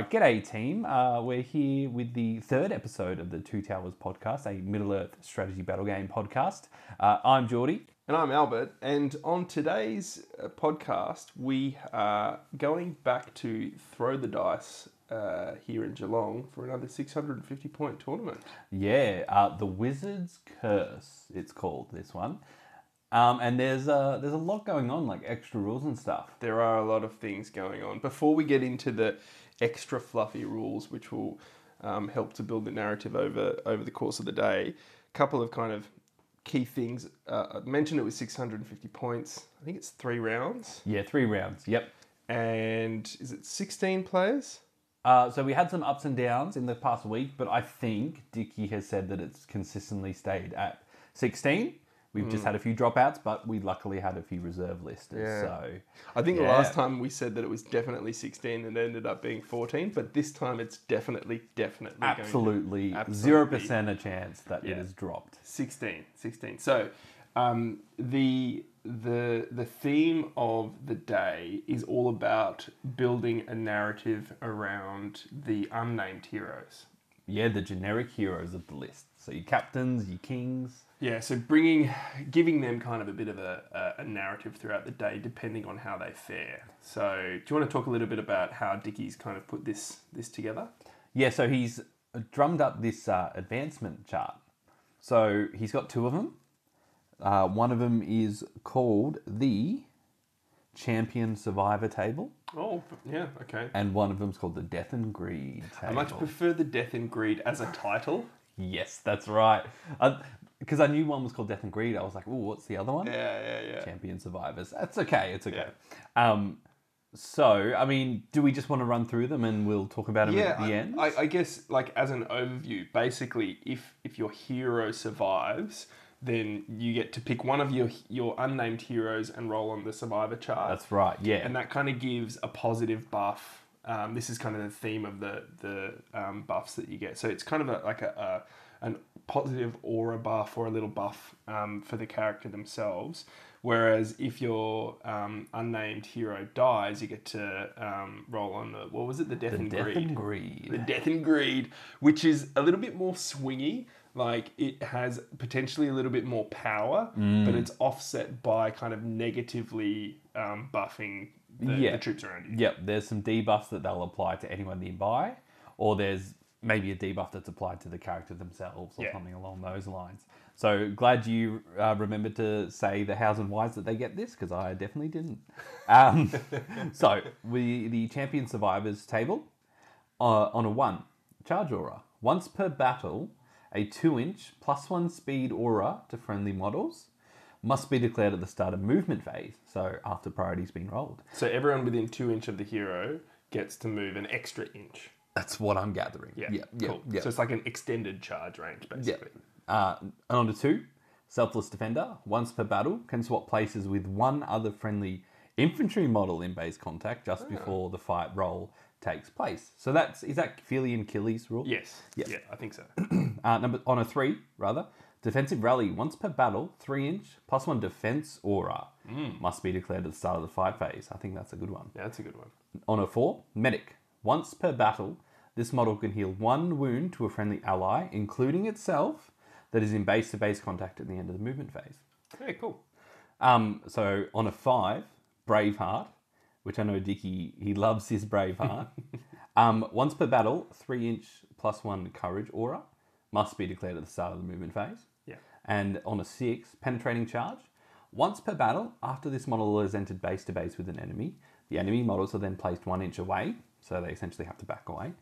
right, g'day team. Uh, we're here with the third episode of the Two Towers podcast, a Middle Earth strategy battle game podcast. Uh, I'm Jordy. And I'm Albert. And on today's uh, podcast, we are going back to throw the dice uh, here in Geelong for another 650 point tournament. Yeah, uh, the Wizard's Curse. It's called this one, um, and there's uh, there's a lot going on, like extra rules and stuff. There are a lot of things going on. Before we get into the extra fluffy rules, which will um, help to build the narrative over over the course of the day, a couple of kind of key things. Uh, I mentioned it was 650 points. I think it's three rounds. Yeah, three rounds. Yep. And is it 16 players? Uh, so we had some ups and downs in the past week, but I think Dicky has said that it's consistently stayed at 16. We've just had a few dropouts, but we luckily had a few reserve listers. Yeah. So I think the Yeah. last time we said that it was definitely 16 and it ended up being 14, but this time it's definitely, definitely absolutely zero percent a chance that it Yeah. is dropped. 16, 16. So um, the the the theme of the day is all about building a narrative around the unnamed heroes. Yeah, the generic heroes of the list. So your captains, your kings. Yeah, so bringing, giving them kind of a bit of a, a, narrative throughout the day, depending on how they fare. So, do you want to talk a little bit about how Dickie's kind of put this this together? Yeah, so he's drummed up this uh, advancement chart. So he's got two of them. Uh, one of them is called the Champion Survivor Table, Oh, yeah, okay. and one of them's called the Death and Greed Table. I much prefer the Death and Greed as a title. Yes, that's right. Because I knew one was called Death and Greed, I was like, "Oh, what's the other one?" Yeah, yeah, yeah. Champion Survivors. That's okay. It's okay. Um, so, I mean, do we just want to run through them and we'll talk about them Yeah, at the I, end? I, I guess like as an overview, basically, if if your hero survives, then you get to pick one of your your unnamed heroes and roll on the survivor chart. That's right. Yeah. and that kind of gives a positive buff. Um, this is kind of the theme of the the um, buffs that you get. So it's kind of a, like a, a an positive aura buff or a little buff um, for the character themselves. Whereas if your um, unnamed hero dies, you get to um, roll on the what was it, the death the and Death greed. and Greed. The Death and Greed, which is a little bit more swingy. Like it has potentially a little bit more power, Mm. but it's offset by kind of negatively um, buffing the, Yeah. the troops around you. Yep, there's some debuffs that they'll apply to anyone nearby, or there's maybe a debuff that's applied to the character themselves or Yeah. something along those lines. So glad you uh, remembered to say the hows and whys that they get this because I definitely didn't. Um, so we the champion survivors table uh, on a one charge aura once per battle, a two inch plus one speed aura to friendly models must be declared at the start of movement phase. So after priority's been rolled. So everyone within two inch of the hero gets to move an extra inch. That's what I'm gathering. Yeah, yeah, yeah. cool. yeah. So it's like an extended charge range, basically. Yeah. Uh, and on to two, Selfless Defender, once per battle, can swap places with one other friendly infantry model in base contact just before the fight roll takes place. So that's is that Fili and Kili's rule? Yes. Yeah. Yeah, I think so. Uh, number on a three rather, defensive rally once per battle, three inch plus one defense aura must be declared at the start of the fight phase. I think that's a good one. Yeah, that's a good one. On a four, medic. Once per battle, this model can heal one wound to a friendly ally, including itself, that is in base to base contact at the end of the movement phase. Yeah, cool. Um, so on a five, Braveheart, which I know Dicky he loves his Braveheart. um, once per battle, three inch plus one courage aura must be declared at the start of the movement phase. Yeah. And on a six, penetrating charge. Once per battle, after this model has entered base to base with an enemy, the enemy models are then placed one inch away, so they essentially have to back away.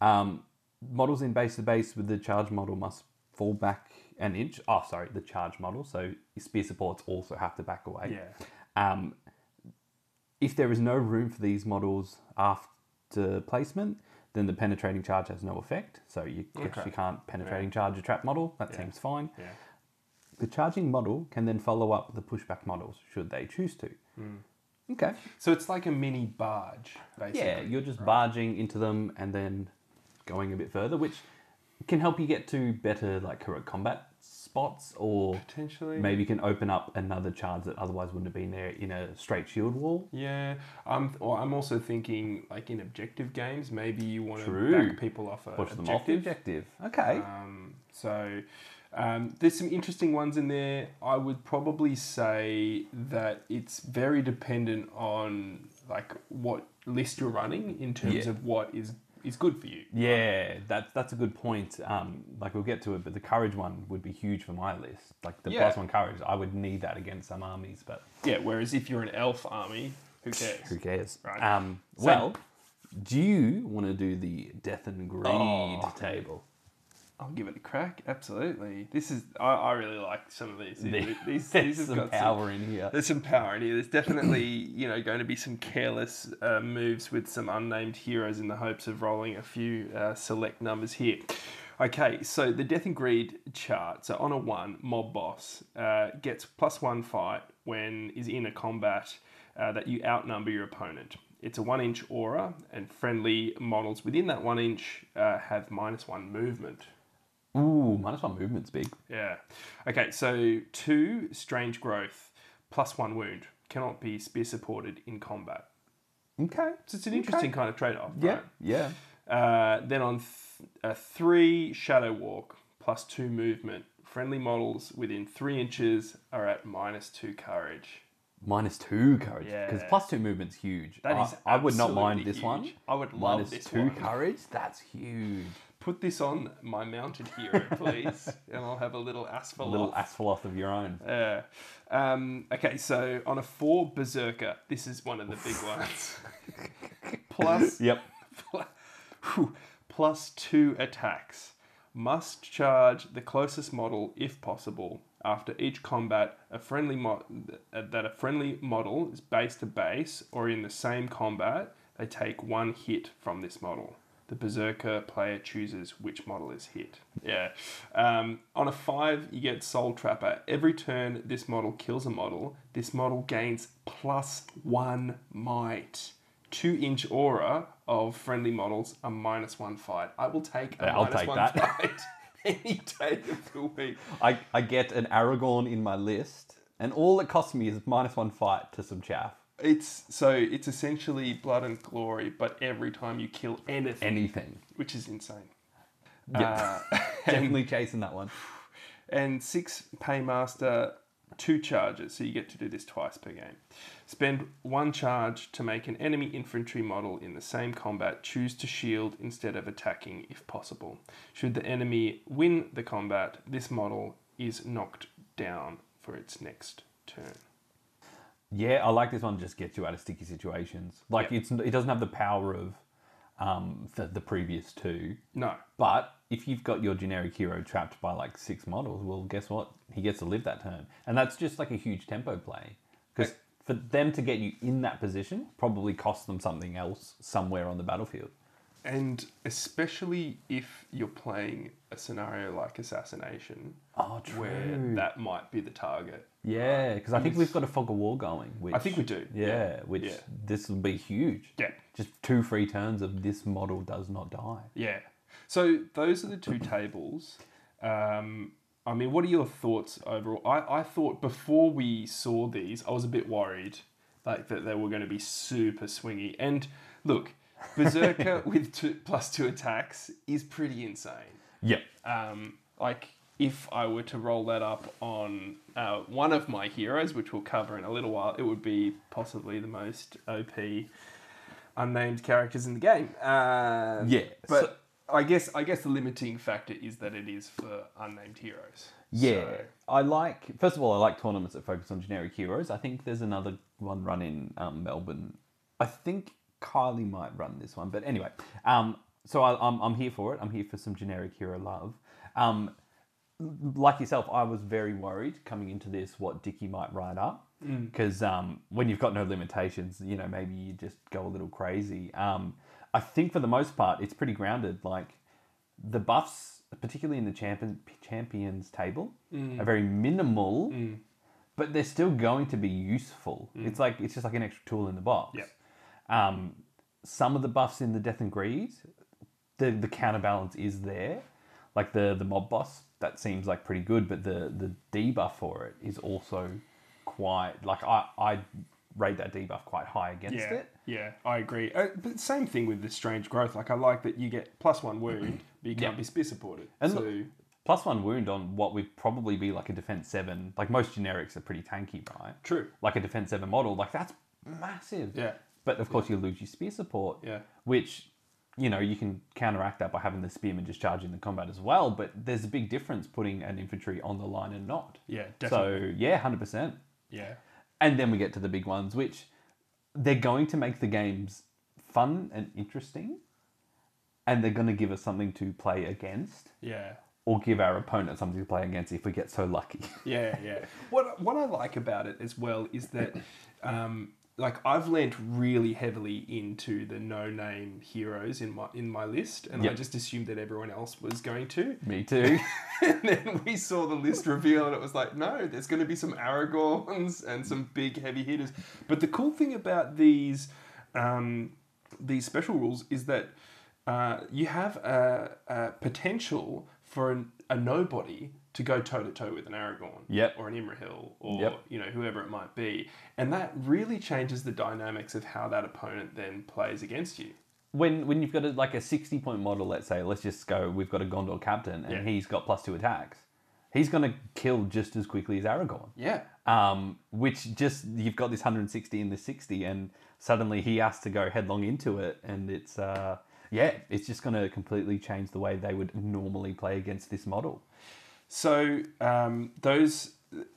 Um, models in base to base with the charge model must fall back an inch. Oh, sorry, the charge model. So spear supports also have to back away. Yeah. Um, if there is no room for these models after placement, then the penetrating charge has no effect. So you Okay. actually can't penetrating charge a trap model. That seems fine. Yeah. The charging model can then follow up the pushback models should they choose to. Hmm. Okay. So it's like a mini barge, basically. Yeah, you're just barging into them and then going a bit further, which can help you get to better like correct combat spots, or Potentially. maybe can open up another charge that otherwise wouldn't have been there in a straight shield wall. Yeah, I'm. Or I'm also thinking like in objective games, maybe you want to back people off a Push them off the objective. objective. Okay. Um, so um, there's some interesting ones in there. I would probably say that it's very dependent on like what list you're running in terms Yeah. of what is is good for you. Yeah, that's that's a good point. Um, like we'll get to it, but the courage one would be huge for my list. Like the Yeah. plus one courage, I would need that against some armies, but Yeah. Whereas if you're an elf army, who cares? who cares? Right. Um, well, do you want to do the death and greed Oh. table? I'll give it a crack. Absolutely. This is. I, I really like some of these. These, these, There's these some got some- power in here. There's some power in here. There's definitely, you know, going to be some careless uh, moves with some unnamed heroes in the hopes of rolling a few uh, select numbers here. Okay, so the Death and Greed chart. So on a one, Mob Boss uh, gets plus one fight when is in a combat uh, that you outnumber your opponent. It's a one inch aura, and friendly models within that one inch uh, have minus one movement. Ooh, minus one movement's big. Yeah. Okay, so two strange growth plus one wound cannot be spear supported in combat. Okay. So it's an interesting kind of trade off. Yeah. Right? Yeah. Uh, then on th- uh, three shadow walk plus two movement, friendly models within three inches are at minus two courage. Minus two courage. Because Yeah. plus two movement's huge. That I, is I would not mind absolutely this one. I would love Minus this two one. courage. That's huge. Put this on my mounted hero, please, and I'll have a little A asphalt. little Asfaloth of your own. Yeah. Um, okay, so on a four berserker, this is one of the big ones. plus, Yep. Whew. plus two attacks. Must charge the closest model if possible. After each combat, a friendly mo- that a friendly model is base to base or in the same combat, they take one hit from this model. The berserker player chooses which model is hit. Yeah. Um, on a five, you get Soul Trapper. Every turn this model kills a model, this model gains plus one might. Two inch aura of friendly models, a minus one fight. I will take a Yeah, I'll minus take one that. fight any day of the week. I, I get an Aragorn in my list, and all it costs me is minus one fight to some chaff. It's so it's essentially blood and glory, but every time you kill anything, Anything. which is insane. Yep. Uh, Definitely chasing that one. and six paymaster, two charges, so you get to do this twice per game. Spend one charge to make an enemy infantry model in the same combat choose to shield instead of attacking if possible. Should the enemy win the combat, this model is knocked down for its next turn. Yeah, I like this one. Just gets you out of sticky situations. Like Yeah. it's it doesn't have the power of um, the, the previous two, No, but if you've got your generic hero trapped by like six models, well, guess what? He gets to live that turn, and that's just like a huge tempo play. Because for them to get you in that position probably costs them something else somewhere on the battlefield. and especially if you're playing a scenario like assassination, Oh, where that might be the target. Yeah, because I think we've got a fog of war going. Which, I think we do, Yeah, yeah, which yeah. this will be huge. Yeah. Just two free turns of this model does not die. Yeah. So those are the two tables. Um, I mean, what are your thoughts overall? I, I thought before we saw these, I was a bit worried like that they were going to be super swingy. And look, Berserker with two, plus two attacks is pretty insane. Yeah. Um, like if I were to roll that up on uh, one of my heroes, which we'll cover in a little while, it would be possibly the most OP unnamed characters in the game. Uh, Yeah, but so- I guess I guess the limiting factor is that it is for unnamed heroes. Yeah, So- I like. First of all, I like tournaments that focus on generic heroes. I think there's another one run in um, Melbourne. I think Kylie might run this one, but anyway. Um, so I, I'm I'm here for it. I'm here for some generic hero love. Um, like yourself, I was very worried coming into this what Dicky might write up because um, when you've got no limitations, you know maybe you just go a little crazy. Um, I think for the most part, it's pretty grounded. Like the buffs, particularly in the champion, champions table, are very minimal, but they're still going to be useful. It's like it's just like an extra tool in the box. Yep. Um, some of the buffs in the Death and Greed, the the counterbalance is there. Like the the mob boss, that seems like pretty good, but the the debuff for it is also quite like I I rate that debuff quite high against yeah, it. yeah, I agree. Uh, but same thing with the strange growth. Like I like that you get plus one wound, but you can't Yeah. be spear supported. And so look- Plus one wound on what would probably be like a defense seven. Like most generics are pretty tanky, right? true. Like a defense seven model, like that's massive. Yeah, But of course, you lose your spear support, yeah, which you know you can counteract that by having the spearman just charge in the combat as well. But there's a big difference putting an infantry on the line and not. yeah, definitely. So yeah, hundred percent. yeah, And then we get to the big ones, which they're going to make the games fun and interesting, and they're going to give us something to play against, yeah. or give our opponent something to play against if we get so lucky. Yeah, yeah. What what I like about it as well is that, um, like I've lent really heavily into the no name heroes in my in my list, and I just assumed that everyone else was going to. Me too. and then we saw the list reveal, and it was like, no, there's going to be some Aragorns and some big heavy hitters. But the cool thing about these um, these special rules is that uh, you have a, a potential for an, a nobody to go toe to toe with an Aragorn, Yep. or an Imrahil, or Yep. you know whoever it might be, and that really changes the dynamics of how that opponent then plays against you. when when you've got a, like a 60 point model, let's say, let's just go, we've got a Gondor captain and Yeah. he's got plus two attacks. He's going to kill just as quickly as Aragorn. Yeah, Um, which just, you've got this 160 and this 60, and suddenly he has to go headlong into it. And it's, uh, yeah, it's just going to completely change the way they would normally play against this model. So um, those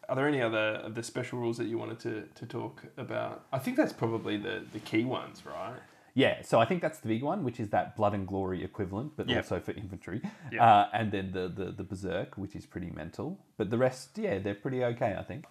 are there any other of the special rules that you wanted to, to talk about? I think that's probably the, the key ones, right? Yeah, so I think that's the big one, which is that blood and glory equivalent, but Yep. also for infantry. Yep. Uh, and then the, the the berserk, which is pretty mental. But the rest, yeah, they're pretty okay, I think.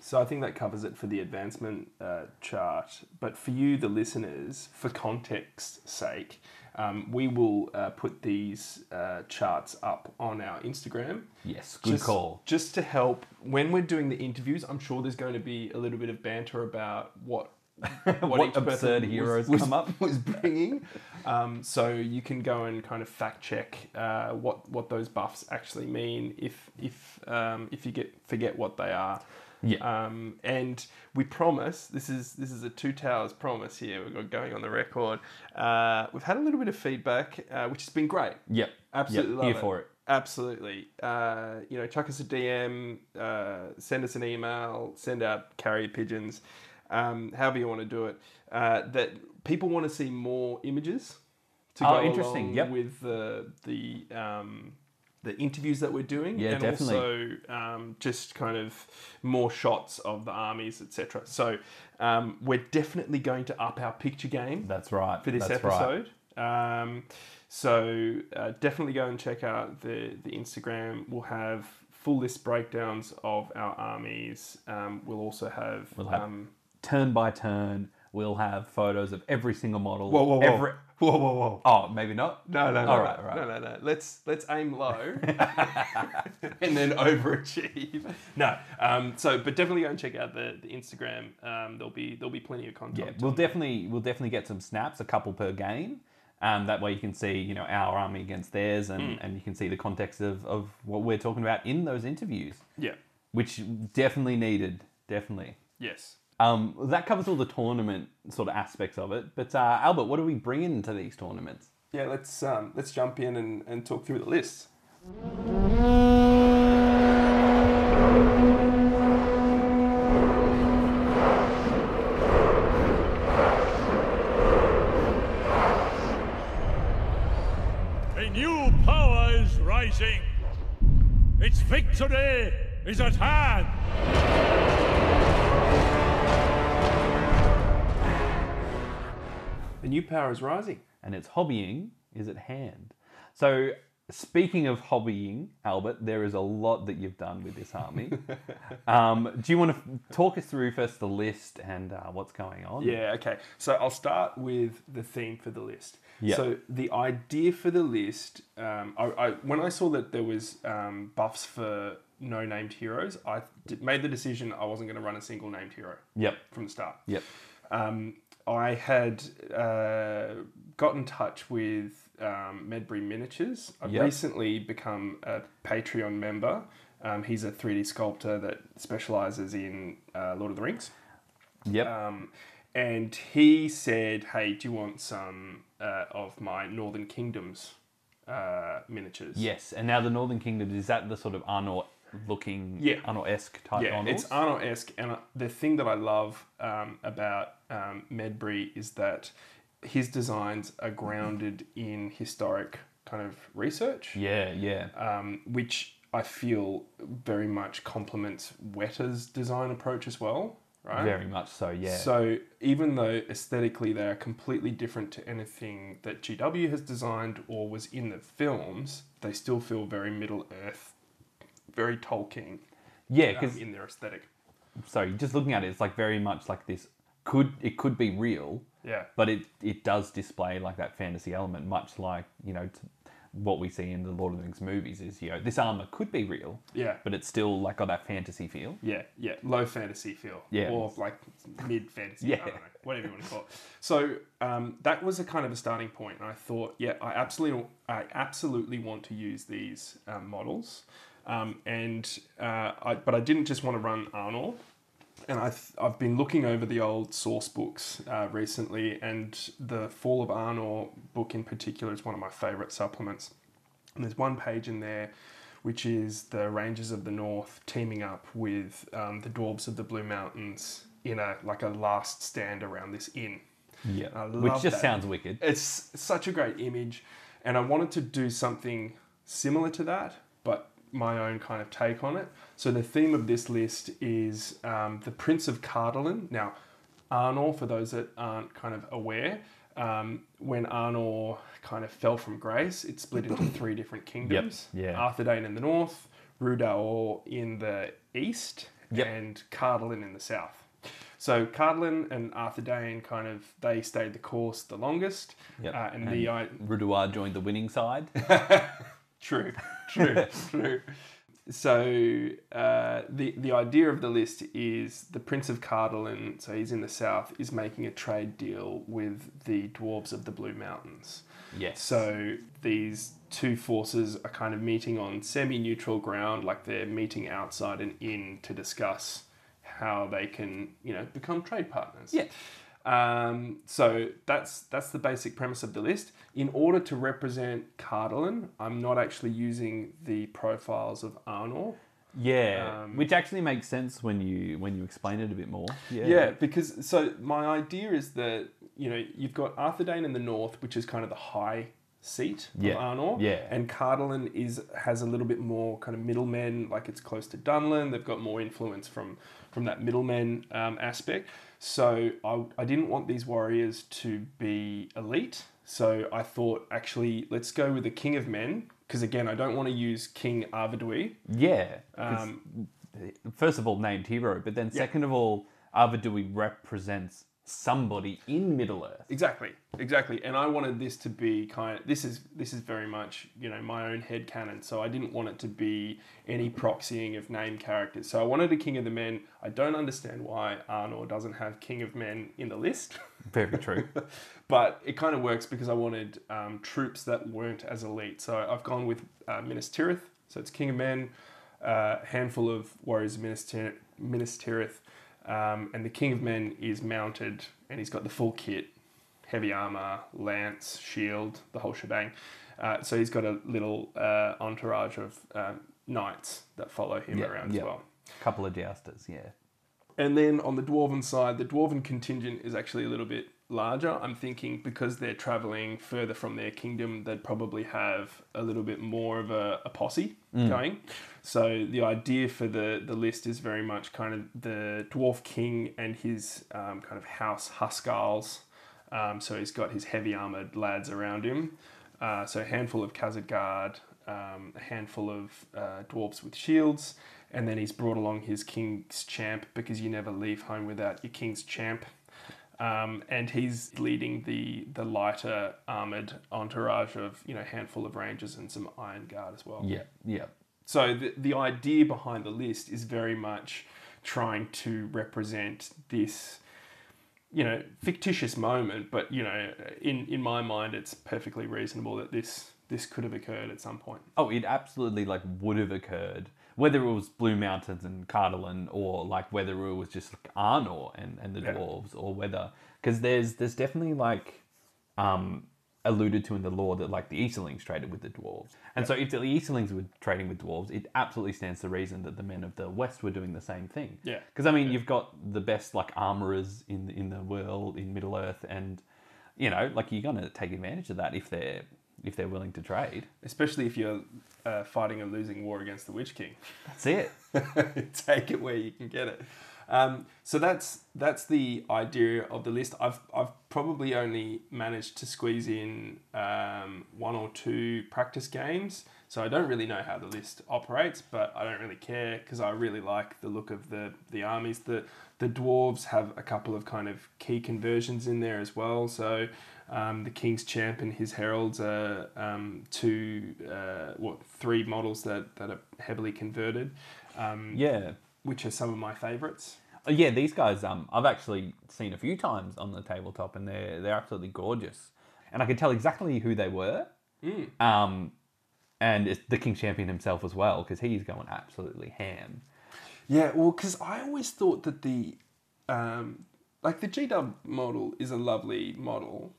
So I think that covers it for the advancement uh, chart. But for you, the listeners, for context sake, um, we will uh, put these uh, charts up on our Instagram. Yes, good just, call. Just to help when we're doing the interviews, I'm sure there's going to be a little bit of banter about what What each absurd heroes was, come up. was bringing. Um, so you can go and kind of fact check uh, what what those buffs actually mean if if um, if you get forget what they are. Yeah. Um, and we promise this is this is a two towers promise here. We're going on the record. Uh, we've had a little bit of feedback, uh, which has been great. Yep. Absolutely Yep, love here it. for it. Absolutely. Uh, you know, chuck us a DM, uh, send us an email, send out carrier pigeons, um, however you want to do it. Uh, that people want to see more images to Oh, go interesting. along Yep. with the the um, the interviews that we're doing, Yeah, and definitely. also um, just kind of more shots of the armies, etc. So um, we're definitely going to up our picture game That's right. for this That's right. episode. Um, so uh, definitely go and check out the the Instagram. We'll have full list breakdowns of our armies. Um, we'll also have. We'll have- um, Turn by turn, we'll have photos of every single model. whoa, whoa, whoa, Every... whoa, whoa, whoa! Oh, maybe not. No, no, no, All no, right, all right. no, no, no. Let's let's aim low and then overachieve. No, um, so but definitely go and check out the, the Instagram. Um, there'll be there'll be plenty of content. Yeah, we'll definitely we'll definitely get some snaps, a couple per game. Um, that way you can see, you know, our army against theirs, and, Mm. and you can see the context of, of what we're talking about in those interviews, yeah. which definitely needed, definitely. Yes. Um, that covers all the tournament sort of aspects of it. But uh, Albert, what do we bring into these tournaments? Yeah. Let's um, let's jump in and, and talk through the list. A new power is rising. Its victory is at hand. The new power is rising. and its hobbying is at hand. So, speaking of hobbying, Albert, there is a lot that you've done with this army. um, do you want to talk us through first the list and uh, what's going on? Yeah, okay. So I'll start with the theme for the list. Yeah. So the idea for the list, um, I, I, when I saw that there was um, buffs for no named heroes, I made the decision I wasn't going to run a single named hero Yep. from the start. Yep. Um, I had uh, got in touch with um, Medbury Miniatures. I've Yep. recently become a Patreon member. Um, he's a 3D sculptor that specializes in uh, Lord of the Rings. Yep. Um, and he said, "Hey, do you want some uh, of my Northern Kingdoms uh, miniatures?" yes. And now the Northern Kingdoms is that the sort of Arnor looking, Yeah. Arnor esque type Yeah, it's Arnor esque, and uh, the thing that I love um, about um, Medbury is that his designs are grounded in historic kind of research, yeah, yeah. um, which I feel very much complements Weta's design approach as well. Right. Very much so. Yeah. So even though aesthetically they are completely different to anything that GW has designed or was in the films, they still feel very Middle Earth, very Tolkien yeah, um, because in their aesthetic. So just looking at it, it's like very much like this. Could it could be real, Yeah. but it it does display like that fantasy element, much like you know t what we see in the Lord of the Rings movies. Is you know this armor could be real, Yeah. but it's still like got that fantasy feel. Yeah, yeah, low fantasy feel. Yeah. Or like mid fantasy. Yeah. I don't know, whatever you want to call it. So um, that was a kind of a starting point, and I thought, yeah, I absolutely, I absolutely want to use these um, models, um, and uh, I, but I didn't just want to run Arnor. And I th- I've been looking over the old source books uh, recently, and the Fall of Arnor book in particular is one of my favourite supplements. And there's one page in there which is the Rangers of the North teaming up with um, the Dwarves of the Blue Mountains in a like a last stand around this inn. Yeah, which just that. sounds wicked. It's such a great image, and I wanted to do something similar to that, but my own kind of take on it. So the theme of this list is um, the Prince of Cardolan. Now, Arnor, for those that aren't kind of aware, um, when Arnor kind of fell from grace, it split into three different kingdoms. yeah. Arthedain in the north, Rhudaur in the east, Yep. and Cardolan in the south. So Cardolan and Arthedain kind of they stayed the course the longest, Yep. uh, and, the I, Rhudaur joined the winning side. True, true, true. So uh, the the idea of the list is the Prince of Cardolan, so he's in the south, is making a trade deal with the dwarves of the Blue Mountains. Yes. So these two forces are kind of meeting on semi-neutral ground, like they're meeting outside and in to discuss how they can, you know, become trade partners. Yeah. Um, so that's that's the basic premise of the list. In order to represent Cardolan, I'm not actually using the profiles of Arnor. Yeah, Um, which actually makes sense when you when you explain it a bit more. Yeah. Yeah, because so my idea is that you know you've got Arthedain in the north, which is kind of the high seat Yeah, of Arnor, yeah. and Cardolan is has a little bit more kind of middlemen, like it's close to Dunland. They've got more influence from from that middlemen um, aspect. So I, I didn't want these warriors to be elite. So I thought actually let's go with the King of Men because again I don't want to use King Arvedui. Yeah. Um, first of all, named hero, but then second of all, Arvedui represents somebody in Middle Earth. Exactly, exactly. And I wanted this to be kind of this is this is very much you know my own head canon. So I didn't want it to be any proxying of name characters. So I wanted a King of the Men. I don't understand why Arnor doesn't have King of Men in the list, Very true. but it kind of works because I wanted um, troops that weren't as elite. So I've gone with uh, Minas Tirith. So it's King of Men, uh, handful of warriors of Minas Tirith. Um, and the King of Men is mounted and he's got the full kit heavy armor, lance, shield, the whole shebang. Uh, so he's got a little uh, entourage of um, knights that follow him Yeah, around yeah. as well. A couple of jousters, yeah. And then on the dwarven side, the dwarven contingent is actually a little bit larger. I'm thinking because they're traveling further from their kingdom, they'd probably have a little bit more of a, a posse going. So the idea for the, the list is very much kind of the dwarf king and his um, kind of house Huskarls. Um, so he's got his heavy armored lads around him. Uh, so a handful of Khazad Guard, um, a handful of uh, dwarves with shields, and then he's brought along his king's champ because you never leave home without your king's champ. Um, and he's leading the the lighter armored entourage of you know handful of rangers and some iron guard as well. Yeah, yeah. So the, the idea behind the list is very much trying to represent this you know fictitious moment, but you know in in my mind it's perfectly reasonable that this this could have occurred at some point. Oh, it absolutely like would have occurred. Whether it was Blue Mountains and Cardolan, or like whether it was just like Arnor and, and the Yeah. dwarves, or whether because there's there's definitely like um alluded to in the lore that like the Easterlings traded with the dwarves, and so if the Easterlings were trading with dwarves, it absolutely stands to reason that the men of the West were doing the same thing. Yeah. because I mean you've got the best like armorers in in the world in Middle Earth, and you know like you're gonna take advantage of that if they're if they're willing to trade. Especially if you're uh, fighting a losing war against the Witch King. That's it. take it where you can get it. Um, so that's that's the idea of the list. I've I've probably only managed to squeeze in um, one or two practice games, so I don't really know how the list operates, but I don't really care because I really like the look of the the armies. The the dwarves have a couple of kind of key conversions in there as well. So um, the King's Champ and his Heralds are um, two, uh, what three models that that are heavily converted. Um, Yeah. which are some of my favorites. Uh, Yeah, these guys, um, I've actually seen a few times on the tabletop, and they're they're absolutely gorgeous. And I could tell exactly who they were. Um, and it's the King's Champion himself as well, because he's going absolutely ham. Yeah, well, because I always thought that the, um, like the G Dub model is a lovely model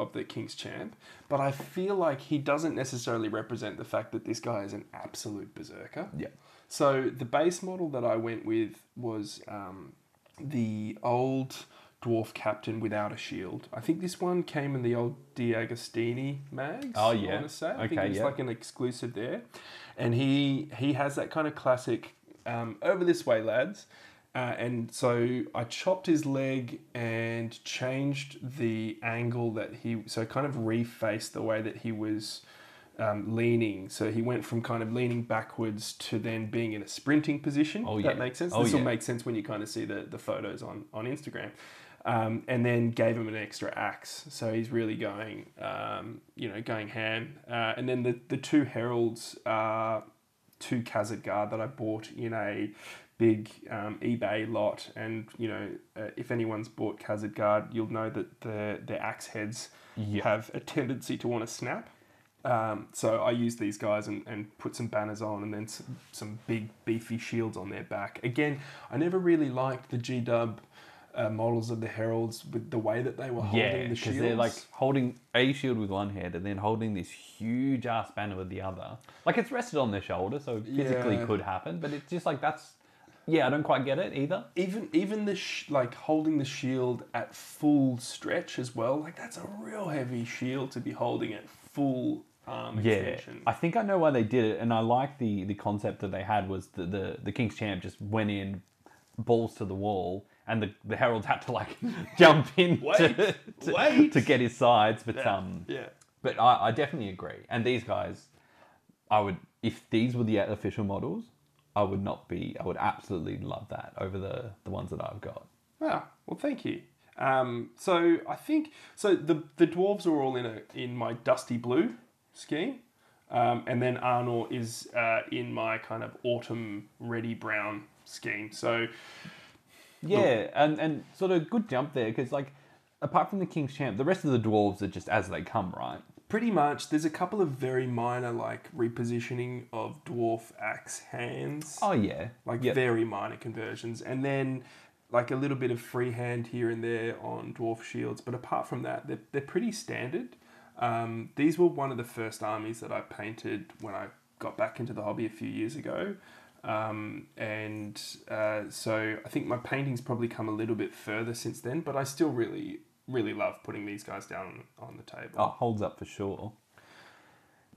of the King's Champ, but I feel like he doesn't necessarily represent the fact that this guy is an absolute berserker. Yeah. So the base model that I went with was um, the old dwarf captain without a shield. I think this one came in the old De Agostini mags. Oh, yeah, I want to say. I think Okay, it was yeah. like an exclusive there, and he he has that kind of classic um, over this way, lads. Uh, and so I chopped his leg and changed the angle that he so kind of refaced the way that he was um, leaning. So he went from kind of leaning backwards to then being in a sprinting position. Oh, yeah. That makes sense. Oh, this will yeah. make sense when you kind of see the, the photos on, on Instagram. Um, and then gave him an extra axe. So he's really going, um, you know, going ham. Uh, and then the, the two heralds are two Khazad Guard that I bought in a big um, eBay lot. And, you know, uh, if anyone's bought Khazad Guard, you'll know that the, the axe heads Yeah. have a tendency to want to snap. Um, so I used these guys and, and put some banners on and then some, some big beefy shields on their back. Again, I never really liked the G Dub uh, models of the heralds with the way that they were holding Yeah, the because shields. they're like holding a shield with one hand and then holding this huge ass banner with the other. Like it's rested on their shoulder, so it physically Yeah. could happen, but it's just like that's. Yeah, I don't quite get it either. even even the sh- like holding the shield at full stretch as well. Like that's a real heavy shield to be holding at full arm Yeah, extension. I think I know why they did it, and I like the the concept that they had was the the, the King's Champ just went in, balls to the wall, and the, the heralds had to like jump in Wait, to, to, wait. to get his sides. But um, yeah. but I, I definitely agree. And these guys, I would if these were the official models, I would not be. I would absolutely love that over the the ones that I've got. Ah, well, thank you. Um, so I think so. The the dwarves are all in a in my dusty blue scheme, um, and then Arnor is uh, in my kind of autumn ready brown scheme. So Yeah, and and sort of good jump there because like apart from the King's Champ, the rest of the dwarves are just as they come, right? Pretty much, there's a couple of very minor like repositioning of dwarf axe hands. Oh yeah, like yeah. very minor conversions, and then like a little bit of freehand here and there on dwarf shields. But apart from that, they're, they're pretty standard. Um, these were one of the first armies that I painted when I got back into the hobby a few years ago. Um, and uh, so I think my painting's probably come a little bit further since then, but I still really, really love putting these guys down on the table. Oh, holds up for sure.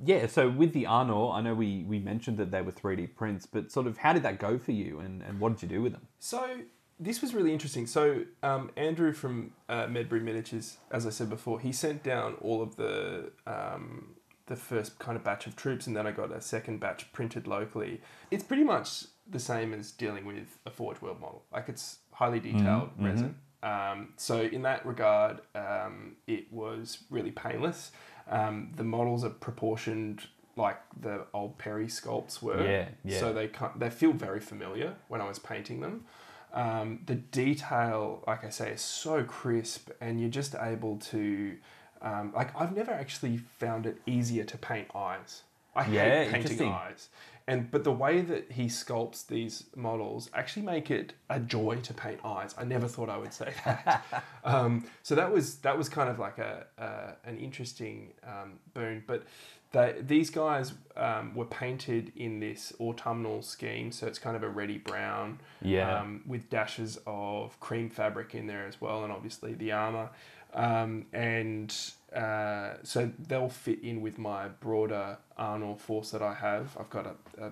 Yeah, so with the Arnor, I know we, we mentioned that they were 3D prints, but sort of how did that go for you and, and what did you do with them? So this was really interesting. So um, Andrew from uh, Medbury Miniatures, as I said before, he sent down all of the um, the first kind of batch of troops, and then I got a second batch printed locally. It's pretty much the same as dealing with a Forge World model. Like it's highly detailed resin. Um, so in that regard, um, it was really painless. Um, the models are proportioned like the old Perry sculpts were. Yeah, yeah. So they they feel very familiar when I was painting them. Um, the detail, like I say, is so crisp, and you're just able to. Um, like I've never actually found it easier to paint eyes. I Yeah, hate painting eyes, and but the way that he sculpts these models actually make it a joy to paint eyes. I never thought I would say that. um, so that was that was kind of like a, a an interesting um, boon, but. They, these guys um, were painted in this autumnal scheme, so it's kind of a reddy brown, Yeah. um, with dashes of cream fabric in there as well, and obviously the armor. Um, and uh, so they'll fit in with my broader Arnor force that I have. I've got a, a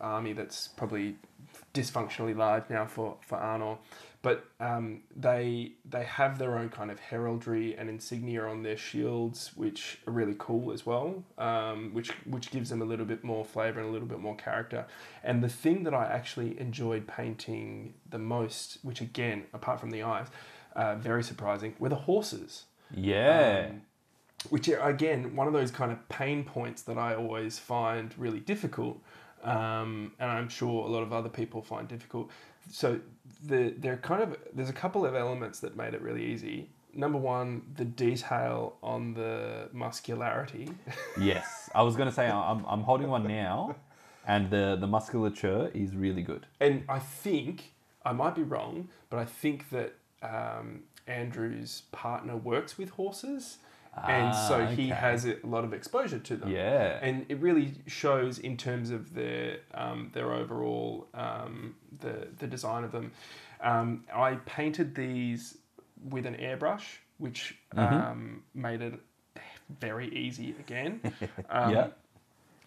army that's probably dysfunctionally large now for for Arnor, but um, they they have their own kind of heraldry and insignia on their shields, which are really cool as well. Um, which which gives them a little bit more flavor and a little bit more character. And the thing that I actually enjoyed painting the most, which again, apart from the eyes, uh, very surprising, were the horses Yeah. um, which are again one of those kind of pain points that I always find really difficult, um, and I'm sure a lot of other people find difficult. So the they're kind of there's a couple of elements that made it really easy. Number one, the detail on the muscularity. yes. I was going to say I'm, I'm holding one now, and the, the musculature is really good. And I think I might be wrong, but I think that um, Andrew's partner works with horses, and so Ah, he has a lot of exposure to them. Yeah. and it really shows in terms of their um, their overall um, the the design of them. Um, I painted these with an airbrush, which Mm-hmm. um, made it very easy again. Um, Yeah.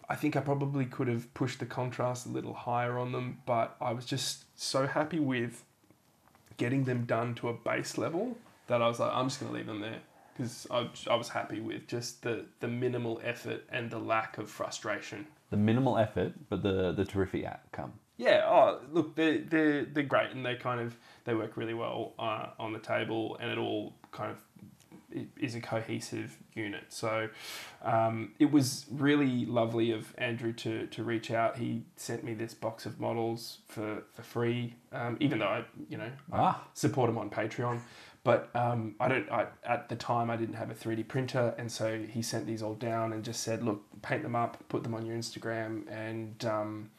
I think I probably could have pushed the contrast a little higher on them, but I was just so happy with getting them done to a base level that I was like, I'm just going to leave them there because I, I was happy with just the, the minimal effort and the lack of frustration. The minimal effort, but the, the terrific outcome. Yeah, oh, look, they're, they're, they're great and they kind of, they work really well uh, on the table and it all kind of is a cohesive unit. So um, it was really lovely of Andrew to, to reach out. He sent me this box of models for, for free, um, even though I, you know, I Ah. support him on Patreon. But um, I don't. I, at the time, I didn't have a three D printer, and so he sent these all down and just said, "Look, paint them up, put them on your Instagram, and um,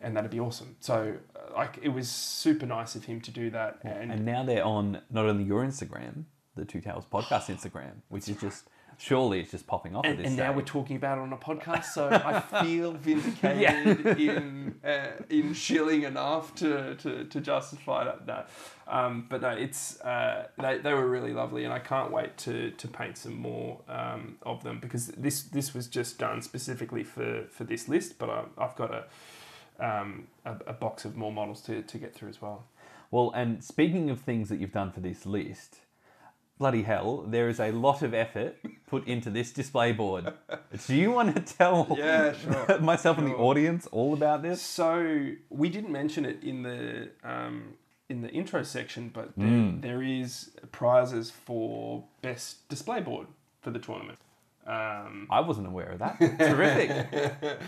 and that'd be awesome." So, uh, like, it was super nice of him to do that, and, And now they're on not only your Instagram, the Two Towers podcast Instagram, which is just surely it's just popping off at and, this and now we're talking about it on a podcast, so I feel vindicated in uh, in shilling enough to, to, to justify that. No. Um, but no, it's uh, they, they were really lovely, and I can't wait to, to paint some more um, of them because this this was just done specifically for, for this list. But I, I've got a, um, a a box of more models to, to get through as well. Well, and speaking of things that you've done for this list, bloody hell, there is a lot of effort put into this display board. Do you want to tell Yeah, sure, myself and the audience all about this? So we didn't mention it in the um, in the intro section, but there, Mm. there is prizes for best display board for the tournament. Um, I wasn't aware of that. Terrific.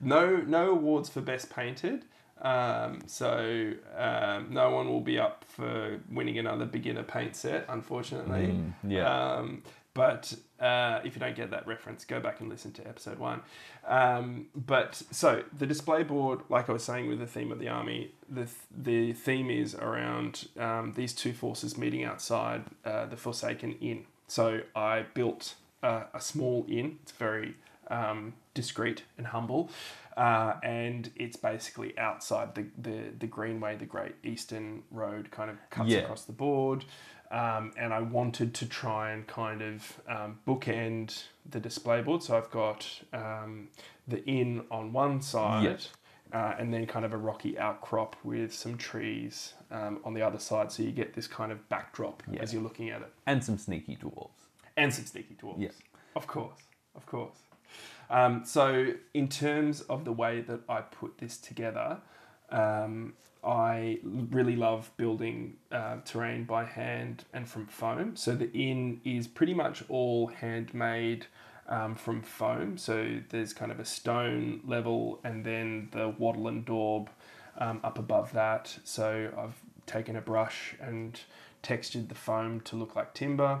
no no awards for best painted. Um, so um, no one will be up for winning another beginner paint set, unfortunately. Mm, yeah. Um, but uh, if you don't get that reference, go back and listen to episode one. Um, but so the display board, like I was saying with the theme of the army, the the theme is around um, these two forces meeting outside uh, the Forsaken Inn. So I built a, a small inn. It's very um, discreet and humble. Uh, and it's basically outside the, the, the Greenway, the Great Eastern Road, kind of cuts Yeah. across the board. Um, and I wanted to try and kind of um, bookend the display board. So I've got um, the inn on one side, Yes. uh, and then kind of a rocky outcrop with some trees um, on the other side. So you get this kind of backdrop as you're looking at it and some sneaky dwarves. and some sneaky dwarves. Yeah. Of course, of course. Um, so, in terms of the way that I put this together, um, I really love building uh, terrain by hand and from foam. So, the inn is pretty much all handmade um, from foam. So, there's kind of a stone level and then the wattle and daub um, up above that. So, I've taken a brush and textured the foam to look like timber.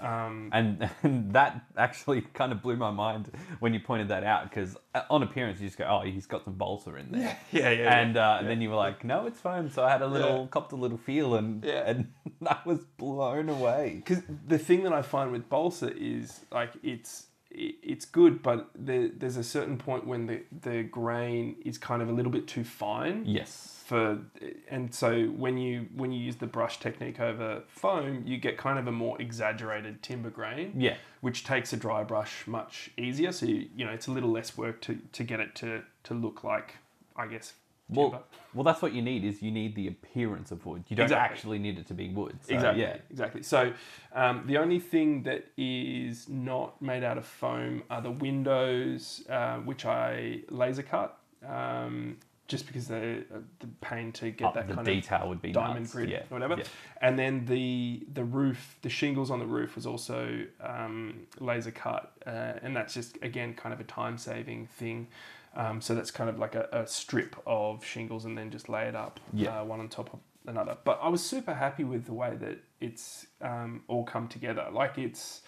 Um, And, and that actually kind of blew my mind when you pointed that out because on appearance you just go, oh, he's got some balsa in there. yeah, yeah. And uh, then you were like, no, it's foam. So I had a little, Yeah. copped a little feel and, Yeah. and I was blown away. because the thing that I find with balsa is like it's it's good, but there, there's a certain point when the the grain is kind of a little bit too fine. Yes. For and so when you when you use the brush technique over foam, you get kind of a more exaggerated timber grain. Yeah. Which takes a dry brush much easier. So you, you know it's a little less work to, to get it to, to look like I guess timber. Well, well, that's what you need is you need the appearance of wood. You don't Exactly. actually need it to be wood. So, exactly. Yeah. Exactly. So um, the only thing that is not made out of foam are the windows, uh, which I laser cut, um, just because they uh, the pain to get Oh, that the kind detail would be diamond nuts. grid Yeah. or whatever. Yeah. And then the the roof, the shingles on the roof was also um, laser cut, uh, and that's just again kind of a time saving thing. Um, so that's kind of like a, a strip of shingles and then just lay it up Yeah. uh, one on top of another. But I was super happy with the way that it's um, all come together. Like it's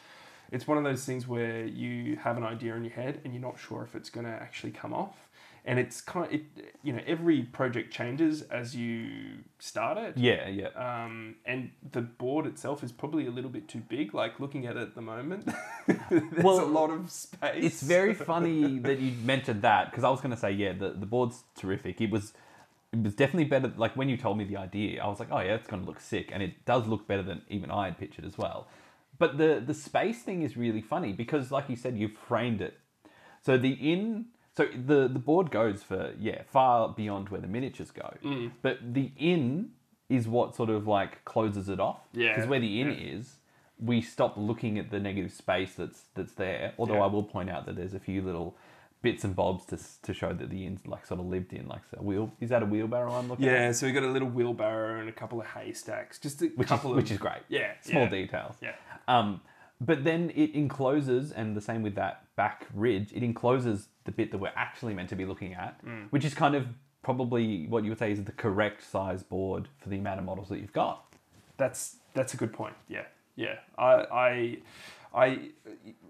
it's one of those things where you have an idea in your head and you're not sure if it's going to actually come off. And it's kind of, it, you know, every project changes as you start it. Yeah, yeah. Um, and the board itself is probably a little bit too big. Like looking at it at the moment, there's Well, a lot of space. It's very funny that you mentioned that because I was going to say, yeah, the, the board's terrific. It was it was definitely better. Like when you told me the idea, I was like, oh yeah, it's going to look sick, and it does look better than even I had pictured as well. But the the space thing is really funny because, like you said, you've framed it. So the in so the the board goes for yeah far beyond where the miniatures go, Mm. but the inn is what sort of like closes it off. Yeah, because where the inn yeah. is, we stop looking at the negative space that's that's there. Although Yeah. I will point out that there's a few little bits and bobs to to show that the inn's like sort of lived in, like a wheel. Is that a wheelbarrow I'm looking at? Yeah, so we got a little wheelbarrow and a couple of haystacks. Just a which couple is of which is great. Yeah, small yeah. details. Yeah. Um, but then it encloses, and the same with that back ridge, it encloses the bit that we're actually meant to be looking at, Mm. which is kind of probably what you would say is the correct size board for the amount of models that you've got. That's that's a good point. Yeah, yeah. I I I,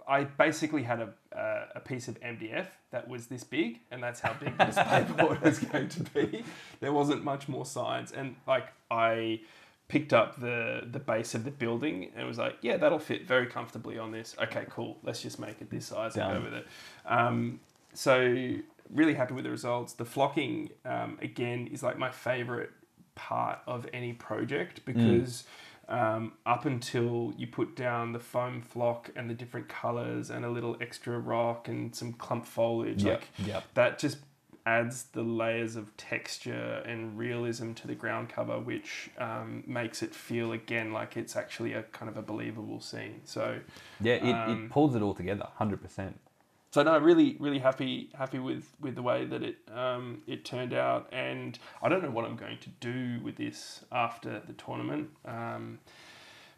I basically had a uh, a piece of MDF that was this big, and that's how big this paperboard was going to be. There wasn't much more science, and like I picked up the the base of the building and was like, yeah, that'll fit very comfortably on this. Okay, cool. Let's just make it this size and go with it. Um, so really happy with the results. The flocking um, again is like my favorite part of any project because um, up until you put down the foam flock and the different colors and a little extra rock and some clump foliage, Yep, like yep. that just adds the layers of texture and realism to the ground cover, which um, makes it feel again like it's actually a kind of a believable scene. So Yeah, it, Um, it pulls it all together, hundred percent. So no, really, really happy happy with with the way that it um, it turned out, and I don't know what I'm going to do with this after the tournament, um,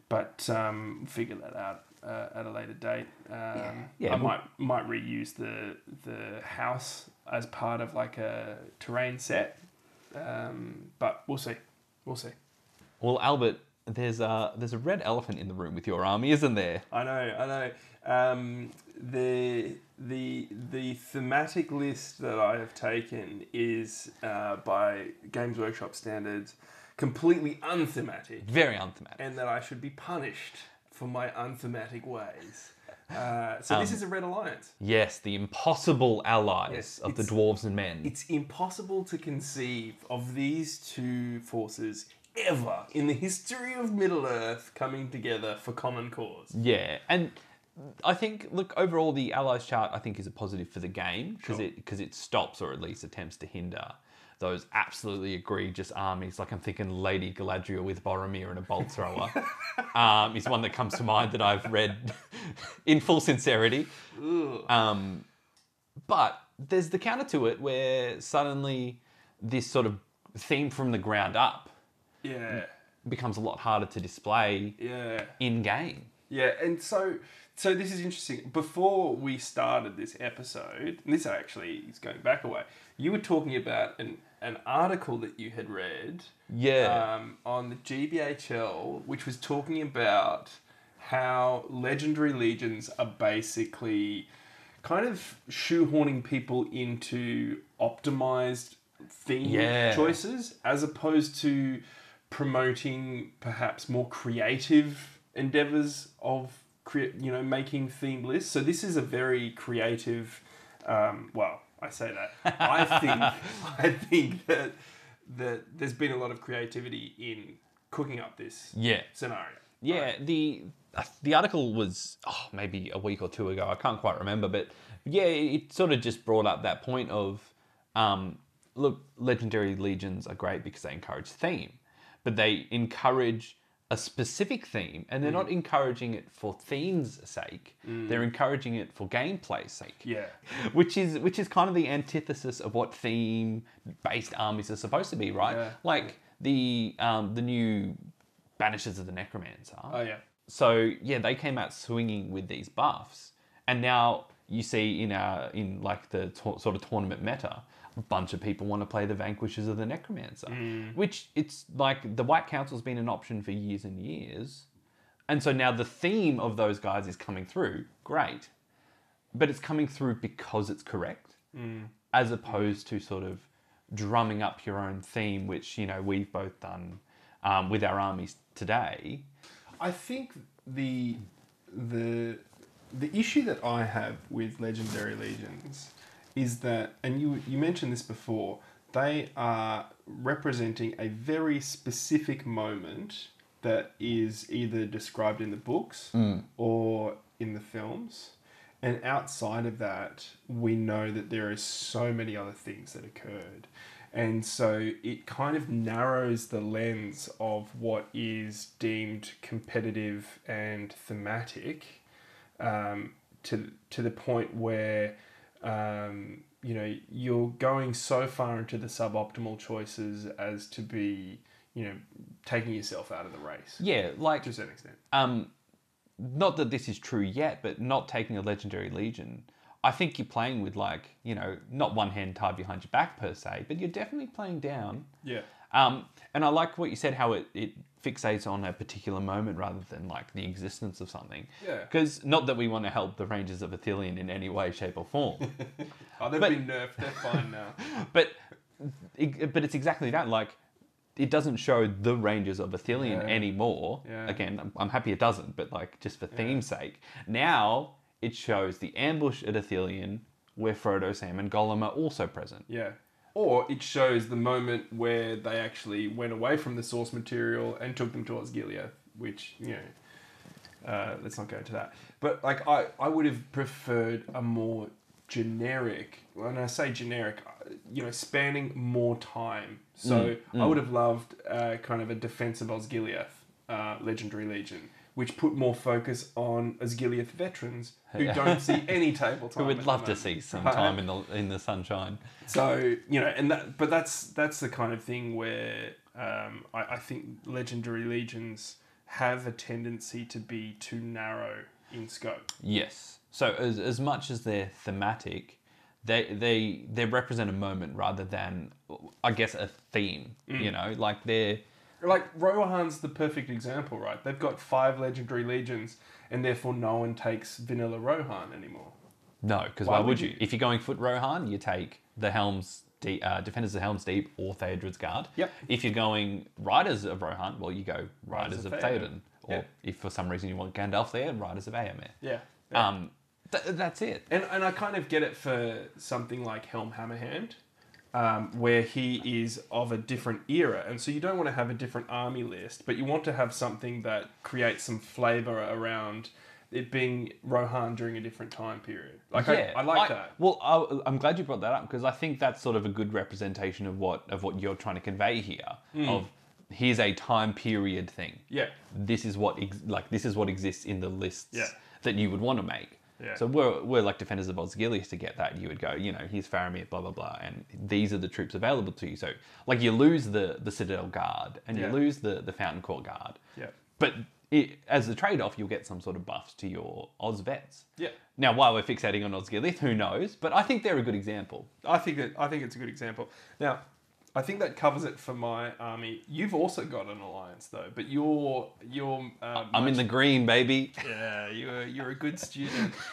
but um, figure that out uh, at a later date. Um, Yeah, I might might reuse the the house as part of like a terrain set, um, but we'll see, we'll see. Well, Albert, there's a there's a red elephant in the room with your army, isn't there? I know, I know. Um, the the the thematic list that I have taken is uh, by Games Workshop standards completely unthematic, Very unthematic. and that I should be punished for my unthematic ways. Uh, so this Um, is a Red Alliance. Yes, the impossible allies Yes, of the dwarves and men. It's impossible to conceive of these two forces ever in the history of Middle Earth coming together for common cause. Yeah, and I think look overall the allies chart I think is a positive for the game because Sure. it because it stops or at least attempts to hinder those absolutely egregious armies. Like I'm thinking Lady Galadriel with Boromir and a bolt thrower um, is one that comes to mind that I've read in full sincerity. Um, but there's the counter to it where suddenly this sort of theme from the ground up Yeah, becomes a lot harder to display yeah. in game. Yeah, and so so this is interesting. Before we started this episode, and this actually is going back a way, you were talking about an an article that you had read Yeah. um, on the GBHL, which was talking about how legendary legions are basically kind of shoehorning people into optimized theme Yeah. choices as opposed to promoting perhaps more creative endeavors of crea- you know making themed lists so this is a very creative um, well i say that i think i think that that there's been a lot of creativity in cooking up this yeah. scenario Yeah, the the article was oh, maybe a week or two ago. I can't quite remember, but yeah, it sort of just brought up that point of um, look, legendary legions are great because they encourage theme, but they encourage a specific theme, and they're not encouraging it for theme's sake. They're encouraging it for gameplay's sake yeah which is which is kind of the antithesis of what theme based armies are supposed to be, right? Yeah. Like the um, the new Banishers of the Necromancer. oh yeah So yeah, they came out swinging with these buffs, and now you see in our in like the sort of tournament meta, bunch of people want to play the Vanquishers of the Necromancer, which it's like the White Council's been an option for years and years, and so now the theme of those guys is coming through. Great, but it's coming through because it's correct, as opposed to sort of drumming up your own theme, which you know we've both done um, with our armies today. I think the the the issue that I have with legendary legions is that, and you you mentioned this before, they are representing a very specific moment that is either described in the books or in the films. And outside of that, we know that there are so many other things that occurred. And so it kind of narrows the lens of what is deemed competitive and thematic um, to, to the point where, um, you know, you're going so far into the suboptimal choices as to be, you know, taking yourself out of the race Yeah, like to a certain extent. um, not that this is true yet, but not taking a legendary legion. I think you're playing with like you know not one hand tied behind your back per se, but you're definitely playing down. Yeah. Um, and I like what you said, how it, it fixates on a particular moment rather than like the existence of something. Yeah. Because not that we want to help the Rangers of Ithilien in any way, shape, or form, Oh, they've But- been nerfed. They're fine now. but it, but it's exactly that. Like it doesn't show the Rangers of Ithilien Yeah. anymore. Yeah. Again, I'm, I'm happy it doesn't, but like just for theme's sake. Now it shows the ambush at Ithilien where Frodo, Sam, and Gollum are also present. Yeah. Or it shows the moment where they actually went away from the source material and took them towards Gilead, which, you know, uh, let's not go into that. But, like, I, I would have preferred a more generic, when I say generic, uh, you know, spanning more time. So I would have loved uh, kind of a Defense of Osgiliath uh, Legendary Legion, which put more focus on Osgiliath veterans who don't see any table time. Who would love to see some time in the in the sunshine. So you know, and that, but that's that's the kind of thing where um, I, I think legendary legions have a tendency to be too narrow in scope. Yes. So as, as much as they're thematic, they they they represent a moment rather than, I guess, a theme. You know, like they're Like Rohan's the perfect example, right? They've got five legendary legions, and therefore no one takes vanilla Rohan anymore. no, because Why why, would you? you? If you're going foot Rohan, you take the Helms. De- uh, Defenders of Helm's Deep or Theodred's Guard. Yep. If you're going Riders of Rohan, well, you go Riders, of of Theoden. Or Yeah. if for some reason you want Gandalf there, Riders of Eomer. Yeah. Um, th- that's it. And, and I kind of get it for something like Helm Hammerhand, um, where he is of a different era. And so you don't want to have a different army list, but you want to have something that creates some flavor around it being Rohan during a different time period. Like, I, I like that. Well, I, I'm glad you brought that up because I think that's sort of a good representation of what of what you're trying to convey here. Hmm. Of here's a time period thing. Yeah. This is what ex- like this is what exists in the lists Yeah. that you would want to make. Yeah. So we're, we're like defenders of Osgiliath to get that. You would go, you know, here's Faramir, blah blah blah, and these are the troops available to you. So like you lose the the Citadel Guard and Yeah. you lose the the Fountain Court Guard. Yeah. But it, as a trade off, you'll get some sort of buffs to your Oz vets. Yeah. Now, why we're fixating on Osgiliath, who knows? But I think they're a good example. I think that I think it's a good example. Now, I think that covers it for my army. You've also got an alliance though, but you're you're. Uh, I'm in the green, baby. Yeah, you're you're a good student.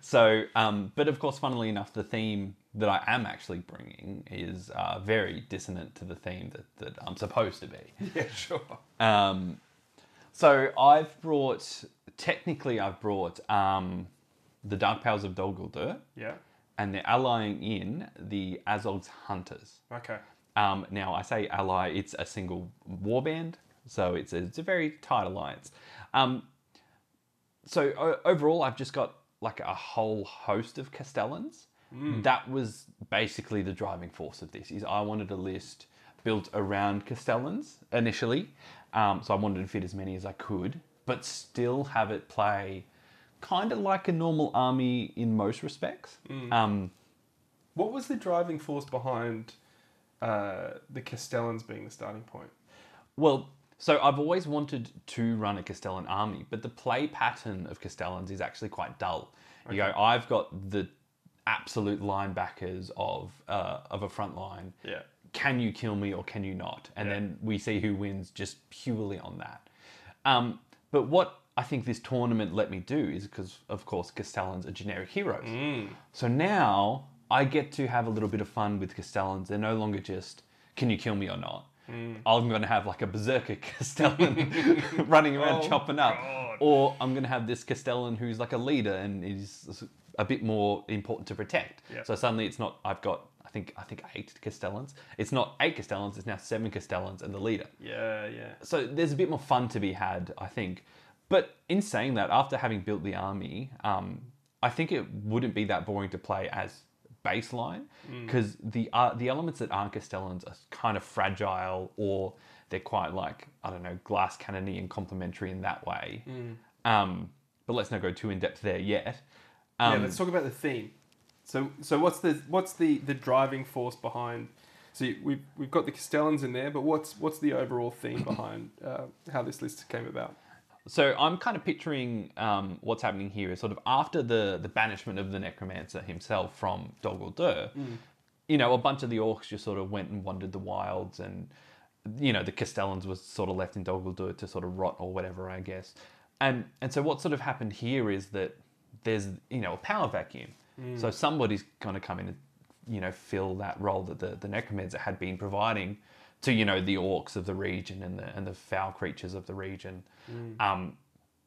So, um, but of course, funnily enough, the theme that I am actually bringing is uh, very dissonant to the theme that, that I'm supposed to be. yeah, sure. Um, so I've brought, technically, I've brought um, the Dark Powers of Dol Guldur, Yeah. and they're allying in the Azog's Hunters. Okay. Um, now, I say ally, it's a single warband, so it's a, it's a very tight alliance. Um, so o- overall, I've just got like a whole host of Castellans. That was basically the driving force of this. Is I wanted a list built around Castellans initially, um, so I wanted to fit as many as I could, but still have it play kind of like a normal army in most respects. Um, What was the driving force behind uh, the Castellans being the starting point? Well, so I've always wanted to run a Castellan army, but the play pattern of Castellans is actually quite dull. You go, I've got the absolute linebackers of uh, of a front line. Yeah. Can you kill me or can you not? And Yeah. then we see who wins just purely on that. Um, but what I think this tournament let me do is because, of course, Castellans are generic heroes. So now I get to have a little bit of fun with Castellans. They're no longer just, can you kill me or not? I'm going to have like a berserker Castellan running around Oh, chopping up. God. Or I'm going to have this Castellan who's like a leader and is a bit more important to protect. Yeah. So suddenly it's not, I've got, I think, I think eight Castellans. It's not eight Castellans, it's now seven Castellans and the leader Yeah, yeah. so there's a bit more fun to be had, I think. But in saying that, after having built the army, um, I think it wouldn't be that boring to play as baseline because the uh, the elements that aren't Castellans are kind of fragile or they're quite like I don't know glass cannony and complementary in that way. Um, but let's not go too in depth there yet. yeah, Um, let's talk about the theme. So, so what's the what's the the driving force behind? So you- we've we've got the Castellans in there, but what's what's the overall theme behind uh, how this list came about? So I'm kind of picturing um, what's happening here is sort of after the the banishment of the necromancer himself from Dol Guldur, you know, a bunch of the orcs just sort of went and wandered the wilds, and you know, the Castellans was sort of left in Dol Guldur to sort of rot or whatever, I guess. And and so what sort of happened here is that there's you know a power vacuum. So somebody's going to come in and you know fill that role that the the necromancer had been providing to you know the orcs of the region and the and the foul creatures of the region. Um,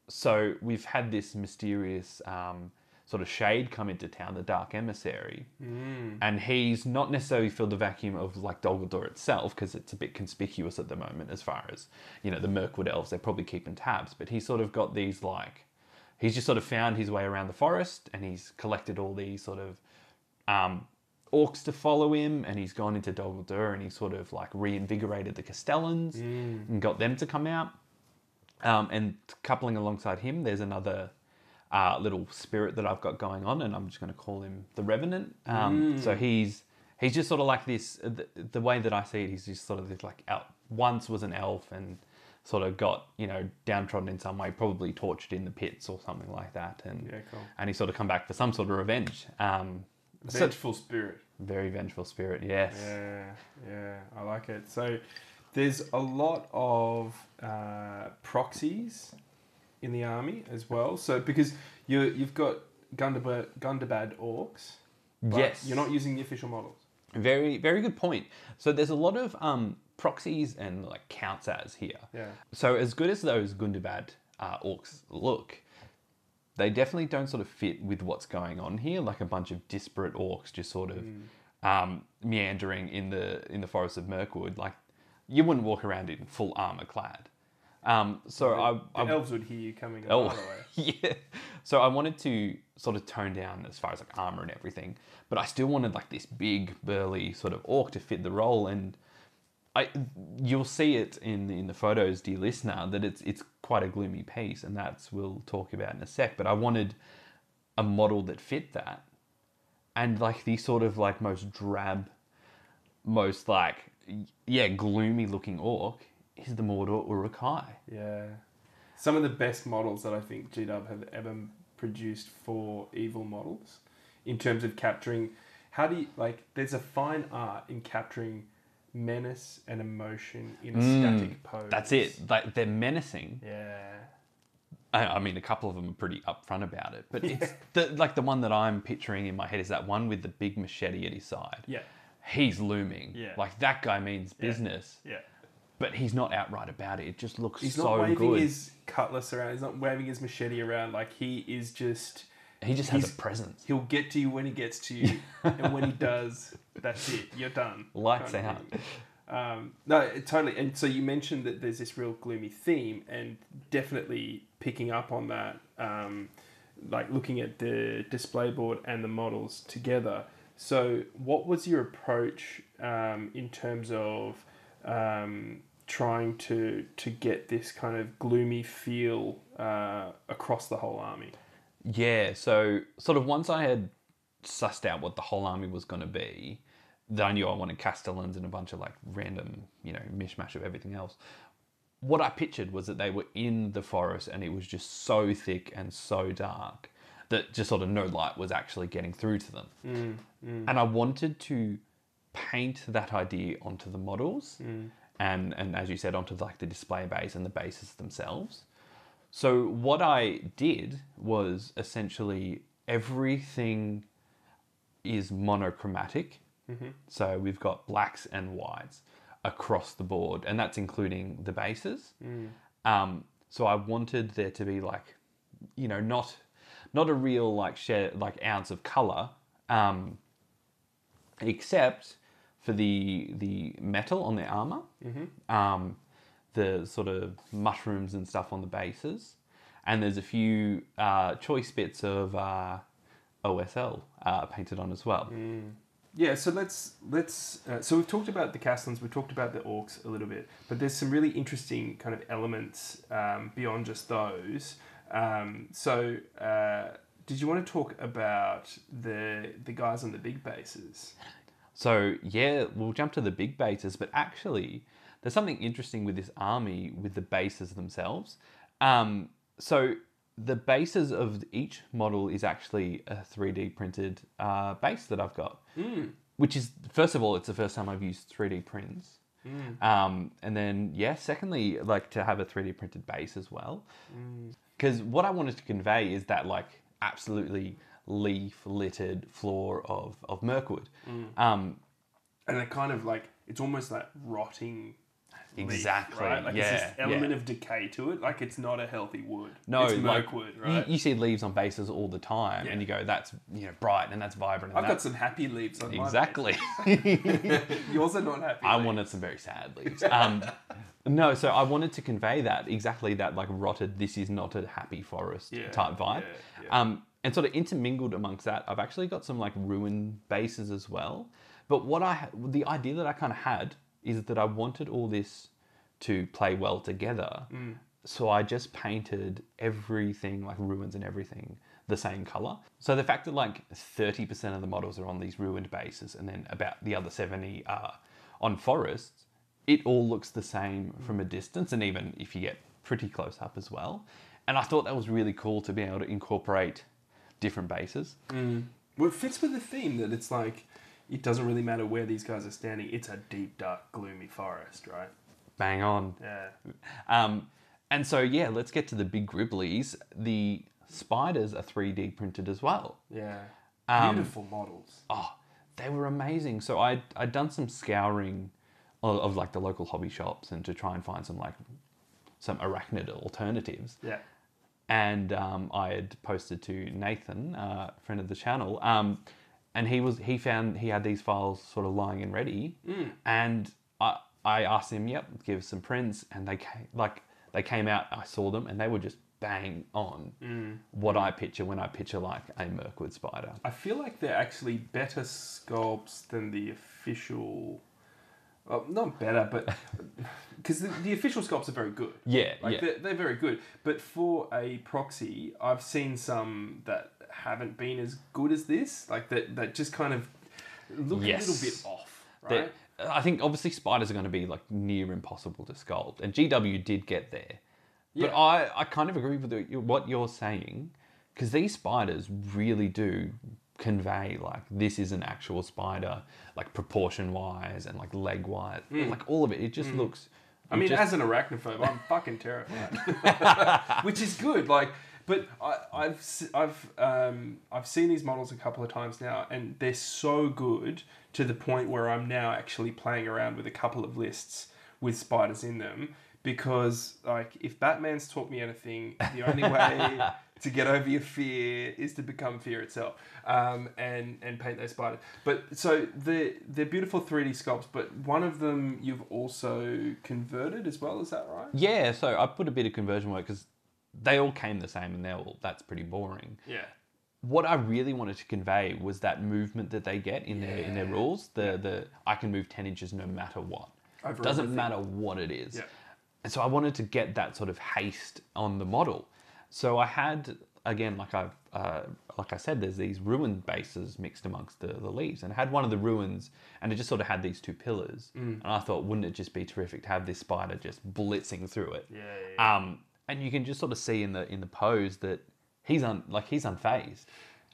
so we've had this mysterious um, sort of shade come into town, the Dark Emissary, and he's not necessarily filled the vacuum of like Dol Guldur itself because it's a bit conspicuous at the moment as far as you know the Mirkwood elves. They're probably keeping tabs, but he's sort of got these like he's just sort of found his way around the forest and he's collected all these sort of um, orcs to follow him, and he's gone into Dol Guldur and he sort of like reinvigorated the Castellans and got them to come out. Um, and coupling alongside him, there's another uh, little spirit that I've got going on, and I'm just going to call him the Revenant. Um, So he's he's just sort of like this. uh, The, the way that I see it, he's just sort of this like elf. Once was an elf and sort of got you know downtrodden in some way, probably tortured in the pits or something like that, and Yeah, cool. and he sort of come back for some sort of revenge. Um, Vengeful spirit. very vengeful spirit, yes. Yeah, yeah, I like it. So there's a lot of uh, proxies in the army as well. So because you you've got Gundabad, Gundabad orcs, but Yes. you're not using the official models. Very, very good point. So there's a lot of um, proxies and like counts as here. Yeah. So as good as those Gundabad uh, orcs look, they definitely don't sort of fit with what's going on here. Like a bunch of disparate orcs just sort of um, meandering in the in the forest of Mirkwood. Like you wouldn't walk around in full armor clad. Um, so I, The I elves would hear you coming a Oh, mile away. yeah. So I wanted to sort of tone down as far as like armor and everything, but I still wanted like this big, burly sort of orc to fit the role. And I, you'll see it in in the photos, dear listener, that it's it's quite a gloomy piece, and that's we'll talk about in a sec. But I wanted a model that fit that, and like the sort of like most drab, most like yeah gloomy looking orc is the Mordor Uruk-hai. Yeah. some of the best models that I think GW have ever produced for evil models in terms of capturing how do you like there's a fine art in capturing menace and emotion in a static pose. Mm, That's it. Like they're menacing. Yeah. I, I mean, a couple of them are pretty upfront about it, but it's the, like the one that I'm picturing in my head is that one with the big machete at his side. Yeah. He's looming. Yeah. Like that guy means business, Yeah. but he's not outright about it. It just looks He's so not waving good. his cutlass around. He's not waving his machete around. Like he is just. He just has a presence. He'll get to you when he gets to you, and when he does, that's it. You're done. Lights Kind out. Um, no, it- totally. And so you mentioned that there's this real gloomy theme, and definitely picking up on that, um, like looking at the display board and the models together. So, what was your approach um, in terms of um, trying to to get this kind of gloomy feel uh, across the whole army? Yeah, so sort of once I had sussed out what the whole army was going to be, then I knew I wanted Castellans and a bunch of like random, you know, mishmash of everything else. What I pictured was that they were in the forest and it was just so thick and so dark that just sort of no light was actually getting through to them. Mm, mm. And I wanted to paint that idea onto the models mm. and, and as you said, onto like the display base and the bases themselves. So what I did was essentially everything is monochromatic. So we've got blacks and whites across the board, and that's including the bases. Um, so I wanted there to be like, you know, not not a real like share like ounce of color, um, except for the the metal on the armor, um, the sort of mushrooms and stuff on the bases, and there's a few uh, choice bits of uh, OSL uh, painted on as well. Yeah, so let's let's. Uh, so we've talked about the Castellans, we've talked about the orcs a little bit, but there's some really interesting kind of elements um, beyond just those. Um, so, uh, did you want to talk about the the guys on the big bases? So yeah, we'll jump to the big bases, but actually, there's something interesting with this army with the bases themselves. Um, so the bases of each model is actually a 3D printed uh, base that I've got, which is first of all, it's the first time I've used 3D prints. Um, and then yeah, secondly, like to have a 3D printed base as well, because what I wanted to convey is that like absolutely leaf littered floor of of Mirkwood. Um, And it kind of like it's almost like rotting. Exactly, right? Like yeah, it's this element yeah. of decay to it. Like it's not a healthy wood. No, it's like you- right? you, see leaves on bases all the time, Yeah. and you go, "That's you know bright and that's vibrant." And I've got some happy leaves on exactly. Yours are not happy. I leaves. wanted some very sad leaves. Um, no, so I wanted to convey that exactly that like rotted. This is not a happy forest Yeah, type vibe. Um, and sort of intermingled amongst that, I've actually got some like ruin bases as well. But what I the idea that I kind of had is that I wanted all this to play well together. Mm. So I just painted everything like ruins and everything the same color. So the fact that like 30% of the models are on these ruined bases and then about the other 70 are on forests, it all looks the same from a distance and even if you get pretty close up as well. And I thought that was really cool to be able to incorporate different bases. Well, it fits with the theme that it's like it doesn't really matter where these guys are standing. It's a deep, dark, gloomy forest, right? Bang on. Yeah. Um, and so, yeah, let's get to the big gribblies. The spiders are 3D printed as well. Yeah. Um, Beautiful models. Oh, they were amazing. So I'd, I'd done some scouring of, of like the local hobby shops and to try and find some like some arachnid alternatives. Yeah. and um, I had posted to Nathan, uh, friend of the channel, um, and he was he found he had these files sort of lying and ready, mm. and I I asked him, yep, give us some prints, and they came like they came out. I saw them, and they were just bang on mm. what I mm. picture when I picture like a Mirkwood spider. I feel like they're actually better sculpts than the official. Well, not better, but because the, the official sculpts are very good. Yeah, Like yeah. they're, they're very good. But for a proxy, I've seen some that haven't been as good as this. Like that, that just kind of look Yes. a little bit off, right? I think obviously spiders are going to be like near impossible to sculpt, and GW did get there. But I, I kind of agree with the, what you're saying because these spiders really do convey like this is an actual spider, like proportion wise and like leg wise, hmm. like all of it. It just hmm. looks. I mean, just- as an arachnophobe, I'm fucking terrified, which is good. Like, but I, I've s- I've um, I've seen these models a couple of times now, and they're so good to the point where I'm now actually playing around with a couple of lists with spiders in them because, like, if Batman's taught me anything, the only way to get over your fear is to become fear itself, um, and and paint those spiders. But so they're they're beautiful 3D sculpts, but one of them you've also converted as well. Is that right? yeah, so I put a bit of conversion work because they all came the same and they're all that's pretty boring. Yeah. what I really wanted to convey was that movement that they get in their in their rules. The the I can move ten inches no matter what. Over Doesn't everything. matter what it is. Yeah. And so I wanted to get that sort of haste on the model. So I had again, like I uh, like I said, there's these ruined bases mixed amongst the, the leaves, and I had one of the ruins, and it just sort of had these two pillars, Mm. and I thought, wouldn't it just be terrific to have this spider just blitzing through it? Yeah, yeah, Um, and you can just sort of see in the in the pose that he's un like he's unfazed.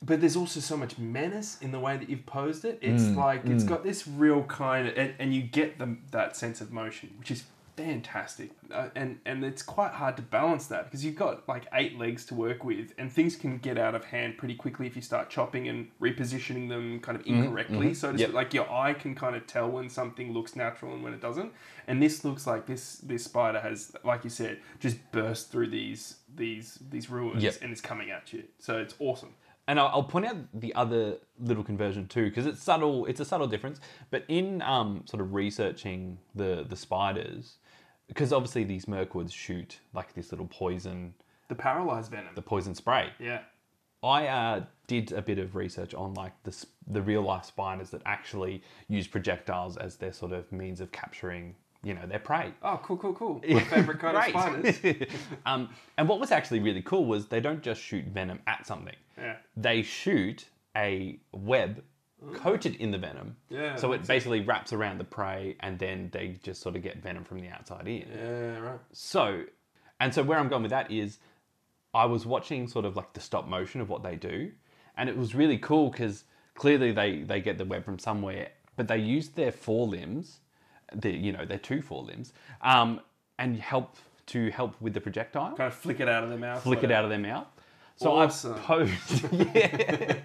But there's also so much menace in the way that you've posed it. It's Mm, like it's got this real kind of, and, and you get the, that sense of motion, which is fantastic. Uh, and and it's quite hard to balance that because you've got like eight legs to work with, and things can get out of hand pretty quickly if you start chopping and repositioning them kind of incorrectly. So to Mm-hmm, Yep. speak, like your eye can kind of tell when something looks natural and when it doesn't. And this looks like this this spider has, like you said, just burst through these these these ruins Yep. and is coming at you. So it's awesome. And I'll I'll point out the other little conversion too, because it's subtle. It's a subtle difference. But in um, sort of researching the the spiders, because obviously these Mirkwoods shoot like this little poison, The paralyzed venom. the poison spray. yeah. I uh, did a bit of research on like the s- the real life spiders that actually use projectiles as their sort of means of capturing, you know, their prey. Oh, cool, cool, cool. My favorite kind of spiders. Um, and what was actually really cool was they don't just shoot venom at something. Yeah. They shoot a web coated in the venom. Yeah, So it basically wraps around the prey and then they just sort of get venom from the outside in. Yeah, right. So, and so where I'm going with that is I was watching sort of like the stop motion of what they do. And it was really cool because clearly they, they get the web from somewhere, but they use their forelimbs, the, you know, their two forelimbs, um, and help to help with the projectile Kind of flick it out of their mouth. flick it out of their mouth. So Awesome. I posed, yeah.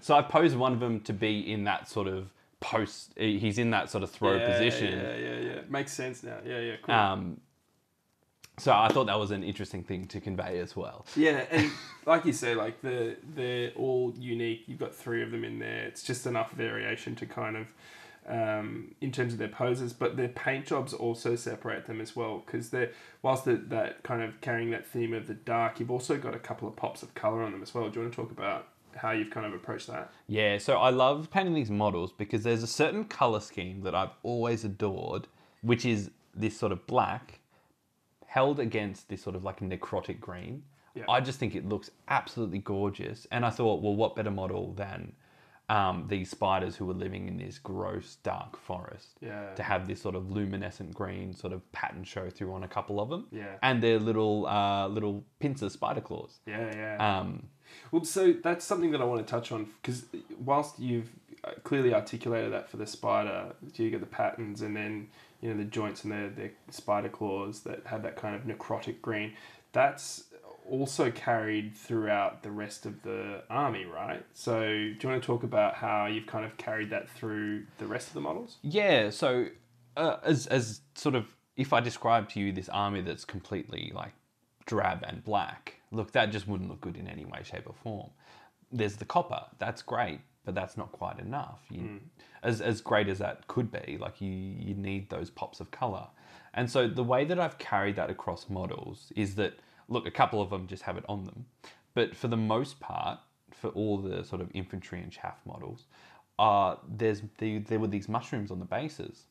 so I posed one of them to be in that sort of post. He's in that sort of throw yeah, position. Yeah, yeah, yeah. Makes sense now. Yeah, yeah, cool. Um, so I thought that was an interesting thing to convey as well. yeah, and like you say, like the they're all unique. You've got three of them in there. It's just enough variation to kind of, um, in terms of their poses, but their paint jobs also separate them as well because they're whilst the, that kind of carrying that theme of the dark, you've also got a couple of pops of color on them as well. Do you want to talk about how you've kind of approached that? Yeah, so I love painting these models because there's a certain color scheme that I've always adored, which is this sort of black held against this sort of like necrotic green. Yeah. I just think it looks absolutely gorgeous. And I thought, well, what better model than um, these spiders who were living in this gross, dark forest Yeah. to have this sort of luminescent green sort of pattern show through on a couple of them. Yeah. And their little uh, little pincer spider claws. Yeah, yeah. Um, Well, so that's something that I want to touch on because whilst you've uh, clearly articulated that for the spider, you get the patterns and then you know the joints and the the spider claws that have that kind of necrotic green. That's also carried throughout the rest of the army, right? So, do you want to talk about how you've kind of carried that through the rest of the models? Yeah, so uh, as as sort of if I describe to you this army that's completely like drab and black, look, that just wouldn't look good in any way, shape, or form. There's the copper, that's great, but that's not quite enough. You, As as great as that could be, like you you need those pops of color. And so the way that I've carried that across models is that look, a couple of them just have it on them, but for the most part, for all the sort of infantry and chaff models, uh, there's the, there were these mushrooms on the bases.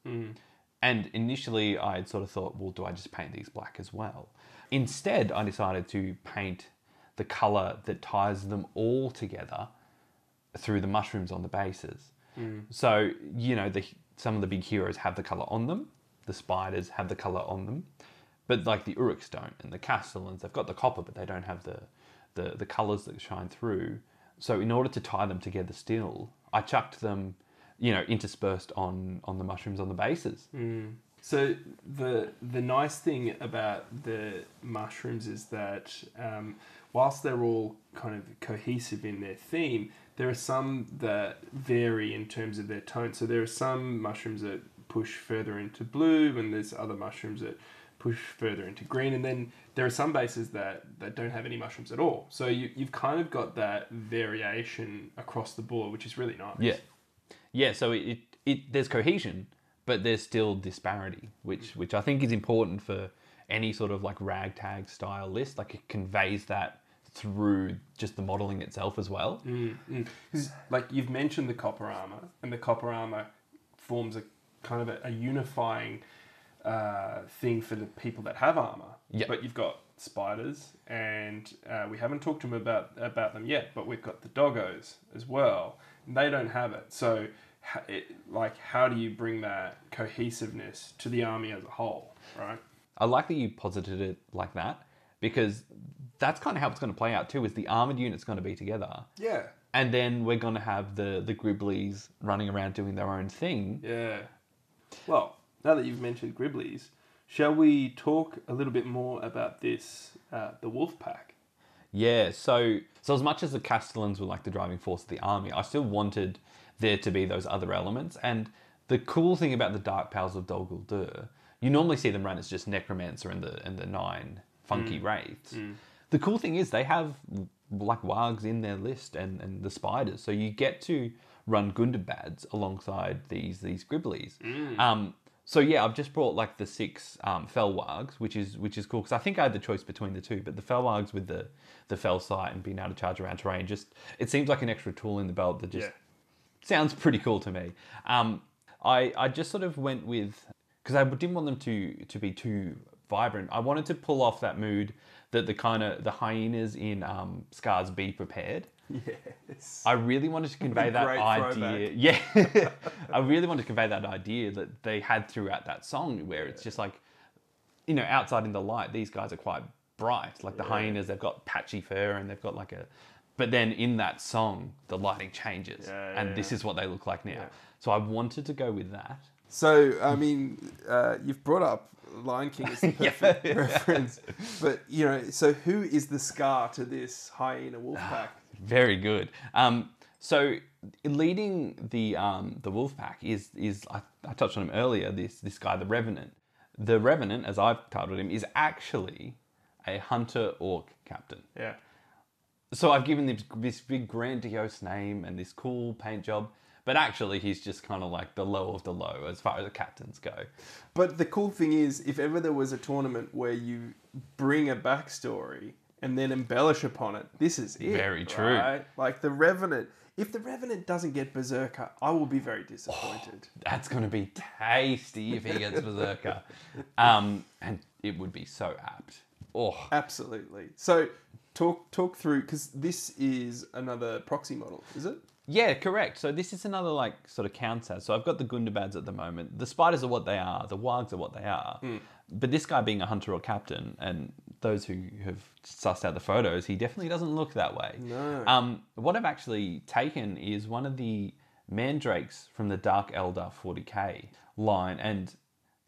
And initially, I had sort of thought, well, do I just paint these black as well? Instead, I decided to paint the color that ties them all together through the mushrooms on the bases. So, you know, the, some of the big heroes have the color on them, the spiders have the color on them, but like the Uruks don't, and the Castellans, they've got the copper, but they don't have the the the colors that shine through. So in order to tie them together, still, I chucked them, you know, interspersed on on the mushrooms on the bases. So the the nice thing about the mushrooms is that um, whilst they're all kind of cohesive in their theme, there are some that vary in terms of their tone. So there are some mushrooms that push further into blue, and there's other mushrooms that push further into green, and then there are some bases that, that don't have any mushrooms at all. So you, you've kind of got that variation across the board, which is really nice. Yeah, yeah. So it, it, it there's cohesion, but there's still disparity, which mm. which I think is important for any sort of like ragtag style list. Like it conveys that through just the modeling itself as well. Mm, mm. Because, like you've mentioned the copper armor, and the copper armor forms a kind of a, a unifying uh, thing for the people that have armor. Yeah. But you've got spiders, and uh, we haven't talked to them about about them yet. But we've got the doggos as well. And they don't have it. So, it, like, how do you bring that cohesiveness to the army as a whole? Right. I like that you posited it like that because that's kind of how it's going to play out too. Is the armored unit's going to be together, Yeah. and then we're going to have the the Griblies running around doing their own thing. Yeah. Well, now that you've mentioned Griblies, shall we talk a little bit more about this, uh, the Wolf Pack? Yeah, so so as much as the Castellans were like the driving force of the army, I still wanted there to be those other elements. And the cool thing about the Dark Powers of Dol Guldur, you normally see them run as just Necromancer and the and the nine funky wraiths. The cool thing is they have like wargs in their list and, and the spiders, so you get to run Gundabad's alongside these these Griblies. Um, so yeah, I've just brought like the six um, Fell Wargs, which is which is cool because I think I had the choice between the two, but the Fell Wargs with the the Fell sight and being able to charge around terrain just it seems like an extra tool in the belt that just Yeah. sounds pretty cool to me. Um, I I just sort of went with because I didn't want them to to be too vibrant. I wanted to pull off that mood that the kind of the hyenas in um, Scars Be Prepared. Yes. I really wanted to convey that idea. Yeah, I really wanted to convey that idea that they had throughout that song, where it's just like, you know, outside in the light, these guys are quite bright. Like the hyenas, they've got patchy fur and they've got like a, but then in that song, the lighting changes, Yeah, and yeah, this is what they look like now. Yeah. So I wanted to go with that. So, I mean, uh, you've brought up Lion King as the perfect reference, but you know, so who is the scar to this hyena wolf pack? Very good. Um, so leading the um, the wolf pack is is I, I touched on him earlier. This this guy, the Revenant. The Revenant, as I've titled him, is actually a hunter orc captain. yeah. So I've given him this big grandiose name and this cool paint job, but actually he's just kind of like the low of the low as far as the captains go. But the cool thing is, if ever there was a tournament where you bring a backstory and then embellish upon it, this is it. Very true. right? Like the Revenant. If the Revenant doesn't get Berserker, I will be very disappointed. That's going to be tasty if he gets Berserker. Um, and it would be so apt. Oh, Absolutely. So, talk talk through because this is another proxy model, is it? Yeah, correct. So this is another like sort of counter. So I've got the Gundabads at the moment. The spiders are what they are. The wargs are what they are. But this guy being a hunter or captain, and those who have sussed out the photos, he definitely doesn't look that way. No. Um, what I've actually taken is one of the mandrakes from the Dark Eldar 40k line, and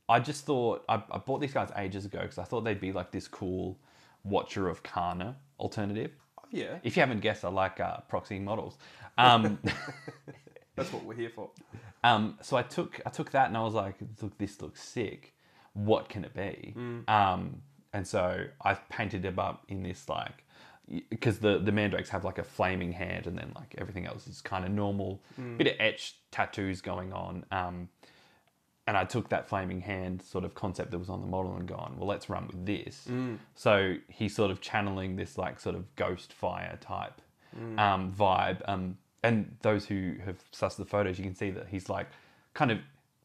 I just thought I, I bought these guys ages ago because I thought they'd be like this cool Watcher of Karna alternative. Oh, yeah, If you haven't guessed, I like uh, proxy models. Um, that's what we're here for. um, so I took I took that and I was like, look, this looks sick. What can it be? Um, and so I painted him up in this like because the the mandrakes have like a flaming hand and then like everything else is kind of normal. Bit of etched tattoos going on. Um, and I took that flaming hand sort of concept that was on the model and gone, well, let's run with this. So he's sort of channeling this like sort of ghost fire type um, vibe. Um, and those who have sussed the photos, you can see that he's like kind of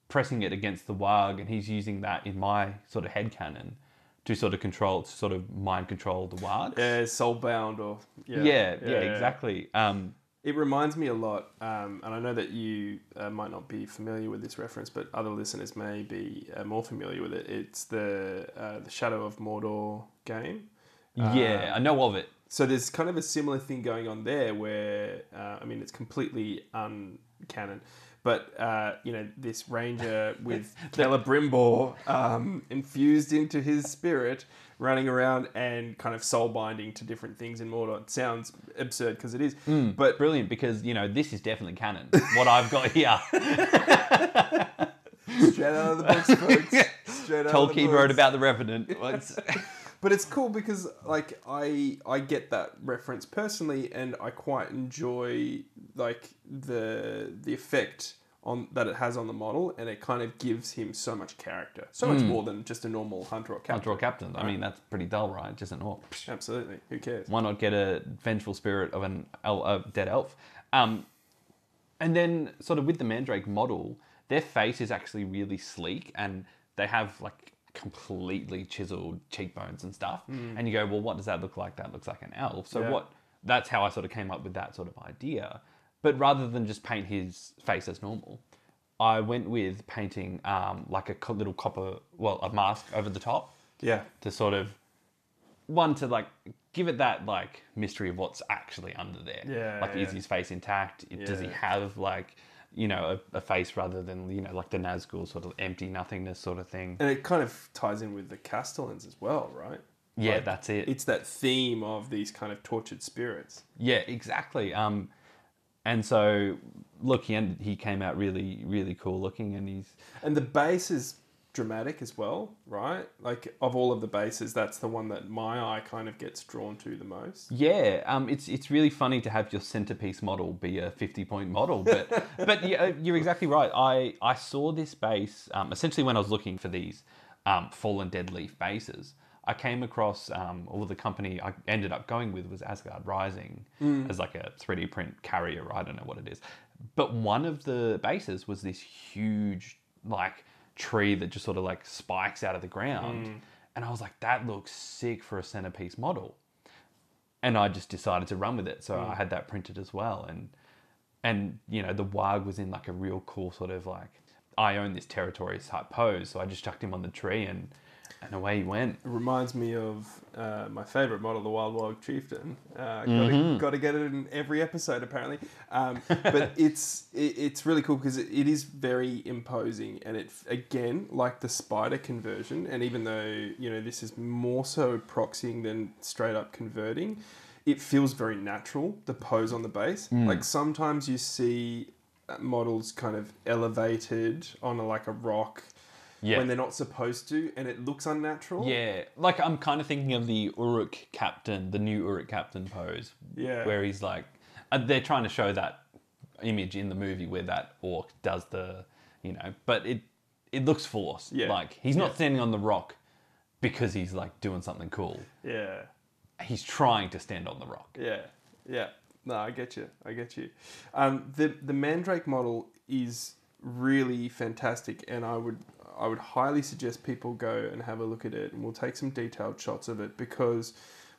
pressing it against the warg, and he's using that in my sort of head canon to sort of control, to sort of mind control the wargs. Yeah, soulbound or yeah, Yeah, yeah, exactly. Um, It reminds me a lot, um, and I know that you uh, might not be familiar with this reference, but other listeners may be uh, more familiar with it. It's the uh, the Shadow of Mordor game. yeah, I know of it. So there's kind of a similar thing going on there, where uh, I mean it's completely uncanon, but uh, you know this ranger with Celebrimbor um, infused into his spirit, running around and kind of soul binding to different things in Mordor. It sounds absurd because it is, but Brilliant, because you know this is definitely canon. What I've got here, straight out of the books, folks. Straight out of the Tolkien wrote about the Revenant. But it's cool because like I I get that reference personally, and I quite enjoy like the the effect on that it has on the model, and it kind of gives him so much character, so much more than just a normal hunter or captain. Hunter or captain. I mean, that's pretty dull, right? Just an orc. Absolutely, who cares? Why not get a vengeful spirit of an el- a dead elf? Um, and then, sort of with the Mandrake model, their face is actually really sleek, and they have like completely chiseled cheekbones and stuff. And you go, well, what does that look like? That looks like an elf. So Yeah. what? That's how I sort of came up with that sort of idea. But rather than just paint his face as normal, I went with painting um, like a little copper, well, a mask over the top Yeah, to sort of one to like give it that like mystery of what's actually under there. Yeah, Like, is his face intact? Does he have like you know a, a face rather than you know like the Nazgul sort of empty nothingness sort of thing? and it kind of ties in with the Castellans as well, right? Yeah, Like, that's it. It's that theme of these kind of tortured spirits. Yeah, exactly. Um, and so look, he ended, he came out really really cool looking, and he's And the base is dramatic as well, right? Like of all of the bases, that's the one that my eye kind of gets drawn to the most. Yeah, um, it's it's really funny to have your centerpiece model be a fifty point model, but but yeah, you're exactly right. I I saw this base um, essentially when I was looking for these um, fallen dead leaf bases. I came across um, all the company I ended up going with was Asgard Rising as like a 3D print carrier. I don't know what it is, but one of the bases was this huge like tree that just sort of like spikes out of the ground, mm. and I was like, that looks sick for a centerpiece model. And I just decided to run with it. So I mm. had that printed as well, and and you know the Wag was in like a real cool sort of like I own this territory type pose. So I just chucked him on the tree and and away he went. It reminds me of uh, my favorite model, the Wild Warg Chieftain. Uh, got, Mm-hmm. to, got to get it in every episode apparently. Um, but it's it, it's really cool because it, it is very imposing, and it again like the spider conversion. And even though you know this is more so proxying than straight up converting, it feels very natural. The pose on the base, Mm. like sometimes you see uh, models kind of elevated on a, like a rock. Yeah. When they're not supposed to, and it looks unnatural. Yeah, like I'm kind of thinking of the Uruk captain, the new Uruk captain pose. Yeah. Where he's like, they're trying to show that image in the movie where that orc does the, you know, but it it looks forced. Yeah. Like he's not Yeah. standing on the rock because he's like doing something cool. Yeah. He's trying to stand on the rock. Yeah, yeah. No, I get you. I get you. Um, the the Mandrake model is really fantastic, and I would I would highly suggest people go and have a look at it, and we'll take some detailed shots of it because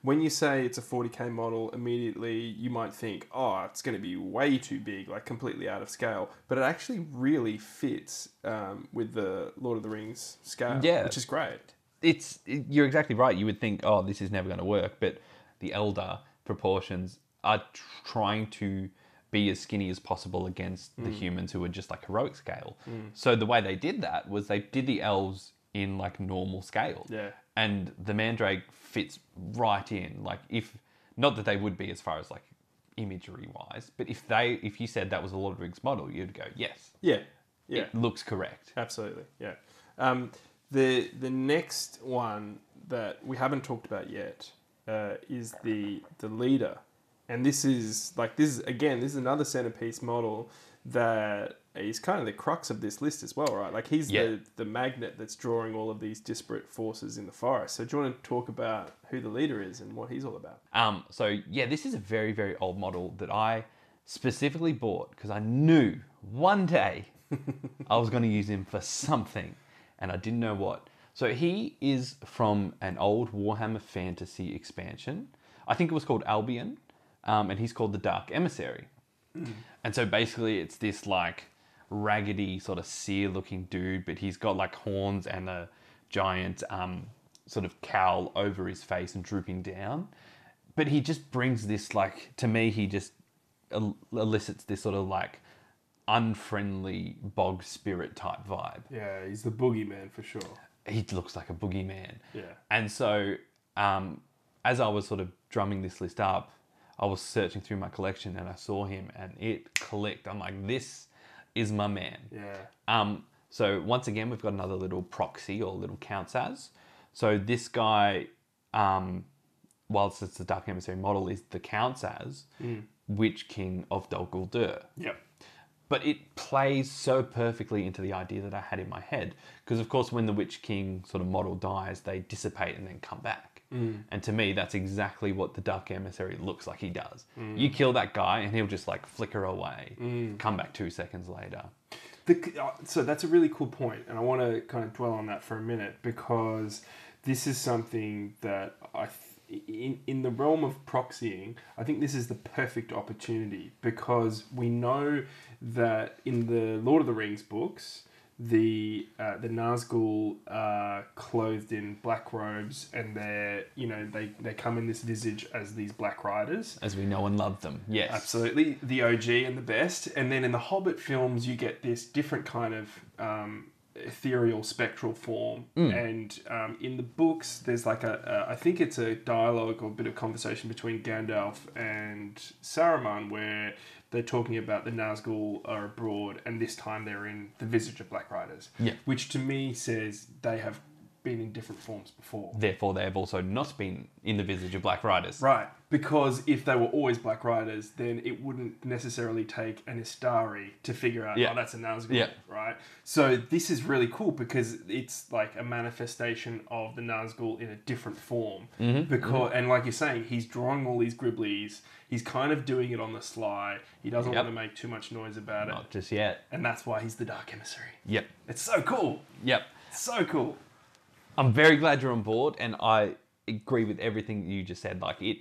when you say it's a 40k model, immediately you might think, oh, it's going to be way too big, like completely out of scale. But it actually really fits um, with the Lord of the Rings scale, Yeah. which is great. it's you're exactly right. You would think, oh, this is never going to work, but the Eldar proportions are tr- trying to be as skinny as possible against the humans who are just like heroic scale. So the way they did that was they did the elves in like normal scale. Yeah. And the mandrake fits right in. Like if not that they would be as far as like imagery wise, but if they if you said that was a Lord of the Rings model, you'd go, yes, Yeah, yeah. it looks correct. Absolutely, yeah. Um, the the next one that we haven't talked about yet uh, is the the leader, and this is like this is again this is another centerpiece model that is kind of the crux of this list as well, right? Like he's Yeah. the the magnet that's drawing all of these disparate forces in the forest. So do you want to talk about who the leader is and what he's all about? Um, so yeah, this is a very, very old model that I specifically bought because I knew one day I was going to use him for something, and I didn't know what. So he is from an old Warhammer Fantasy expansion. I think it was called Albion, um, and he's called the Dark Emissary. And so basically, it's this like raggedy sort of seer looking dude, but he's got like horns and a giant um, sort of cowl over his face and drooping down. But he just brings this like to me, he just el- elicits this sort of like unfriendly bog spirit type vibe. Yeah, he's the boogeyman for sure. He looks like a boogeyman. Yeah. And so, um, as I was sort of drumming this list up, I was searching through my collection and I saw him and it clicked. I'm like, this is my man. Yeah. Um, so once again, we've got another little proxy or little counts as. So this guy, um, whilst it's the Dark Emissary model, is the counts as Witch King of Dol Guldur Yep. but it plays so perfectly into the idea that I had in my head. Because of course, when the Witch King sort of model dies, they dissipate and then come back. Mm. And to me, that's exactly what the Dark Emissary looks like he does. Mm. You kill that guy, and he'll just like flicker away, mm. come back two seconds later. The, uh, so that's a really cool point, and I want to kind of dwell on that for a minute because this is something that I, th- in in the realm of proxying, I think this is the perfect opportunity because we know that in the Lord of the Rings books, the uh, the Nazgul are clothed in black robes, and they're you know they they come in this visage as these black riders. As we know and love them. Yes. Absolutely, the OG and the best. And then in the Hobbit films, you get this different kind of um, ethereal, spectral form. And um, in the books, there's like a, a, I think it's a dialogue or a bit of conversation between Gandalf and Saruman where they're talking about the Nazgul are abroad, and this time they're in the visage of Black Riders. Yeah. Which to me says they have been in different forms before. Therefore, they have also not been in the visage of Black Riders. Right, because if they were always Black Riders, then it wouldn't necessarily take an Istari to figure out, Yeah. oh, that's a Nazgul, Yeah. right? So this is really cool because it's like a manifestation of the Nazgul in a different form. Mm-hmm. Because and like you're saying, he's drawing all these Griblies. He's kind of doing it on the sly. He doesn't Yep. want to make too much noise about it, Not just yet. and that's why he's the Dark Emissary. Yep. It's so cool. Yep. So cool. I'm very glad you're on board, and I agree with everything you just said. Like it,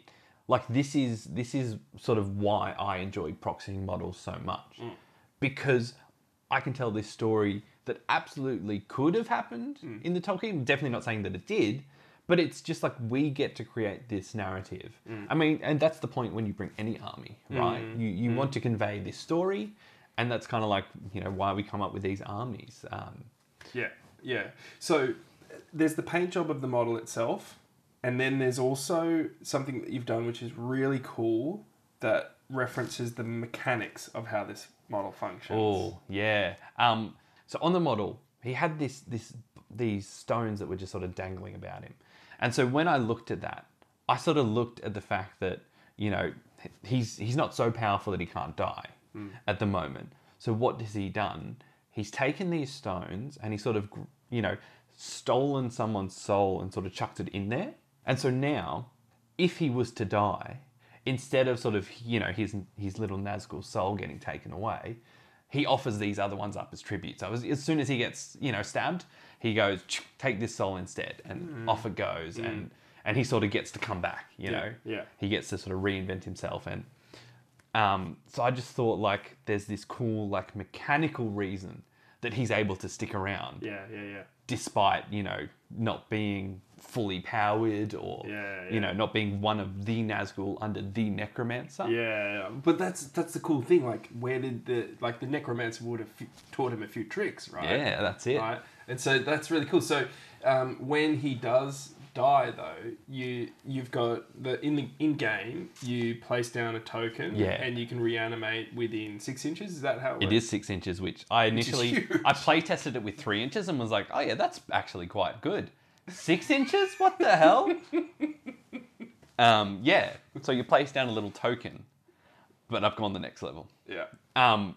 like this is this is sort of why I enjoy proxying models so much, mm. because I can tell this story that absolutely could have happened mm. in the Tolkien. Definitely not saying that it did, but it's just like we get to create this narrative. Mm. I mean, and that's the point when you bring any army, right? You you want to convey this story, and that's kind of like you know why we come up with these armies. Um, Yeah, yeah. So there's the paint job of the model itself, and then there's also something that you've done which is really cool that references the mechanics of how this model functions. Oh yeah. Um, so on the model, he had this this these stones that were just sort of dangling about him, and so when I looked at that, I sort of looked at the fact that you know he's he's not so powerful that he can't die at the moment. So what has he done? He's taken these stones and he sort of you know stolen someone's soul and sort of chucked it in there. And so now, if he was to die, instead of sort of you know his his little Nazgul soul getting taken away, he offers these other ones up as tribute. So as, as soon as he gets you know stabbed, he goes take this soul instead, and off it goes, and and he sort of gets to come back. You know, yeah. he gets to sort of reinvent himself, and um, so I just thought like there's this cool like mechanical reason that he's able to stick around Yeah, yeah, yeah. despite you know not being fully powered or Yeah, you know not being one of the Nazgul under the Necromancer. Yeah, but that's that's the cool thing. Like, where did the like the necromancer would have f- taught him a few tricks, right? Yeah, that's it. right? And so that's really cool. So um, when he does die, though, you you've got the in the in game you place down a token, Yeah. and you can reanimate within six inches. Is that how it, It is six inches, which I initially huge. I play tested it with three inches and was like, oh yeah, that's actually quite good. Six inches? What the hell? um, yeah. So you place down a little token, but I've gone the next level. Yeah. Um,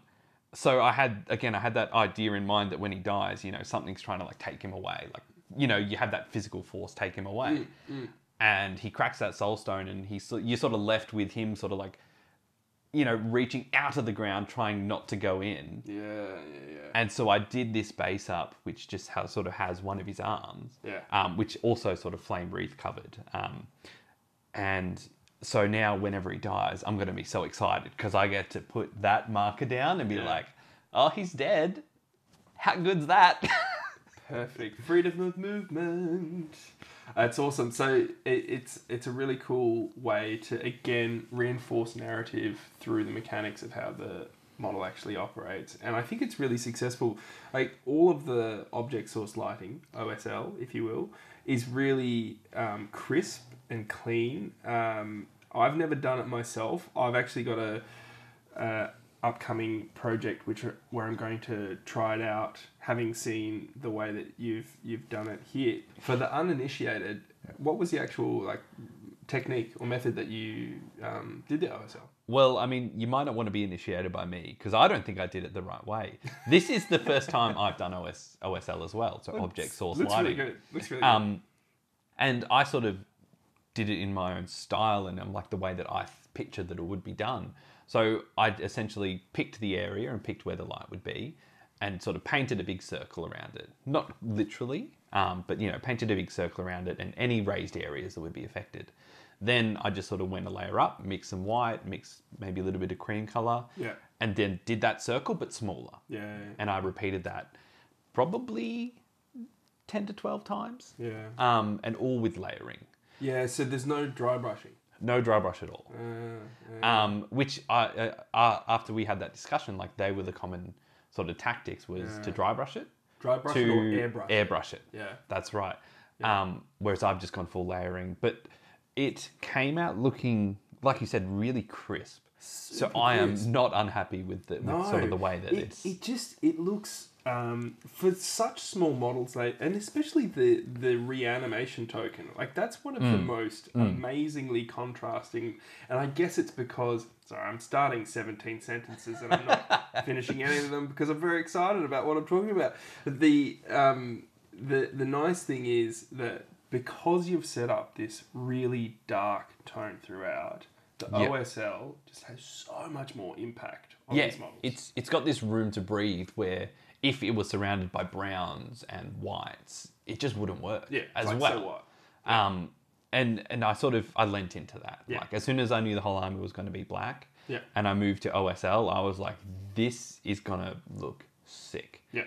so I had again, I had that idea in mind that when he dies, you know, something's trying to like take him away. Like, you know, you have that physical force take him away, and he cracks that soul stone, and he's so- you're sort of left with him, sort of like, you know, reaching out of the ground, trying not to go in. Yeah, yeah, yeah. And so I did this base up, which just has, sort of has one of his arms, Yeah. um, which also sort of flame wreath covered. Um, and so now whenever he dies, I'm gonna be so excited because I get to put that marker down and be Yeah. like, oh, he's dead. How good's that? Perfect. Freedom of movement. That's awesome. So it, it's it's a really cool way to again reinforce narrative through the mechanics of how the model actually operates, and I think it's really successful. Like all of the object source lighting (OSL), if you will, is really um, crisp and clean. Um, I've never done it myself. I've actually got a uh, upcoming project which are, where I'm going to try it out, having seen the way that you've you've done it here. For the uninitiated, what was the actual like technique or method that you um, did the OSL? Well, I mean, you might not want to be initiated by me because I don't think I did it the right way. This is the first time I've done OS, OSL as well, so object source Looks lighting. really good. Looks really good. Um, and I sort of did it in my own style and um, like the way that I pictured that it would be done. So I essentially picked the area and picked where the light would be, and sort of painted a big circle around it. Not literally, um, but you know, painted a big circle around it and any raised areas that would be affected. Then I just sort of went a layer up, mixed some white, mixed maybe a little bit of cream color, Yeah. and then did that circle but smaller. Yeah. And I repeated that probably ten to twelve times Yeah. um, and all with layering. Yeah. So there's no dry brushing. No dry brush at all. Uh, Um, which I, uh, uh, after we had that discussion, like they were the common sort of tactics was to dry brush it, dry brush to it or airbrush. airbrush it. Yeah. That's right. Um, whereas I've just gone full layering, but it came out looking like you said really crisp. so I am crisp. not unhappy with the with sort of the way that it, it's. it just it looks um, for such small models they and especially the the reanimation token like that's one of Mm. the most amazingly contrasting and i guess it's because sorry i'm starting 17 sentences and i'm not finishing any of them because i'm very excited about what i'm talking about the um the the nice thing is that because you've set up this really dark tone throughout the Yeah. OSL just has so much more impact on yeah, these models. it's it's got this room to breathe where if it was surrounded by browns and whites, it just wouldn't work. Yeah, as like, well. So what? Um, and and I sort of I lent into that. Yeah. Like as soon as I knew the whole army was going to be black, Yeah. and I moved to OSL, I was like, this is gonna look sick. Yeah.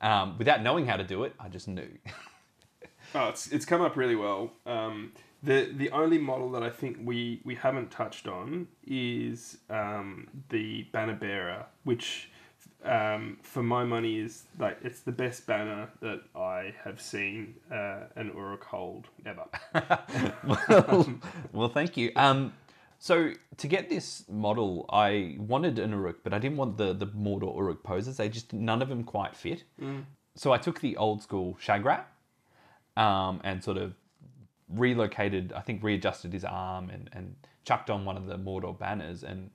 Um, without knowing how to do it, I just knew. Oh, it's it's come up really well. Um, the the only model that I think we we haven't touched on is um, the banner bearer, which um, for my money is like it's the best banner that I have seen uh, an Uruk hold ever. well, well, thank you. Um, so to get this model, I wanted an Uruk, but I didn't want the the Mordor Uruk poses. They just none of them quite fit. So I took the old school Shagrat um, and sort of relocated. I think readjusted his arm and and chucked on one of the Mordor banners. And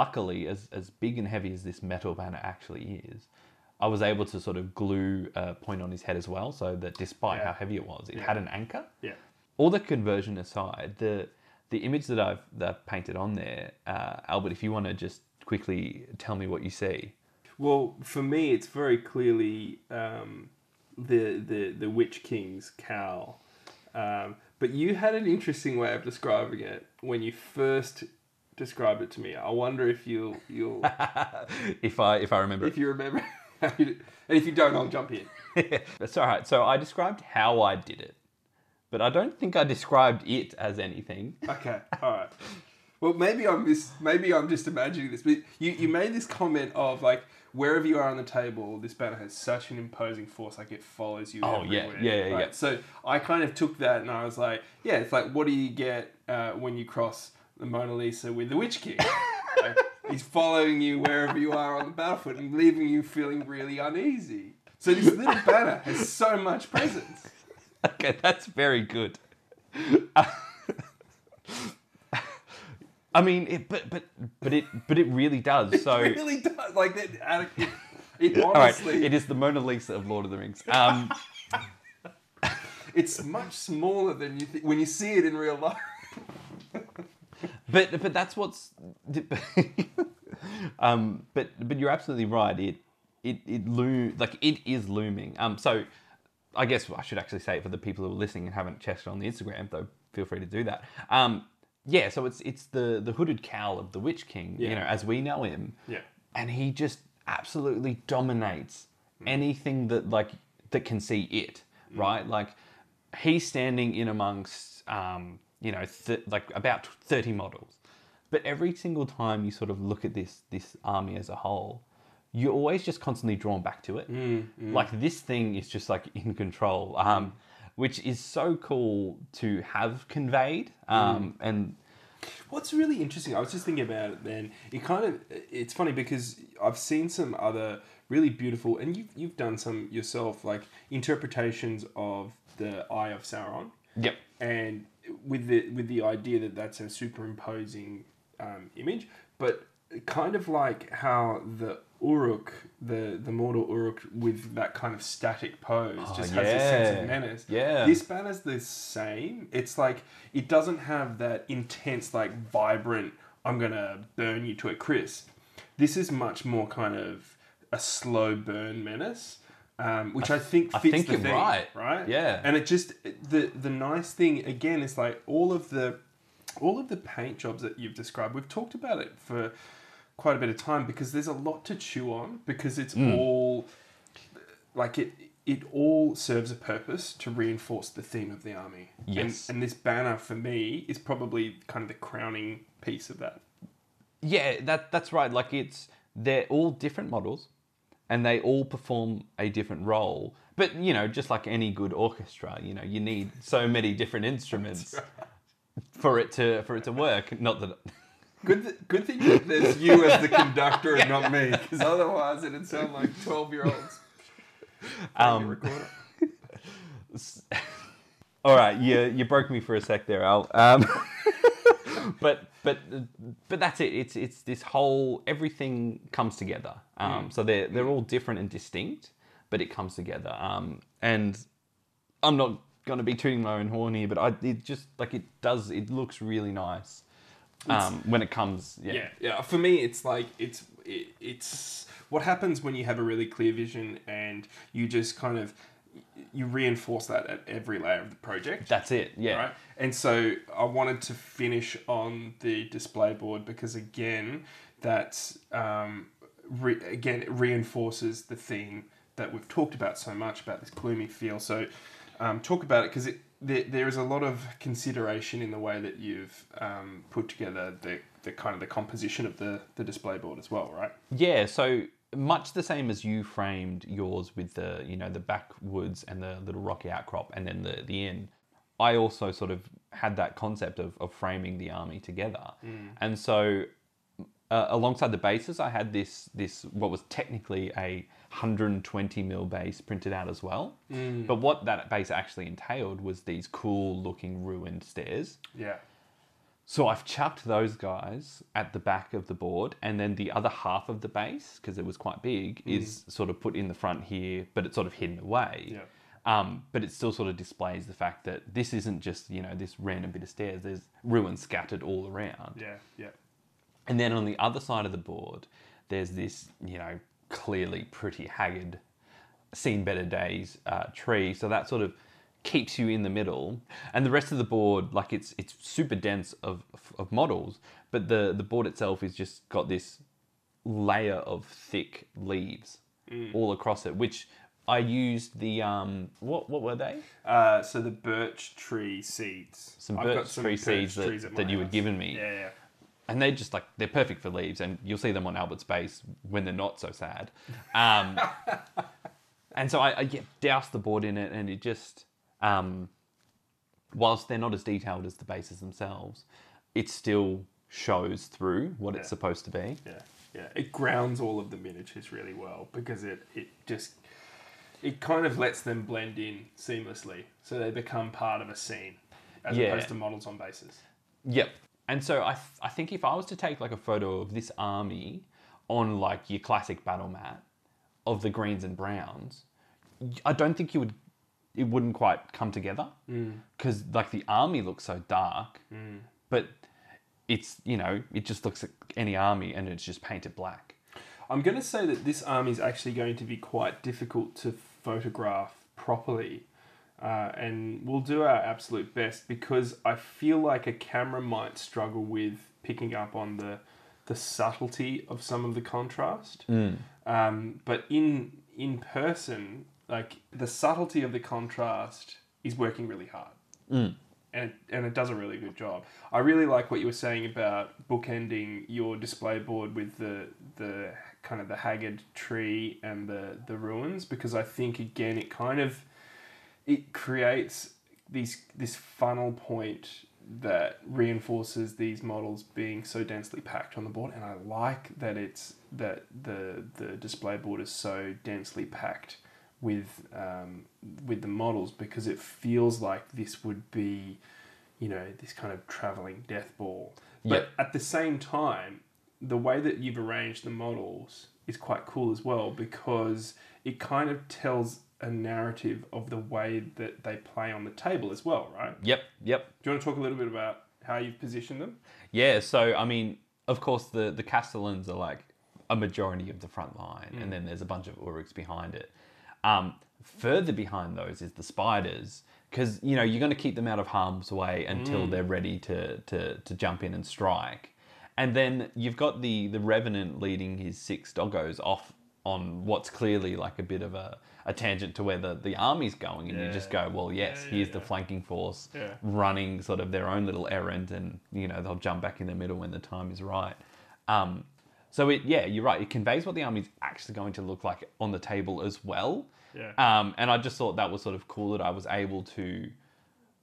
luckily, as as big and heavy as this metal banner actually is. I was able to sort of glue a point on his head as well, so that despite Yeah. how heavy it was, it had an anchor yeah. all the conversion aside, the the image that I've that I've painted on there, uh, Albert, if you want to just quickly tell me what you see. Well, for me, it's very clearly um, the the the Witch King's cowl. Um, but you had an interesting way of describing it when you first described it to me. I wonder if you'll you'll if I if I remember, if you remember, you and if you don't, I'll jump in. That's all right. So I described how I did it, but I don't think I described it as anything. Okay, all right. Well, maybe I'm this. Maybe I'm just imagining this. But you, you made this comment of like wherever you are on the table, this banner has such an imposing force, like it follows you. Oh, yeah, yeah, yeah, right? yeah. So I kind of took that and I was like, yeah, it's like what do you get uh, when you cross the Mona Lisa with the Witch King? like, he's following you wherever you are on the battlefield and leaving you feeling really uneasy. So this little banner has so much presence. Okay, that's very good. I mean, it, but but but it but it really does. So really does. Like that. It, it right, honestly. it is the Mona Lisa of Lord of the Rings. Um, It's much smaller than you think when you see it in real life. but but that's what's um but but you're absolutely right it it it loom like it is looming um so i guess i should actually say it for the people who are listening and haven't checked it on the instagram though feel free to do that um yeah, so it's it's the the hooded cowl of the Witch King, Yeah. you know, as we know him. Yeah. And he just absolutely dominates Mm. anything that like that can see it, right? Like he's standing in amongst um, you know, th- like about 30 models. But every single time you sort of look at this this army as a whole, you're always just constantly drawn back to it. Like this thing is just like in control, um, which is so cool to have conveyed. Um, And What's really interesting, I was just thinking about it then. It kind of, it's funny because I've seen some other really beautiful, and you've, you've done some yourself, like interpretations of the Eye of Sauron. yep, and with the with the idea that that's a superimposing um, image, but kind of like how the Uruk, the the Mordor Uruk, with that kind of static pose, just has a sense of menace. Yeah. this banner's the same. It's like it doesn't have that intense, like vibrant. I'm gonna burn you to a crisp. This is much more kind of a slow burn menace. Um, which I, think I fits think the you're theme, right. right? Yeah. And it just the the nice thing again is like all of the all of the paint jobs that you've described. We've talked about it for quite a bit of time because there's a lot to chew on because it's Mm. all like it it all serves a purpose to reinforce the theme of the army. Yes. And, and this banner for me is probably kind of the crowning piece of that. Yeah, that that's right. Like it's they're all different models, and they all perform a different role. But you know, just like any good orchestra, you know, you need so many different instruments for it to for it to work. Not that. Good, th- good thing that there's you as the conductor and not me, because otherwise it'd sound like twelve year olds. Um, all right, you you broke me for a sec there, Al. Um, but but but that's it. It's it's this whole everything comes together. Um, So they're they're all different and distinct, but it comes together. Um, and I'm not going to be tooting my own horn here, but I it just like it does. It looks really nice um, when it comes. Yeah. Yeah, yeah. For me, it's like it's it, it's what happens when you have a really clear vision and you just kind of you reinforce that at every layer of the project. That's it. Yeah. Right. And so I wanted to finish on the display board because again, that's um, re- again it reinforces the theme that we've talked about so much about this gloomy feel. So um, talk about it because it there, there is a lot of consideration in the way that you've um, put together the, the kind of the composition of the, the display board as well, right? Yeah, so much the same as you framed yours with the you know the backwoods and the little rocky outcrop and then the the inn. I also sort of had that concept of, of framing the army together, and so uh, alongside the bases, I had this this what was technically a 120 mil base printed out as well. But what that base actually entailed was these cool looking ruined stairs. Yeah. So I've chucked those guys at the back of the board, and then the other half of the base, because it was quite big, is sort of put in the front here, but it's sort of hidden away. Yeah. Um, but it still sort of displays the fact that this isn't just you know this random bit of stairs. There's ruins scattered all around. Yeah. Yeah. And then on the other side of the board, there's this, you know, clearly pretty haggard, seen better days uh, tree. So that sort of keeps you in the middle. And the rest of the board, like it's it's super dense of, of models, but the, the board itself is just got this layer of thick leaves all across it, which I used the um what what were they? Uh, so the birch tree seeds. Some I've birch got some tree birch seeds that, that you had given me. Yeah. Yeah. and they just like they're perfect for leaves and you'll see them on albert's base when they're not so sad um, and so I, I yeah, doused the board in it and it just um, whilst they're not as detailed as the bases themselves it still shows through what it's Yeah. supposed to be Yeah, yeah. It grounds all of the miniatures really well because it it just it kind of lets them blend in seamlessly, so they become part of a scene as Yeah. opposed to models on bases. Yep. And so I, th- I think if I was to take like a photo of this army on like your classic battle mat of the greens and browns, y- I don't think you would, it wouldn't quite come together because like the army looks so dark, but it's you know it just looks like any army and it's just painted black. I'm going to say that this army is actually going to be quite difficult to photograph properly Uh, and we'll do our absolute best because I feel like a camera might struggle with picking up on the the subtlety of some of the contrast. Um, but in in person, like the subtlety of the contrast is working really hard. Mm. And it, and it does a really good job. I really like what you were saying about bookending your display board with the the kind of the haggard tree and the the ruins because I think again it kind of it creates these this funnel point that reinforces these models being so densely packed on the board. And I like that it's that the the display board is so densely packed with um, with the models because it feels like this would be you know this kind of traveling death ball. But at the same time the way that you've arranged the models is quite cool as well because it kind of tells a narrative of the way that they play on the table as well right? Yep, yep. do you want to talk a little bit about how you've positioned them? Yeah, so I mean, of course, the the Castellans are like a majority of the front line, and then there's a bunch of Uruks behind it. Um, further behind those is the spiders, because you know you're going to keep them out of harm's way until they're ready to, to to jump in and strike, and then you've got the the revenant leading his six doggos off on what's clearly like a bit of a, a tangent to where the, the army's going and you just go well yes Yeah, yeah, here's the flanking force Yeah. running sort of their own little errand and you know they'll jump back in the middle when the time is right. Um, so it yeah you're right it conveys what the army's actually going to look like on the table as well Yeah. um, and i just thought that was sort of cool that i was able to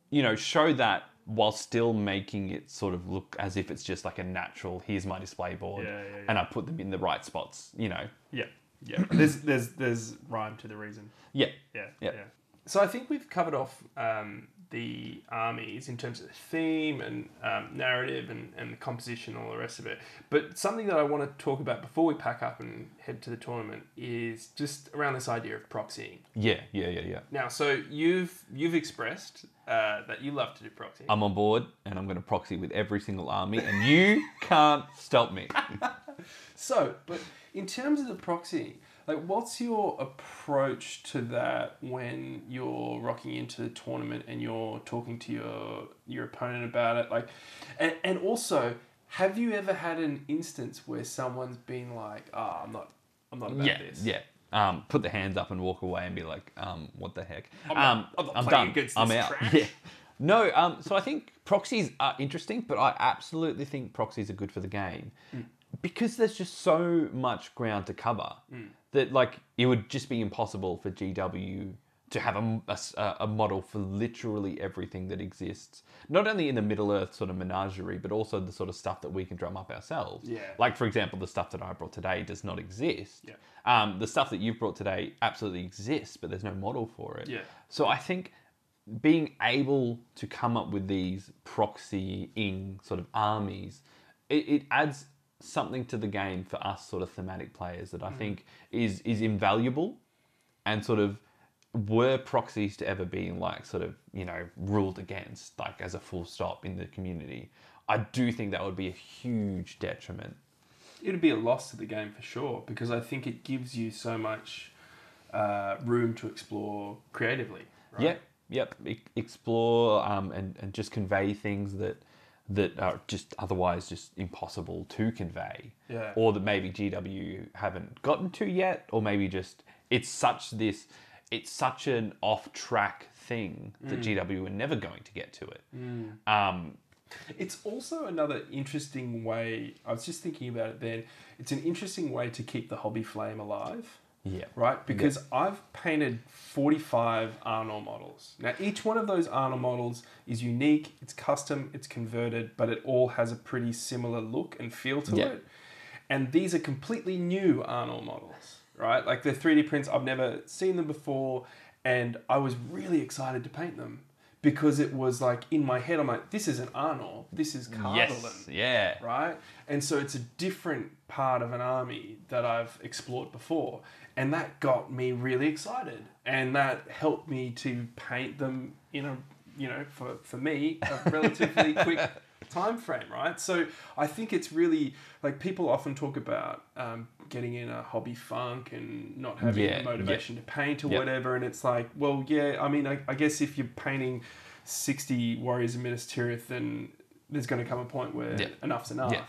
you know show that while still making it sort of look as if it's just like a natural here's my display board Yeah, yeah, yeah. and i put them in the right spots you know yeah yeah there's there's there's rhyme to the reason yeah Yeah, Yeah. yeah. So I think we've covered off um, the armies in terms of the theme and um, narrative and, and the composition and all the rest of it. But something that I want to talk about before we pack up and head to the tournament is just around this idea of proxying. yeah yeah yeah yeah Now, so you've you've expressed uh, that you love to do proxy. i'm on board and i'm going to proxy with every single army and you can't stop me So, but in terms of the proxying, like, what's your approach to that when you're rocking into the tournament and you're talking to your your opponent about it? Like, and and also, have you ever had an instance where someone's been like, "Ah, I'm not, I'm not about yeah, this." yeah. Um, put the hands up and walk away and be like, um, what the heck? I'm um, not- I'm not I'm done. I'm out. trash. Yeah. No, um, so I think proxies are interesting, but I absolutely think proxies are good for the game Mm. because there's just so much ground to cover Mm. That like it would just be impossible for GW to have a a model for literally everything that exists, not only in the Middle Earth sort of menagerie, but also the sort of stuff that we can drum up ourselves. Yeah. Like for example, the stuff that I brought today does not exist. Yeah. Um, the stuff that you've brought today absolutely exists, but there's no model for it. Yeah. So I think being able to come up with these proxying sort of armies, it, it adds something to the game for us sort of thematic players that I think is is invaluable and sort of were proxies to ever being like sort of you know ruled against like as a full stop in the community i do think that would be a huge detriment It'd be a loss to the game for sure because I think it gives you so much uh, room to explore creatively. Right? Yep, yep. E- explore um, and and just convey things that that are just otherwise just impossible to convey. Yeah. Or that maybe GW haven't gotten to yet, or maybe just it's such this, it's such an off track thing that GW are never going to get to it. Um, It's also another interesting way. I was just thinking about it then. It's an interesting way to keep the hobby flame alive, yeah. right? Because I've painted 45 Arnor models. Now, each one of those Arnor models is unique, it's custom, it's converted, but it all has a pretty similar look and feel to Yeah. it. And these are completely new Arnor models, right? Like they're 3D prints, I've never seen them before, and I was really excited to paint them. Because it was like in my head, I'm like, this isn't Arnor, this is Cardolan Yes. Yeah. right? And so it's a different part of an army that I've explored before. And that got me really excited. And that helped me to paint them in a, you know, for, for me, a relatively quick time frame, right? So I think it's really like people often talk about um, getting in a hobby funk and not having Yeah, the motivation to paint or whatever. And it's like, well, yeah, I mean, I, I guess if you're painting 60 Warriors of Minas Tirith, then there's going to come a point where Yeah. enough's enough. Yeah.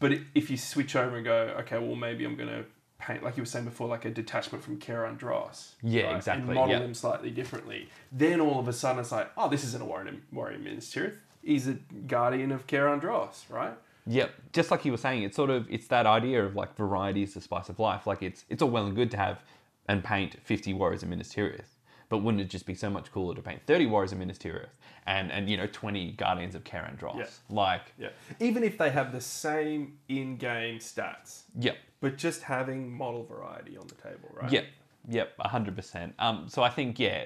But if you switch over and go, okay, well, maybe I'm going to paint, like you were saying before, like a detachment from Cair Andros. Yeah, exactly, And model him slightly differently. Then all of a sudden it's like, oh, this isn't a Warrior, Warrior Minas Tirith. He's a guardian of Cair Andros, right? Yep, just like you were saying, it's sort of it's that idea of like variety is the spice of life. Like it's it's all well and good to have and paint fifty warriors of Minas Tirith, but wouldn't it just be so much cooler to paint thirty warriors of Minas Tirith and and you know twenty guardians of Cair Andros? Yeah. Like, Yeah. Even if they have the same in-game stats, yep, but just having model variety on the table, right? Yep, yep, hundred percent. Um, so I think yeah,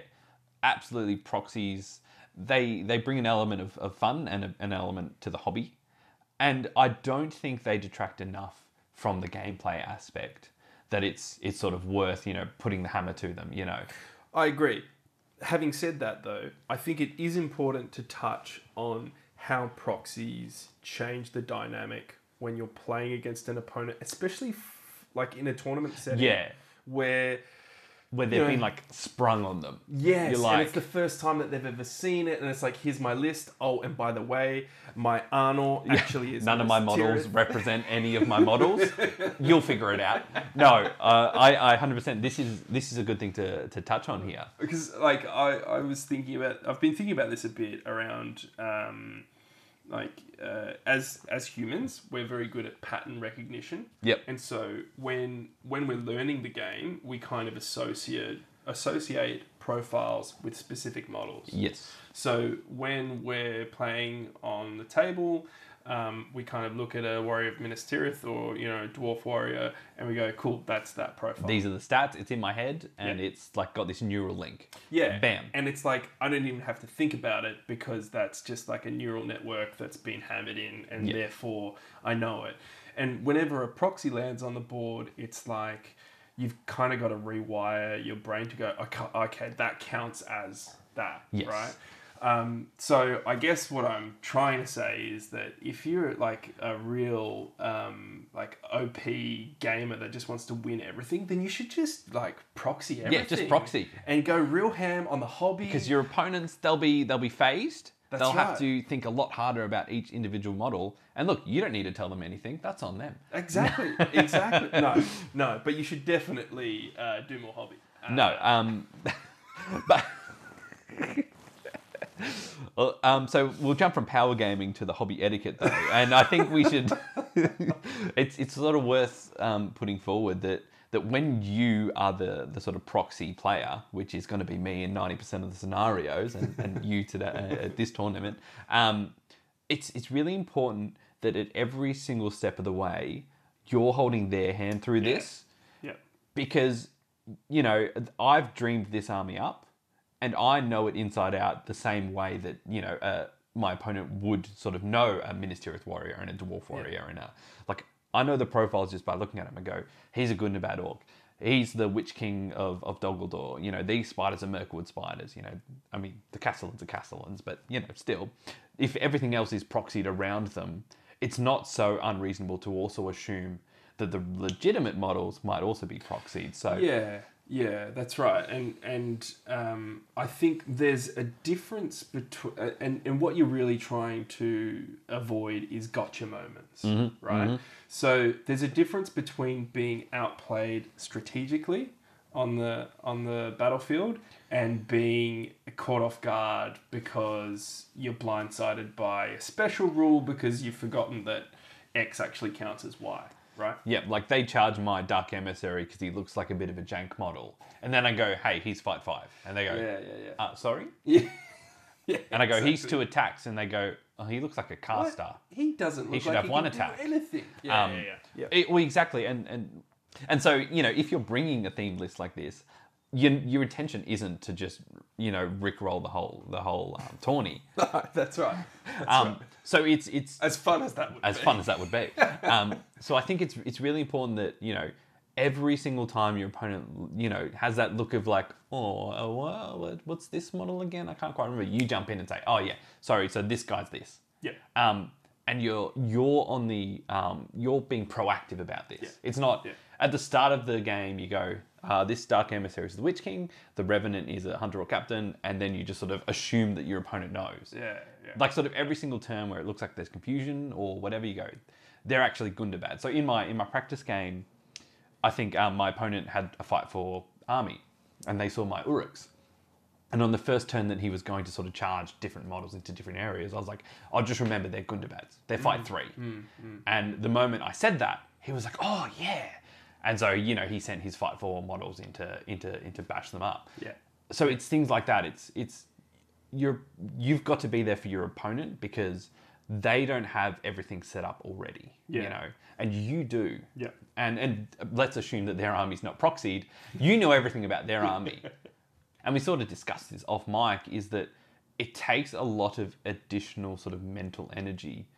absolutely proxies. They they bring an element of, of fun and a, an element to the hobby, and I don't think they detract enough from the gameplay aspect that it's it's sort of worth you know putting the hammer to them. You know, I agree. Having said that, though, I think it is important to touch on how proxies change the dynamic when you're playing against an opponent, especially f- like in a tournament setting. Yeah. Where where they've Yeah. been like sprung on them. Yes, You're like, and it's the first time that they've ever seen it, and it's like, here's my list. Oh, and by the way, my Arnor actually is None of my models Tirith. represent any of my models. You'll figure it out. No, uh, I, I 100%. This is this is a good thing to, to touch on here. because like I, I was thinking about I've been thinking about this a bit around um, like uh, as as humans we're very good at pattern recognition Yep. and so when when we're learning the game we kind of associate associate profiles with specific models Yes. so when we're playing on the table um, we kind of look at a warrior of Minas Tirith or you know dwarf warrior and we go cool that's that profile These are the stats. It's in my head, and Yeah. it's like got this neural link. Yeah. Bam. And it's like I don't even have to think about it because that's just like a neural network that's been hammered in and Yeah. therefore I know it. And whenever a proxy lands on the board, it's like you've kind of got to rewire your brain to go, okay, okay that counts as that, Yes. right? Um, so I guess what I'm trying to say is that if you're like a real um, like OP gamer that just wants to win everything, then you should just like proxy everything. Yeah, just proxy. and go real ham on the hobby. Because your opponents, they'll be they'll be phased. That's they'll have to think a lot harder about each individual model. And look, you don't need to tell them anything. That's on them. exactly, exactly. No, no, but you should definitely uh, do more hobby. Uh, No, um, but Well, um, so we'll jump from power gaming to the hobby etiquette, though, and I think we should. it's it's sort of worth um, putting forward that that when you are the the sort of proxy player, which is going to be me in ninety percent of the scenarios, and, and you today uh, at this tournament, um, it's it's really important that at every single step of the way, you're holding their hand through this Yeah. because you know I've dreamed this army up, and I know it inside out the same way that you know uh, my opponent would sort of know a Minas Tirith warrior and a dwarf warrior and a like I know the profiles just by looking at him and go, he's a good and a bad orc. He's the Witch King of, of Dol Guldur. You know, these spiders are Mirkwood spiders. You know, I mean, the Castellans are Castellans, but, you know, still, if everything else is proxied around them, it's not so unreasonable to also assume that the legitimate models might also be proxied. So, Yeah, yeah, that's right. And and um, I think there's a difference between uh, and and what you're really trying to avoid is gotcha moments, mm-hmm. right? Mm-hmm. So there's a difference between being outplayed strategically on the on the battlefield and being caught off guard because you're blindsided by a special rule because you've forgotten that X actually counts as Y, right? Yeah, like they charge my Dark Emissary because he looks like a bit of a jank model. And then I go, hey, he's fight five. And they go, Yeah, yeah, yeah. uh, sorry? Yeah. yeah. And I go, he's two attacks. And they go, oh, he looks like a What? caster. He doesn't. Look should like have he one can do attack. anything. Yeah, Um, yeah, yeah. It- well, exactly. And, and, and so, you know, if you're bringing a themed list like this, your, your intention isn't to just, you know, rickroll the whole, the whole um, tourney. That's right. That's Um, right. So it's, it's, As fun as that would as be. fun as that would be. Um, so I think it's it's really important that you know every single time your opponent you know has that look of like oh wha- what, what's this model again I can't quite remember. You jump in and say oh yeah sorry so this guy's this. Yeah. Um, and you're you're on the um, you're being proactive about this. It's not Yeah. at the start of the game you go, uh, this Dark Emissary is the Witch King, the Revenant is a hunter or captain, and then you just sort of assume that your opponent knows. Yeah, yeah. Like sort of every single turn where it looks like there's confusion or whatever you go, they're actually Gundabad. So in my in my practice game, I think um, my opponent had a fight for army, and they saw my Uruks. And on the first turn that he was going to sort of charge different models into different areas, I was like, I'll just remember they're Gundabads. They fight three. And the moment I said that, he was like, oh, yeah. And so, you know, he sent his fight four models into into into bash them up. Yeah. So it's things like that. It's it's you're you've got to be there for your opponent because they don't have everything set up already. Yeah. You know, and you do. Yeah. And and let's assume that their army's not proxied. You know everything about their army. and we sort of discussed this off mic, is that it takes a lot of additional sort of mental energy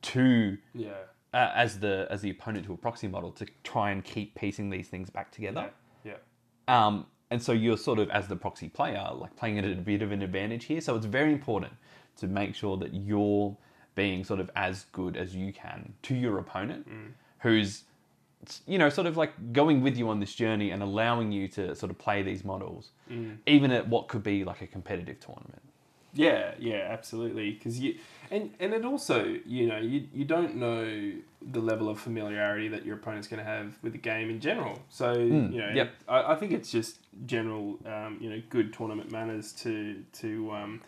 to Yeah. Uh, as the as the opponent to a proxy model to try and keep piecing these things back together. Yeah. Um, and so you're sort of, as the proxy player, like playing at a bit of an advantage here. So it's very important to make sure that you're being sort of as good as you can to your opponent, who's, you know, sort of like going with you on this journey and allowing you to sort of play these models, even at what could be like a competitive tournament. Yeah, yeah, absolutely. Because you and and it also you know you you don't know the level of familiarity that your opponent's going to have with the game in general. So you know, yep. I, I think it's just general um, you know good tournament manners to to um,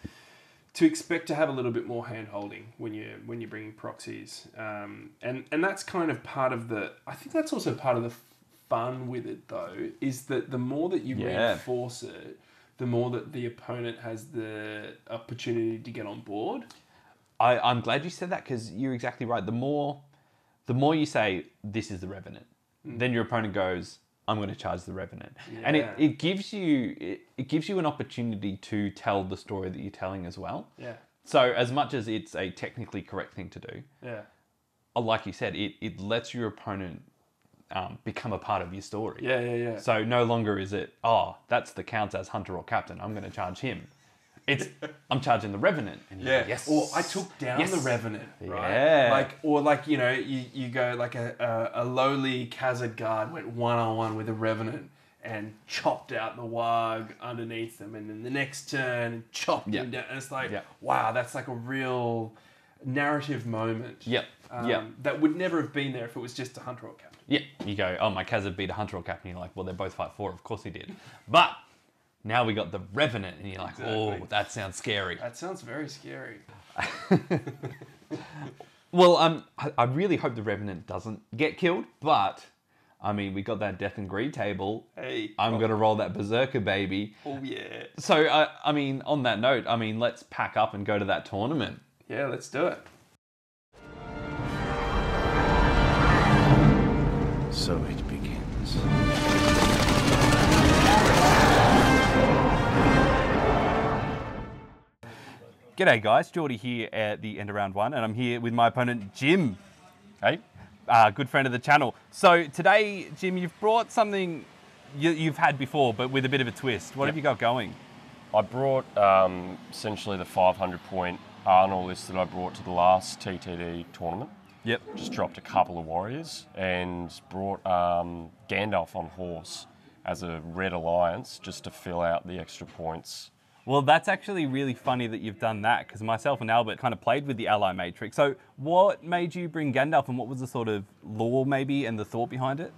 to expect to have a little bit more hand holding when you when you're bringing proxies, um, and and that's kind of part of the. I think that's also part of the fun with it though is that the more that you Yeah. reinforce it, the more that the opponent has the opportunity to get on board. I, I'm glad you said that because you're exactly right. The more, the more you say this is the revenant, then your opponent goes, "I'm going to charge the revenant," and it, it gives you it, it gives you an opportunity to tell the story that you're telling as well. Yeah, So as much as it's a technically correct thing to do, yeah, uh, like you said, it it lets your opponent um, become a part of your story. yeah, yeah, yeah. So no longer is it, oh, that's the counts as hunter or captain. I'm going to charge him. It's I'm charging the revenant. And Yeah. like, yes. Or I took down Yes. the revenant. Right. Yeah. Like or like you know you, you go like a, a, a lowly Khazad guard went one on one with a revenant and chopped out the warg underneath them, and then the next turn chopped Yeah. him down. And it's like Yeah. wow, that's like a real narrative moment. Yep. Um, Yep. That would never have been there if it was just a hunter or captain. Yeah, you go, oh, my Kazza beat a Hunter or Captain. You're like, well, they're both fight four. Of course he did. But now we got the Revenant, and you're like, oh, that sounds scary. That sounds very scary. Well, um, I, I really hope the Revenant doesn't get killed, but I mean, we got that Death and Greed table. Hey. I'm going to roll that Berserker baby. Oh yeah. So, uh, I mean, on that note, I mean, let's pack up and go to that tournament. Yeah, let's do it. So it begins. G'day, guys. Jordy here at the end of round one, and I'm here with my opponent, Jim. Hey, uh, good friend of the channel. So today, Jim, you've brought something you, you've had before, but with a bit of a twist. What have you got going? I brought um, essentially the 500 point Arnor list that I brought to the last TTD tournament. Yep. Just dropped a couple of warriors and brought um, Gandalf on horse as a red alliance just to fill out the extra points. Well, that's actually really funny that you've done that because myself and Albert kind of played with the ally matrix. So, what made you bring Gandalf, and what was the sort of lore maybe and the thought behind it?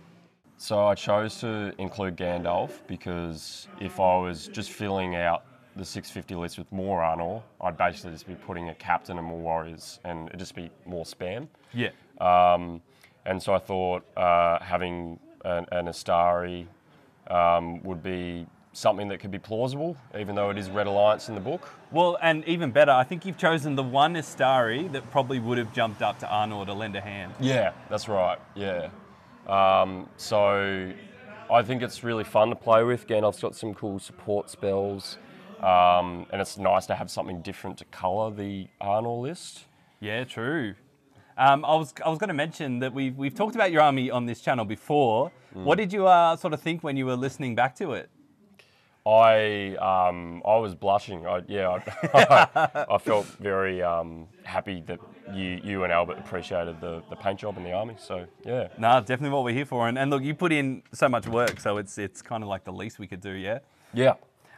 So I chose to include Gandalf because if I was just filling out the 650 list with more Arnor, I'd basically just be putting a captain and more warriors, and it'd just be more spam. Yeah. Um, and so I thought uh, having an, an Istari um, would be something that could be plausible, even though it is Red Alliance in the book. Well, and even better, I think you've chosen the one Istari that probably would have jumped up to Arnor to lend a hand. Yeah, that's right. Yeah. Um, so I think it's really fun to play with. Gandalf's got some cool support spells, um, and it's nice to have something different to colour the Arnor list. Yeah, true. Um, I was I was going to mention that we've we've talked about your army on this channel before. What did you uh, sort of think when you were listening back to it? I um, I was blushing. I, yeah, I, I felt very um, happy that you you and Albert appreciated the, the paint job in the army. So yeah, No, definitely what we're here for. And, and look, you put in so much work, so it's it's kind of like the least we could do, yeah. yeah.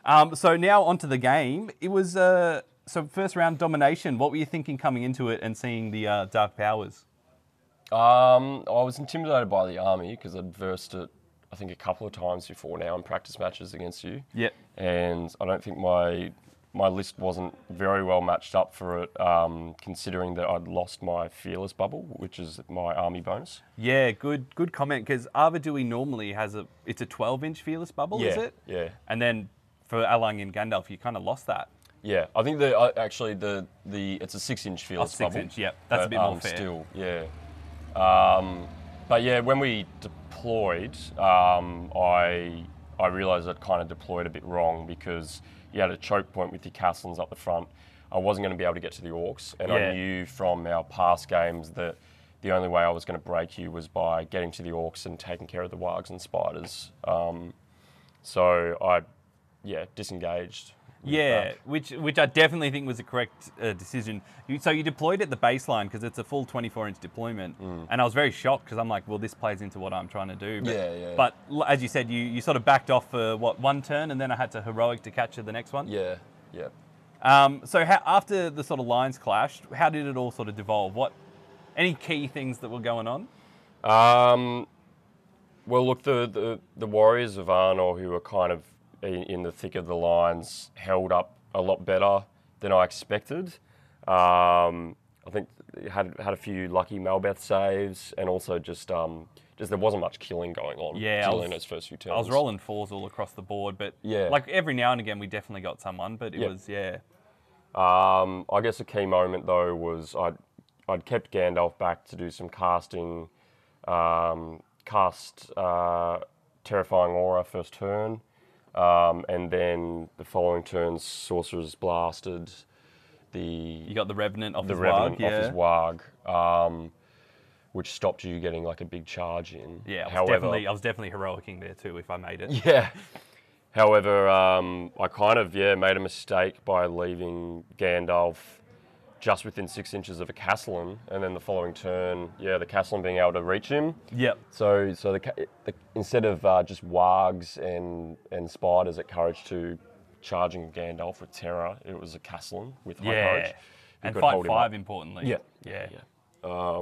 Um, so now onto the game. It was uh, so first round domination. What were you thinking coming into it and seeing the uh, Dark Powers? Um, I was intimidated by the army because I'd versed it, I think, a couple of times before now in practice matches against you. Yep. And I don't think my my list wasn't very well matched up for it, um, considering that I'd lost my fearless bubble, which is my army bonus. Yeah, good good comment because Arvedui normally has a it's a 12 inch fearless bubble, is Yeah, it? yeah. And then for Alang and Gandalf, you kind of lost that. Yeah, I think the uh, actually the the it's a six inch fearless six bubble. inch, yep. That's a bit more um, fair. Still, yeah. Um, but yeah, when we deployed, um, I I realised I'd kind of deployed a bit wrong because you had a choke point with your castles up the front. I wasn't going to be able to get to the orcs, and Yeah. I knew from our past games that the only way I was going to break you was by getting to the orcs and taking care of the wargs and spiders. Um, so I, yeah, disengaged. Yeah, which which I definitely think was a correct uh, decision. You, so you deployed at the baseline because it's a full 24 inch deployment, and I was very shocked because I'm like, well, this plays into what I'm trying to do. But, Yeah, yeah. But as you said, you, you sort of backed off for what one turn, and then I had to heroic to capture the next one. Yeah, yeah. Um, so how, after the sort of lines clashed, how did it all sort of devolve? What any key things that were going on? Um, well, look, the, the, the Warriors of Arnor, who were kind of in, in the thick of the lines, held up a lot better than I expected. Um, I think had had a few lucky Malbeth saves, and also just um, just there wasn't much killing going on. Yeah, was- those first few turns. I was rolling fours all across the board, but Yeah. like every now and again we definitely got someone, but it was yeah. Um, I guess a key moment though was I'd, I'd kept Gandalf back to do some casting, um, cast uh, Terrifying Aura first turn, um, and then the following turns Sorcerer's blasted the You got the Revenant off the his Revenant Warg, yeah. off his Warg, um, which stopped you getting like a big charge in. Yeah, I was However, definitely I was definitely heroicing there too if I made it. yeah. However, um, I kind of yeah made a mistake by leaving Gandalf just within six inches of a Castellan, and then the following turn, yeah, the Castellan being able to reach him. Yep. So, so the, the instead of uh, just wargs and and spiders at courage two charging Gandalf with terror, it was a Castellan with high Yeah. courage. who And fight five up. importantly. Yeah. Yeah. Yeah.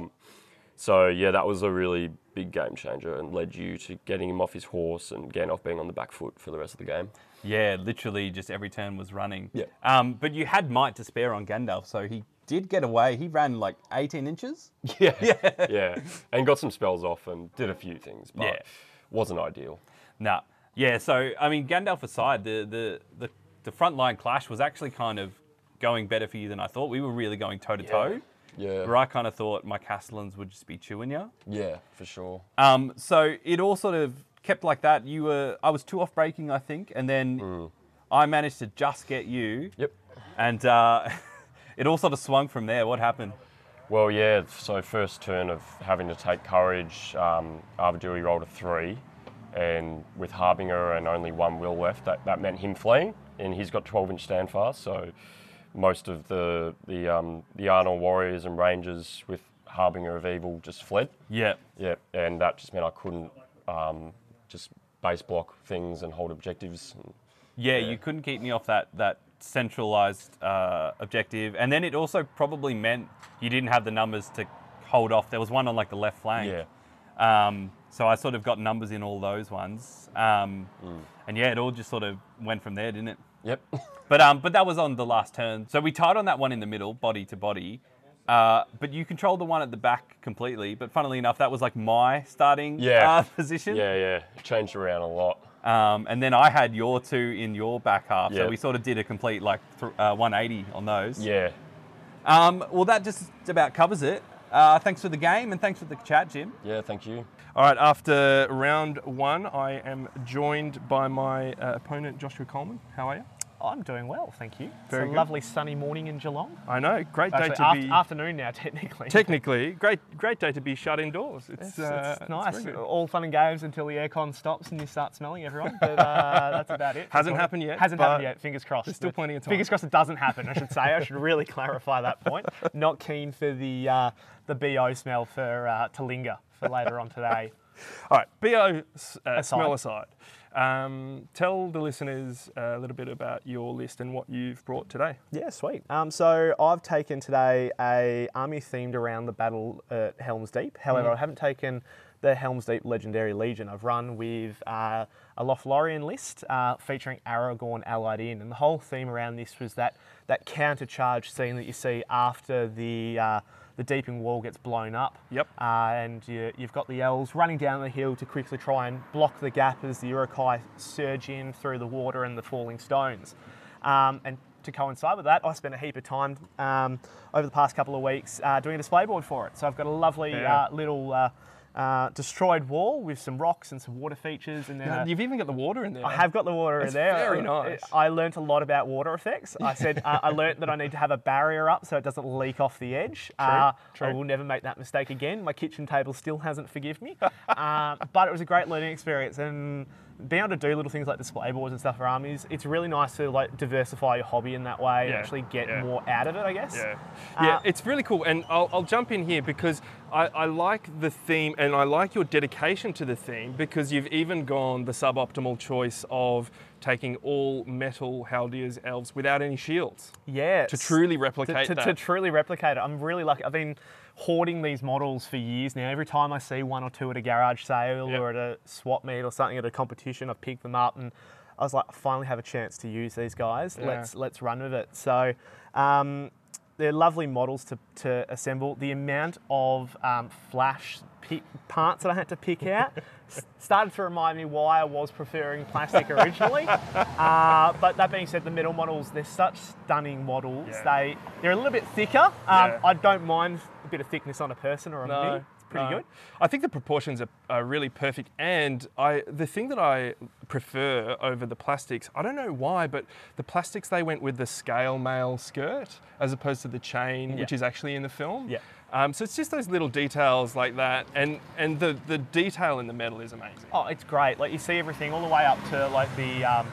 So yeah, that was a really big game changer and led you to getting him off his horse and Gandalf being on the back foot for the rest of the game. Yeah, literally just every turn was running. Yeah. Um, but you had might to spare on Gandalf, so he did get away. He ran like 18 inches. Yeah, yeah, yeah. and got some spells off and did a few things, but Yeah. wasn't ideal. No. Yeah, so I mean Gandalf aside, the the the, the front line clash was actually kind of going better for you than I thought. We were really going toe to toe. Yeah, Where I kind of thought my Castellans would just be chewing you. yeah, for sure. Um, so it all sort of kept like that. You were, I was two off breaking, I think, and then Mm. I managed to just get you, Yep. and uh, it all sort of swung from there. What happened? Well, yeah. So first turn of having to take courage, um, Arvedui rolled a three, and with Harbinger and only one will left, that, that meant him fleeing, and he's got 12 inch stand fast. So most of the the um, the Arnor warriors and rangers with Harbinger of Evil just fled. Yeah, Yeah, and that just meant I couldn't um, just base block things and hold objectives. And, yeah, Yeah. you couldn't keep me off that that centralized uh, objective, and then it also probably meant you didn't have the numbers to hold off. There was one on like the left flank. yeah, Um, so I sort of got numbers in all those ones, um, Mm. and yeah, it all just sort of went from there, didn't it? yep, But um, but that was on the last turn. So we tied on that one in the middle, body to body. Uh, but you controlled the one at the back completely. But funnily enough, that was like my starting Yeah. uh, position. yeah, yeah. Changed around a lot. Um, and then I had your two in your back half. So we sort of did a complete like th- uh, 180 on those. Yeah, Um, well, that just about covers it. Uh, thanks for the game and thanks for the chat, Jim. yeah. Thank you. All right, after round one, I am joined by my uh, opponent, Joshua Coleman. How are you? I'm doing well, thank you. Very it's a good. lovely sunny morning in Geelong. I know. Great day Actually, to aft- be. afternoon now, technically. Technically, great great day to be shut indoors. It's, It's, uh, it's nice. All fun and games until the aircon stops and you start smelling everyone. But uh, that's about it. Hasn't happened yet, Hasn't happened yet. Fingers crossed. there's still But plenty of time. Fingers crossed it doesn't happen. I should say. I should really clarify that point. Not keen for the uh, the bo smell for uh, to linger for later on today. All right, bo uh, smell aside. Um, tell the listeners a little bit about your list and what you've brought today. Yeah, sweet. Um, so I've taken today a army themed around the battle at Helm's Deep. However, I haven't taken the Helm's Deep Legendary Legion. I've run with uh, a Lothlorien list uh, featuring Aragorn allied in, and the whole theme around this was that that counter charge scene that you see after the uh, the Deeping Wall gets blown up. Yep. Uh, and you, you've got the elves running down the hill to quickly try and block the gap as the Uruk-hai surge in through the water and the falling stones. Um, and to coincide with that, I spent a heap of time um, over the past couple of weeks uh, doing a display board for it. So I've got a lovely Yeah. uh, little uh, destroyed wall with some rocks and some water features. And then you've even got the water in there. I have got the water That's in there. It's very nice. I learnt a lot about water effects. I said uh, I learnt that I need to have a barrier up so it doesn't leak off the edge. Uh, true. I will never make that mistake again. My kitchen table still hasn't forgiven me. uh, but it was a great learning experience and being able to do little things like display boards and stuff for armies, it's really nice to like diversify your hobby in that way and actually get yeah. more out of it, I guess. Yeah, yeah, Uh, it's really cool, and I'll, I'll jump in here because I, I like the theme and I like your dedication to the theme because you've even gone the suboptimal choice of taking all metal Haldir's elves without any shields. Yeah. To truly replicate to, to, that. to truly replicate it. I'm really lucky. I've been hoarding these models for years now. Every time I see one or two at a garage sale Yep. or at a swap meet or something at a competition, I pick them up and I was like, I finally have a chance to use these guys. Yeah. Let's let's run with it. So um, they're lovely models to, to assemble. The amount of um, flash parts that I had to pick out started to remind me why I was preferring plastic originally. uh, but that being said, the metal models, they're such stunning models. Yeah. They, they're a little bit thicker. Um, Yeah. I don't mind bit of thickness on a person or a No, me. It's pretty no. good. I think the proportions are, are really perfect, and I the thing that I prefer over the plastics, I don't know why, but the plastics they went with the scale mail skirt as opposed to the chain, which is actually in the film. Yeah. Um, so it's just those little details like that, and and the the detail in the metal is amazing. Oh, it's great. Like you see everything all the way up to like the um,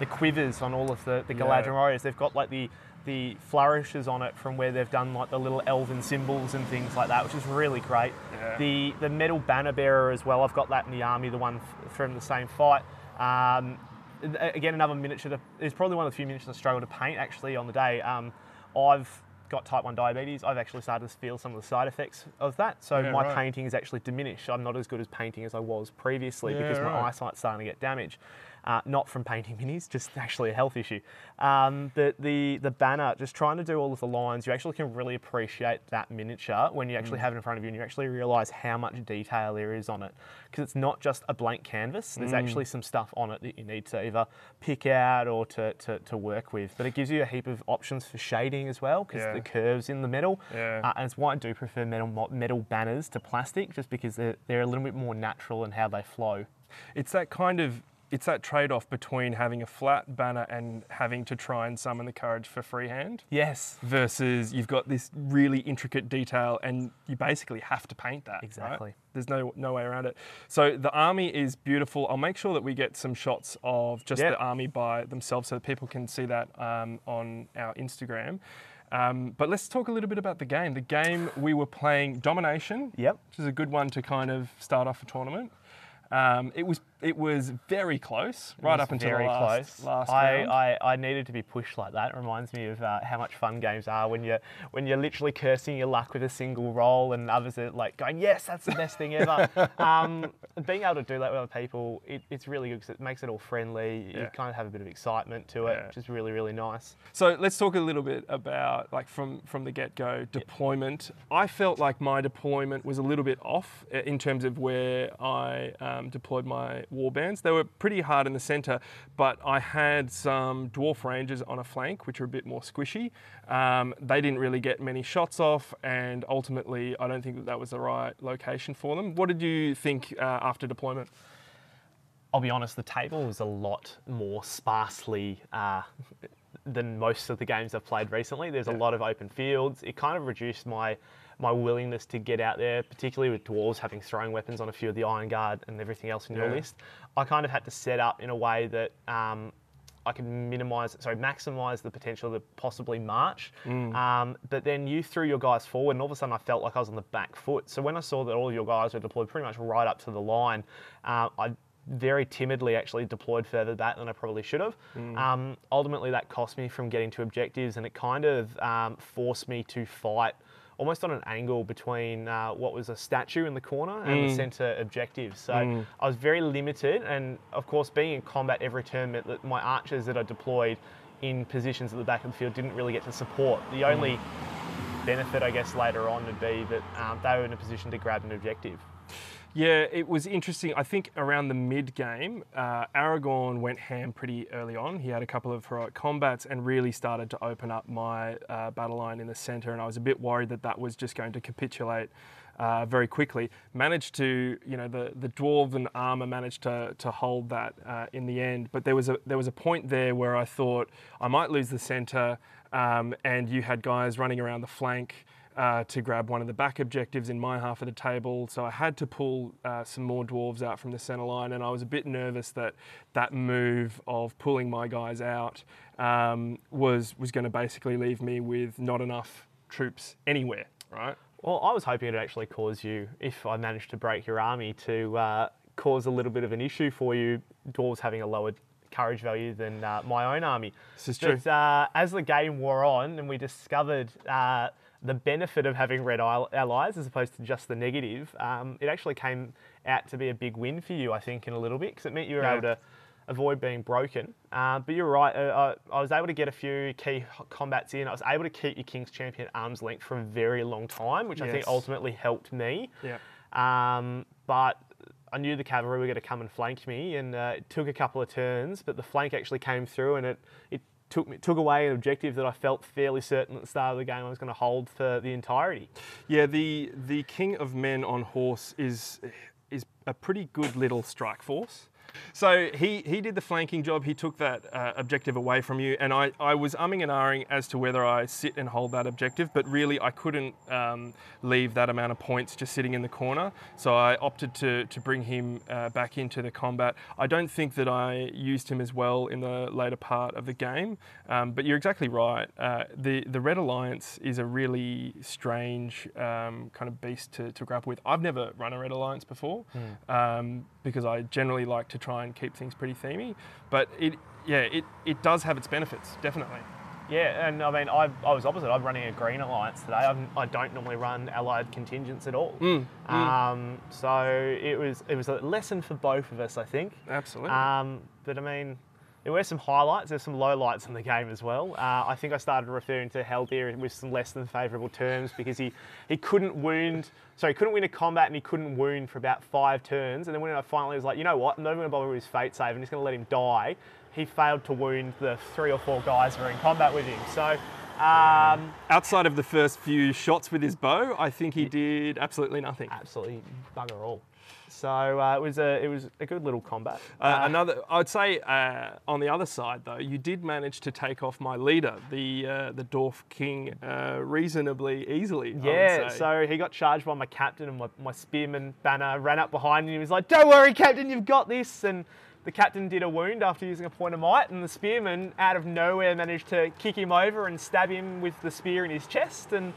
the quivers on all of the, the Galadhrim Yeah. warriors. They've got like the the flourishes on it from where they've done like the little elven symbols and things like that, which is really great. Yeah. The the metal banner bearer as well. I've got that in the army, the one from the same fight. Um, again, another miniature. That, it's probably one of the few miniatures I struggle to paint actually on the day. Um, I've got type 1 diabetes. I've actually started to feel some of the side effects of that. So Yeah, my right. painting is actually diminished. I'm not as good as painting as I was previously Yeah, because my eyesight's starting to get damaged. Uh, not from painting minis, just actually a health issue. Um, but the, the banner, just trying to do all of the lines, you actually can really appreciate that miniature when you Mm. actually have it in front of you and you actually realise how much detail there is on it. Because it's not just a blank canvas, Mm. there's actually some stuff on it that you need to either pick out or to, to, to work with. But it gives you a heap of options for shading as well because Yeah. the curves in the metal. Yeah. Uh, and it's why I do prefer metal metal banners to plastic, just because they're, they're a little bit more natural in how they flow. It's that kind of it's that trade-off between having a flat banner and having to try and summon the courage for freehand. Yes. versus you've got this really intricate detail and you basically have to paint that. right? Exactly. There's no no way around it. So the army is beautiful. I'll make sure that we get some shots of just Yeah. the army by themselves so that people can see that um, on our Instagram. Um, but let's talk a little bit about the game. The game we were playing Domination, Yep. which is a good one to kind of start off a tournament. Um, it was it was very close, right It was up until very the last, close. last I, round. I, I needed to be pushed like that. It reminds me of uh, how much fun games are when you're when you're literally cursing your luck with a single roll, and others are like going, "Yes, that's the best thing ever." um, being able to do that with other people, it, it's really good because it makes it all friendly. You kind of have a bit of excitement to it, Yeah. which is really really nice. So let's talk a little bit about like from from the get go deployment. I felt like my deployment was a little bit off uh, in terms of where I um, deployed my warbands. They were pretty hard in the centre, but I had some dwarf rangers on a flank, which are a bit more squishy. Um, they didn't really get many shots off, and ultimately, I don't think that that was the right location for them. What did you think uh, after deployment? I'll be honest, the table was a lot more sparsely uh, than most of the games I've played recently. There's a lot of open fields. It kind of reduced my my willingness to get out there, particularly with dwarves having throwing weapons on a few of the Iron Guard and everything else in your Yeah. list. I kind of had to set up in a way that um, I could minimise, sorry, maximise the potential to possibly march. Um, but then you threw your guys forward, and all of a sudden I felt like I was on the back foot. So when I saw that all of your guys were deployed pretty much right up to the line, uh, I very timidly actually deployed further back than I probably should have. Um, ultimately, that cost me from getting to objectives, and it kind of um, forced me to fight almost on an angle between uh, what was a statue in the corner and the centre objective. So I was very limited, and of course, being in combat every turn meant that my archers that I deployed in positions at the back of the field didn't really get to support. The only benefit, I guess, later on would be that um, they were in a position to grab an objective. Yeah, it was interesting. I think around the mid game, uh, Aragorn went ham pretty early on. He had a couple of heroic combats and really started to open up my uh, battle line in the centre. And I was a bit worried that that was just going to capitulate uh, very quickly. Managed to, you know, the the dwarven armor managed to to hold that uh, in the end. But there was a there was a point there where I thought I might lose the centre, um, and you had guys running around the flank uh, to grab one of the back objectives in my half of the table. So I had to pull uh, some more dwarves out from the centre line, and I was a bit nervous that that move of pulling my guys out um, was was going to basically leave me with not enough troops anywhere. Right? Well, I was hoping it'd actually cause you, if I managed to break your army, to uh, cause a little bit of an issue for you, dwarves having a lower courage value than uh, my own army. This is But true. uh, as the game wore on and we discovered uh, the benefit of having red allies as opposed to just the negative, um, it actually came out to be a big win for you, I think, in a little bit, because it meant you were Yeah. able to avoid being broken. Uh, but you're right, uh, I, I was able to get a few key combats in. I was able to keep your King's Champion arm's length for a very long time, which I think ultimately helped me. Yeah. Um, but I knew the cavalry were going to come and flank me, and uh, it took a couple of turns, but the flank actually came through, and it it took me took away an objective that I felt fairly certain at the start of the game I was going to hold for the entirety. Yeah, the the king of men on horse is is a pretty good little strike force. So he, he did the flanking job. He took that uh, objective away from you, and I, I was umming and ahhing as to whether I sit and hold that objective, but really I couldn't um, leave that amount of points just sitting in the corner. So I opted to, to bring him uh, back into the combat. I don't think that I used him as well in the later part of the game, um, but you're exactly right. Uh, the the Red Alliance is a really strange um, kind of beast to, to grapple with. I've never run a Red Alliance before um, because I generally like to try and keep things pretty themey. But it yeah it, it does have its benefits definitely. Yeah, and I mean, I, I was opposite. I'm running a green alliance today. I'm, I don't normally run allied contingents at all. Um, so it was it was a lesson for both of us, I think. Absolutely. Um, but I mean, there were some highlights. There's some lowlights in the game as well. Uh, I think I started referring to Haldir with some less than favourable terms because he, he couldn't wound, so he couldn't win a combat and he couldn't wound for about five turns. And then when I finally was like, you know what, I'm not even going to bother with his fate save. I'm just going to let him die. He failed to wound the three or four guys who were in combat with him. So. Um, Outside of the first few shots with his bow, I think he did absolutely nothing. absolutely bugger all. So uh, it was a it was a good little combat. Uh, another, I'd say, uh, on the other side though, you did manage to take off my leader, the uh, the Dwarf King, uh, reasonably easily. Yeah, so he got charged by my captain, and my, my spearman banner ran up behind him. He was like, "Don't worry, captain, you've got this." And the captain did a wound after using a point of might, and the spearman, out of nowhere, managed to kick him over and stab him with the spear in his chest. And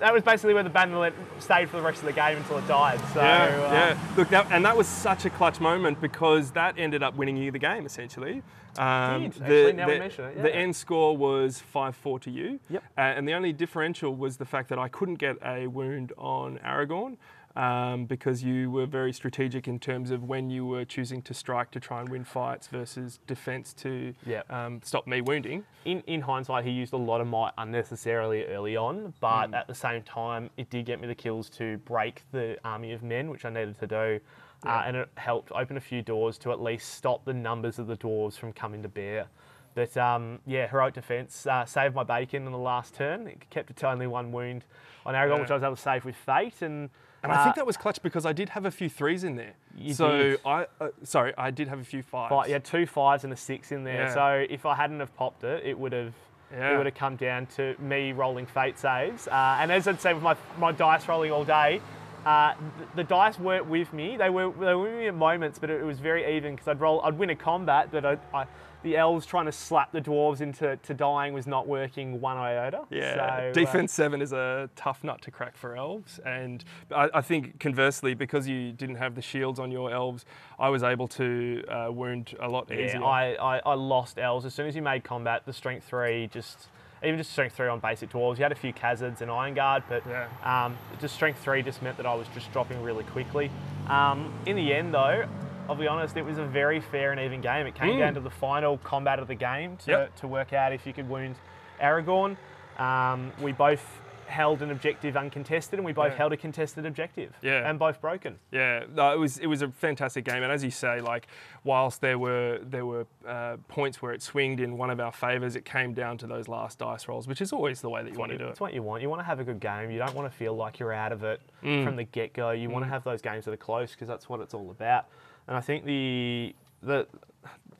that was basically where the banner stayed for the rest of the game until it died. So Yeah, uh, yeah. Look, that, and that was such a clutch moment because that ended up winning you the game essentially. Um, Did, actually, now we mention it, the end score was 5 4 to you. Yep. Uh, and the only differential was the fact that I couldn't get a wound on Aragorn. Um, because you were very strategic in terms of when you were choosing to strike to try and win fights versus defense to Yep. um, stop me wounding. in, in hindsight, he used a lot of might unnecessarily early on, but at the same time, it did get me the kills to break the army of men, which I needed to do. Uh, and it helped open a few doors to at least stop the numbers of the dwarves from coming to bear. But um, yeah, heroic defence uh, saved my bacon in the last turn. It kept it to only one wound on Aragorn, which I was able to save with fate. And And I think that was clutch because I did have a few threes in there. You so did. I, uh, sorry, I did have a few fives. Five, you had two fives and a six in there. Yeah. So if I hadn't have popped it, it would have Yeah. it would have come down to me rolling fate saves. Uh, and as I'd say with my my dice rolling all day, uh, the, the dice weren't with me. They were they were with me at moments, but it, was very even because I'd roll I'd win a combat, but I, I, the elves trying to slap the dwarves into to dying was not working one iota. Yeah, So, uh, defense seven is a tough nut to crack for elves, and I, I think conversely, because you didn't have the shields on your elves, I was able to uh, wound a lot easier. Yeah, I, I, I lost elves as soon as you made combat. The strength three just even just strength three on basic dwarves. You had a few Khazads and Iron Guard, but Yeah. um, just strength three just meant that I was just dropping really quickly. Um, in the end, though, I'll be honest, it was a very fair and even game. It came down to the final combat of the game to, Yep. to work out if you could wound Aragorn. Um, we both held an objective uncontested, and we both Yeah. held a contested objective. Yeah. and both broken. Yeah, no, it was it was a fantastic game, and as you say, like whilst there were there were uh, points where it swinged in one of our favours, it came down to those last dice rolls, which is always the way that you want to do it. That's what you want. You want to have a good game. You don't want to feel like you're out of it Mm. from the get go. You want to have those games that are close because that's what it's all about. And I think the the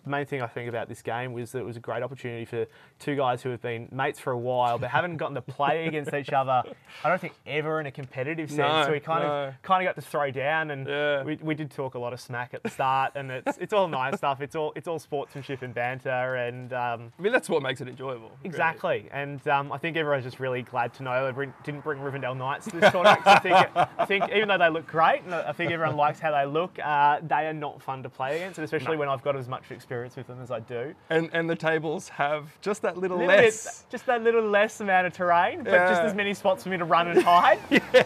the main thing I think about this game was that it was a great opportunity for two guys who have been mates for a while but haven't gotten to play against each other. I don't think ever in a competitive sense. No, so we kind no. of kind of got to throw down, and Yeah. we, we did talk a lot of smack at the start. And it's it's all nice stuff. It's all it's all sportsmanship and banter and. Um, I mean, that's what makes it enjoyable. really. Exactly, and um, I think everyone's just really glad to know they bring, didn't bring Rivendell Knights to this tournament. I think, I think even though they look great, and I think everyone likes how they look, uh, they are not fun to play against, and especially when I've got as much experience with them as I do. And and the tables have just that little, Little bit- less. just that little less amount of terrain, but just as many spots for me to run and hide.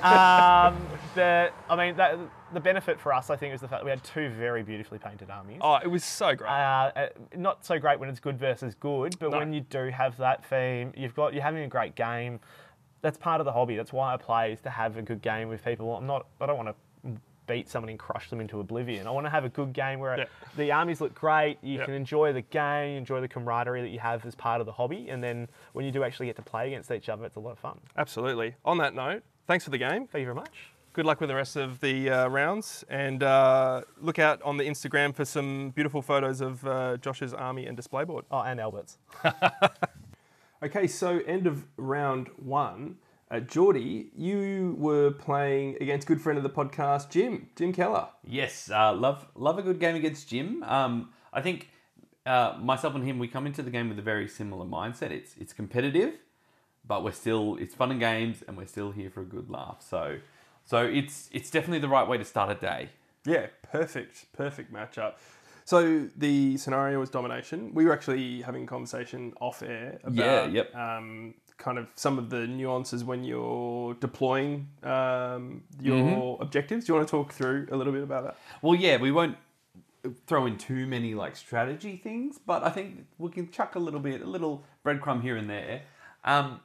um, the, I mean, that, the benefit for us, I think, is the fact that we had two very beautifully painted armies. Oh, it was so great. Uh, uh, not so great when it's good versus good, but No. when you do have that theme, you've got you're having a great game. That's part of the hobby. That's why I play is to have a good game with people. I'm not. I don't want to beat someone and crush them into oblivion. I want to have a good game where Yeah. the armies look great. You Yeah. can enjoy the game, enjoy the camaraderie that you have as part of the hobby, and then when you do actually get to play against each other, it's a lot of fun. Absolutely. On that note, thanks for the game. Thank you very much. Good luck with the rest of the uh, rounds, and uh, look out on the Instagram for some beautiful photos of uh, Josh's army and display board. Oh, and Albert's. Okay, so end of round one. Uh, Jordy, you were playing against good friend of the podcast, Jim, Jim Keller. Yes, uh, love love a good game against Jim. Um, I think uh, myself and him we come into the game with a very similar mindset. It's it's competitive, but we're still it's fun and games, and we're still here for a good laugh. So so it's it's definitely the right way to start a day. Yeah, perfect, perfect matchup. So the scenario was domination. We were actually having a conversation off air about Yeah, yep. um, kind of some of the nuances when you're deploying um, your Mm-hmm. objectives. Do you want to talk through a little bit about that? Well, yeah, we won't throw in too many like strategy things, but I think we can chuck a little bit, a little breadcrumb here and there. Um,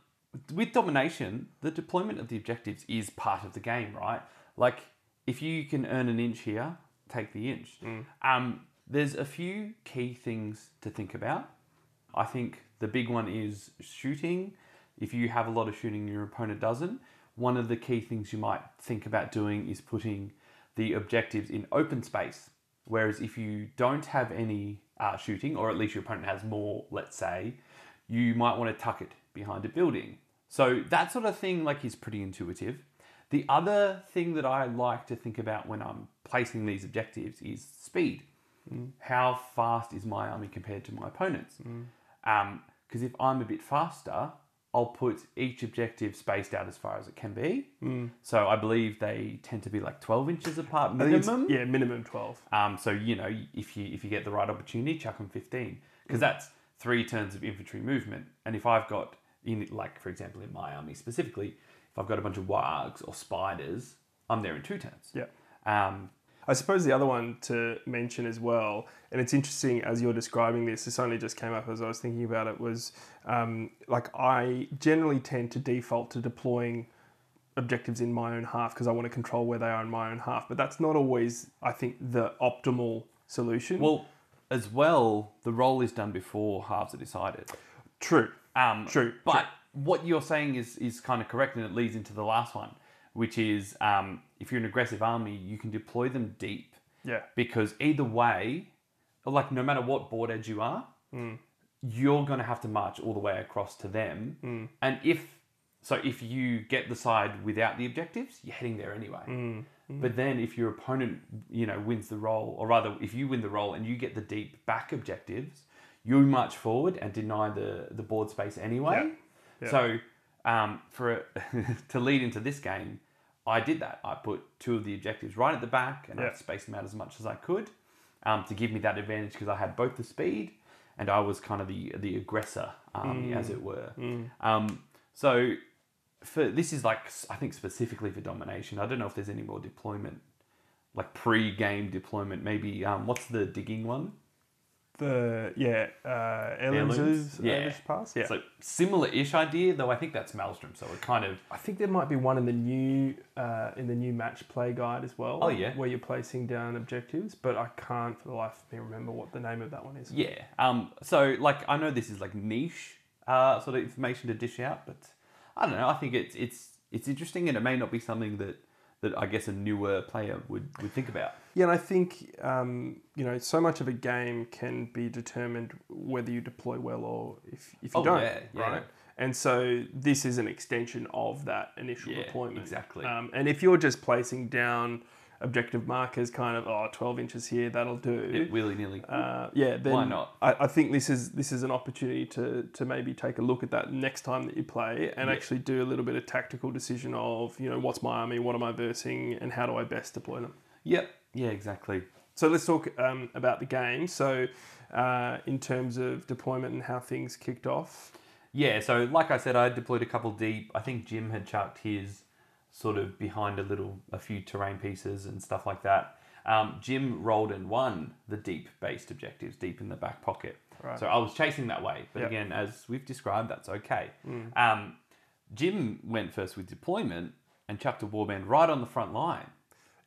with domination, the deployment of the objectives is part of the game, right? Like, if you can earn an inch here, take the inch. Um, there's a few key things to think about. I think the big one is shooting. If you have a lot of shooting and your opponent doesn't, one of the key things you might think about doing is putting the objectives in open space. Whereas if you don't have any uh, shooting, or at least your opponent has more, let's say, you might want to tuck it behind a building. So that sort of thing like is pretty intuitive. The other thing that I like to think about when I'm placing these objectives is speed. Mm. How fast is my army compared to my opponent's? Mm. Um, because if I'm a bit faster, I'll put each objective spaced out as far as it can be. So I believe they tend to be like 12 inches apart I think it's- minimum. yeah, minimum 12. Um, so you know, if you if you get the right opportunity, chuck them fifteen because that's three turns of infantry movement. And if I've got in like for example in my army specifically, if I've got a bunch of wargs or spiders, I'm there in two turns. Yeah. Um, I suppose the other one to mention as well, and it's interesting as you're describing this, this only just came up as I was thinking about it, was um, like I generally tend to default to deploying objectives in my own half because I want to control where they are in my own half. But that's not always, I think, the optimal solution. well, as well, the role is done before halves are decided. true. Um, True, But what you're saying is is kind of correct, and it leads into the last one, which is um, if you're an aggressive army, you can deploy them deep Yeah. because either way, like no matter what board edge you are, you're going to have to march all the way across to them. And if so, if you get the side without the objectives, you're heading there anyway. But then if your opponent, you know, wins the role, or rather, if you win the role and you get the deep back objectives, you march forward and deny the the board space anyway. Yeah. So um, for to lead into this game, I did that. I put two of the objectives right at the back, and Yeah. I spaced them out as much as I could um, to give me that advantage because I had both the speed and I was kind of the the aggressor army, as it were. Um, so for this is like I think specifically for domination. I don't know if there's any more deployment, like pre-game deployment. Maybe um, what's the digging one? The yeah, uh, Heirlooms? Yeah. Erling's pass. Yeah. So similar-ish idea, though I think that's Maelstrom. So it kind of I think there might be one in the new uh, in the new match play guide as well. Oh, yeah. where you're placing down objectives, but I can't for the life of me remember what the name of that one is. Yeah. Um. So, like, I know this is like niche, uh, sort of information to dish out, but I don't know. I think it's it's it's interesting, and it may not be something that that I guess a newer player would would think about. Yeah, and I think um, you know so much of a game can be determined whether you deploy well or if if you Oh, don't, yeah, yeah. right? And so this is an extension of that initial Yeah, deployment. exactly. Um, and if you're just placing down objective markers, kind of oh 12 inches here, that'll do. It willy nilly. Uh, yeah, then Why not? I, I think this is this is an opportunity to to maybe take a look at that next time that you play and Yeah. actually do a little bit of tactical decision of you know what's my army, what am I versing, and how do I best deploy them. yep. Yeah. Exactly. So let's talk um, about the game. So uh, in terms of deployment and how things kicked off. Yeah. So, like I said, I deployed a couple deep. I think Jim had chucked his sort of behind a little, a few terrain pieces and stuff like that. Um, Jim rolled and won the deep based objectives, deep in the back pocket. Right. So I was chasing that way. But Yep. again, as we've described, that's okay. Mm. Um, Jim went first with deployment and chucked a warband right on the front line.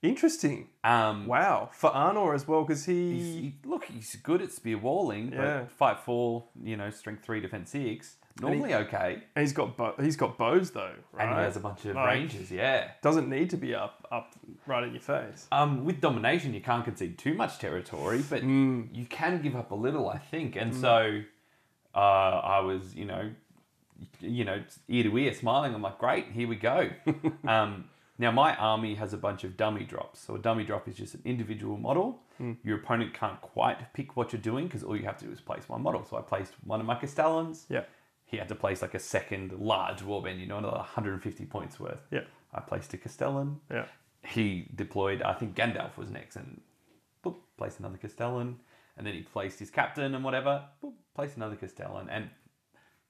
Interesting. Um, Wow. For Arnor as well, because he, he, look, he's good at spear walling, Yeah. but fight four, you know, strength three, defense six, normally okay. and he's got bo- he's got bows though, right? And he has a bunch of Like- ranges, yeah. Doesn't need to be up up right in your face. Um, with domination, you can't concede too much territory, but Mm. you can give up a little, I think. And so, uh, I was, you know, you know, ear to ear, smiling. I'm like, great, here we go. um, now my army has a bunch of dummy drops. So a dummy drop is just an individual model. Hmm. Your opponent can't quite pick what you're doing because all you have to do is place one model. So I placed one of my Castellans. Yeah. He had to place like a second large warband, you know, another 150 points worth. Yeah. I placed a Castellan Yeah. he deployed, I think Gandalf was next, and boop, placed another Castellan, and then he placed his captain and whatever, boop, placed another Castellan, and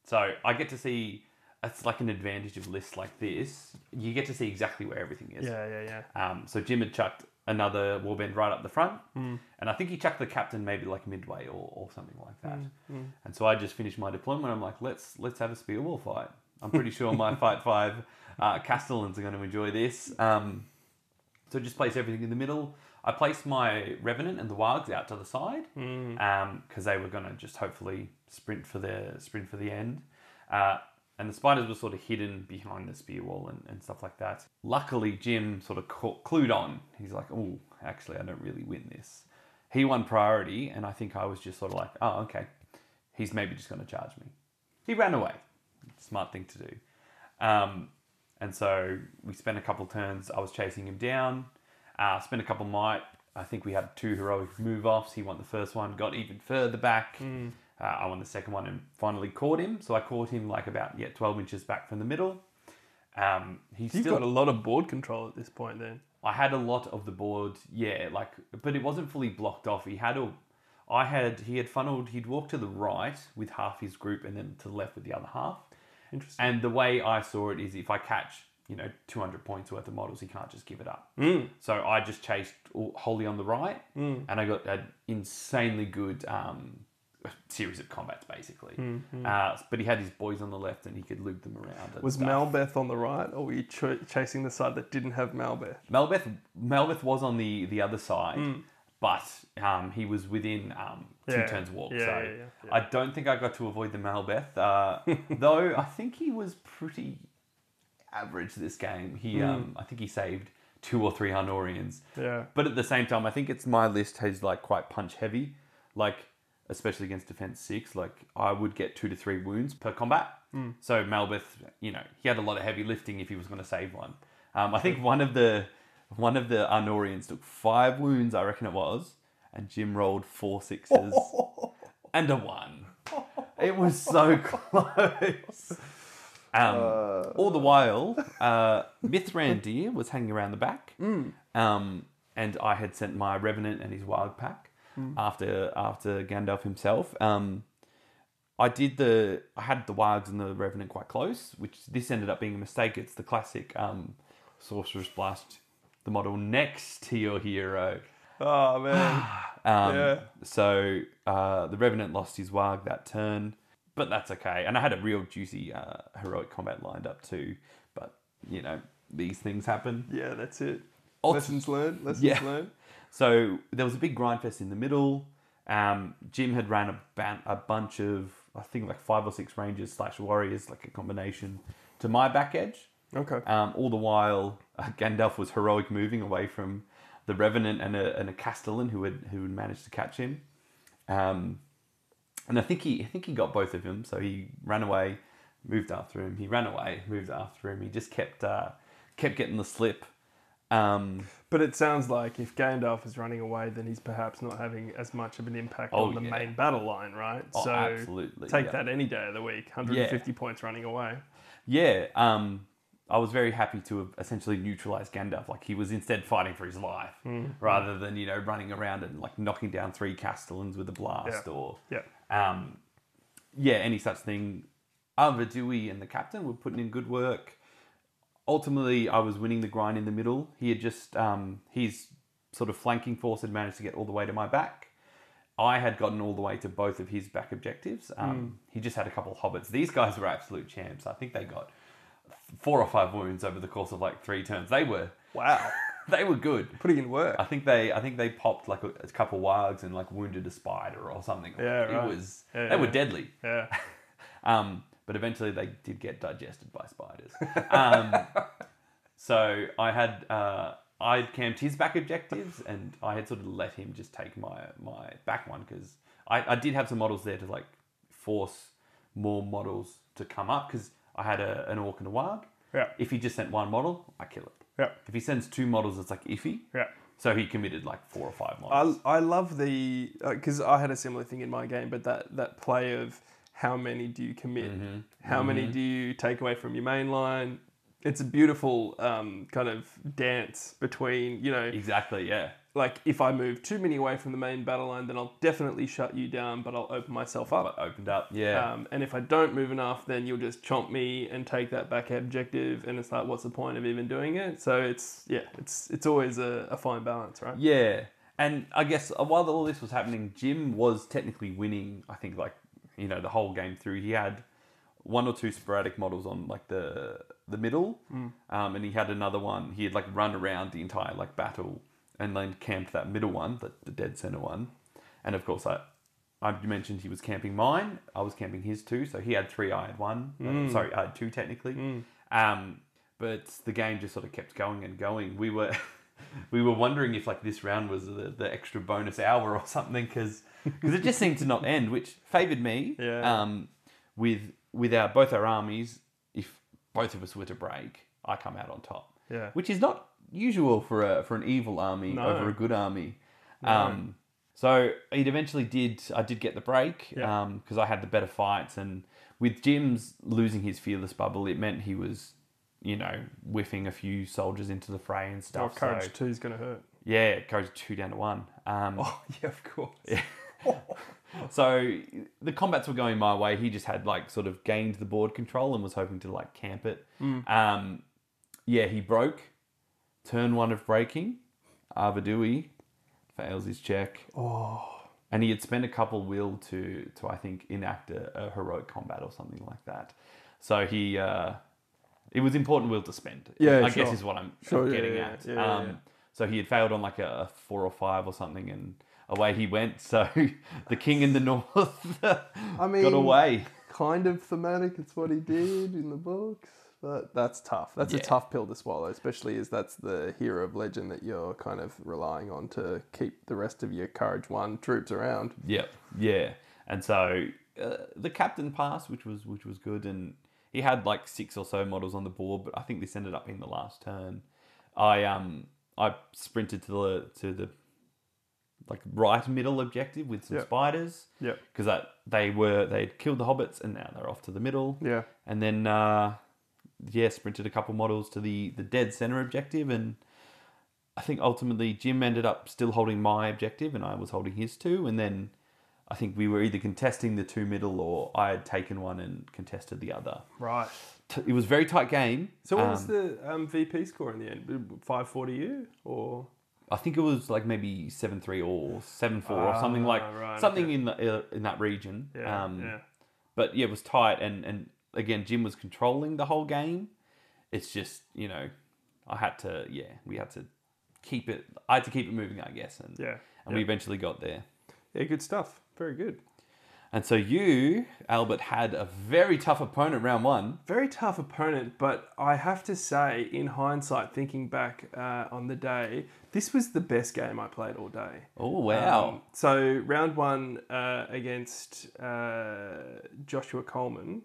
so I get to see. It's like an advantage of lists like this. You get to see exactly where everything is. Yeah. Yeah. Yeah. Um, so Jim had chucked another warband right up the front, Hmm. and I think he chucked the captain maybe like midway or, or something like that. Hmm. And so I just finished my deployment. I'm like, let's let's have a spear wall fight. I'm pretty sure my fight five uh, Castellans are going to enjoy this. Um, so just place everything in the middle. I placed my Revenant and the Wargs out to the side because they were going to just hopefully sprint for the sprint for the end. Uh, and the spiders were sort of hidden behind the spear wall and, and stuff like that. Luckily, Jim sort of ca- clued on. He's like, oh, actually, I don't really win this. He won priority, and I think I was just sort of like, oh, okay. He's maybe just going to charge me. He ran away. Smart thing to do. Um, and so we spent a couple turns. I was chasing him down. Uh, spent a couple might. I think we had two heroic move offs. He won the first one, got even further back. Uh, I won the second one and finally caught him. So I caught him like about yeah twelve inches back from the middle. Um, he's You've still. got a lot of board control at this point. Then. I had a lot of the board, yeah, like, but it wasn't fully blocked off. He had a, I had, he had funneled. He'd walk to the right with half his group, and then to the left with the other half. Interesting. And the way I saw it is if I catch, you know, 200 points worth of models, he can't just give it up. Mm. So I just chased all- wholly on the right and I got an insanely good um, series of combats, basically. Uh, but he had his boys on the left and he could loop them around. Was stuff. Malbeth on the right, or were you ch- chasing the side that didn't have Malbeth? Melbeth, Melbeth was on the, the other side, Mm. but um, he was within um, two Yeah, turns walk. yeah, so yeah. I don't think I got to avoid the Malbeth, uh, though I think he was pretty. average this game. He, um, I think he saved two or three Arnorians. Yeah. But at the same time, I think it's my list has like quite punch heavy, like especially against defense six. Like I would get two to three wounds per combat. So Malbeth, you know, he had a lot of heavy lifting if he was going to save one. Um, I think one of the one of the Arnorians took five wounds, I reckon it was, and Jim rolled four sixes and a one. It was so close. Um, all the while, uh, Mithrandir was hanging around the back, um, and I had sent my Revenant and his Wild Pack after after Gandalf himself. Um, I did the I had the Wargs and the Revenant quite close, which this ended up being a mistake. It's the classic um, Sorcerer's Blast, the model next to your hero. Oh man. Um, Yeah. So uh, the Revenant lost his Warg that turn, but that's okay. And I had a real juicy uh, heroic combat lined up too. But you know these things happen. yeah, that's it. Ult- Lessons learned. Lessons Yeah. learned. So there was a big grind fest in the middle. Um, Jim had ran a, ban- a bunch of I think like five or six rangers slash warriors, like a combination, to my back edge. Okay. Um, all the while, uh, Gandalf was heroic moving away from the Revenant and a, and a Castellan who had who had managed to catch him. Um, and I think he I think he got both of them. So he ran away, moved after him. He ran away, moved after him. He just kept uh, kept getting the slip. Um, But it sounds like if Gandalf is running away, then he's perhaps not having as much of an impact Oh, on the yeah. main battle line, right? Oh, so absolutely, take yeah. that any day of the week. 150 points running away. yeah, um, I was very happy to have essentially neutralized Gandalf. Like he was instead fighting for his life rather than you know running around and like knocking down three Castellans with a blast Yeah. or Yeah. um, yeah, any such thing. Dewey and the captain were putting in good work. Ultimately, I was winning the grind in the middle. He had just, um, his sort of flanking force had managed to get all the way to my back. I had gotten all the way to both of his back objectives. Um, He just had a couple of hobbits. These guys were absolute champs. I think they got four or five wounds over the course of like three turns. They were, Wow. they were good. Putting in work. I think they, I think they popped like a, a couple wargs and like wounded a spider or something. Yeah, it right. was. Yeah, they were deadly. Yeah. Um, but eventually they did get digested by spiders. Um, so I had uh, I'd camped his back objectives, and I had sort of let him just take my my back one because I, I did have some models there to like force more models to come up because I had a, an orc and a warg. Yeah. If he just sent one model, I kill it. Yeah. If he sends two models, it's like iffy. Yeah. So he committed like four or five models. I, I love the because I had a similar thing in my game, but that that play of how many do you commit, Mm-hmm. how many do you take away from your main line. It's a beautiful um, kind of dance between you know exactly. Yeah. like if I move too many away from the main battle line, then I'll definitely shut you down, but I'll open myself up. Opened up. Yeah. Um, and if I don't move enough, then you'll just chomp me and take that back objective, and it's like, what's the point of even doing it? So it's yeah, it's it's always a, a fine balance, right? Yeah, and I guess uh, while all this was happening, Jim was technically winning. I think like you know the whole game through. He had one or two sporadic models on like the the middle, um, and he had another one. He had like run around the entire like battle and then camped that middle one, the, the dead center one, and of course I. I mentioned he was camping mine. I was camping his too. So he had three. I had one. Uh, sorry, I had two technically. Um, but the game just sort of kept going and going. We were we were wondering if like this round was the, the extra bonus hour or something because because it just seemed to not end, which favoured me. Yeah. Um, with with our both our armies, if both of us were to break, I come out on top. Yeah. Which is not usual for a for an evil army No. over a good army. Um, so it eventually did. I did get the break Yeah. because I had the better fights, and with Jim's losing his fearless bubble, it meant he was, you know, whiffing a few soldiers into the fray and Oh, stuff. courage so, two is going to hurt. yeah, courage two down to one. Um, Oh yeah, of course. Yeah. so the combats were going my way. He just had like sort of gained the board control and was hoping to like camp it. Um, yeah, he broke. Turn one of breaking. Arvedui fails his check. Oh. And he had spent a couple will to to I think enact a, a heroic combat or something like that. So he uh, it was important will to spend. Yeah, I sure. guess is what I'm Sure, getting yeah, at. yeah, yeah, um. So he had failed on like a, a four or five or something, and away he went. So the king in the north I mean, got away. Kind of thematic. It's what he did in the books, but that's tough. That's Yeah. a tough pill to swallow, especially as that's the hero of legend that you're kind of relying on to keep the rest of your Courage One troops around. Yep. Yeah. And so uh, the captain passed, which was which was good, and he had like six or so models on the board, but I think this ended up being the last turn. I um I sprinted to the to the like right middle objective with some Yep. spiders. Yep. Because that they were they'd killed the hobbits and now they're off to the middle. Yeah. And then uh yeah, sprinted a couple models to the the dead center objective and I think ultimately Jim ended up still holding my objective and I was holding his too And then I think we were either contesting the two middle or I had taken one and contested the other. Right. It was a very tight game. So what was Um, the um, VP score in the end? Five forty you or I think it was like maybe seven three or seven four or something like Ah, right, something okay. in the uh, in that region. yeah, um, yeah. But yeah, it was tight, and and again, Jim was controlling the whole game. It's just you know, I had to yeah, we had to keep it. I had to keep it moving, I guess, and Yeah, and we eventually got there. Yeah, good stuff. Very good. And so you, Albert, had a very tough opponent round one. Very tough opponent, but I have to say, in hindsight, thinking back uh, on the day, this was the best game I played all day. Oh wow! Um, so round one uh, against uh, Joshua Coleman.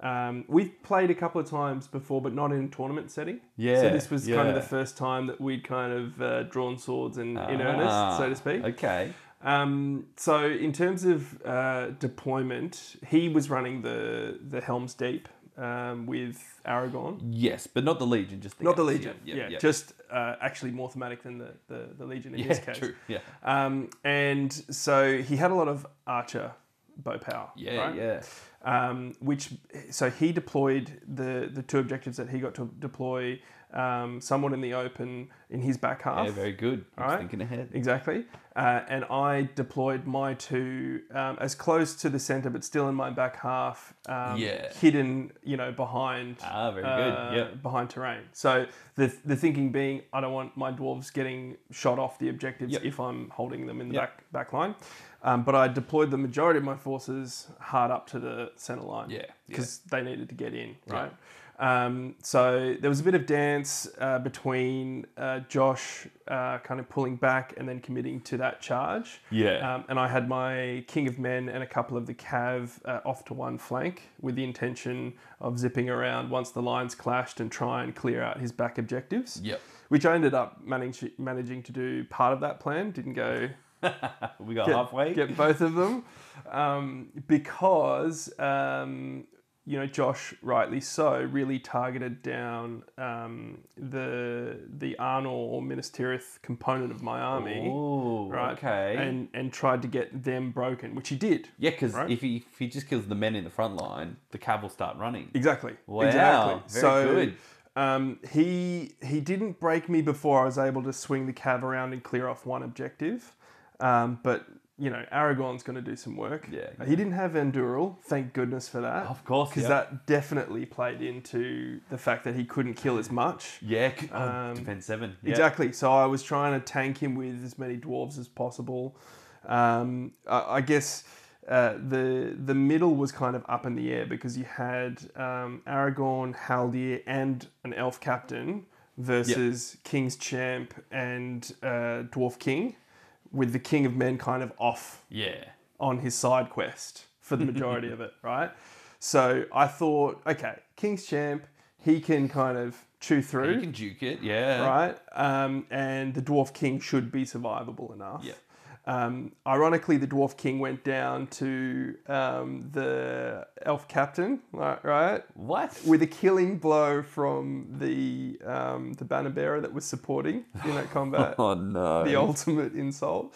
Um, we've played a couple of times before, but not in a tournament setting. Yeah. So this was kind of the first time that we'd kind of uh, drawn swords in, in Ah, earnest, so to speak. Okay. Um, so in terms of uh, deployment, he was running the the Helms Deep um, with Aragorn. Yes, but not the Legion. Just the Not the. Legion, Yeah, yeah, yeah, just uh, actually more thematic than the, the, the Legion in yeah, this case. true. Yeah, Um, and so he had a lot of archer bow power. yeah, right? yeah. Um, which so he deployed the the two objectives that he got to deploy um, somewhat in the open in his back half. Yeah, very good. I was Alright. thinking ahead. Exactly. Uh, and I deployed my two um, as close to the center, but still in my back half, um, Yeah. hidden, you know, behind. Ah, very good. uh, Yep. Behind terrain. So the the thinking being, I don't want my dwarves getting shot off the objectives Yep. if I'm holding them in the Yep. back back line. Um, but I deployed the majority of my forces hard up to the center line. Yeah, Because they needed to get in, Yeah. right? Um, so there was a bit of dance uh, between uh, Josh uh, kind of pulling back and then committing to that charge. Yeah. Um, and I had my King of Men and a couple of the Cav uh, off to one flank with the intention of zipping around once the lines clashed and try and clear out his back objectives. Yep. Which I ended up manage- managing to do part of that plan. Didn't go We got get, halfway. get both of them um, because um, you know Josh, rightly so, really targeted down um, the the Arnor or Minas Tirith component of my army, Oh, right? okay. and and tried to get them broken, which he did. yeah, because right? if he if he just kills the men in the front line, the cav will start running. Exactly. Wow, Exactly. very so good. Um, he he didn't break me before I was able to swing the cav around and clear off one objective. Um, but you know, Aragorn's going to do some work. Yeah, He didn't have Anduril, thank goodness for that. Of course, because yep. that definitely played into the fact that he couldn't kill as much. Yeah, oh, Um, defense seven. Yeah. Exactly. So I was trying to tank him with as many dwarves as possible. Um, I, I guess uh, the the middle was kind of up in the air because you had um, Aragorn, Haldir, and an elf captain versus King's Champ and uh, Dwarf King, with the King of Men kind of off Yeah. on his side quest for the majority of it, right? So I thought, okay, King's Champ, he can kind of chew through You can juke it. Yeah. right? Um, and the Dwarf King should be survivable enough. Yeah. Um, ironically, the Dwarf King went down to um, the Elf Captain, right? What? With a killing blow from the um, the banner bearer that was supporting in that combat. oh no. the ultimate insult.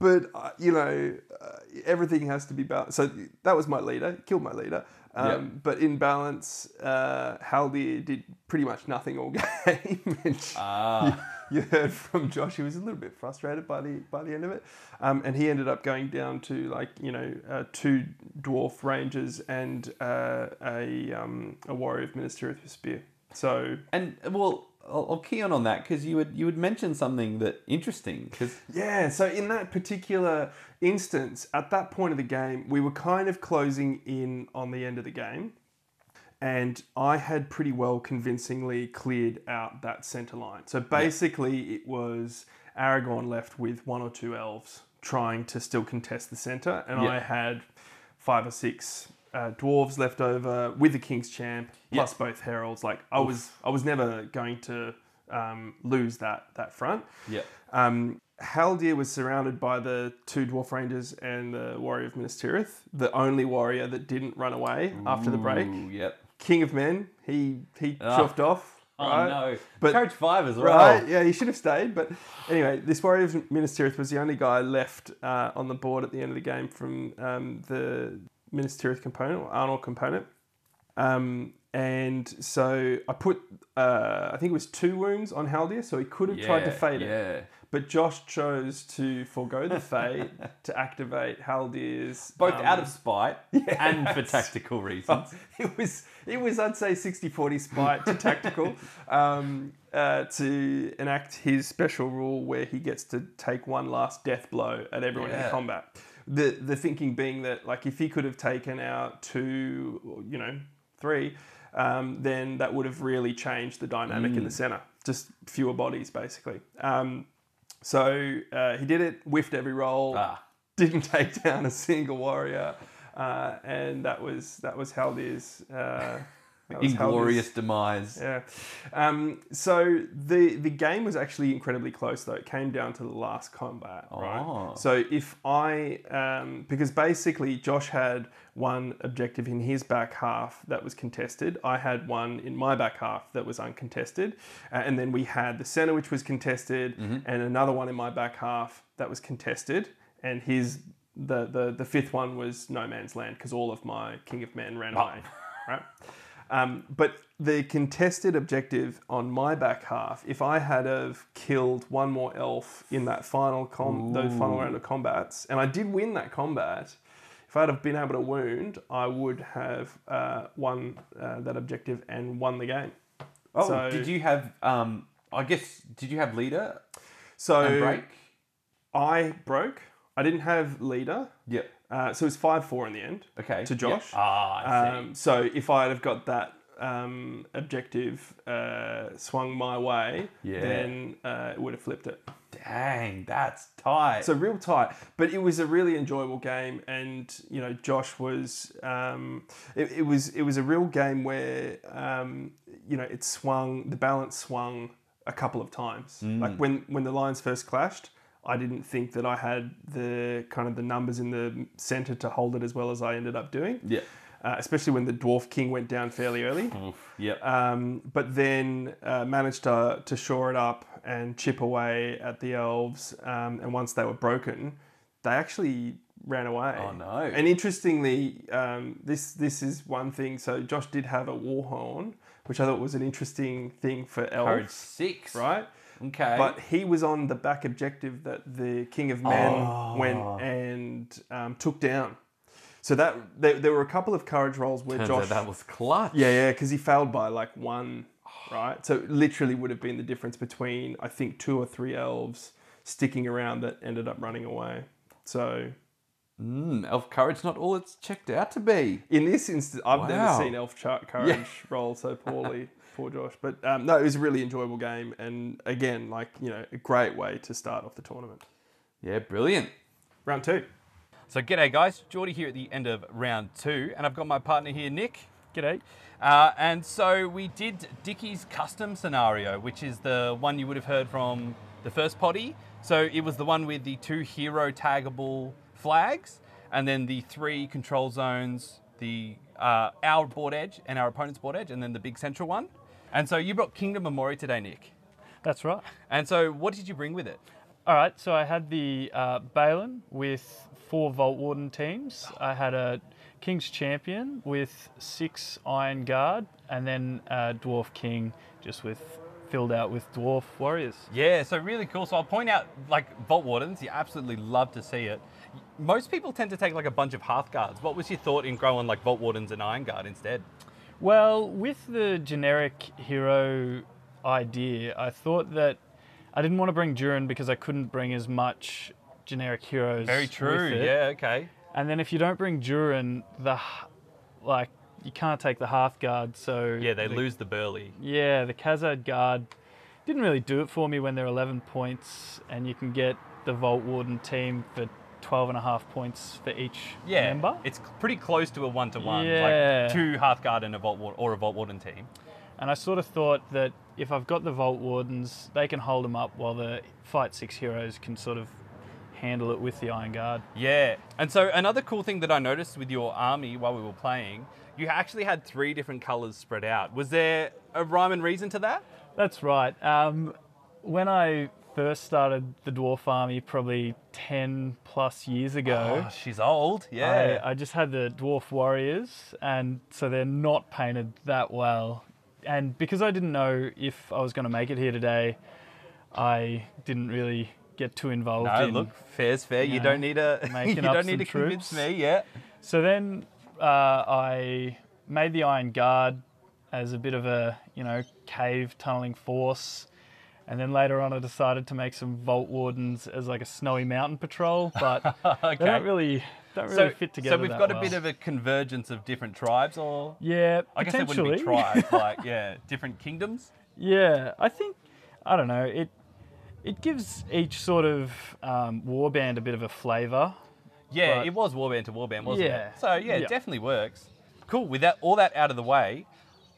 But uh, you know, uh, everything has to be balanced. So that was my leader. Killed my leader. Um, Yep. But in balance, uh, Haldir did pretty much nothing all game. Ah. you heard from Josh. He was a little bit frustrated by the by the end of it, um, and he ended up going down to like you know uh, two dwarf rangers and uh, a um, a warrior of Minas Tirith with spear. So And well, I'll, I'll key on on that because you would you would mention something that interesting because Yeah, so in that particular instance, at that point of the game, we were kind of closing in on the end of the game. And I had pretty well convincingly cleared out that center line. So basically, it was Aragorn left with one or two elves trying to still contest the center, and Yeah. I had five or six uh, dwarves left over with the King's Champ plus both heralds. Like I was, I was never going to um, lose that that front. Yeah. Um, Haldir was surrounded by the two dwarf rangers and the warrior of Minas Tirith, the only warrior that didn't run away after the break. Yep. King of Men, he he Ah. chuffed off. Oh right? no. But- Courage five as well. Right, yeah, he should have stayed. But anyway, this Warrior of Minas Tirith was the only guy left uh, on the board at the end of the game from um, the Minas Tirith component or Arnor component. Um, and so I put, uh, I think it was two wounds on Haldir, so he could have tried to Yeah, fade it. Yeah. But Josh chose to forego the fade to activate Haldir's. Both um, out of spite and for tactical reasons. it was it was I'd say 60-40 spite to tactical um, uh, to enact his special rule where he gets to take one last death blow at everyone in combat. The the thinking being that like if he could have taken out two, you know, three, um, then that would have really changed the dynamic Mm. in the center. Just fewer bodies basically. Um, so uh, he did it, whiffed every roll Ah. didn't take down a single warrior, uh, and that was that was Haldir's. Inglorious demise. Yeah. Um, so the the game was actually incredibly close though. It came down to the last combat, right? Oh. So if I um, because basically Josh had one objective in his back half that was contested. I had one in my back half that was uncontested, uh, and then we had the center which was contested, and another one in my back half that was contested, and his the the the fifth one was no man's land because all of my King of Men ran away, right? Um, but the contested objective on my back half, if I had have killed one more elf in that final com, those final round of combats, and I did win that combat, if I'd have been able to wound, I would have uh, won uh, that objective and won the game. Oh, So- did you have? Um, I guess did you have leader So break? I broke. I didn't have leader, Yep. Uh, so it was five four in the end. Okay. To Yep. Josh. Ah, I see. Um, so if I'd have got that um, objective uh, swung my way, Yeah. then uh, it would have flipped it. Dang, that's tight. So real tight, but it was a really enjoyable game, and you know Josh was. Um, it, it was it was a real game where um, you know it swung the balance swung a couple of times. Like when when the lines first clashed, I didn't think that I had the kind of the numbers in the center to hold it as well as I ended up doing. yeah. Uh, especially when the dwarf king went down fairly early. Yep. Um, but then uh, managed to, to shore it up and chip away at the elves. Um, and once they were broken, they actually ran away. Oh, no. And interestingly, um, this this is one thing. So Josh did have a war horn, which I thought was an interesting thing for elves, Courage six. right? Okay. But he was on the back objective that the King of Men Oh. went and um, took down. So that there, there were a couple of courage rolls where Turns Josh that was clutch. yeah, yeah, because he failed by like one, right? So it literally would have been the difference between I think two or three elves sticking around that ended up running away. So Mm, elf courage not all it's checked out to be. in this instance, I've never seen elf chart courage roll so poorly. Poor Josh, but um, no, it was a really enjoyable game, and again, like you know, a great way to start off the tournament. Yeah, brilliant. Round two. So, g'day guys, Jordy here at the end of round two, and I've got my partner here, Nick. G'day. Uh, and so we did Dickie's custom scenario, which is the one you would have heard from the first potty. So it was the one with the two hero taggable flags, and then the three control zones, the uh, our board edge and our opponent's board edge, and then the big central one. And so you brought Kingdom of Mori today, Nick. That's right. And so what did you bring with it? All right, so I had the uh, Balin with four Vault Warden teams. I had a King's Champion with six Iron Guard, and then a Dwarf King just with filled out with Dwarf Warriors. Yeah, so really cool. So I'll point out, like Vault Wardens, you absolutely love to see it. Most people tend to take like a bunch of Hearth Guards. What was your thought in growing like Vault Wardens and Iron Guard instead? Well, with the generic hero idea, I thought that I didn't want to bring Durin because I couldn't bring as much generic heroes. Very true. Yeah, okay. And then if you don't bring Durin, the like you can't take the Hearth Guard, so Yeah, they the- lose the Burley. Yeah, the Khazad Guard didn't really do it for me when they're 11 points, and you can get the Vault Warden team for 12 and a half points for each Yeah, member. it's pretty close to a one to one. Yeah. Like two Hearthguard and a Vault Ward, or a Vault Warden team. And I sort of thought that if I've got the Vault Wardens, they can hold them up while the Fight Six heroes can sort of handle it with the Iron Guard. Yeah. And so another cool thing that I noticed with your army while we were playing, you actually had three different colours spread out. Was there a rhyme and reason to that? That's right. Um, when I first started the Dwarf Army, probably 10 plus years ago, Oh, she's old. Yeah. I, I just had the dwarf warriors, and so they're not painted that well. And because I didn't know if I was going to make it here today, I didn't really get too involved no, in. look, fair's fair. You you don't need to. you don't need to convince me. Yeah. So then uh, I made the Iron Guard as a bit of a you know cave tunneling force. And then later on, I decided to make some Vault Wardens as like a snowy mountain patrol, but Okay. they don't really don't really so, fit together. so we've got a bit of a convergence of different tribes, or yeah, I guess it wouldn't be tribes, like yeah, different kingdoms. Yeah, I think I don't know. It it gives each sort of um, warband a bit of a flavour. Yeah, it was warband to warband, wasn't Yeah. it? So yeah, it Yeah. definitely works. Cool. With that all that out of the way,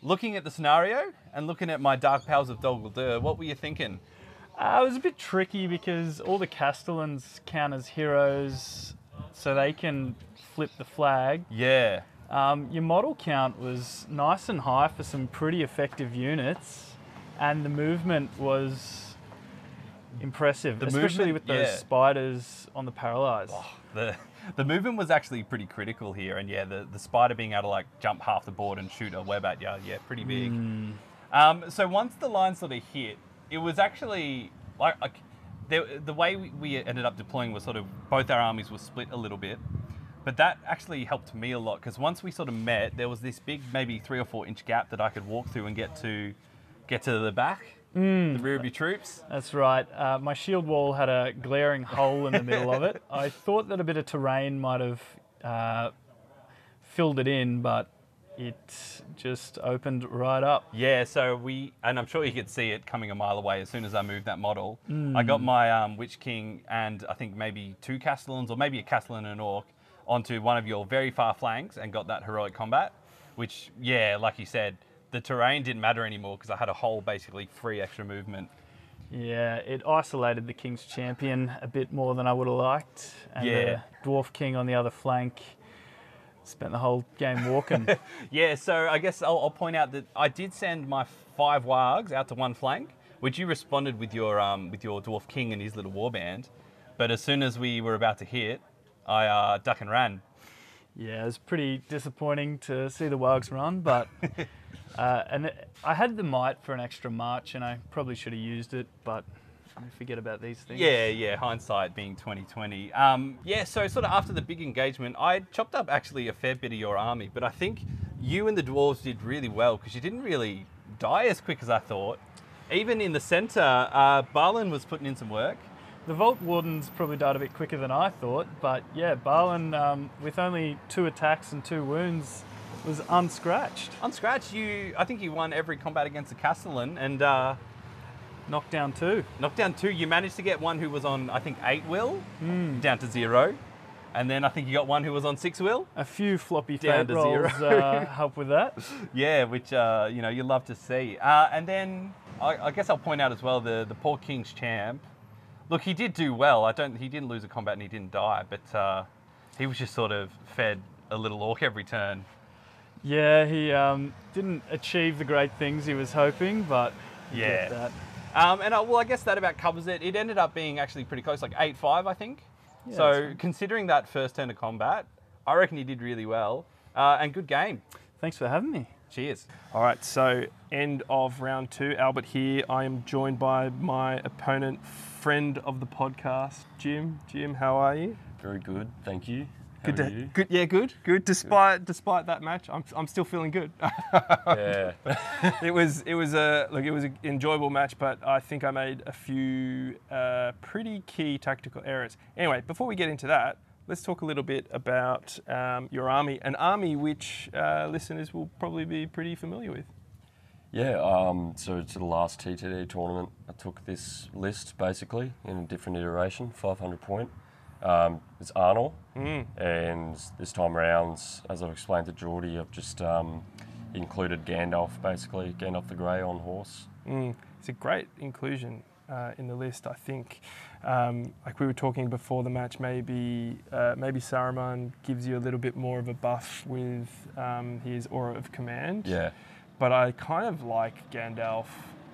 looking at the scenario and looking at my Dark Powers of Dol Guldur, what were you thinking? Uh, it was a bit tricky because all the Castellans count as heroes, so they can flip the flag. Yeah. Um, your model count was nice and high for some pretty effective units, and the movement was impressive, The especially movement, with those yeah. spiders on the paralyzed. The the movement was actually pretty critical here, and yeah, the, the spider being able to like jump half the board and shoot a web at you, yeah, pretty big. Um, so once the line sort of hit, it was actually like, like the, the way we, we ended up deploying was sort of both our armies were split a little bit, but that actually helped me a lot because once we sort of met, there was this big maybe three or four inch gap that I could walk through and get to get to the back, the rear of your troops. That's right. Uh, my shield wall had a glaring hole in the middle of it. I thought that a bit of terrain might have uh, filled it in, but it just opened right up. Yeah, so we, and I'm sure you could see it coming a mile away as soon as I moved that model. I got my um, Witch King and I think maybe two Castellans or maybe a Castellan and an Orc onto one of your very far flanks and got that heroic combat, which, yeah, like you said, the terrain didn't matter anymore because I had a whole basically free extra movement. Yeah, it isolated the King's Champion a bit more than I would have liked. And Yeah. the Dwarf King on the other flank spent the whole game walking. Yeah, so I guess I'll, I'll point out that I did send my five wargs out to one flank, which you responded with your um, with your dwarf king and his little warband. But as soon as we were about to hit, I uh, duck and ran. yeah, it was pretty disappointing to see the Wargs run, but. Uh, and it, I had the might for an extra march, and I probably should have used it, but I forget about these things. Yeah, yeah. Hindsight being 2020. Um, yeah. So sort of after the big engagement, I chopped up actually a fair bit of your army, but I think you and the dwarves did really well because you didn't really die as quick as I thought. Even in the centre, uh, Balin was putting in some work. The Vault Wardens probably died a bit quicker than I thought, but yeah, Balin, um, with only two attacks and two wounds, was unscratched. On scratch, you I think you won every combat against the Castellan and uh, Knocked down two. knocked down two. You managed to get one who was on I think eight will down to zero, and then I think you got one who was on six will. A few floppy Down to zero. rolls uh, help with that. Yeah, which uh, you know you love to see. Uh, and then I, I guess I'll point out as well the the poor King's champ. Look, he did do well. I don't. He didn't lose a combat and he didn't die, but uh, he was just sort of fed a little orc every turn. Yeah, he um, didn't achieve the great things he was hoping, but you Yeah. Get that. Um, and uh, well, I guess that about covers it. It ended up being actually pretty close, like eight five, I think. that's so fine. considering that first turn of combat, I reckon you did really well. Uh, and good game. Thanks for having me. Cheers. All right, so end of round two. Albert here. I am joined by my opponent, friend of the podcast, Jim. Jim, how are you? Very good, thank you. How Good, to, you? good, yeah, good, good. Despite despite that match, I'm, I'm still feeling good. Yeah. it was it was a look, it was an enjoyable match, but I think I made a few uh, pretty key tactical errors. Anyway, before we get into that, let's talk a little bit about um, your army, an army which uh, listeners will probably be pretty familiar with. Yeah, um, so to the last TTD tournament, I took this list basically in a different iteration, 500 point. Um, it's Arnor, and this time around, as I've explained to Jordy, I've just um, included Gandalf basically, Gandalf the Grey on horse. Mm, it's a great inclusion uh, in the list. I think, um, like we were talking before the match, maybe uh, maybe Saruman gives you a little bit more of a buff with um, his aura of command. Yeah, But I kind of like Gandalf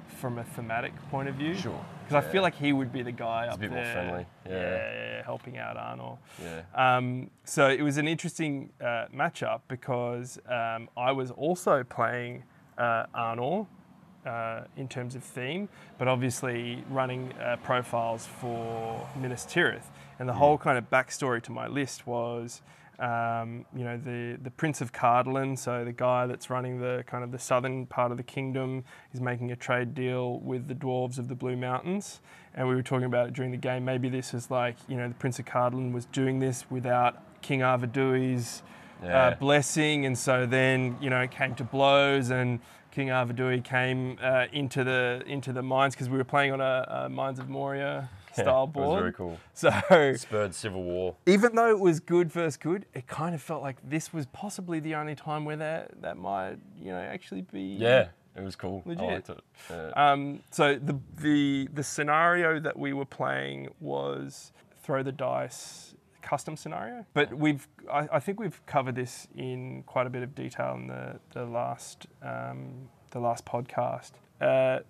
from a thematic point of view. Sure, Because I feel like he would be the guy up a bit more there. friendly, yeah. yeah, yeah, helping out Arnor. yeah. Um, so it was an interesting uh, matchup because um, I was also playing uh, Arnor uh, in terms of theme, but obviously running uh, profiles for Minas Tirith. And the whole kind of backstory to my list was, um, you know, the, the Prince of Cardolan, so the guy that's running the kind of the southern part of the kingdom, is making a trade deal with the dwarves of the Blue Mountains. And we were talking about it during the game. Maybe this is like, you know, the Prince of Cardolan was doing this without King Arvedui's Yeah. uh, blessing, and so then you know it came to blows, and King Arvadui came uh, into the into the mines because we were playing on a, a Mines of Moria style it was very cool. So Spurred Civil War. even though it was good versus good, it kind of felt like this was possibly the only time where that that might you know actually be Yeah, it was cool. Legit. I liked it. Yeah. Um, so the the the scenario that we were playing was throw the dice custom scenario, but we've I, I think we've covered this in quite a bit of detail in the the last um, the last podcast. Uh,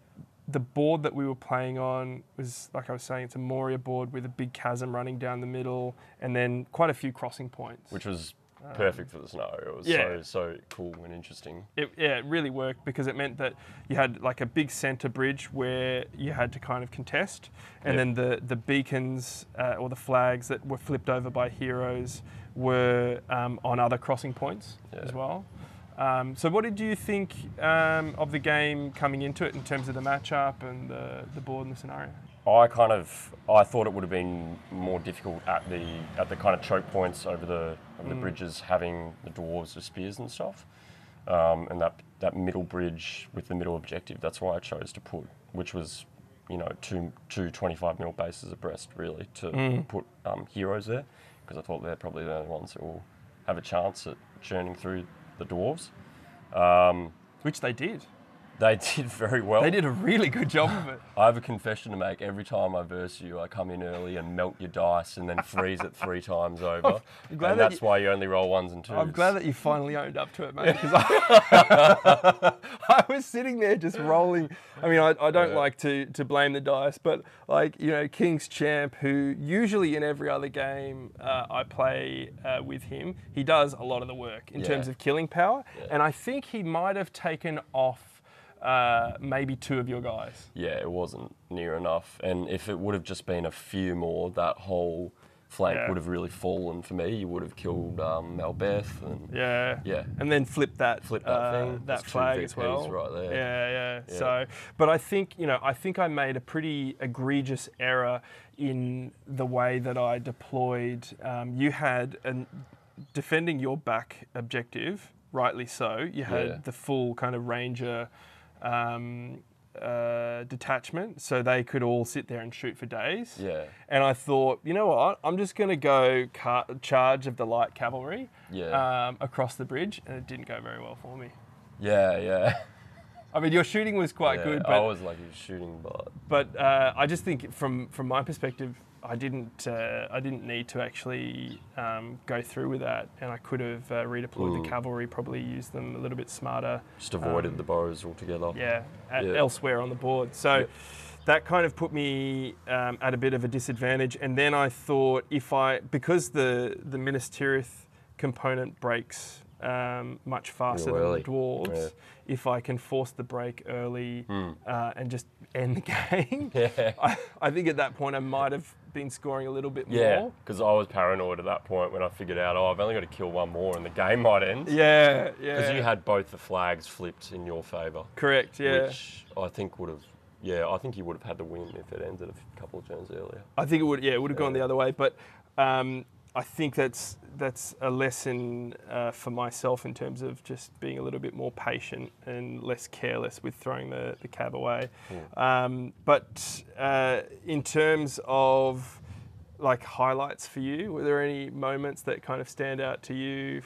the board that we were playing on was like I was saying, it's a Moria board with a big chasm running down the middle, and then quite a few crossing points. Which was perfect for the snow. It was yeah. so so cool and interesting. it, yeah, it really worked because it meant that you had like a big center bridge where you had to kind of contest, and Yep. then the the beacons uh, or the flags that were flipped over by heroes were um, on other crossing points as well. Um, so, what did you think um, of the game coming into it in terms of the matchup and the, the board and the scenario? I kind of I thought it would have been more difficult at the at the kind of choke points over the over the bridges having the dwarves with spears and stuff, um, and that that middle bridge with the middle objective. That's why I chose to put, which was, you know, two two 25 mil bases abreast really to put um, heroes there because I thought they're probably the only ones that will have a chance at churning through the dwarves. Um, Which they did. They did very well. They did a really good job of it. I have a confession to make. Every time I verse you, I come in early and melt your dice and then freeze it three times over. And that that's you- why you only roll ones and twos. I'm glad that you finally owned up to it, mate. Because I, I was sitting there just rolling. I mean, I, I don't Yeah. like to, to blame the dice, but like, you know, King's Champ, who usually in every other game uh, I play uh, with him, he does a lot of the work in Yeah. terms of killing power. And I think he might have taken off uh, maybe two of your guys. Yeah, it wasn't near enough. And if it would have just been a few more, that whole flank Yeah. would have really fallen for me. You would have killed um, Malbeth and Yeah. Yeah. And then flip that Flip that uh, thing. that That's flag as well. right there. Yeah, yeah, Yeah. So, but I think you know, I think I made a pretty egregious error in the way that I deployed. Um, you had an defending your back objective, rightly so. You had Yeah. the full kind of ranger. Um, uh, detachment, so they could all sit there and shoot for days. Yeah. And I thought, you know what? I'm just going to go car- charge of the light cavalry Yeah. um, across the bridge, and it didn't go very well for me. yeah, yeah. I mean, your shooting was quite yeah. good, I was was shooting, but but uh, I just think from from my perspective, I didn't uh, I didn't need to actually um, go through with that, and I could have uh, redeployed the cavalry, probably used them a little bit smarter. just avoided the bows altogether. Um, Yeah, at, Yeah. elsewhere on the board. So. Yep. That kind of put me um, at a bit of a disadvantage, and then I thought if I because the the Minas Tirith component breaks um, much faster than the dwarves, Yeah. if I can force the break early uh, and just end the game, Yeah. I, I think at that point I might have been scoring a little bit more. Yeah, because I was paranoid at that point when I figured out, oh, I've only got to kill one more and the game might end. Yeah, yeah. Because you had both the flags flipped in your favour. correct. Yeah, Which I think would have, yeah, I think you would have had the win if it ended a couple of turns earlier. I think it would. Yeah, it would have gone the other way. But um, I think that's that's a lesson uh, for myself in terms of just being a little bit more patient and less careless with throwing the, the cab away. Um, but uh, in terms of like highlights for you, were there any moments that kind of stand out to you?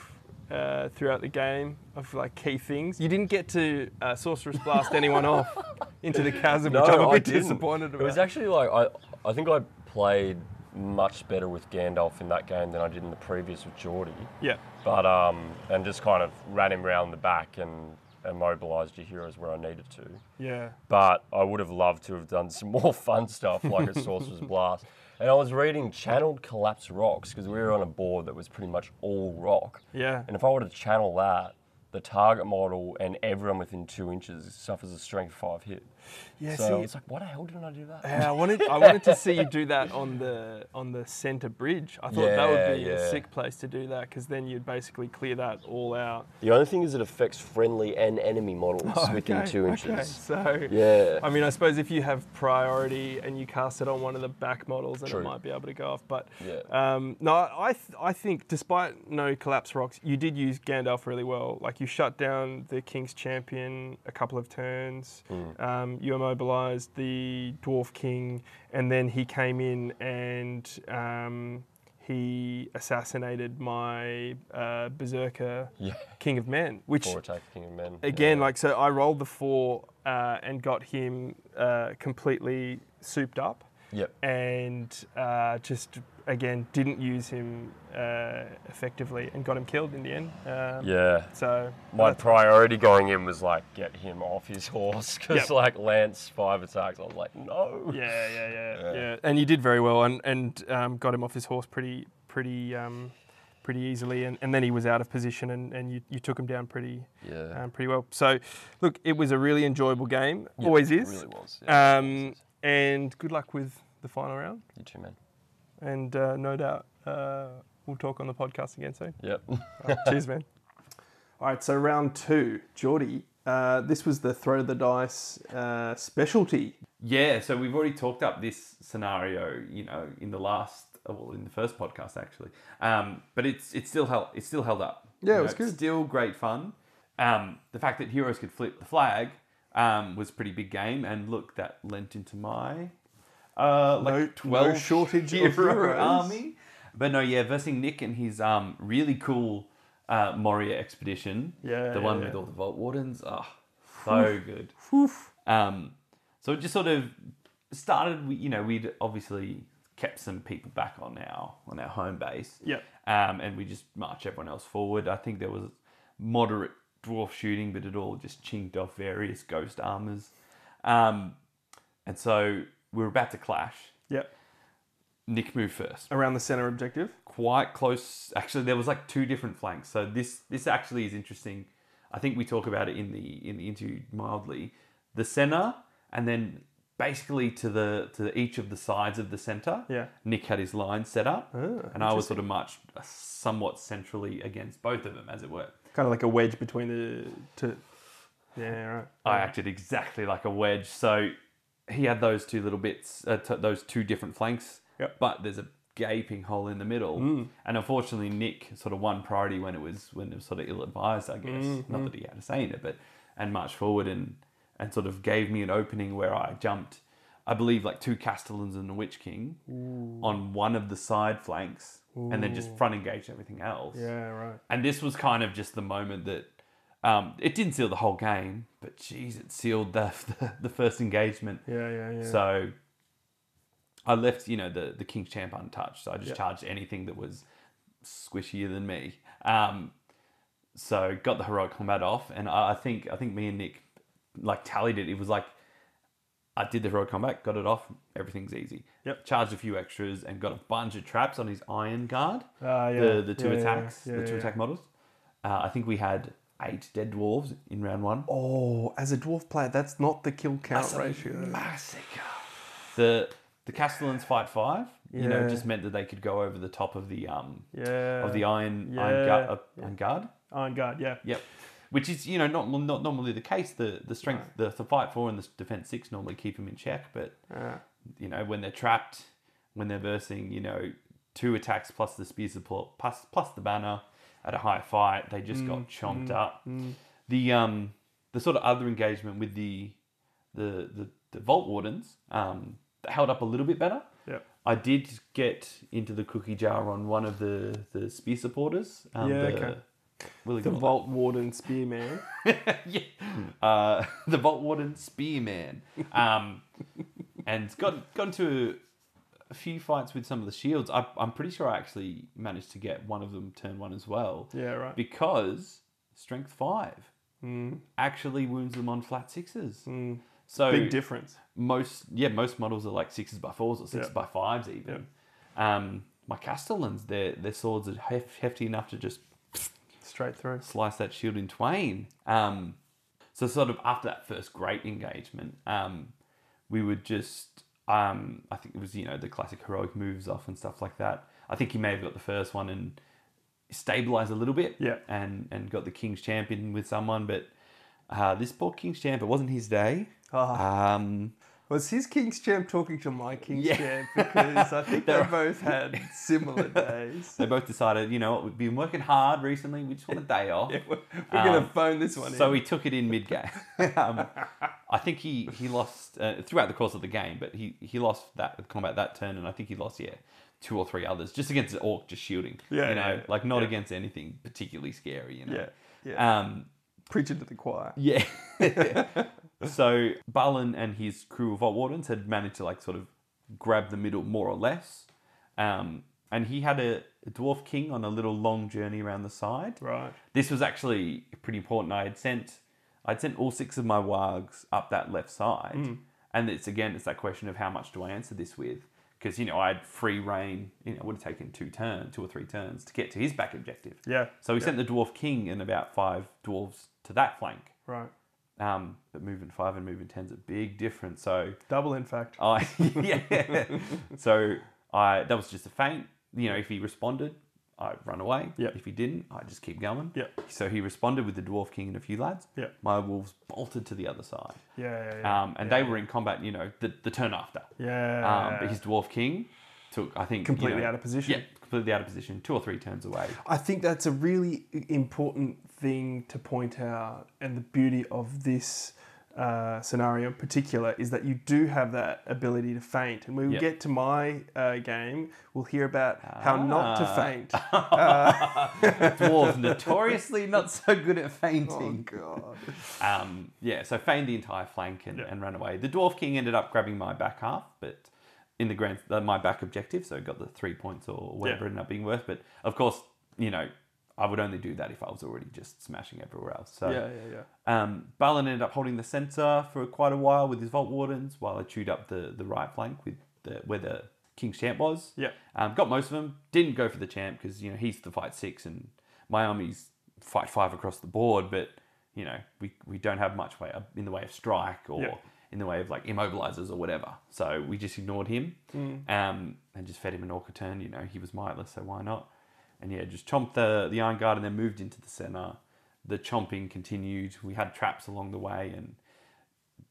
Uh, throughout the game of like key things, you didn't get to uh, Sorcerer's blast anyone off into the chasm, which I'm a bit disappointed about. It was actually like I, I think I played much better with Gandalf in that game than I did in the previous with Jordy. yeah, But um, and just kind of ran him round the back and immobilised your heroes where I needed to. yeah, But I would have loved to have done some more fun stuff like a Sorcerer's Blast. And I was reading Channeled Collapse Rocks because we were on a board that was pretty much all rock. yeah. And if I were to channel that, the target model and everyone within two inches suffers a strength five hit. Yeah, so see- it's like, why the hell didn't I do that? Yeah, I wanted I wanted to see you do that on the on the centre bridge. I thought that would be Yeah, a sick place to do that because then you'd basically clear that all out. The only thing is it affects friendly and enemy models within Okay, two okay, inches. So Yeah. I mean, I suppose if you have priority and you cast it on one of the back models, then True. it might be able to go off. But Yeah. um, no, I th- I think despite no collapse rocks, you did use Gandalf really well. Like you shut down the King's Champion a couple of turns. Hmm. Um, you immobilized the Dwarf King, and then he came in and. Um, he assassinated my uh, berserker Yeah. king of men, which Four attack King of Men. again, yeah. like so, I rolled the four uh, and got him uh, completely souped up, Yep. and uh, just again didn't use him uh, effectively and got him killed in the end. Um, Yeah. So My priority going in was like get him off his horse because Yep. like Lance five attacks. I was like, no. yeah, yeah, yeah, yeah, Yeah. And you did very well, and and um, got him off his horse pretty pretty. Um, Pretty easily, and, and then he was out of position, and, and you, you took him down pretty Yeah. um, pretty well. So, look, it was a really enjoyable game. Yep, Always it is. really was. Yeah, it always is. and good luck with the final round. You too, man. And uh, no doubt uh, we'll talk on the podcast again soon. Yep. Cheers, man. All right, so round two, Jordy. Uh, this was the throw to the dice uh, specialty. Yeah, so we've already talked up this scenario, you know, in the last, oh, well, in the first podcast actually. Um, but it's it's still held it's still held up. Yeah, it You was it's good. Still great fun. Um, the fact that heroes could flip the flag um, was a pretty big game, and look, that lent into my uh, like No- no twelve shortage of heroes. army. But no, yeah, versing Nick and his um, really cool uh, Moria expedition. Yeah, the yeah, one yeah. with all the Vault Wardens. Oh, so good. Um, so it just sort of started. You know, we'd obviously kept some people back on our on our home base. Yep. Um, and we just march everyone else forward. I think there was moderate dwarf shooting, but it all just chinked off various ghost armors. Um, and so we were about to clash. Yep. Nick moved first Around the center objective. quite close. Actually, there was like two different flanks. So this this actually is interesting. I think we talk about it in the in the interview mildly. The center, and then basically to the to each of the sides of the center. Yeah. Nick had his line set up, Ah, and I was sort of marched somewhat centrally against both of them, as it were. Kind of like a wedge between the two. Yeah, right. I acted exactly like a wedge. So he had those two little bits, uh, t- those two different flanks. Yep. But there's a gaping hole in the middle, and unfortunately, Nick sort of won priority when it was when it was sort of ill advised. I guess not that he had a say in it, but and marched forward and and sort of gave me an opening where I jumped. I believe like two Castellans and a Witch King on one of the side flanks, and then just front engaged everything else. Yeah, right. And this was kind of just the moment that um, it didn't seal the whole game, but geez, it sealed the the, the first engagement. Yeah, yeah, yeah. So I left, you know, the the King's Champ untouched. So I just Yep. charged anything that was squishier than me. Um, so got the heroic combat off, and I, I think I think me and Nick like tallied it. It was like I did the heroic combat, got it off, everything's easy. Yep. Charged a few extras and got a bunch of traps on his Iron Guard. Ah, yeah. The the two Yeah, yeah, attacks, yeah, the two yeah. attack models. Uh, I think we had eight dead dwarves in round one. Oh, as a dwarf player, that's not the kill count That's a ratio. massacre. The the Castellans fight five. You know, just meant that they could go over the top of the um Yeah. of the iron Yeah. iron, guard, uh, iron guard. Iron guard, yeah. Yep. Which is you know not not normally the case. The the strength the, the fight four and the defense six normally keep them in check, but Ah. you know when they're trapped, when they're versing, you know two attacks plus the spear support plus plus the banner at a high fight. They just got chomped up. The um the sort of other engagement with the the the, the Vault Wardens um held up a little bit better. Yep. I did get into the cookie jar on one of the the spear supporters. Um, Yeah, the, okay. Willie The Gauntlet. Vault Warden Spearman. yeah. Uh, the Vault Warden Spearman. Um, and got got into a few fights with some of the shields. I, I'm pretty sure I actually managed to get one of them turn one as well. Yeah, right. Because strength five Mm. actually wounds them on flat sixes. So Big difference. most yeah most models are like sixes by fours or sixes Yeah. by fives even. Um, my Castellans, their their swords are hef- hefty enough to just Straight through. slice that shield in twain. Um, so sort of after that first great engagement, um, we would just um, I think it was you know the classic heroic moves off and stuff like that. I think he may have got the first one and stabilized a little bit, Yeah. and and got the King's Champion with someone, but uh, this poor King's Champ, it wasn't his day. Ah. Um, Was his King's Champ talking to my King's Yeah. Champ? Because I think they both had similar days. they both decided, you know what, we've been working hard recently. We just want a day off. We're, we're going Um, to phone this one So in. So he took it in mid game. um, I think he he lost uh, throughout the course of the game, but he he lost that combat that turn, and I think he lost yeah two or three others just against the orc just shielding. Yeah, you know, yeah, like not yeah. against anything particularly scary. You know. Yeah, yeah. Um, Preaching to the choir. yeah. so Balin and his crew of Vault Wardens had managed to like sort of grab the middle more or less. Um, and he had a, a dwarf king on a little long journey around the side. Right. This was actually pretty important. I had sent I'd sent all six of my wargs up that left side. Hmm. And it's again it's that question of how much do I answer this with? Because you know, I had free rein, you know, it would have taken two turns, two or three turns to get to his back objective. Yeah. So we yeah. sent the dwarf king and about five dwarves to that flank. Right. Um, but moving five and moving ten's a big difference. So Double, in fact. I yeah. So I that was just a feint. You know, if he responded, I'd run away. Yep. If he didn't, I'd just keep going. Yep. So he responded with the dwarf king and a few lads. Yep. My wolves bolted to the other side. Yeah, yeah, yeah. Um, and they were in combat. You know, the, the turn after. yeah. Um, but his dwarf king took, I think, you Completely know- out of position. Yeah, completely out of position. Two or three turns away. I think that's a really important thing to point out, and the beauty of this uh, scenario in particular is that you do have that ability to feint. And when we Yep. get to my uh, game, we'll hear about how not to Ah. feint. Dwarves notoriously not so good at oh fainting. God! Um, yeah, so feigned the entire flank and, and ran away. The Dwarf King ended up grabbing my back half, but in the grand, uh, my back objective, so got the three points or whatever Yeah. it ended up being worth. But of course, you know, I would only do that if I was already just smashing everywhere else. So Yeah, yeah, yeah. um, Balin ended up holding the centre for quite a while with his Vault Wardens, while I chewed up the, the right flank with the where the King's Champ was. Yeah. Um, got most of them. Didn't go for the champ because you know he's the fight six and my armies fight five across the board. But you know we, we don't have much way in the way of strike or. In the way of like immobilizers or whatever. So we just ignored him um, and just fed him an Orca turn. You know he was mightless, so why not? And yeah, just chomped the the Iron Guard and then moved into the center. The chomping continued. We had traps along the way and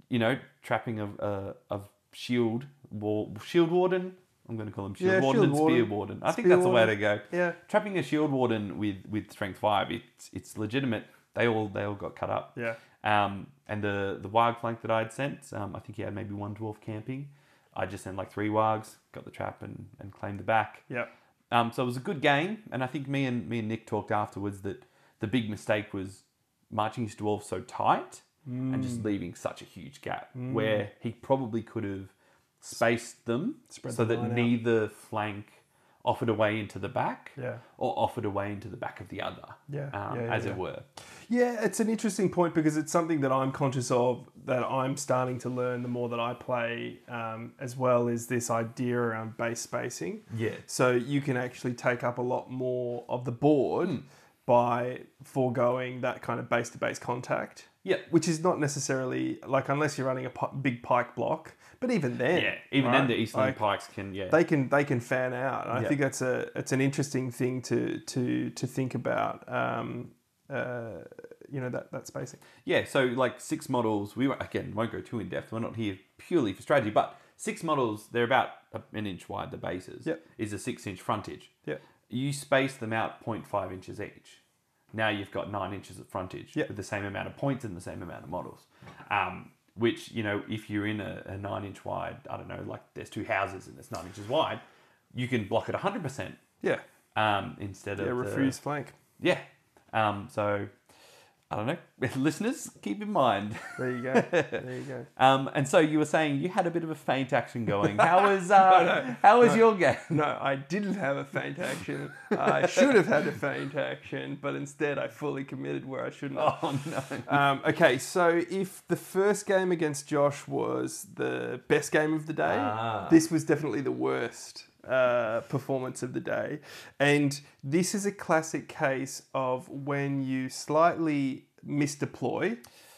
you know trapping of uh, of shield wall shield warden. I'm going to call him shield Yeah, warden shield and warden. spear warden. I think Spear that's the way to go. Yeah. Trapping a shield warden with with strength five, it's it's legitimate. They all they all got cut up. Yeah. Um, and the the warg flank that I'd sent, um, I think he had maybe one dwarf camping. I just sent like three wargs, got the trap and and claimed the back. Yeah. Um, so it was a good game, and I think me and me and Nick talked afterwards that the big mistake was marching his dwarves so tight and Mm. just leaving such a huge gap where he probably could have spaced them Spread so the that line out. neither flank offered a way into the back Yeah. or offered a way into the back of the other, Yeah, um, yeah, yeah, as yeah. it were. Yeah, it's an interesting point because it's something that I'm conscious of that I'm starting to learn the more that I play um, as well is this idea around base spacing. Yeah. So you can actually take up a lot more of the board Hmm. by foregoing that kind of base to base contact. Yeah. Which is not necessarily like unless you're running a big pike block, but even then, Yeah, even right, then the Eastern like, Pikes can, yeah. they can they can fan out. And I think that's a it's an interesting thing to to to think about. Um, uh, you know that that spacing. Yeah, so like six models, we were, again won't go too in depth. We're not here purely for strategy, but six models. They're about an inch wide. The bases Yep. is a six inch frontage. Yep. You space them out 0.5 inches each. Now you've got nine inches of frontage Yep. with the same amount of points and the same amount of models. Um, which you know, if you're in a, a nine inch wide, I don't know, like there's two houses and it's nine inches wide, you can block it 100 percent Yeah. um, instead Yeah. of the- Refuse flank. yeah. Um, so I don't know, listeners, keep in mind. There you go. there you go. Um, and so you were saying you had a bit of a feint action going. How was uh, how was your game? No, I didn't have a feint action. I should have had a feint action, but instead I fully committed where I shouldn't have. Oh no. Um, okay, so if the first game against Josh was the best game of the day, Ah. this was definitely the worst uh, performance of the day. And this is a classic case of when you slightly misdeploy,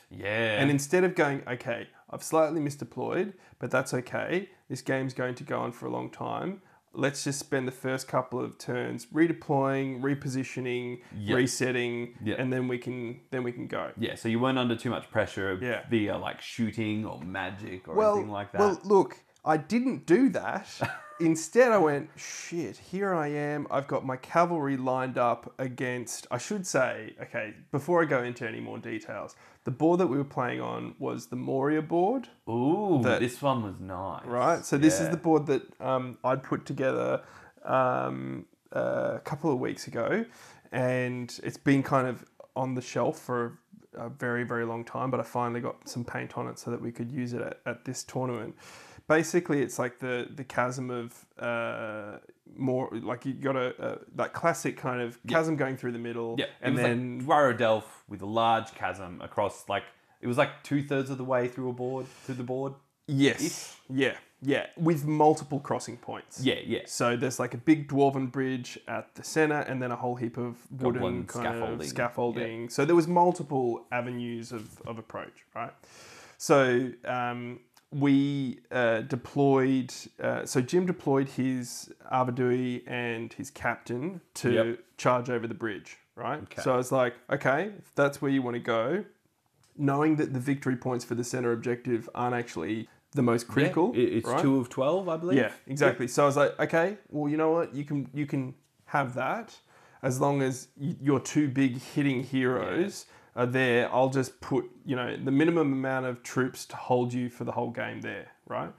Yeah. and instead of going, okay, I've slightly misdeployed, but that's okay, this game's going to go on for a long time. Let's just spend the first couple of turns redeploying, repositioning, Yep. resetting, Yep. and then we can then we can go. yeah, so you weren't under too much pressure Yeah. via like shooting or magic or well, anything like that. Well, look, I didn't do that. Instead, I went, shit, here I am. I've got my cavalry lined up against, I should say, okay, before I go into any more details, the board that we were playing on was the Moria board, Ooh, that- this one was nice. right? So this is the board that um, I'd put together um, a couple of weeks ago, and it's been kind of on the shelf for a very, very long time, but I finally got some paint on it so that we could use it at, at this tournament. Basically, it's like the the chasm of uh, more like you got a, a that classic kind of chasm going through the middle, Yeah, and then like Delph with a large chasm across like it was like two thirds of the way through a board through the board. yes, yeah, yeah, with multiple crossing points. Yeah, yeah. So there's like a big dwarven bridge at the center, and then a whole heap of wooden scaffolding. of scaffolding. So there was multiple avenues of, of approach, right? So um, we uh, deployed. Uh, so Jim deployed his Arvedui and his captain to Yep. charge over the bridge, right? Okay. So I was like, okay, if that's where you want to go, knowing that the victory points for the center objective aren't actually the most critical. Yeah, it's right? two of twelve, I believe. Yeah, exactly. So I was like, okay, well, you know what? You can you can have that as long as y- your two big hitting heroes are there. I'll just put you know the minimum amount of troops to hold you for the whole game there, right?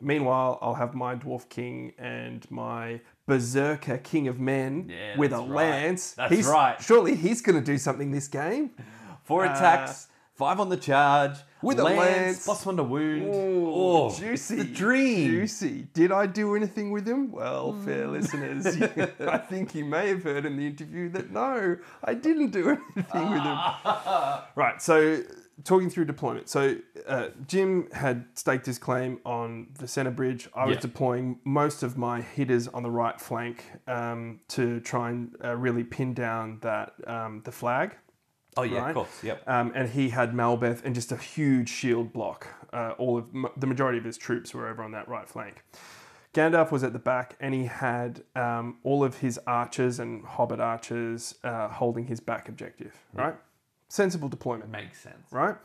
Meanwhile, I'll have my dwarf king and my berserker king of men Yeah, with a right. lance. That's he's, right. Surely he's going to do something this game. Four attacks, uh, five on the charge, with a lance, lance. plus one to wound. Ooh, oh, juicy. The dream. Juicy. Did I do anything with him? Well, fair listeners, you- I think you may have heard in the interview that no, I didn't do anything with him. right. So, talking through deployment. So, uh, Jim had staked his claim on the center bridge. I was Yeah. deploying most of my hitters on the right flank um, to try and uh, really pin down that um, the flag. Oh yeah, right? of course. Yep. Um, and he had Malbeth and just a huge shield block. Uh, all of m- the majority of his troops were over on that right flank. Gandalf was at the back, and he had um, all of his archers and hobbit archers uh, holding his back objective. Right, sensible deployment. Makes sense. Right,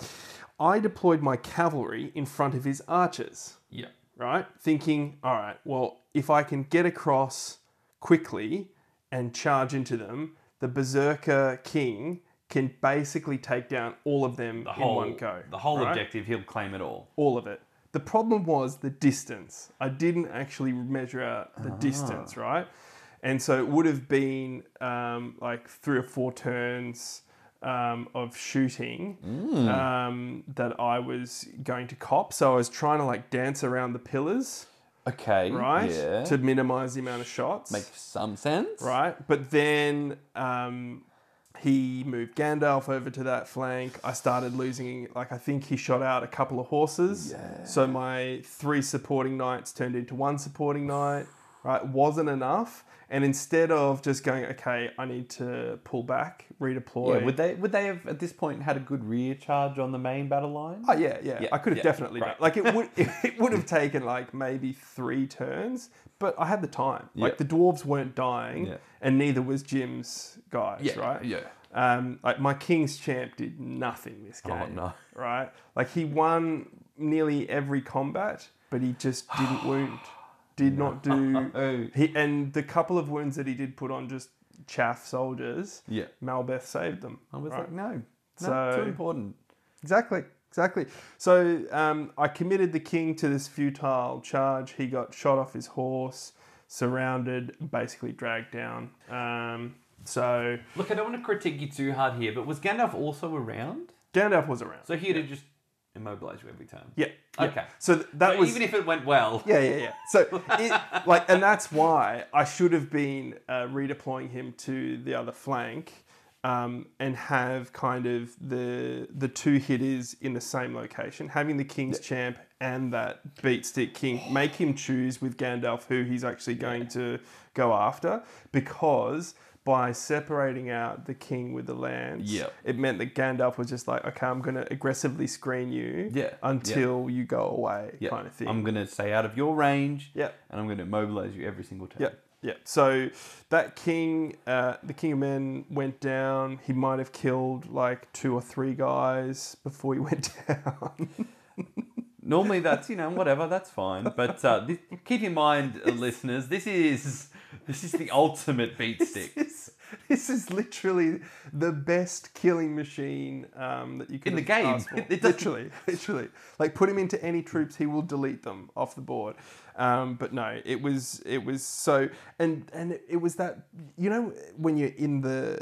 I deployed my cavalry in front of his archers Yep. right? Thinking, all right, well, if I can get across quickly and charge into them, the Berserker King can basically take down all of them The in whole one go. The whole right? objective, he'll claim it all. All of it. The problem was the distance. I didn't actually measure out Ah. the distance, right? And so it would have been um, like three or four turns um, of shooting Mm. um, that I was going to cop. So I was trying to like dance around the pillars Okay. right? Yeah. To minimize the amount of shots. Makes some sense. right. But then um, he moved Gandalf over to that flank. I started losing, like, I think he shot out a couple of horses. Yeah. So my three supporting knights turned into one supporting knight, right? Wasn't enough. And instead of just going, okay, I need to pull back, redeploy. Yeah, would they would they have at this point had a good rear charge on the main battle line? Oh yeah, yeah. Yeah, I could have yeah, definitely right. done. Like it would, it would have taken like maybe three turns, but I had the time. Like the dwarves weren't dying, and neither was Jim's guys. Yeah, right. yeah. Um, like my King's champ did nothing this game. Oh, no. Right. Like he won nearly every combat, but he just didn't wound. Did not do. He and the couple of wounds that he did put on just chaff soldiers. Yeah. Malbeth saved them. I was right? like, no, no, So- too important. Exactly, exactly. So um, I committed the king to this futile charge. He got shot off his horse, surrounded, basically dragged down. Um, so Look, I don't want to critique you too hard here, but was Gandalf also around? Gandalf was around. So he'd have just immobilized you every time. yeah. yeah. Okay. So th- that So was even if it went well. Yeah, yeah, yeah. So, it, like, and that's why I should have been uh, redeploying him to the other flank, um, and have kind of the the two hitters in the same location, having the King's Champ and that Beat Stick King, make him choose with Gandalf who he's actually going to go after, because. By separating out the king with the lands, Yep. it meant that Gandalf was just like, okay, I'm going to aggressively screen you Yeah, until you go away, Yeah. kind of thing. I'm going to stay out of your range. Yeah. And I'm going to mobilize you every single time. Yeah, yeah. So that king, uh, the king of men, went down. He might have killed like two or three guys before he went down. Normally, that's you know whatever, that's fine. But uh, this, keep in mind, uh, listeners, this is this is the ultimate beat stick. this, this is literally the best killing machine um, that you can In the game. It literally, literally. Like put him into any troops, he will delete them off the board. Um, but no, it was it was so and and it was that you know when you're in the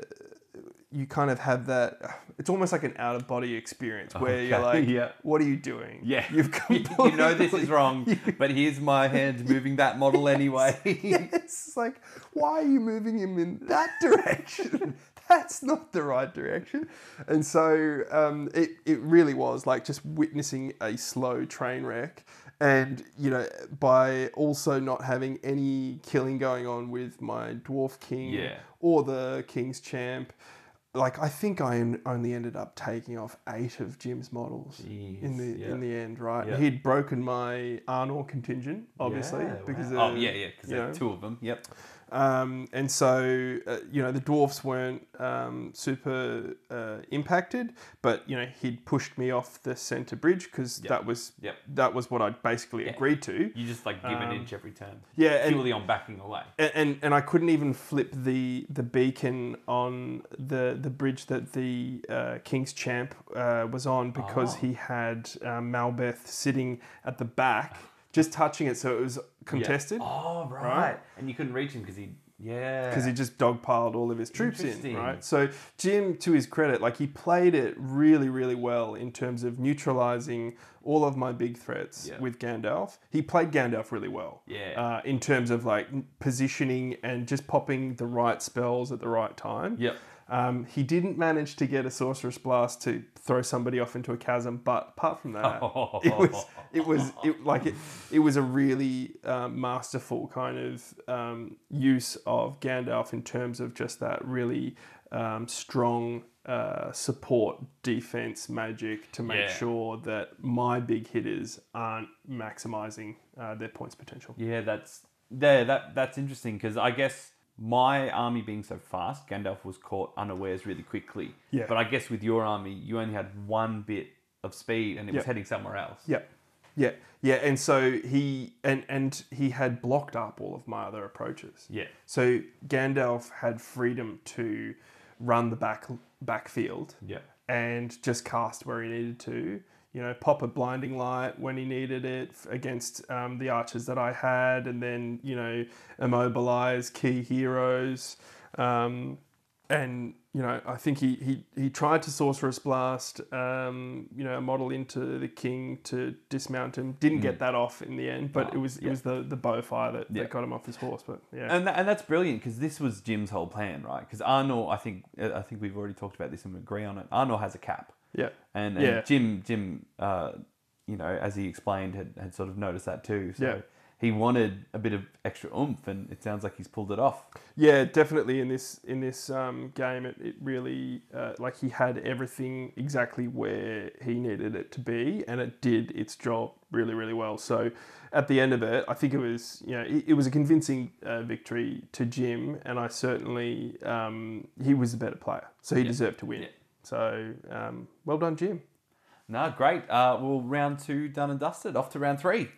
you kind of have that it's almost like an out of body experience where you're like yeah. what are you doing Yeah, you've you know this is completely- wrong, but here's my hands moving that model anyway. It's like, why are you moving him in that direction? That's not the right direction. And so um, it, it really was like just witnessing a slow train wreck. And, you know, by also not having any killing going on with my Dwarf King Yeah. or the King's Champ, like I think I only ended up taking off eight of Jim's models in the Jeez, yeah. in the end, right? Yeah. He'd broken my Arnor contingent, obviously, Yeah, because wow. Oh, of, oh yeah, yeah, because there are two of them. Yep. Um, and so, uh, you know, the dwarfs weren't um, super uh, impacted, but you know, he'd pushed me off the center bridge because that was Yep. that was what I'd basically agreed to. You just like give an Um, inch every turn. yeah, and- purely on backing away. And, and and I couldn't even flip the the beacon on the the bridge that the uh, King's Champ uh, was on because he had um, Malbeth sitting at the back, just touching it, so it was contested. Oh right. Right. And you couldn't reach him because he yeah because he just dogpiled all of his troops in, right? So Jim, to his credit, like he played it really, really well in terms of neutralizing all of my big threats Yeah. with Gandalf. He played Gandalf really well, Yeah. uh, in terms of like positioning and just popping the right spells at the right time. Yep. Um, he didn't manage to get a Sorcerer's blast to throw somebody off into a chasm, but apart from that, it was it was it, like it it was a really um, masterful kind of um, use of Gandalf in terms of just that really um, strong uh, support defense magic to make Yeah. sure that my big hitters aren't maximizing uh, their points potential. Yeah, that's yeah, that that's interesting because I guess my army being so fast, Gandalf was caught unawares really quickly. Yeah. But I guess with your army, you only had one bit of speed and it was heading somewhere else. Yeah, yeah, yeah. And so he and and he had blocked up all of my other approaches. Yeah. So Gandalf had freedom to run the back backfield. Yeah. And just cast where he needed to. You know, pop a blinding light when he needed it against um, the archers that I had, and then you know immobilize key heroes. Um, and you know, I think he he, he tried to Sorcerer's blast, um, you know, a model into the king to dismount him. Didn't get that off in the end, but Mm. Oh, it was it yeah. was the the bow fire that, Yeah. that got him off his horse. But yeah, And, tha- and that's brilliant because this was Jim's whole plan, right? Because Arnor, I think I think we've already talked about this and we agree on it. Arnor has a cap, yeah, and, and Yeah. Jim Jim, uh, you know, as he explained, had, had sort of noticed that too. So Yeah. he wanted a bit of extra oomph, and it sounds like he's pulled it off. yeah, definitely in this in this um, game, it, it really uh, like he had everything exactly where he needed it to be, and it did its job really really well. So at the end of it, I think it was you know it, it was a convincing uh, victory to Jim, and I certainly um, he was the better player, so he deserved to win. Yeah. So um, well done, Jim. No, great. Uh, well, round two done and dusted. Off to round three.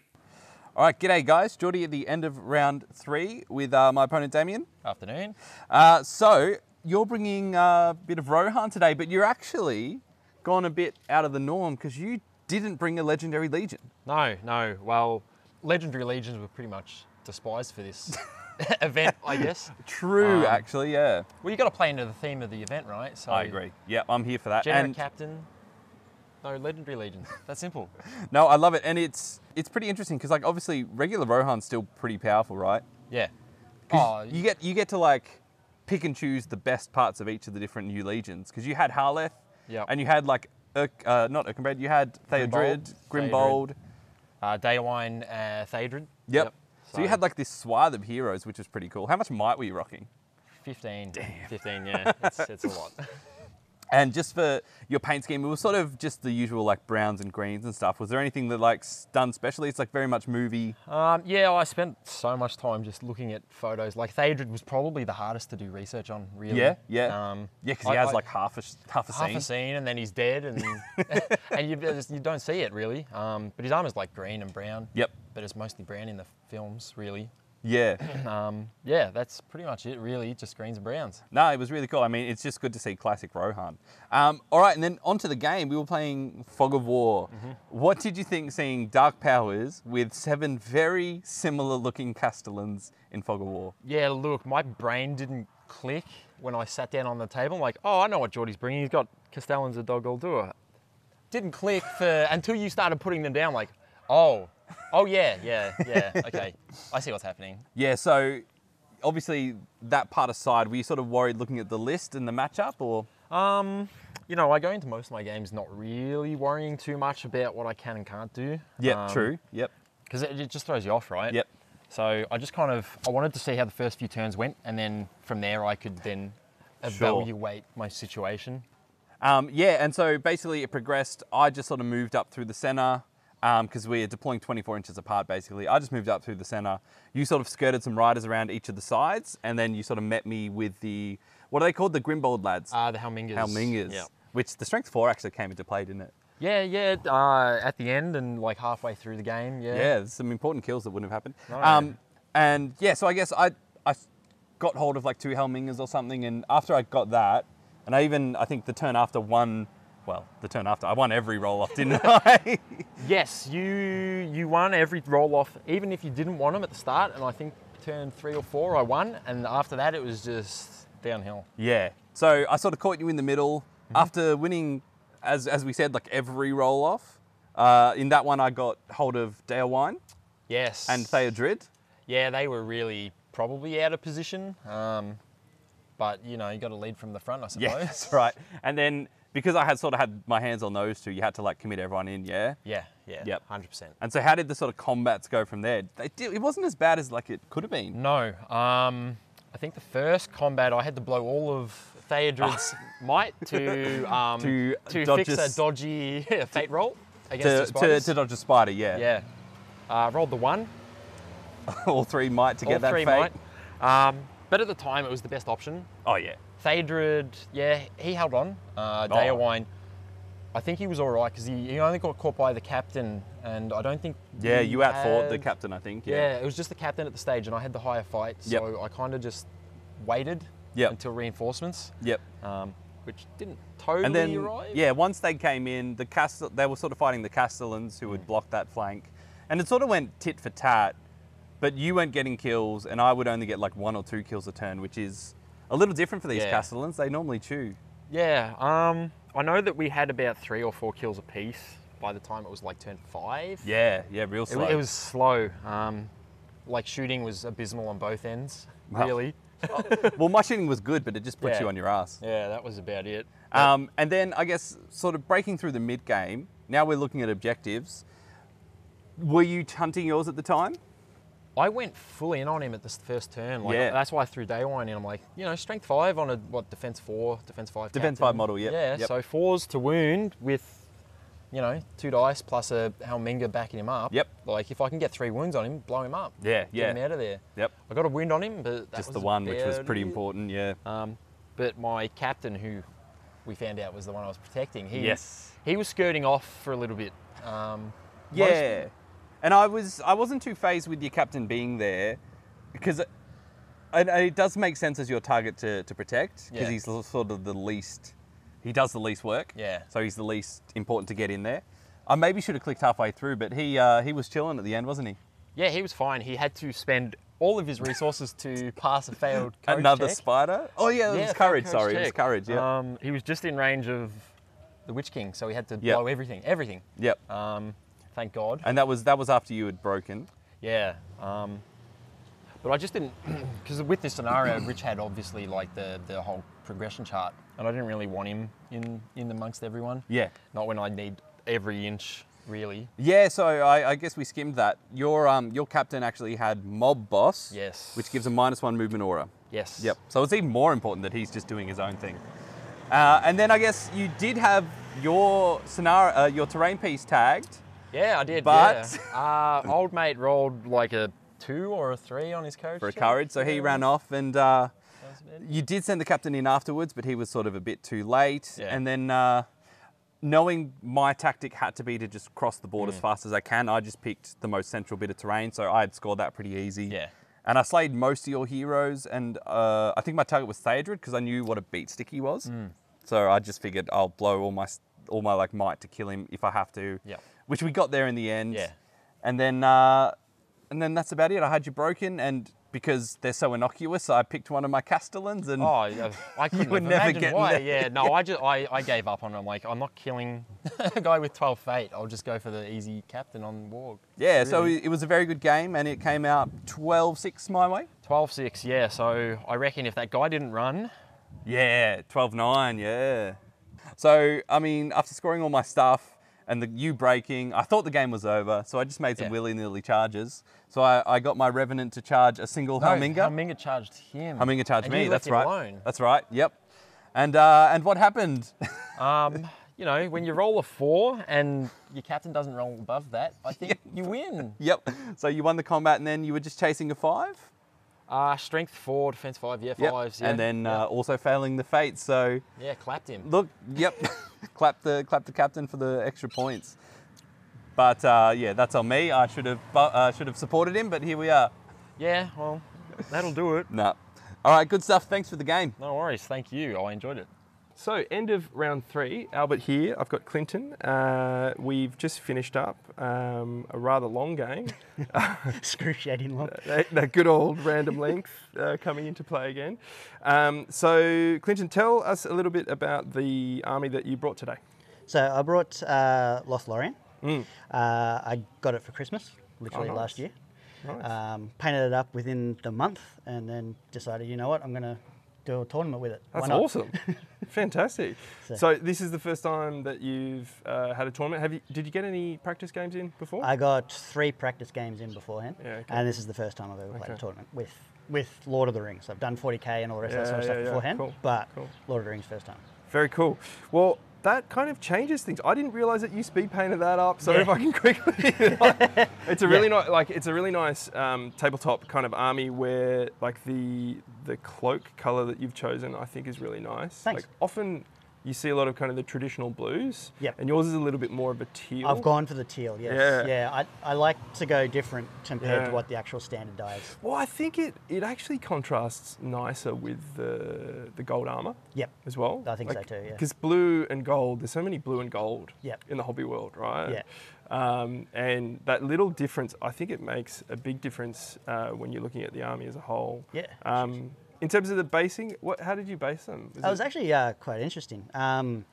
All right, g'day guys. Jordy at the end of round three with uh, my opponent Damien. Afternoon. Uh, so you're bringing a bit of Rohan today, but you're actually gone a bit out of the norm because you didn't bring a legendary legion. No, no. Well, legendary legions were pretty much despised for this event, I guess. True, Um, actually, yeah. Well, you got to play into the theme of the event, right? So I agree. Yeah, I'm here for that. Generic And captain. No legendary legions. That's simple. no, I love it, and it's it's pretty interesting because like obviously regular Rohan's still pretty powerful, right? Yeah. Oh, you get you get to like pick and choose the best parts of each of the different new legions because you had Haleth, Yep. and you had like Ur- uh, not Erkenbrand, you had Theodred, Grimbold, Grimbold. uh, Deorwine, uh, Theodred. Yep. So, you had like this swath of heroes, which was pretty cool. How much might were you rocking? 15. Damn. 15, yeah. It's, it's a lot. And just for your paint scheme, it was sort of just the usual like browns and greens and stuff. Was there anything that like done specially? It's like very much movie. Um, yeah, I spent so much time just looking at photos. Like Theodred was probably the hardest to do research on, really. Yeah, yeah, Um, yeah, because he has I- like half a half a half scene. a scene and then he's dead and and you, just- you don't see it really. Um, but his armor's like green and brown. Yep. But it's mostly brown in the films, really. Yeah. Um, yeah, that's pretty much it, really. Just greens and browns. No, it was really cool. I mean, it's just good to see classic Rohan. Um, all right, and then onto the game. We were playing Fog of War. Mm-hmm. What did you think seeing Dark Powers with seven very similar looking Castellans in Fog of War? Yeah, look, my brain didn't click when I sat down on the table. I'm like, oh, I know what Jordy's bringing. He's got Castellans a Dol Guldur. Didn't click for until you started putting them down. Like, oh, oh yeah, yeah, yeah. Okay, I see what's happening. Yeah, so obviously that part aside, were you sort of worried looking at the list and the matchup, or Um, you know, I go into most of my games not really worrying too much about what I can and can't do. yeah, true, yep, Because it, it just throws you off, right? yep, So I just kind of I wanted to see how the first few turns went, and then from there I could then Sure. evaluate my situation. um, yeah. And so basically, it progressed. I just sort of moved up through the center because we're deploying 24 inches apart. Basically, I just moved up through the center. You sort of skirted some riders around each of the sides, and then you sort of met me with the what are they called? The Grimbold lads. Uh, the Helmingas. Helmingas. Yeah. Which the strength four actually came into play, didn't it? Yeah, yeah. Uh, at the end and like halfway through the game, yeah. Yeah, there's some important kills that wouldn't have happened. No. Um, and yeah, so I guess I I got hold of like two Helmingas or something, and after I got that, and I even I think the turn after won. Well, the turn after I won every roll off, didn't I? Yes, you you won every roll off, even if you didn't want them at the start. And I think turn three or four, I won, and after that it was just downhill. yeah. So I sort of caught you in the middle after winning, as as we said, like every roll off. Uh, in that one, I got hold of Deorwine Yes. and Theodred. Yeah, they were really probably out of position. Um, but you know, you got to lead from the front, I suppose. That's right. And then because I had sort of had my hands on those two, you had to like commit everyone in, yeah. Yeah, yeah. Yep. Hundred percent. And so, how did the sort of combats go from there? Did, it wasn't as bad as like it could have been. No. Um, I think the first combat I had to blow all of Theodred's might to um, To to fix a a dodgy fate roll To, against the to, to dodge a spider, yeah. yeah. Uh, rolled the one. All three might to all get that three fate. might. Um, but at the time, it was the best option. Oh yeah. Theodred, yeah, he held on. Uh, Oh. Deorwine, I think he was all right because he, he only got caught by the captain, and I don't think. Yeah, you outfought the captain, I think. Yeah. Yeah. it was just the captain at the stage, and I had the higher fight, so Yep. I kind of just waited Yep. until reinforcements, Yep. um, which didn't totally And then, arrive. yeah, once they came in, the castle they were sort of fighting the Castellans who would block that flank, and it sort of went tit for tat. But you weren't getting kills, and I would only get like one or two kills a turn, which is a little different for these Yeah. Castellans. They normally chew. Yeah, um, I know that we had about three or four kills a piece by the time it was like turn five. Yeah, yeah, real It, slow. it was slow. Um, like shooting was abysmal on both ends, Wow. really. well, my shooting was good, but it just puts Yeah. you on your ass. Yeah, that was about it. Um, and then I guess sort of breaking through the mid game. Now we're looking at objectives. Were you hunting yours at the time? I went full in on him at this first turn. Like, Yeah. That's why I threw Deorwine in. I'm like, you know, strength five on a, what, defense four, defense five. Defense captain. five model, Yeah, yep. so fours to wound with, you know, two dice plus a Helminga backing him up. Yep. Like, if I can get three wounds on him, blow him up. Yeah, Get yeah. him out of there. Yep. I got a wound on him, but that Just was the one, which was pretty important. Yeah. Um, but my captain, who we found out was the one I was protecting. He, Yes. He was skirting off for a little bit. Um, most- Yeah, and I was I wasn't too phased with your captain being there because it, and it does make sense as your target to, to protect because Yeah. he's sort of the least he does the least work. Yeah. so he's the least important to get in there. I maybe should have clicked halfway through, but he uh, he was chilling at the end, wasn't he? yeah, he was fine. He had to spend all of his resources to pass a failed courage Another check. spider. Oh yeah, it Yeah, was courage. Sorry, it was courage. Yeah. Um, he was just in range of the Witch King, so he had to Yep. blow everything, everything. yep. Um, thank God. And that was that was after you had broken. Yeah. Um, but I just didn't, because with this scenario, Rich had obviously like the, the whole progression chart, and I didn't really want him in, in amongst everyone. Yeah. Not when I need every inch, really. Yeah, so I, I guess we skimmed that. Your um your captain actually had mob boss. Yes. Which gives a minus one movement aura. Yes. Yep. So it's even more important that he's just doing his own thing. Uh, and then I guess you did have your scenario, uh, your terrain piece tagged. Yeah, I did. But- yeah. uh, old mate rolled like a two or a three on his courage. for a courage, so he Yeah. ran off, and uh, you did send the captain in afterwards, but he was sort of a bit too late. Yeah. And then, uh, knowing my tactic had to be to just cross the Mm. board as fast as I can, I just picked the most central bit of terrain, so I had scored that pretty easy. Yeah. And I slayed most of your heroes, and uh, I think my target was Theodred because I knew what a beat stick he was. Mm. So I just figured I'll blow all my all my like might to kill him if I have to. Yep. Which we got there in the end. Yeah. And then uh, and then that's about it. I had you broken, and because they're so innocuous, I picked one of my Castellans, and Oh, I, I couldn't would have never get why. there. Yeah, no, I just I, I gave up on it. I'm like, I'm not killing a guy with 12 fate. I'll just go for the easy captain on Warg. yeah. So Really. it, it was a very good game, and it came out 12-6 my way. 12-6, yeah. So I reckon if that guy didn't run, Yeah, 12-9, yeah. So, I mean, after scoring all my stuff and the you breaking, I thought the game was over, so I just made some Yeah. willy-nilly charges. So I, I got my Revenant to charge a single Helminga. Helminga charged him. Helminga charged and me, that's right. Alone. That's right, yep. And, uh, and what happened? Um, you know, when you roll a four and your captain doesn't roll above that, I think you win. yep. So you won the combat and then you were just chasing a five? Uh, strength four, defense five, yeah, Yep. fives. Yeah. And then yeah. uh, also failing the fate. So yeah, clapped him. look, yep, clapped the clap the captain for the extra points. But uh, yeah, that's on me. I should have uh, should have supported him, but here we are. Yeah, well, that'll do it. No. All right, good stuff. Thanks for the game. No worries. Thank you. I enjoyed it. So, end of round three. Albert here. I've got Clinton. Uh, we've just finished up um, a rather long game. Excruciating long. that, that good old random length uh, coming into play again. Um, so, Clinton, tell us a little bit about the army that you brought today. So I brought uh, Lothlorien. Mm. Uh, I got it for Christmas, literally nice. last year. Nice. Um, painted it up within the month, and then decided, you know what, I'm going to do a tournament with it. That's awesome. Fantastic. So- So, this is the first time that you've uh, had a tournament. Have you? Did you get any practice games in before? I got three practice games in beforehand, Yeah, okay. and this is the first time I've ever played Okay. a tournament with with Lord of the Rings. I've done 40k and all the rest of that sort of Yeah, stuff yeah, yeah. beforehand, Cool, but cool. Lord of the Rings first time. Very cool. Well, that kind of changes things. I didn't realize that you speed painted that up. So Yeah. if I can quickly, it's a really nice, like it's a really nice um, tabletop kind of army where like the the cloak color that you've chosen, I think, is really nice. Thanks. Like often you see a lot of kind of the traditional blues. Yep. And yours is a little bit more of a teal. I've gone for the teal, yes. Yeah. Yeah, I, I like to go different compared Yeah. to what the actual standard die is. Well, I think it it actually contrasts nicer with the the gold armor. Yep. as well. I think so too, yeah. Because blue and gold, there's so many blue and gold Yep. in the hobby world, right? Yeah. Um, and that little difference, I think it makes a big difference uh, when you're looking at the army as a whole. Yeah. Um, in terms of the basing, what, how did you base them? That was it- actually uh, quite interesting. Um,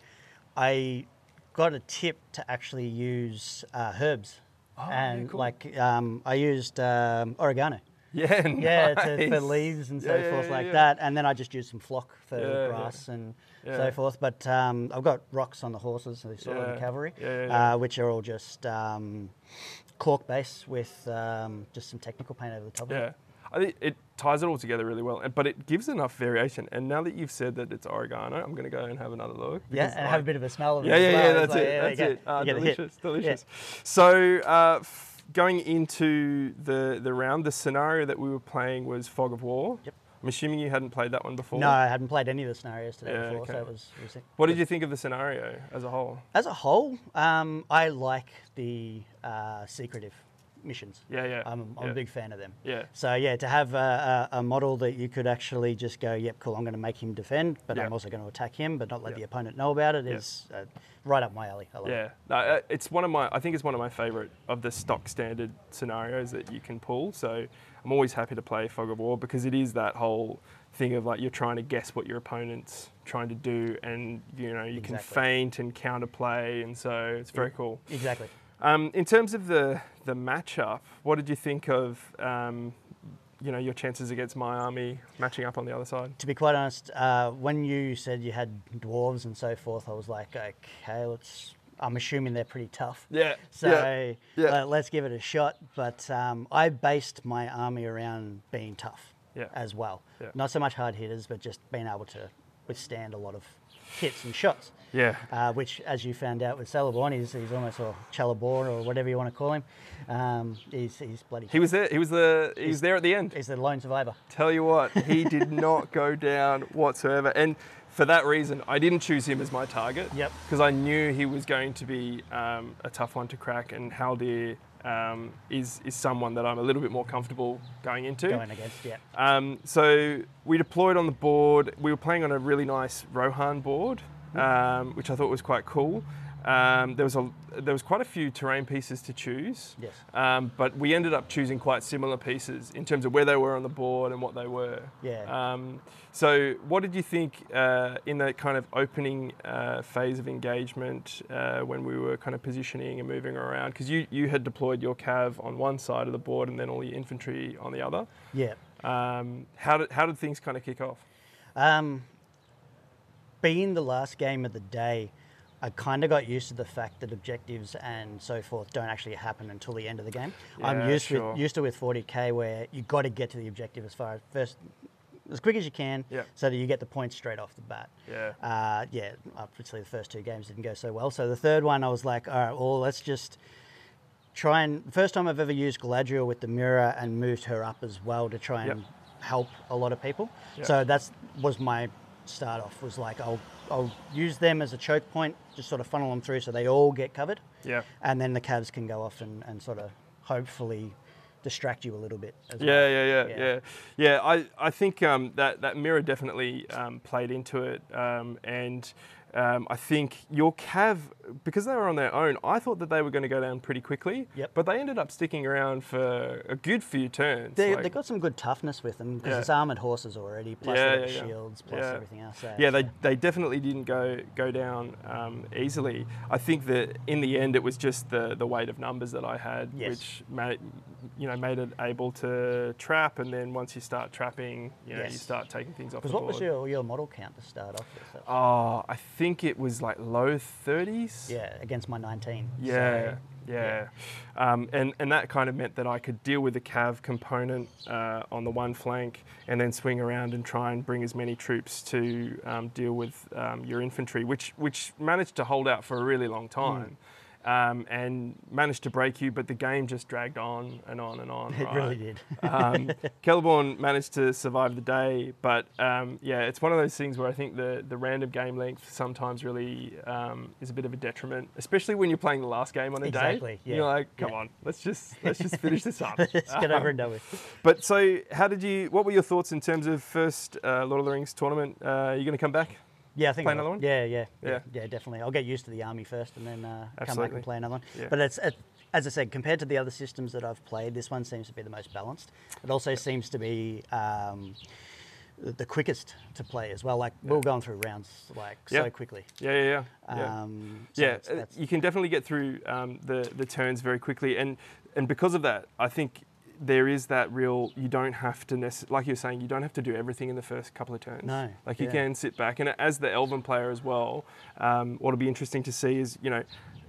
I got a tip to actually use uh, herbs. Oh, yeah, and cool. like um, I used um, oregano. yeah, Yeah, to, for leaves and so Yeah, yeah, forth yeah, like yeah. that. And then I just used some flock for Yeah, yeah. grass and Yeah. so forth. But um, I've got rocks on the horses, so they saw in Yeah. the cavalry, Yeah, yeah, yeah. Uh, which are all just um, cork base with um, just some technical paint over the top of it. Yeah. I think it ties it all together really well, but it gives enough variation. And now that you've said that it's oregano, I'm going to go and have another look. Yeah, and I- have a bit of a smell of it. Yeah, as yeah, well. yeah, that's like, it. yeah, That's it. Ah, You get a hit. delicious, delicious. So, uh, f- going into the the round, the scenario that we were playing was Fog of War. Yep. I'm assuming you hadn't played that one before. No, I hadn't played any of the scenarios today Yeah, before, so okay. it was. It was What did you think of the scenario as a whole? As a whole, um, I like the uh, secretive missions. Yeah, yeah, I'm, I'm yeah. a big fan of them. Yeah. So yeah, to have a, a, a model that you could actually just go, yep, cool, I'm going to make him defend, but Yeah. I'm also going to attack him, but not let Yeah. the opponent know about it is Yeah. uh, right up my alley. I love it. Yeah, no, uh, it's one of my. I think it's one of my favourite of the stock standard scenarios that you can pull. So I'm always happy to play Fog of War because it is that whole thing of like you're trying to guess what your opponent's trying to do, and you know you can Exactly. feint and counterplay, and so it's very cool. Exactly. Um, in terms of the the matchup, what did you think of? Um, you know your chances against my army matching up on the other side. To be quite honest, uh, when you said you had dwarves and so forth, I was like, okay, let's. I'm assuming they're pretty tough. Yeah, So yeah, yeah. let- let's give it a shot. But um, I based my army around being tough Yeah. as well. Yeah. Not so much hard hitters, but just being able to withstand a lot of hits and shots. Yeah. Uh, which, as you found out with Celeborn, he's, he's almost a Chalabor or whatever you want to call him. Um, he's, he's bloody. He was there. He was the. He was He's- there at the end. He's the lone survivor. Tell you what, he did not go down whatsoever. And for that reason, I didn't choose him as my target. Yep. Because I knew he was going to be um, a tough one to crack, and Haldir um, is is someone that I'm a little bit more comfortable going into. Going against, yeah. Um, so we deployed on the board. We were playing on a really nice Rohan board, um, which I thought was quite cool. Um, there was a there was quite a few terrain pieces to choose. Yes. Um, but we ended up choosing quite similar pieces in terms of where they were on the board and what they were. Yeah. Um, so what did you think uh, in that kind of opening uh, phase of engagement uh, when we were kind of positioning and moving around? Because you, you had deployed your cav on one side of the board and then all your infantry on the other. Yeah. Um, how did how did things kind of kick off? Being the last game of the day, I kind of got used to the fact that objectives and so forth don't actually happen until the end of the game. I'm used sure. with used to with 40k where you got to get to the objective as far as first as quick as you can, Yeah. so that you get the points straight off the bat. Yeah. Uh, yeah. Obviously, the first two games didn't go so well. So the third one, I was like, all right, well, let's just try and first time I've ever used Galadriel with the mirror and moved her up as well to try and Yep. help a lot of people. Yep. So that's was my start off was like I'll I'll use them as a choke point, just sort of funnel them through so they all get covered. Yeah. And then the calves can go off and, and sort of hopefully distract you a little bit Yeah, well. yeah, yeah, Yeah. yeah, yeah. I, I think um, that that mirror definitely um, played into it, um, and um, I think your Cav because they were on their own. I thought that they were going to go down pretty quickly. Yep. But they ended up sticking around for a good few turns. They, like- they've got some good toughness with them because Yeah. it's armored horses already, plus Yeah, yeah, shields, plus everything else. So, yeah, they, so- they definitely didn't go go down um, easily. I think that in the end it was just the, the weight of numbers that I had, Yes. which made you know made it able to trap. And then once you start trapping, you know, you start taking things off Because board. what was your, your model count to start off with? Oh, I think it was like low 30s. Yeah, against my 19. Yeah, So, yeah. Um, and, and that kind of meant that I could deal with the cav component uh, on the one flank and then swing around and try and bring as many troops to um, deal with um, your infantry, which, which managed to hold out for a really long time. Um, and managed to break you, but the game just dragged on and on and on. It right? really did. um, Celeborn managed to survive the day, but um, yeah, it's one of those things where I think the, the random game length sometimes really um, is a bit of a detriment, especially when you're playing the last game on a Exactly, day. yeah, You're like, come yeah. on, let's just let's just finish this up. Let's get over Um, and done with. But so, how did you? What were your thoughts in terms of first uh, Lord of the Rings tournament? Uh, are you going to come back? Yeah, I think play another one? Yeah, yeah, Yeah. yeah, yeah, definitely. I'll get used to the army first, and then uh, come back and play another one. Yeah. But it's it, as I said, compared to the other systems that I've played, this one seems to be the most balanced. It also seems to be um, the quickest to play as well. Like we we're going through rounds like Yeah. so quickly. Yeah, yeah, yeah. yeah. Um, so yeah, that's- uh, that's- you can definitely get through um, the the turns very quickly, and and because of that, I think there is that real. You don't have to necess- like you're saying, you don't have to do everything in the first couple of turns. No, like you yeah. can sit back, and as the Elven player as well, um, what'll be interesting to see is you know,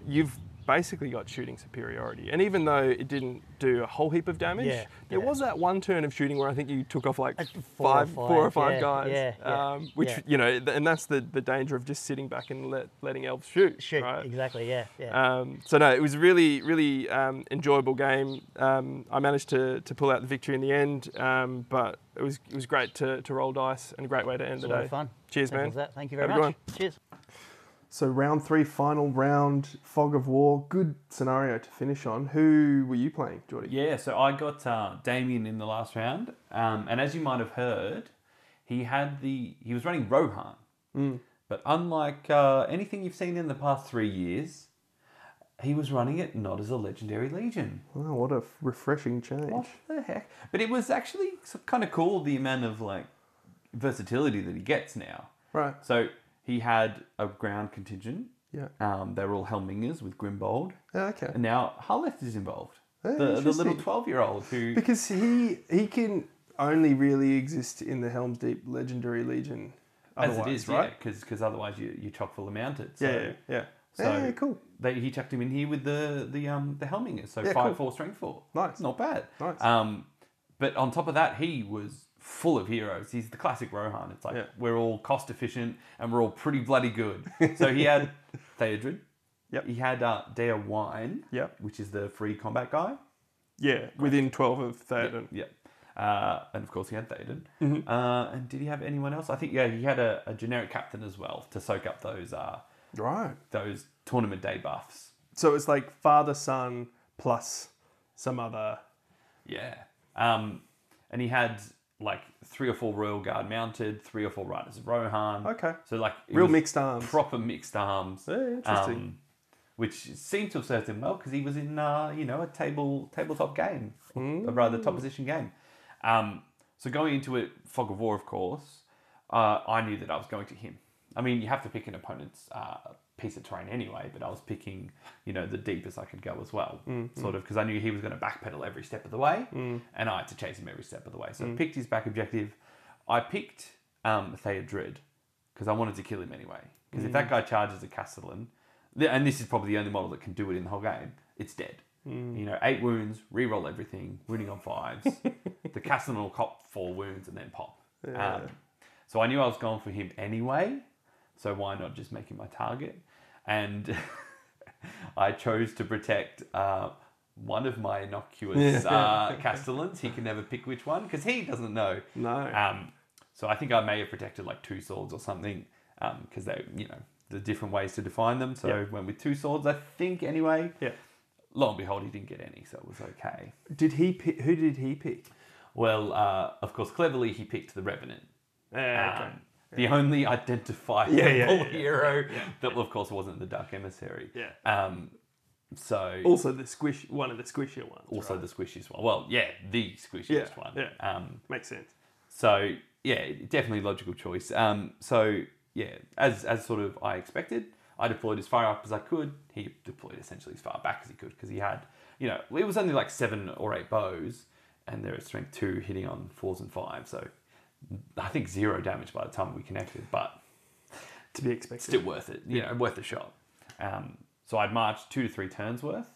you've basically got shooting superiority. And even though it didn't do a whole heap of damage, Yeah, there yeah. was that one turn of shooting where I think you took off like four or five, four or five, five yeah, guys. yeah, yeah, um, which you know, and that's the, the danger of just sitting back and let, letting elves shoot. Shoot, right? exactly. Yeah, yeah. Um, so no, it was a really, really um, enjoyable game. Um, I managed to, to pull out the victory in the end, um, but it was it was great to, to roll dice and a great way to end it's the day. fun. Cheers, Simple man. that. Thank you very Have much. Cheers. So round three, final round, fog of war. Good scenario to finish on. Who were you playing, Jordy? Yeah, so I got uh, Damien in the last round, um, and as you might have heard, he had the he was running Rohan, but unlike uh, anything you've seen in the past three years, he was running it not as a legendary legion. Oh, what a refreshing change. What the heck? But it was actually kind of cool the amount of like versatility that he gets now. Right. So he had a ground contingent. Yeah. Um, they were all Helmingas with Grimbold. Yeah, okay. And now Haleth is involved. Oh, the, the little 12 year old who. Because he he can only really exist in the Helm's Deep Legendary Legion. as it otherwise, is, right? yeah, because otherwise you, you're chock full of mounted. So, Yeah, yeah, yeah. So yeah, cool. They, he chucked him in here with the the um the Helmingas, so Yeah, five cool. four strength four. Nice. not bad. Nice. Um, but on top of that, he was full of heroes. He's the classic Rohan. It's like Yeah. we're all cost efficient and we're all pretty bloody good. so he had Theodred. Yep. He had uh, Deorwine. Yep. Which is the free combat guy. Yeah, within 12 of Theoden. Yep. Uh, and of course he had Theoden. Mm-hmm. Uh, and did he have anyone else? I think yeah, he had a, a generic captain as well to soak up those uh, Right. those tournament day buffs. So it's like father, son, plus some other. Yeah. Um, and he had like three or four Royal Guard mounted, three or four Riders of Rohan. Okay. So like Real mixed arms. proper mixed arms. Yeah, interesting. Um, which seemed to have served him well because he was in uh, you know a table tabletop game, or rather top position game. Um, so going into it, Fog of War, of course, uh, I knew that I was going to him. I mean, you have to pick an opponent's uh, piece of terrain anyway, but I was picking, you know, the deepest I could go as well, mm, mm. sort of, because I knew he was going to backpedal every step of the way, mm. and I had to chase him every step of the way. So I picked his back objective. I picked um, Theodred because I wanted to kill him anyway. Because if that guy charges a Castellan, and this is probably the only model that can do it in the whole game, it's dead. You know, eight wounds, re-roll everything, wounding on fives. the Castellan will cop four wounds and then pop. Um, so I knew I was going for him anyway. So why not just make him my target? And I chose to protect uh, one of my innocuous uh, Castellans. He can never pick which one because he doesn't know. No. Um, so I think I may have protected like two swords or something because they, you know, the different ways to define them. So Yeah. went with two swords, I think, anyway. Yeah. Lo and behold, he didn't get any, so it was okay. Did he pick? Who did he pick? Well, uh, of course, cleverly he picked the Revenant. Yeah, okay. Um, The only identifiable Yeah, yeah, yeah, hero that, of course, wasn't the Dark Emissary. Yeah. Um, so Also the squish, one of the squishier ones. also right? the squishiest one. Well, yeah, the squishiest one. yeah. Um, makes sense. so yeah, definitely logical choice. Um, so yeah, as as sort of I expected, I deployed as far up as I could. He deployed essentially as far back as he could because he had, you know, it was only like seven or eight bows, and they're at strength two, hitting on fours and fives. So I think zero damage by the time we connected, but To be expected. still worth it. You know, worth a shot. Um, so I'd marched two to three turns worth.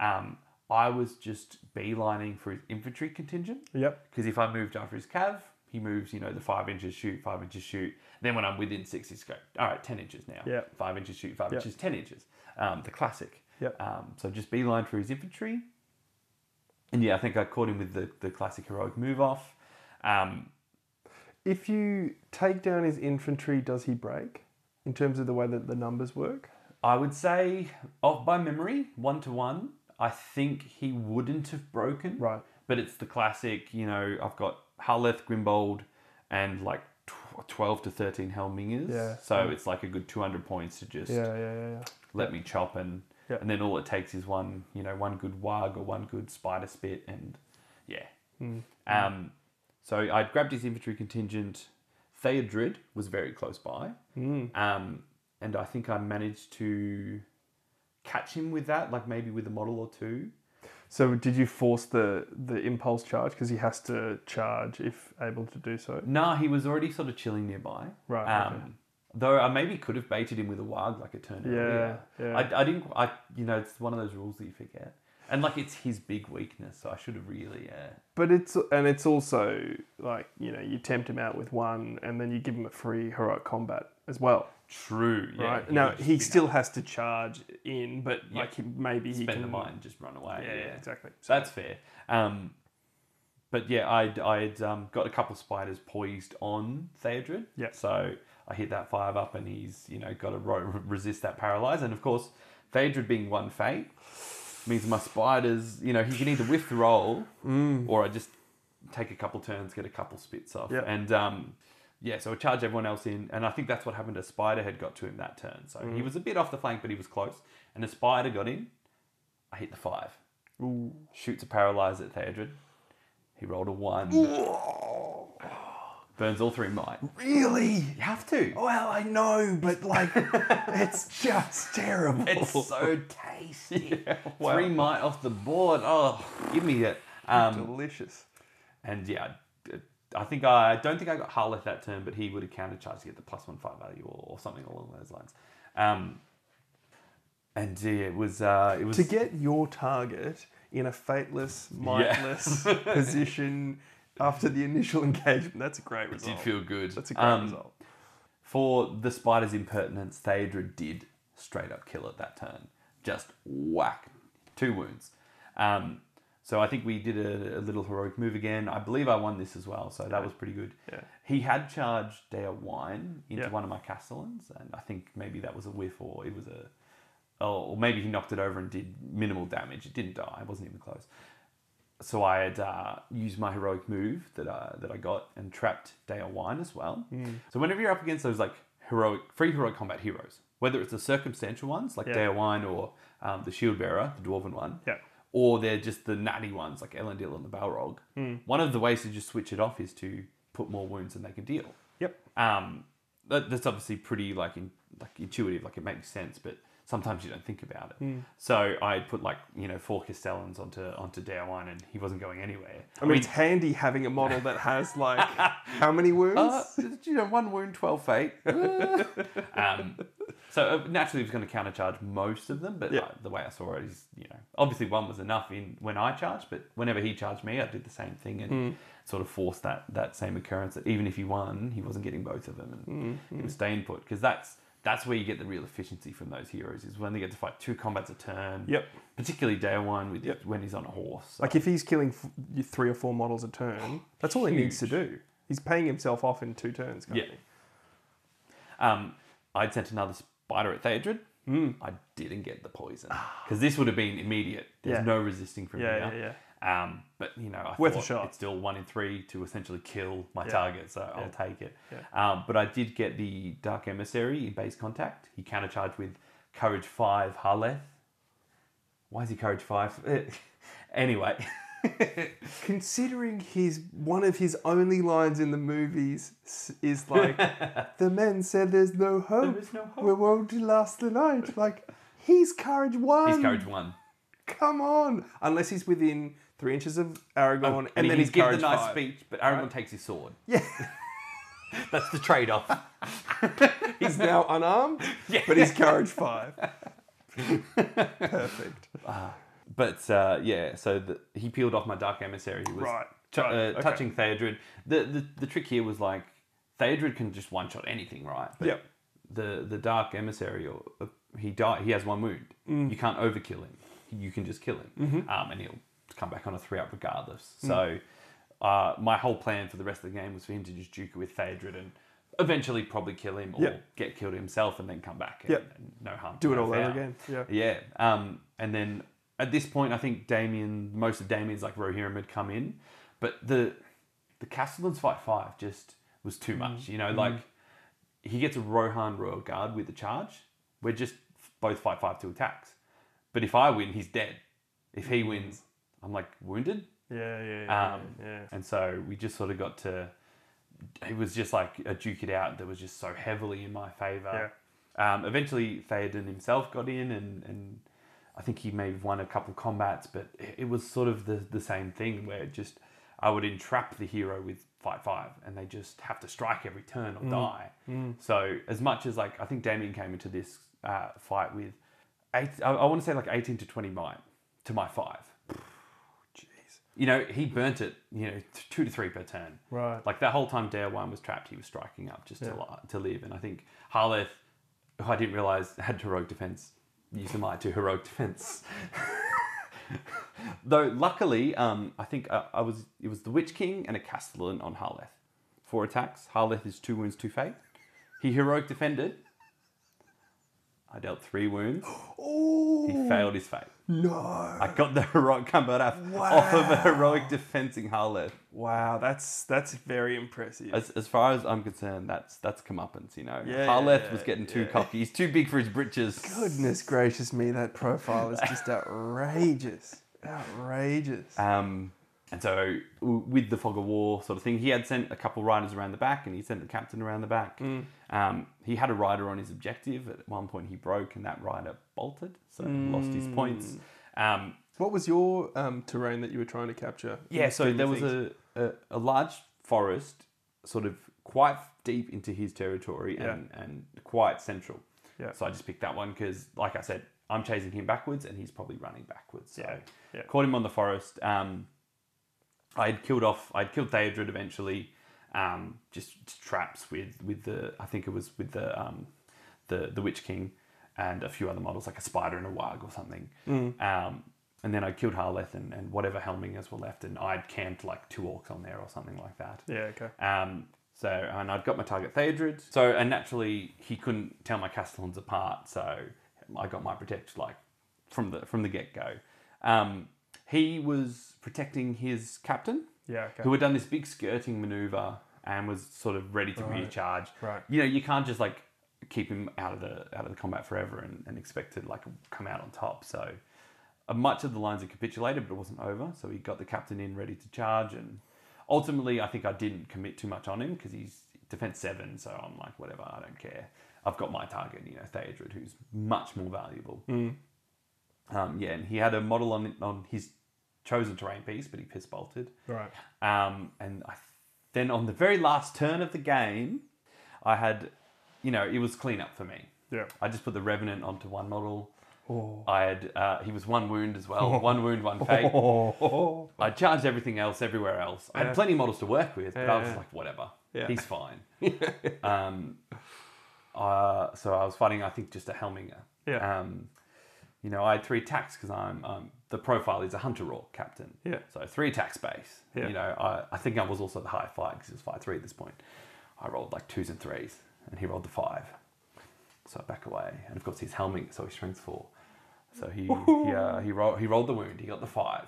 Um, I was just beelining for his infantry contingent. Yep. Because if I moved after his cav, he moves, you know, the five inches shoot, five inches shoot. Then when I'm within six, he's go, all right, 10 inches now. Yeah. Five inches shoot, five Yeah. inches, 10 inches. Um, the classic. Yep. Um, so just beeline for his infantry. And yeah, I think I caught him with the, the classic heroic move off. Um, If you take down his infantry, does he break? In terms of the way that the numbers work? I would say, off by memory, one to one, I think he wouldn't have broken. Right. But it's the classic, you know, I've got Haleth, Grimbold, and like tw- 12 to 13 Helmingas. Yeah. So it's like a good 200 points to just Yeah, yeah, yeah, yeah. let me chop and Yeah. and then all it takes is one, you know, one good warg or one good spider spit and yeah. Hmm. Um, so I grabbed his infantry contingent. Theodred was very close by. Hmm. Um, and I think I managed to catch him with that, like maybe with a model or two. So did you force the the impulse charge because he has to charge if able to do so? Nah, he was already sort of chilling nearby. Right, Um, okay. Though I maybe could have baited him with a warg like a turn Yeah, earlier. yeah. I, I didn't. I you know it's one of those rules that you forget, and like it's his big weakness, so I should have really. Uh, But it's and it's also like you know you tempt him out with one, and then you give him a free heroic combat as well. True. Yeah. right he now he still has to charge in, but Yeah. like he, maybe he spend can the mind and just run away. Yeah, yeah, exactly. So that's fair. Um, but yeah, I'd, I'd um, got a couple spiders poised on Theodred. Yeah. So I hit that five up, and he's you know got to ro- resist that paralyze, and of course Theodred being one fate means my spiders, you know, he can either whiff the roll, or I just take a couple turns, get a couple spits off, Yeah. and um, yeah, so I charge everyone else in, and I think that's what happened. A spider had got to him that turn, so he was a bit off the flank, but he was close, and a spider got in. I hit the five. Shoots a paralyze at Theodred. He rolled a one. Burns all three might. Really? You have to. Well, I know, but like, it's just terrible. It's so tasty. Three might off the board. Oh, give me it. Um, delicious. and yeah, I- I think I don't think I got Haleth that turn, but he would have countercharged to get the plus one five value or, or something along those lines. Um, and yeah, it was uh, it was To get your target in a fateless, mindless position after the initial engagement, that's a great result. it did feel good. That's a great Um, result. For the spider's impertinence, Theodred did straight up kill it that turn. Just whack. Two wounds. Um, so I think we did a, a little heroic move again. I believe I won this as well, so that was pretty good. Yeah. He had charged Dea Wine into Yeah. one of my Castellans, and I think maybe that was a whiff or it was a. Or maybe he knocked it over and did minimal damage. It didn't die. It wasn't even close. So I had uh, used my heroic move that I, that I got and trapped Deorwine as well. So whenever you're up against those like heroic, free heroic combat heroes, whether it's the circumstantial ones like Yeah. Deorwine or um, the Shield Bearer, the Dwarven one, Yeah. or they're just the natty ones like Elendil and the Balrog, one of the ways to just switch it off is to put more wounds than they can deal. Yep. Um, that, that's obviously pretty like in, like intuitive, like it makes sense, but sometimes you don't think about it. Hmm. So I put like you know four Castellans onto onto Deorwine, and he wasn't going anywhere. I mean, it's handy having a model that has like how many wounds? uh, you know, one wound, twelve fate. um, so uh, naturally, he was going to countercharge most of them, but Yeah. uh, the way I saw it is, you know, obviously one was enough in when I charged, but whenever he charged me, I did the same thing and Hmm. sort of forced that that same occurrence. That even if he won, he wasn't getting both of them, and Hmm, he was staying put because that's that's where you get the real efficiency from those heroes is when they get to fight two combats a turn. Yep. Particularly Deorwine with Yep. when he's on a horse. So- Like if he's killing f- three or four models a turn, that's all he needs to do. He's paying himself off in two turns. Yeah. Um, I'd sent another spider at Theodred. I didn't get the poison because this would have been immediate. There's Yeah. no resisting from Yeah, here. yeah, Um, but you know, I Worth a shot. It's still one in three to essentially kill my Yeah. target, so Yeah. I'll take it. Yeah. Um, but I did get the Dark Emissary in base contact. He countercharged with Courage Five Haleth. Why is he Courage Five? anyway, Considering his one of his only lines in the movies is like, "The men said there's no hope. is no hope." We won't last the night." Like he's courage one. he's Courage One. Come on, unless he's within three inches of Aragorn, and, and, then he's given a nice five. speech, but Aragorn takes his sword. Yeah, That's the trade-off. he's now unarmed, but he's courage five. Perfect. But uh, yeah, so the, he peeled off my Dark Emissary. He was Right, right, uh, okay. touching Theodred. The, the the trick here was like Theodred can just one shot anything, right? But Yep. The the Dark Emissary, or uh, he die, he has one wound. Mm. You can't overkill him. You can just kill him, Mm-hmm. um, and he'll come back on a three up regardless. Mm. So uh, my whole plan for the rest of the game was for him to just duke it with Theodred and. Eventually, probably kill him or Yep. get killed himself, and then come back. And, Yep. and no harm. Do it all over again. Yeah. Yeah. Um, and then at this point, I think Damien, most of Damien's like Rohirrim had come in, but the the Castellan's fight five just was too much. You know, like he gets a Rohan Royal Guard with the charge. We're just both fight five two attacks. But if I win, he's dead. If he wins, I'm like wounded. Yeah, yeah, yeah. Um, yeah. And so we just sort of got to. It was just like a duke it out that was just so heavily in my favour. Um, eventually, Theoden himself got in, and, and I think he may have won a couple combats, but it, it was sort of the, the same thing where just I would entrap the hero with fight five, and they just have to strike every turn or Mm. die. So as much as like I think Damien came into this uh, fight with eight, I, I want to say like eighteen to twenty might to my five. You know, he burnt it. You know, two to three per turn. Right. Like that whole time Deorwine was trapped, he was striking up just to Yeah. li- to live. And I think Haleth, who I didn't realize had heroic defense, used might to heroic defense. Though luckily, um, I think uh, I was it was the Witch King and a Castellan on Haleth. Four attacks. Haleth is two wounds, two fate. He heroic defended. I dealt three wounds. He failed his fate. No. I got the heroic combat off, off of a heroic defending Haleth. Wow, that's that's very impressive. As, as far as I'm concerned, that's that's comeuppance, you know. Yeah, Haleth yeah, was getting too yeah. cocky. He's too big for his britches. Goodness gracious me, that profile is just outrageous. Outrageous. Um, and so with the fog of war sort of thing, he had sent a couple riders around the back, and he sent the captain around the back. Mm. Um, he had a rider on his objective. At one point, he broke, and that rider bolted, so lost his points. Mm. Um, What was your um, terrain that you were trying to capture? Yeah, so there was a, a, a large forest, sort of quite deep into his territory Yeah. and, and quite central. Yeah. So I just picked that one because, like I said, I'm chasing him backwards and he's probably running backwards. So Yeah, yeah. caught him on the forest. Um, I had killed off. I'd killed Theodred eventually. Um, just, just traps with with the. I think it was with the um, the the Witch King and a few other models like a spider and a warg or something. Mm. Um, and then I killed Haleth and, and whatever Helmingas were left, and I'd camped like two orcs on there or something like that. Yeah, okay. Um, so, and I'd got my target Theodred. So, and naturally, he couldn't tell my Castellans apart. So, I got my protect like from the from the get go. Um, he was protecting his captain, Yeah, okay. who had done this big skirting maneuver and was sort of ready to Right. recharge. Right. You know, you can't just like keep him out of the out of the combat forever and, and expect to like come out on top. So, uh, much of the lines had capitulated, but it wasn't over. So he got the captain in ready to charge, and ultimately, I think I didn't commit too much on him because he's defense seven. So I'm like, whatever, I don't care. I've got my target, you know, Theodred, who's much more valuable. Mm. Um, yeah, and he had a model on on his chosen terrain piece, but he piss bolted. Right. Um, and I, then on the very last turn of the game, I had, you know, it was clean up for me. Yeah. I just put the Revenant onto one model. Oh. I had, uh, he was one wound as well. One wound, one fate. Oh. I charged everything else everywhere else. I had Yeah. plenty of models to work with, but I was like, whatever. Yeah. He's fine. um, uh, so I was fighting, I think, just a Helminga. Yeah. Um, you know, I had three attacks because I'm, um, the profile is a Hunter Orc captain. Yeah. So three attack space. Yeah. You know, I, I think I was also the high five because it was five three at this point. I rolled like twos and threes, and he rolled the five. So I back away, and of course he's helming, so he's strength four. So he he, uh, he rolled he rolled the wound. He got the five.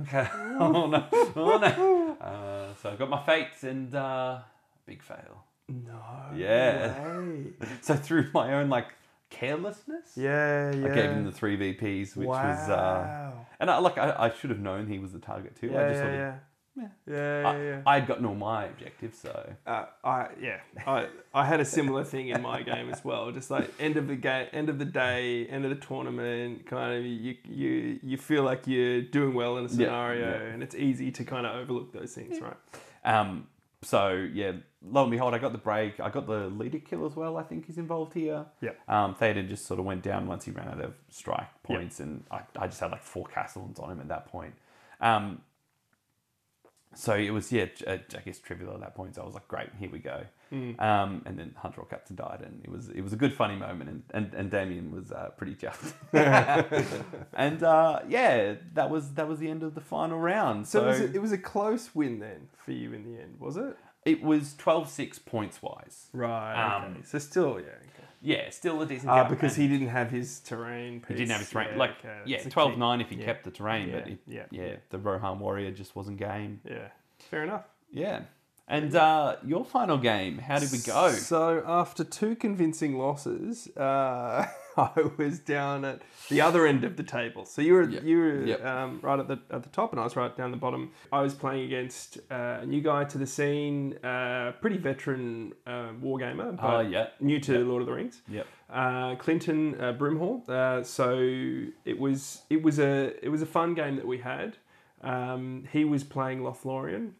Okay. oh no! Oh no! Uh, so I got my fates and uh, big fail. No. Yeah. way. So through my own like carelessness, Yeah, yeah. I gave him the three VPs, which was uh, Wow. and I, like I, I should have known he was the target too. Yeah, I just yeah, sort of, yeah. yeah. Yeah, I, yeah, yeah. I had gotten all my objectives, so Uh, I yeah, I, I had a similar thing in my game as well. Just like end of the game, end of the day, end of the tournament, kind of you you you feel like you're doing well in a scenario, yeah. and it's easy to kind of overlook those things, right? Um, so yeah, lo and behold, I got the break. I got the leader kill as well. I think he's involved here. Yeah. Um, Theoden just sort of went down once he ran out of strike points, and I, I just had like four castles on him at that point. Um, so it was yeah, uh, I guess trivial at that point. So I was like, great, here we go. Um, and then Hunter or Captain died, and it was it was a good funny moment, and and, and Damien was uh, pretty chuffed. and uh, yeah, that was that was the end of the final round. So, So, it, was a, it was a close win then for you in the end, was it? It was 12-6 points wise. Right. Um, okay. So still, yeah. Okay. Yeah, still a decent. Ah, gap, because he didn't have his terrain. he didn't have his piece. terrain. Yeah, like okay, yeah, that's the 12 key. 9 if he Yeah. kept the terrain, Yeah, but yeah, yeah. the Rohan warrior just wasn't game. Yeah. Fair enough. Yeah, and uh, your final game, how did we go? So after two convincing losses, uh, I was down at the other end of the table. So you were Yep. you were Yep. um, right at the at the top, and I was right down the bottom. I was playing against uh, a new guy to the scene, uh, pretty veteran uh, wargamer, but Uh, yeah. new to Lord of the Rings. Yep. Uh, Clinton uh, Brimhall. Uh, so it was it was a it was a fun game that we had. Um, he was playing Lothlorien.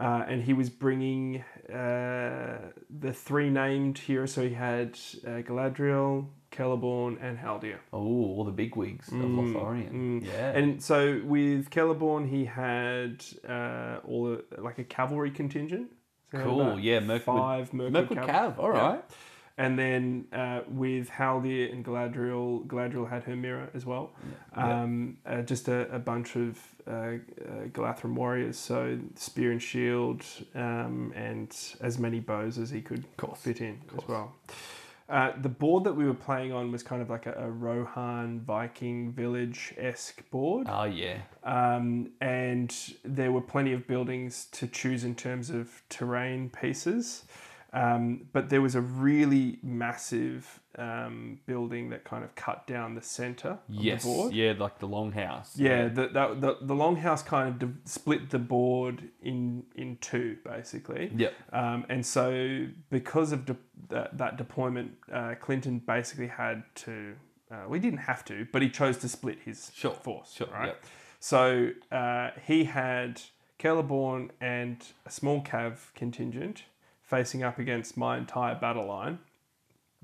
Uh, and he was bringing uh, the three named heroes. So he had uh, Galadriel, Celeborn, and Haldir. Oh, all the big wigs of Lothlorien. Yeah. And so with Celeborn, he had uh, all the, like a cavalry contingent. So cool. Yeah, Mirkwood. five Mirkwood, Mirkwood cav-. All yeah. And then uh, with Haldir and Galadriel, Galadriel had her mirror as well. Um, uh, just a, a bunch of uh, uh, warriors, so spear and shield, um, and as many bows as he could fit in as well. Uh, the board that we were playing on was kind of like a, a Rohan Viking village esque board. Oh yeah. Um, and there were plenty of buildings to choose in terms of terrain pieces. Um, but there was a really massive um, building that kind of cut down the center of Yes. the board. Yeah, like the longhouse. Yeah, the, the, the, the longhouse kind of split the board in in two, basically. Yep. Um, and so, because of de- that, that deployment, uh, Clinton basically had to, uh, we didn't have to, but he chose to split his Sure, force. sure, right? yep. So, uh, he had Celeborn and a small cav contingent facing up against my entire battle line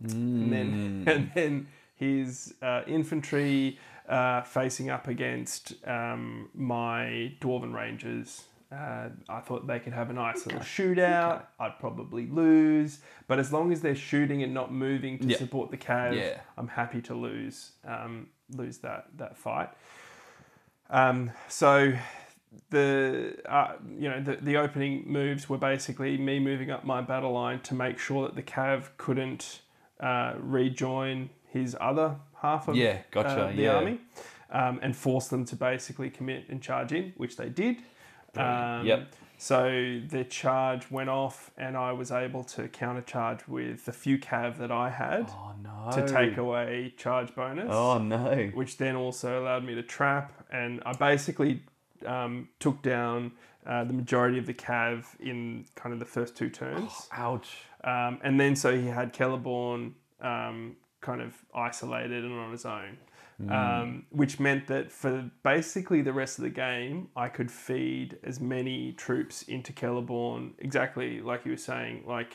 and then and then his uh, infantry uh, facing up against um, my dwarven rangers. Uh, I thought they could have a nice little shootout. I'd probably lose, but as long as they're shooting and not moving to Yeah. support the cav, Yeah. I'm happy to lose um, lose that that fight. Um, so the uh, you know the, the opening moves were basically me moving up my battle line to make sure that the cav couldn't uh, rejoin his other half of Yeah, gotcha, uh, the yeah. army um, and force them to basically commit and charge in, which they did. Um, Yep. So the charge went off, and I was able to countercharge with the few cav that I had Oh no. to take away charge bonus Oh no. which then also allowed me to trap. And I basically um, took down uh, the majority of the cav in kind of the first two turns. Ouch. Um, and then so he had Celeborn um, kind of isolated and on his own. Um, which meant that for basically the rest of the game, I could feed as many troops into Celeborn, exactly like you were saying, like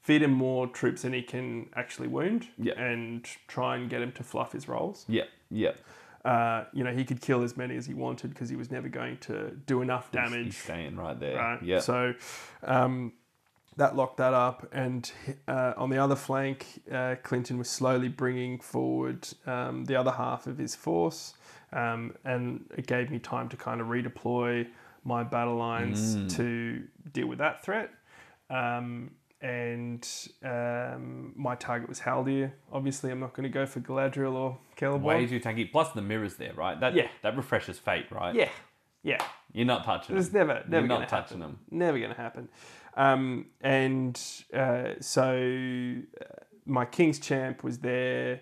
feed him more troops than he can actually wound, Yeah. and try and get him to fluff his rolls Yeah, Yep. Uh, you know, he could kill as many as he wanted because he was never going to do enough He's damage. staying right there. Right. Yeah. So um, that locked that up. And uh, on the other flank, uh, Clinton was slowly bringing forward um, the other half of his force. Um, and it gave me time to kind of redeploy my battle lines Mm. to deal with that threat. Um, and um, my target was Haldir. Obviously, I'm not going to go for Galadriel or Celeborn. Way too tanky. Plus the mirrors there, right? That Yeah. that refreshes fate, right? Yeah, yeah. You're not touching It's them. never, never You're not touching happen. them. Never going to happen. Um, and uh, so uh, my King's Champ was there.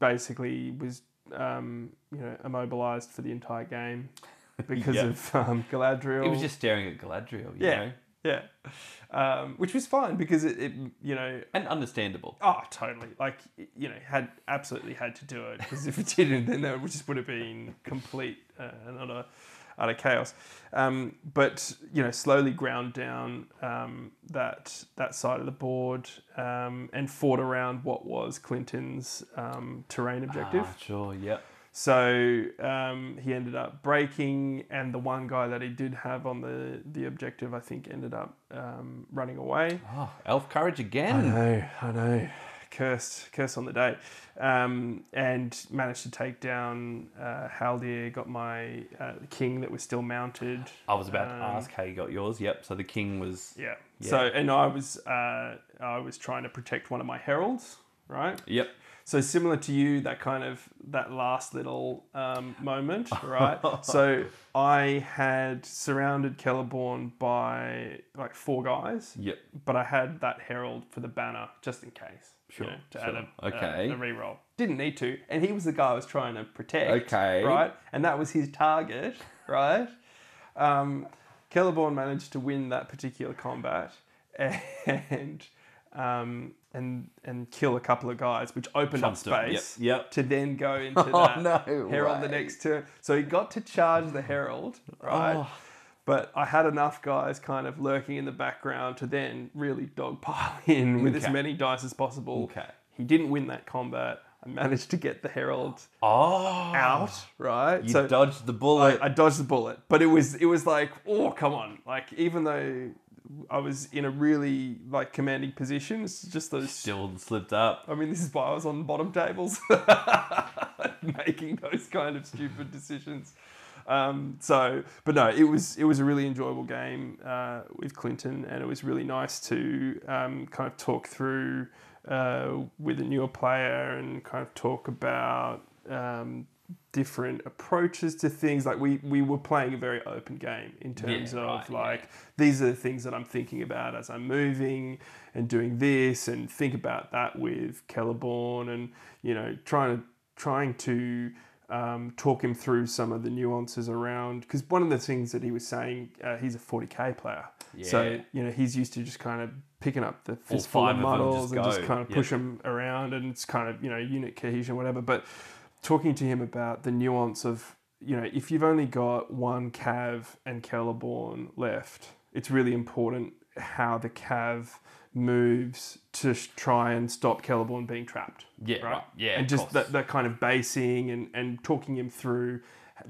Basically, was um, you know immobilized for the entire game because Yeah. of um, Galadriel. He was just staring at Galadriel, you yeah, know? yeah, um, which was fine because it, it you know And understandable. Oh, totally. Like, you know, had absolutely had to do it because if it didn't, then that would just would have been complete uh, and utter, utter chaos. Um, but you know, slowly ground down um, that that side of the board um, and fought around what was Clinton's um, terrain objective. Ah, sure, yep. So um, he ended up breaking, and the one guy that he did have on the, the objective, I think, ended up um, running away. Oh, elf courage again. I know, I know. Cursed, curse on the day. Um, and managed to take down uh, Haldir, got my uh, king that was still mounted. I was about Um, to ask how you got yours. Yep. So the king was. Yeah. Yeah. So, and I was, uh, I was trying to protect one of my heralds, right? Yep. So similar to you, that kind of that last little um, moment, right? so I had surrounded Celeborn by like four guys, Yep. but I had that herald for the banner just in case. Sure, you know, to add sure. a, Okay. a, a reroll. Didn't need to, and he was the guy I was trying to protect. Okay. right, and that was his target, right? Um, Celeborn managed to win that particular combat, and um, and and kill a couple of guys, which opened up it. Yep, space yep. to then go into Oh, that no herald the next turn. So he got to charge the herald, oh. right? Oh. But I had enough guys kind of lurking in the background to then really dogpile in with as many dice as possible. Okay. He didn't win that combat. I managed to get the Herald Oh, out, right? You dodged the bullet. I, I dodged the bullet, but it was it was like, oh come on! Like even though I was in a really like commanding position, it's just those. Still slipped up. I mean, this is why I was on bottom tables, making those kind of stupid decisions. Um, so, but no, it was it was a really enjoyable game uh, with Clinton, and it was really nice to um, kind of talk through uh, with a newer player and kind of talk about um, different approaches to things. Like we we were playing a very open game in terms Yeah, of right, yeah. like these are the things that I'm thinking about as I'm moving and doing this, and think about that with Celeborn, and you know trying to trying to um, talk him through some of the nuances around because one of the things that he was saying uh, he's a 40k player. So you know he's used to just kind of picking up the fistful five of models just and just kind of push them around and it's kind of you know unit cohesion whatever. But talking to him about the nuance of you know if you've only got one cav and Celeborn left it's really important how the cav moves to sh- try and stop Celeborn being trapped Yeah, right. Yeah, and just that, that kind of basing and, and talking him through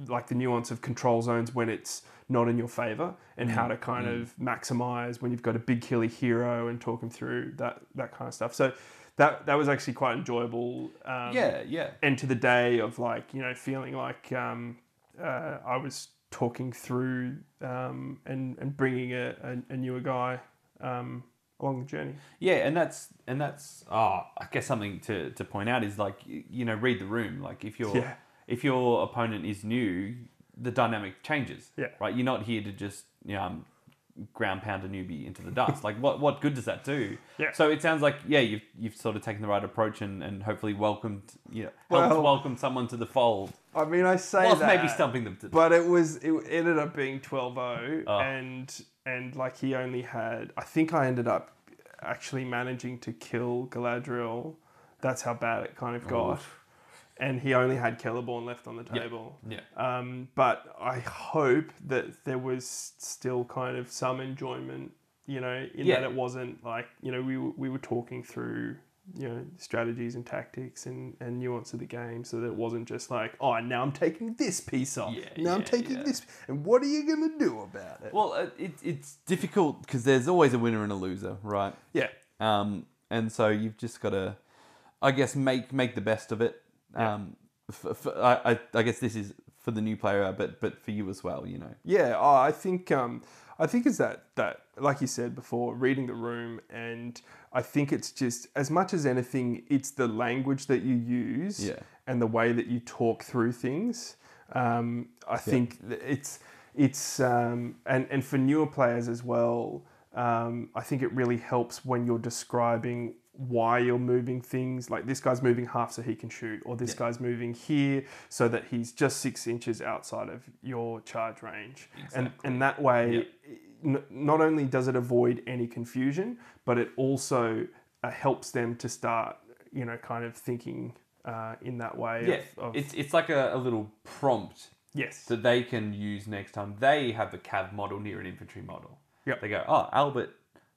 like the nuance of control zones when it's not in your favor and Mm, how to kind of maximize when you've got a big killy hero and talk him through that that kind of stuff. So that that was actually quite enjoyable um, Yeah, yeah. end to the day of like you know feeling like um, uh, I was talking through um, and and bringing a, a, a newer guy um, along the journey Yeah, and that's and that's oh, I guess something to, to point out is like you know read the room. Like if your Yeah. if your opponent is new, the dynamic changes. Yeah. Right. You're not here to just you know, um, ground pound a newbie into the dust. like what what good does that do? Yeah. So it sounds like yeah you've you've sort of taken the right approach and, and hopefully welcomed you know helped Well- welcome someone to the fold. I mean I say Whilst that maybe stumping them to but it was it ended up being 12-0 Oh. and and like he only had I think I ended up actually managing to kill Galadriel that's how bad it kind of got and he only had Celeborn left on the table Yeah. yeah. um, but I hope that there was still kind of some enjoyment you know in Yeah. that it wasn't like you know we, were- we were talking through you know strategies and tactics and, and nuance of the game so that it wasn't just like oh now i'm taking this piece off Yeah, now i'm yeah, taking yeah. this and what are you going to do about it Well, it, it's difficult because there's always a winner and a loser, right? yeah Um, and so you've just got to, I guess, make make the best of it. Um, for i i guess this is for the new player, but but for you as well, you know. Yeah, oh, I think um, I think it's that that like you said before, reading the room, and I think it's just as much as anything, it's the language that you use Yeah. and the way that you talk through things. Um, I think th- it's it's um, and and for newer players as well. Um, I think it really helps when you're describing why you're moving things. Like this guy's moving half so he can shoot, or this guy's moving here so that he's just six inches outside of your charge range. And and that way, not only does it avoid any confusion, but it also uh, helps them to start, you know, kind of thinking uh, in that way. Yeah, Of, of, it's it's like a, a little prompt yes. that they can use next time they have a cav model near an infantry model. Yep. They go, oh, Albert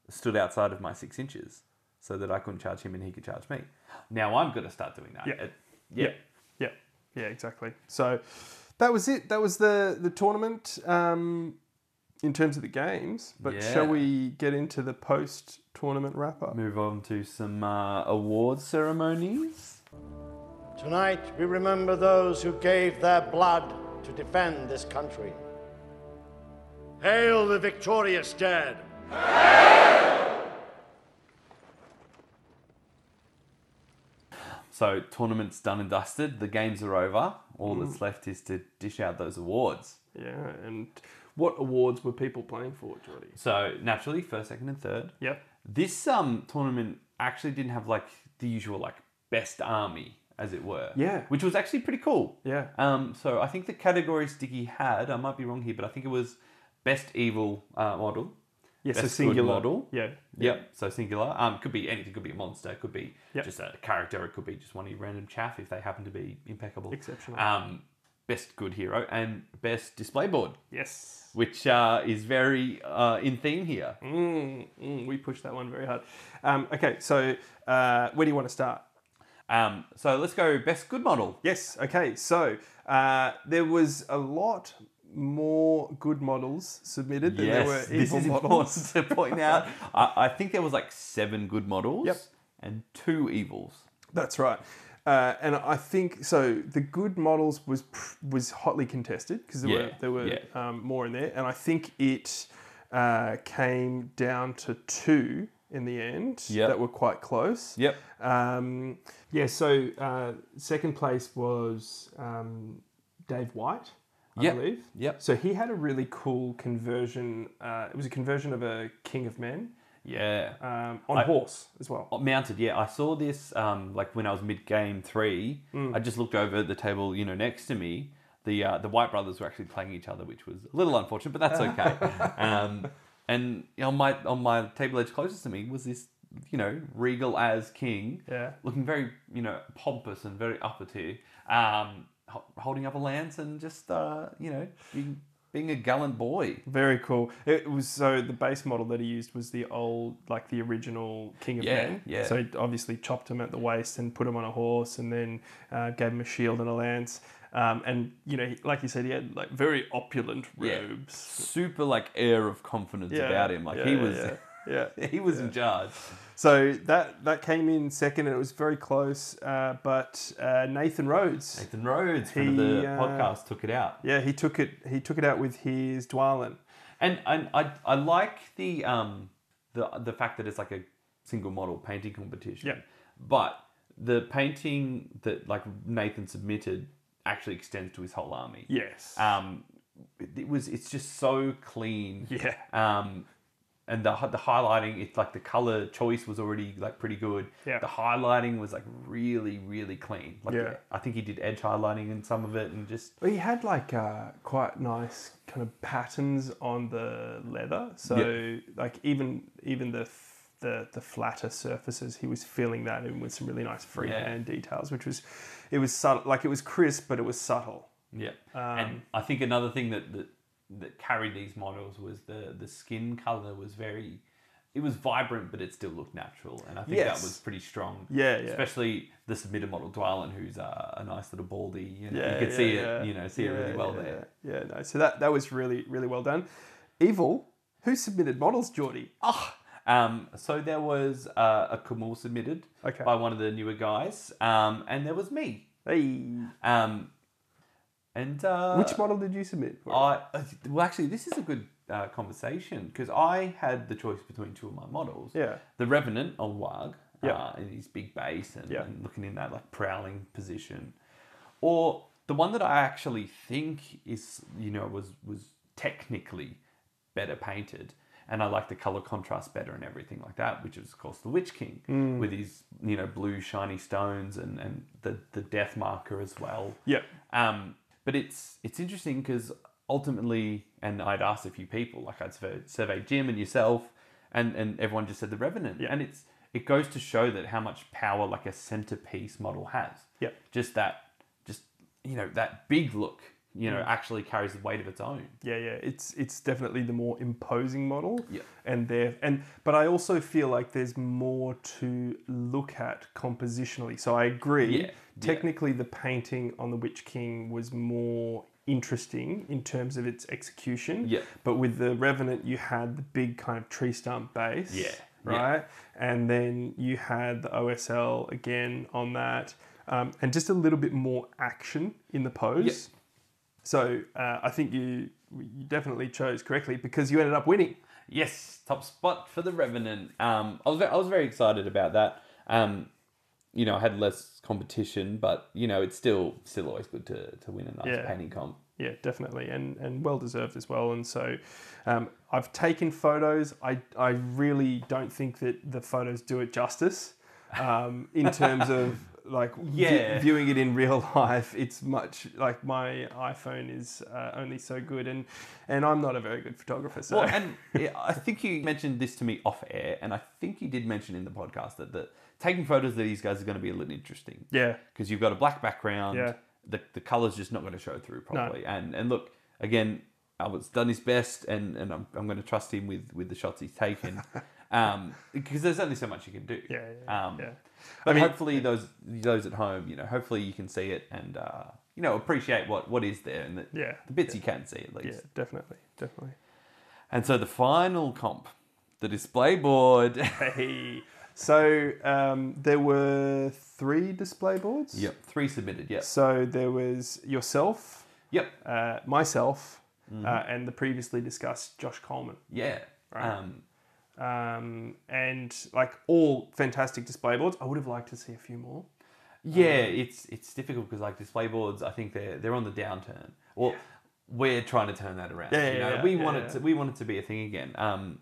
stood outside of my six inches so that I couldn't charge him and he could charge me. Now I'm going to start doing that. Yeah. It- yeah, yeah, yeah, exactly. So that was it. That was the the tournament um, in terms of the games. But Yeah. shall we get into the post tournament wrap up? Move on to some uh, award ceremonies. Tonight, we remember those who gave their blood to defend this country. Hail the victorious dead! So tournament's done and dusted. The games are over. All Mm. that's left is to dish out those awards. Yeah, and what awards were people playing for, Jordy? So naturally, first, second, and third. Yep. This um tournament actually didn't have like the usual like best army, as it were. Yeah. Which was actually pretty cool. Yeah. Um. So I think the category Sticky had, I might be wrong here, but I think it was best evil uh, model. Yes, best a singular model. Yeah. Yep. So singular. Um. Could be anything. Could be a monster. Could be Yep. just a character. It could be just one of your random chaff if they happen to be impeccable. Exceptional. Um. best good hero and best display board, Yes. which uh, is very uh, in theme here. Mm, mm, we pushed that one very hard. Um, okay, so uh, where do you want to start? Um, so let's go best good model. Yes. Okay. So uh, there was a lot more good models submitted than there were this evil is models. important to point out. I, I think there was like seven good models Yep. and two evils. That's right. Uh, and I think so. The good models was pr- was hotly contested because there Yeah, were there were yeah. um, more in there, and I think it uh, came down to two in the end Yep. that were quite close. Yep. Um, yeah. So uh, second place was um, Dave White, I Yep, believe. yep. So he had a really cool conversion. Uh, it was a conversion of a King of Men Yeah. um, on I- horse as well. Oh, Mounted, yeah. I saw this um, like when I was mid game three. Mm. I just looked over at the table, you know, next to me. The uh, the White brothers were actually playing each other, which was a little unfortunate, but that's okay. um, and on my on my table edge closest to me was this, you know, regal as king, Yeah. looking very, you know, pompous and very upper tier, um, holding up a lance and just, uh, you know, being being a gallant boy. Very cool. It was so the base model that he used was the old, like the original King of Yeah, Men. yeah. So he obviously chopped him at the waist and put him on a horse, and then uh, gave him a shield and a lance. Um, and you know, he, like you said, he had like very opulent Yeah. robes. Super like air of confidence Yeah, about him. Like yeah, he yeah, was. yeah, yeah. he was in charge. So that that came in second, and it was very close. Uh, but uh, Nathan Rhodes, Nathan Rhodes, He, the uh, podcast, took it out. yeah, he took it. He took it out with his Dwalin. And, and I, I like the um the the fact that it's like a single model painting competition. Yeah. But the painting that like Nathan submitted actually extends to his whole army. Yes. Um, it was it's just so clean. Yeah. Um, and the the highlighting, it's like the color choice was already like pretty good. Yeah. The highlighting was like really really clean. Like Yeah. I think he did edge highlighting in some of it and just Well, he had like uh, quite nice kind of patterns on the leather. So Yeah. like even even the the the flatter surfaces, he was filling that in with some really nice freehand details, which was it was subtle. Like it was crisp, but it was subtle. Yeah, Um, and I think another thing that, that that carried these models was the the skin color was very, it was vibrant, but it still looked natural, and I think Yes. that was pretty strong. Yeah, yeah. Especially the submitted model Dwalin, who's uh, a nice little baldy. You, know, Yeah, you could yeah, see yeah. it, you know, see it really well there. Yeah, no. So that that was really really well done. Evil, who submitted models, Jordy? Oh, um, so there was uh, a Khamul submitted Okay. by one of the newer guys, um, and there was me. Hey, Um, and uh, which model did you submit? For? I uh, well, actually, this is a good uh, conversation because I had the choice between two of my models. Yeah. the Revenant on Warg, Yeah. uh, in his big base and, Yeah. and looking in that like prowling position, or the one that I actually think is you know was was technically better painted. And I like the color contrast better and everything like that, which is of course the Witch King Mm. with his you know blue shiny stones and, and the the death marker as well. Yeah. Um, but it's it's interesting because ultimately, and I'd asked a few people, like I'd surveyed, surveyed Jim and yourself, and, and everyone just said the Revenant, Yeah. and it's it goes to show that how much power like a centerpiece model has. Yeah. Just that, just you know that big look, you know, Mm. actually carries the weight of its own. Yeah, yeah, it's it's definitely the more imposing model. Yeah. And there and but I also feel like there's more to look at compositionally. So I agree. Yeah, yeah. Technically the painting on the Witch King was more interesting in terms of its execution. Yeah. But with the Revenant you had the big kind of tree stump base. Yeah, yeah. Right? And then you had the OSL again on that. Um, and just a little bit more action in the pose. So uh, I think you you definitely chose correctly because you ended up winning. Yes, top spot for the Revenant. Um, I was ve- I was very excited about that. Um, you know, I had less competition, but you know, it's still still always good to, to win a nice Yeah. painting comp. Yeah, definitely, and and well deserved as well. And so, um, I've taken photos. I I really don't think that the photos do it justice, um, in terms of like Yeah. viewing it in real life. It's much like my iPhone is uh, only so good, and and I'm not a very good photographer. So Well, and I think you mentioned this to me off air, and I think you did mention in the podcast that the taking photos of these guys are going to be a little interesting. Yeah. because you've got a black background. Yeah. the the color's just not going to show through properly. And and look again, Albert's done his best, and and I'm, I'm going to trust him with with the shots he's taken. Um, because there's only so much you can do. Yeah, yeah, Um, yeah. But I mean- hopefully those those at home, you know, hopefully you can see it and uh, you know appreciate what what is there and the, Yeah, the bits you can see at least. Yeah, definitely, definitely. And so the final comp, the display board. Hey, so um, there were three display boards. yep, three submitted. Yep. So there was yourself, Yep. uh, myself, Mm-hmm. uh, and the previously discussed Josh Coleman. Yeah. Right. Um, Um, and like all fantastic display boards. I would have liked to see a few more. yeah, it's it's difficult because like display boards, I think they're they're on the downturn. Well, we're trying to turn that around. Yeah, you know, yeah, we yeah, want yeah. it to we want it to be a thing again. Um,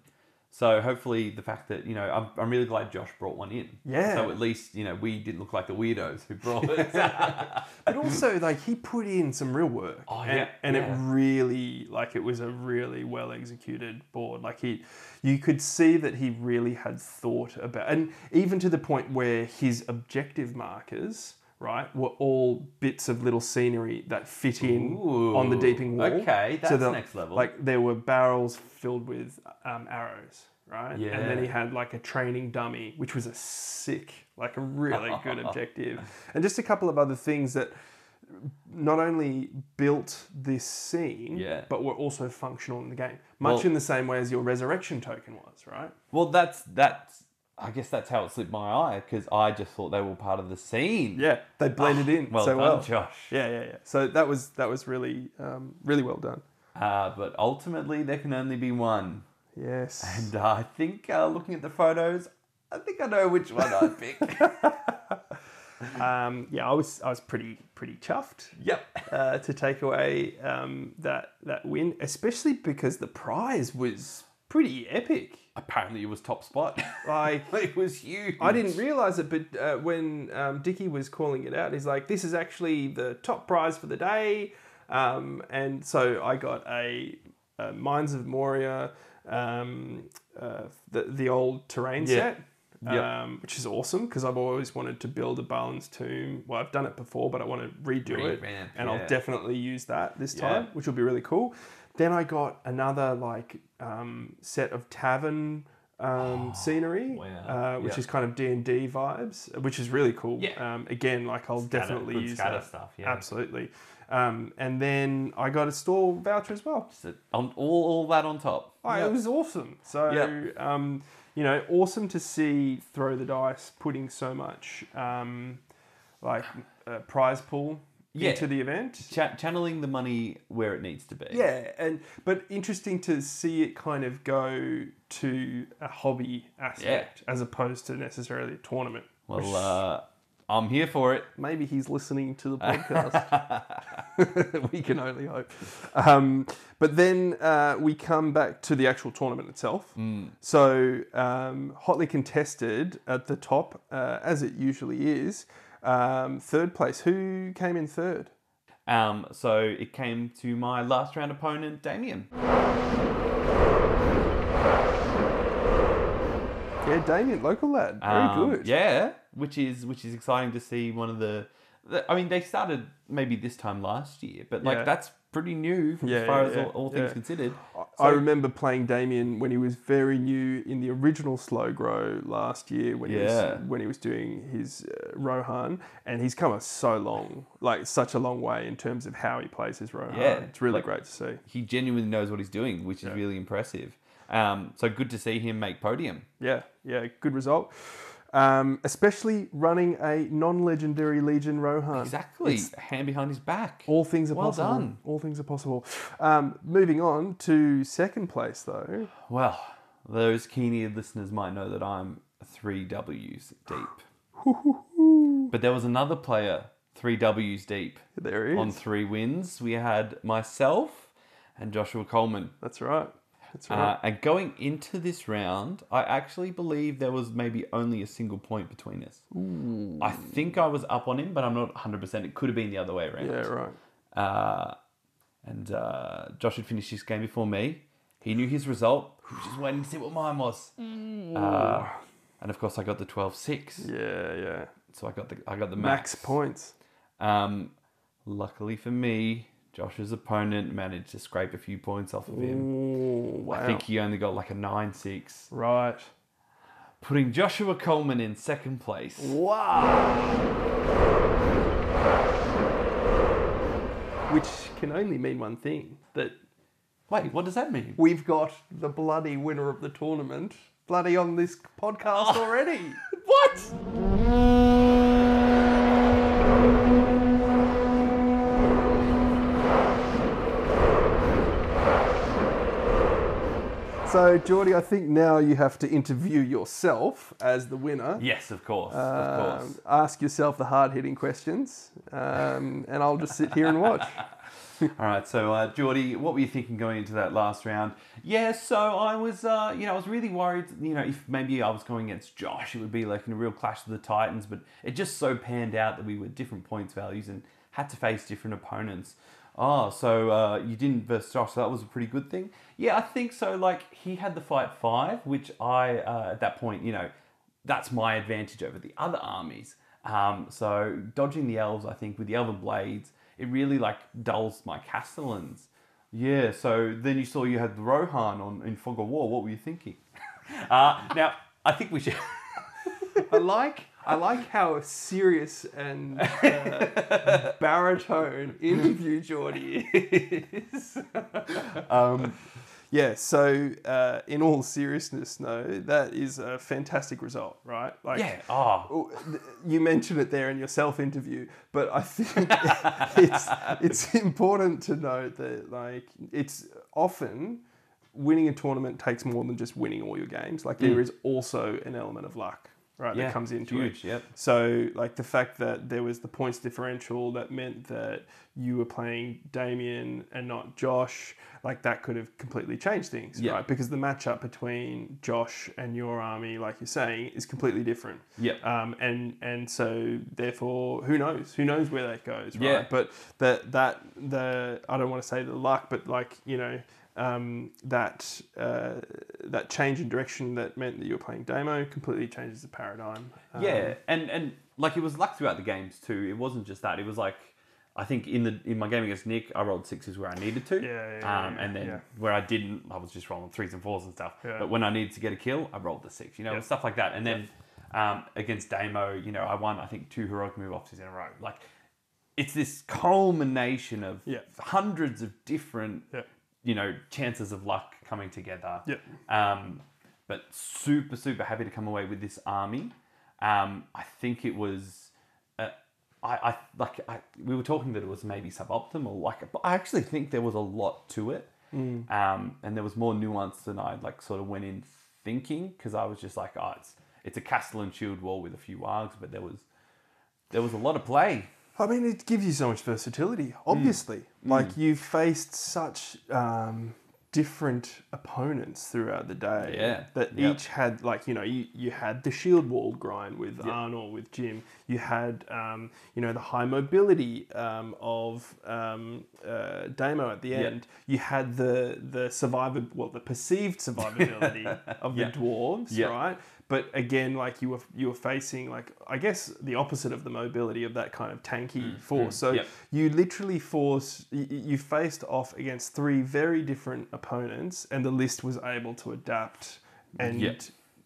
so hopefully the fact that you know I'm, I'm really glad Josh brought one in. Yeah. So at least you know we didn't look like the weirdos who brought it. But also, like he put in some real work. Oh, and, yeah, and it yeah. really, like, it was a really well executed board. Like he, you could see that he really had thought about, and even to the point where his objective markers, right, were all bits of little scenery that fit in on the deeping wall. okay, that's the- next level. Like there were barrels filled with um, arrows. Right, Yeah. and then he had like a training dummy, which was a sick, like a really good objective, and just a couple of other things that not only built this scene, Yeah. but were also functional in the game, much Well- in the same way as your resurrection token was, right? well, that's that's. I guess that's how it slipped my eye because I just thought they were part of the scene. Yeah, they blended in Ah, well so done, well. Josh. Yeah, yeah, yeah. So that was that was really um, really well done. Uh, but ultimately, there can only be one. Yes. And uh, I think uh, looking at the photos, I think I know which one I'd pick. um, yeah, I was I was pretty pretty chuffed. Yep. Uh, to take away um, that that win, especially because the prize was pretty epic. Apparently, it was top spot. Like it was huge. I didn't realize it, but uh, when um, Dickie was calling it out, he's like, "This is actually the top prize for the day," um, and so I got a, a Mines of Moria, um, uh, the the old terrain Yeah. set. Yep. Um, which is awesome because I've always wanted to build a Balin's tomb. Well, I've done it before, but I want to redo it, and yeah. I'll definitely use that this Yeah. time, which will be really cool. Then I got another like um, set of tavern um, scenery, wow. uh, which Yeah. is kind of D and D vibes, which is really cool. Yeah. Um, again, like I'll Scatter- definitely good use scatter that. stuff, yeah. Absolutely. Um, and then I got a store voucher as well. So, on, all, all that on top. Oh, Yep. It was awesome. So, Yep. um, you know, awesome to see Throw the Dice putting so much um, like uh, prize pool Yeah. into the event. Cha- channeling the money where it needs to be. Yeah, and but interesting to see it kind of go to a hobby aspect as opposed to necessarily a tournament. Well, uh, I'm here for it. maybe he's listening to the podcast. we can only hope. Um, but then uh, we come back to the actual tournament itself. So um, hotly contested at the top, uh, as it usually is. Um, third place. Who came in third? Um, so it came to my last round opponent, Damien. Yeah, Damien, local lad. Very Um, good. Yeah, which is which is exciting to see. One of the, the- I mean, they started maybe this time last year, but like Yeah. that's pretty new Yeah, as far yeah, as all, all things considered. I remember playing Damien when he was very new in the original Slow Grow last year when he was when he was doing his uh, Rohan, and he's come a so long, like such a long way in terms of how he plays his Rohan. Yeah, it's really like- great to see. He genuinely knows what he's doing, which is really impressive. Um, so good to see him make podium. Yeah, yeah, good result. Um, especially running a non-legendary Legion Rohan. Exactly, It's- hand behind his back. all things are Well possible. done. All things are possible. Um, moving on to second place though. Well, those keen-eared listeners might know that I'm three W's deep. but there was another player three W's deep There he is. on three wins. We had myself and Joshua Coleman. That's right. That's right. Uh, and going into this round, I actually believe there was maybe only a single point between us. I think I was up on him, but I'm not 100%. It could have been the other way around. yeah, right. Uh, and uh, Josh had finished his game before me. He knew his result. He was just waiting to see what mine was. Uh, and of course, I got the 12 6. Yeah, yeah. So I got the I got the Max max. points. Um, Luckily for me, Josh's opponent managed to scrape a few points off of him. Ooh, wow. I think he only got like a 9 6, right. putting Joshua Coleman in second place. Wow. Which can only mean one thing that Wait, what does that mean? we've got the bloody winner of the tournament bloody on this podcast already. What? So, Jordy, I think now you have to interview yourself as the winner. Yes, of course. of Um, course. ask yourself the hard hitting questions, um, and I'll just sit here and watch. All right, so uh, Jordy, what were you thinking going into that last round? Yeah, so I was, uh, you know, I was really worried, you know, if maybe I was going against Josh, it would be like in a real clash of the Titans, but it just so panned out that we were different points values and had to face different opponents. Oh, so uh, you didn't versus Josh, so that was a pretty good thing. Yeah, I think so. Like he had the fight five, which I uh, at that point, you know, that's my advantage over the other armies. Um, so dodging the elves, I think with the elven blades, it really like dulls my castellans. Yeah. So then you saw you had Rohan on in Fog of War. What were you thinking? uh, now I think we should. I like I like how serious and uh, baritone interview Jordy is. um, yeah, so uh, in all seriousness, no, that is a fantastic result, right? Like, yeah. Oh. Oh, You mentioned it there in your self-interview, but I think it's it's important to note that like it's often winning a tournament takes more than just winning all your games. Like there is also an element of luck, right? Yeah, that comes into huge, it. yep. So like the fact that there was the points differential that meant that you were playing Damien and not Josh, like that could have completely changed things, Yeah. right? Because the matchup between Josh and your army, like you're saying, is completely different. Yeah. Um, and and so therefore, who knows? Who knows where that goes, right? Yeah. But that that the I don't want to say the luck, but like you know. Um, that uh, that change in direction that meant that you were playing Damo completely changes the paradigm. Um, Yeah, and and like it was luck throughout the games too. It wasn't just that. It was like I think in the in my game against Nick, I rolled sixes where I needed to. Yeah, yeah, um, yeah, and then yeah. where I didn't, I was just rolling threes and fours and stuff. Yeah. But when I needed to get a kill, I rolled the six. You know, Yeah. stuff like that. And then um, against Damo, you know, I won I think two heroic move offs in a row. Like it's this culmination of Yeah. hundreds of different, Yeah. You know, chances of luck coming together. Yeah. Um, but super, super happy to come away with this army. Um, I think it was, uh, I, I like I, we were talking that it was maybe suboptimal. Like, but I actually think there was a lot to it, um, and there was more nuance than I like sort of went in thinking because I was just like, oh, it's it's a castle and shield wall with a few wargs, but there was there was a lot of play. I mean, it gives you so much versatility. Obviously, like you've faced such um, different opponents throughout the day. Yeah. That Yep. each had like you know you, you had the shield wall grind with Arnor with Jim. You had um, you know the high mobility um, of um, uh, Damo at the end. You had the the survivor well the perceived survivability of the dwarves, right? But again, like you were you were facing like I guess the opposite of the mobility of that kind of tanky mm, force. Mm, so Yep. you literally force you, you faced off against three very different opponents, and the list was able to adapt and Yep.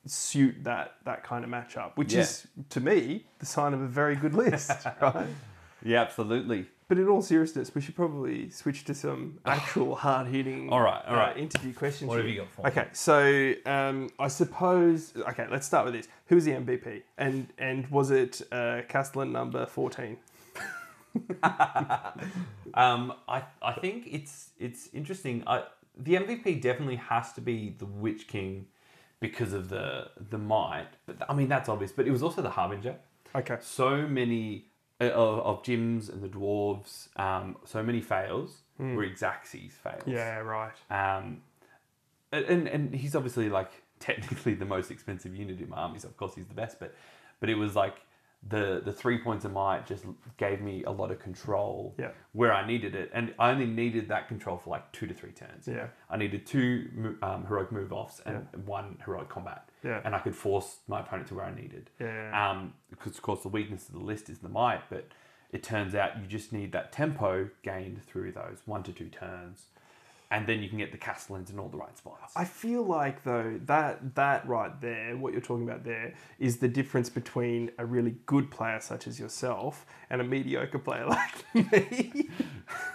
suit that that kind of matchup, which Yeah. is to me the sign of a very good list, right? Yeah, absolutely. But in all seriousness, we should probably switch to some actual hard hitting. All right, all right. interview questions. What have you got for me? Okay, so um, I suppose. Okay, let's start with this. Who was the MVP, and and was it uh, Castellan number fourteen? Um, I I think it's it's interesting. I, the MVP definitely has to be the Witch King because of the the might. But I mean that's obvious. But it was also the Harbinger. Okay. So many uh, of, of Jims and the dwarves. Um, so many fails were Xaxes fails. Yeah, right. Um, and- and and he's obviously like technically the most expensive unit in my armies. Of course, he's the best, but but it was like the the three points of might just gave me a lot of control Yeah. where I needed it, and I only needed that control for like two to three turns. Yeah. I needed two um, heroic move offs and one heroic combat. Yeah. and I could force my opponent to where I needed. Yeah. Um, because of course the weakness of the list is the might, but it turns out you just need that tempo gained through those one to two turns, and then you can get the castellans in all the right spots. I feel like though that that right there, what you're talking about there, is the difference between a really good player such as yourself and a mediocre player like me,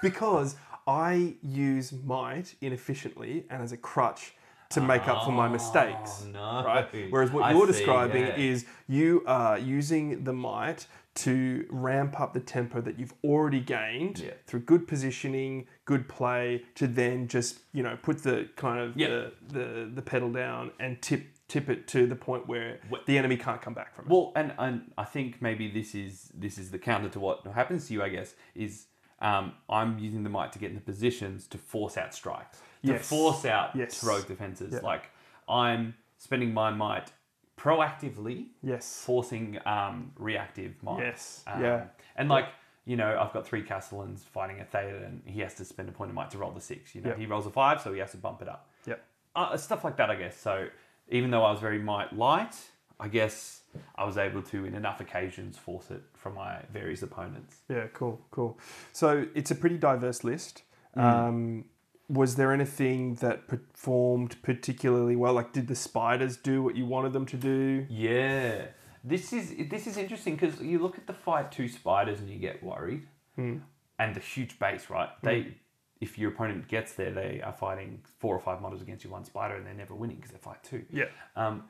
because I use might inefficiently and as a crutch to make up for my oh, mistakes. Oh, no. Right. Whereas what I you're see, describing yeah. is you are using the might to ramp up the tempo that you've already gained Yeah. through good positioning, good play, to then just you know put the kind of Yeah. the, the the pedal down and tip tip it to the point where the enemy can't come back from it. Well, and, and I think maybe this is this is the counter to what happens to you. I guess is um, I'm using the might to get into positions to force out strikes, to Yes. force out Yes. heroic defenses. Like I'm spending my might proactively, Yes. forcing um, reactive might. Yes. Um, Yeah. And like you know, I've got three castellans fighting a theta, and he has to spend a point of might to roll the six. You know, Yeah. he rolls a five, so he has to bump it up Yep. uh, stuff like that, I guess. So even though I was very might light, I guess I was able to, in enough occasions, force it from my various opponents. Yeah, cool, cool. So it's a pretty diverse list. Mm. Um, was there anything that performed particularly well? Like, did the spiders do what you wanted them to do? Yeah, this is this is interesting because you look at the fight two spiders and you get worried, Hmm. and the huge base, right? They, if your opponent gets there, they are fighting four or five models against you one spider, and they're never winning because they fight two. Yeah. Um,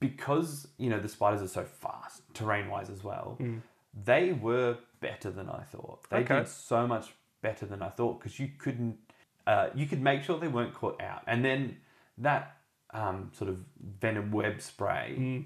because you know the spiders are so fast, terrain wise as well, they were better than I thought. They Okay. did so much better than I thought because you couldn't, uh, you could make sure they weren't caught out, and then that um, sort of venom web spray.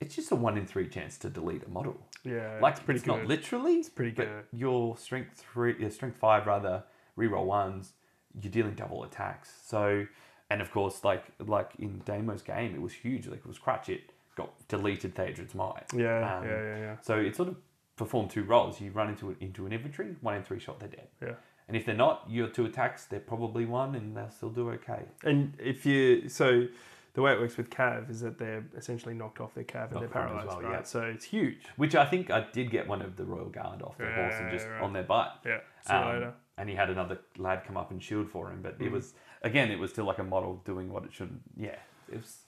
It's just a one in three chance to delete a model. Yeah, like it's pretty it's not literally. It's pretty but good. Your strength three, your strength five rather, reroll ones. You're dealing double attacks. So, and of course, like like in Damo's game, it was huge. Like it was crutch. It got deleted Theodred's might. Yeah, Um, yeah, yeah, yeah. So it sort of performed two roles. You run into it into an infantry, one in three shot, they're dead. Yeah. And if they're not, your two attacks, they're probably one, and they'll still do okay. And if you so, the way it works with cav is that they're essentially knocked off their cav and they're as paralyzed, well, right? yeah. So it's huge. Which I think I did get one of the Royal Guard off their horse and just right. on their butt. Yeah, see Um, later. And he had another lad come up and shield for him, but it Mm. was again, it was still like a model doing what it should. Yeah, it was.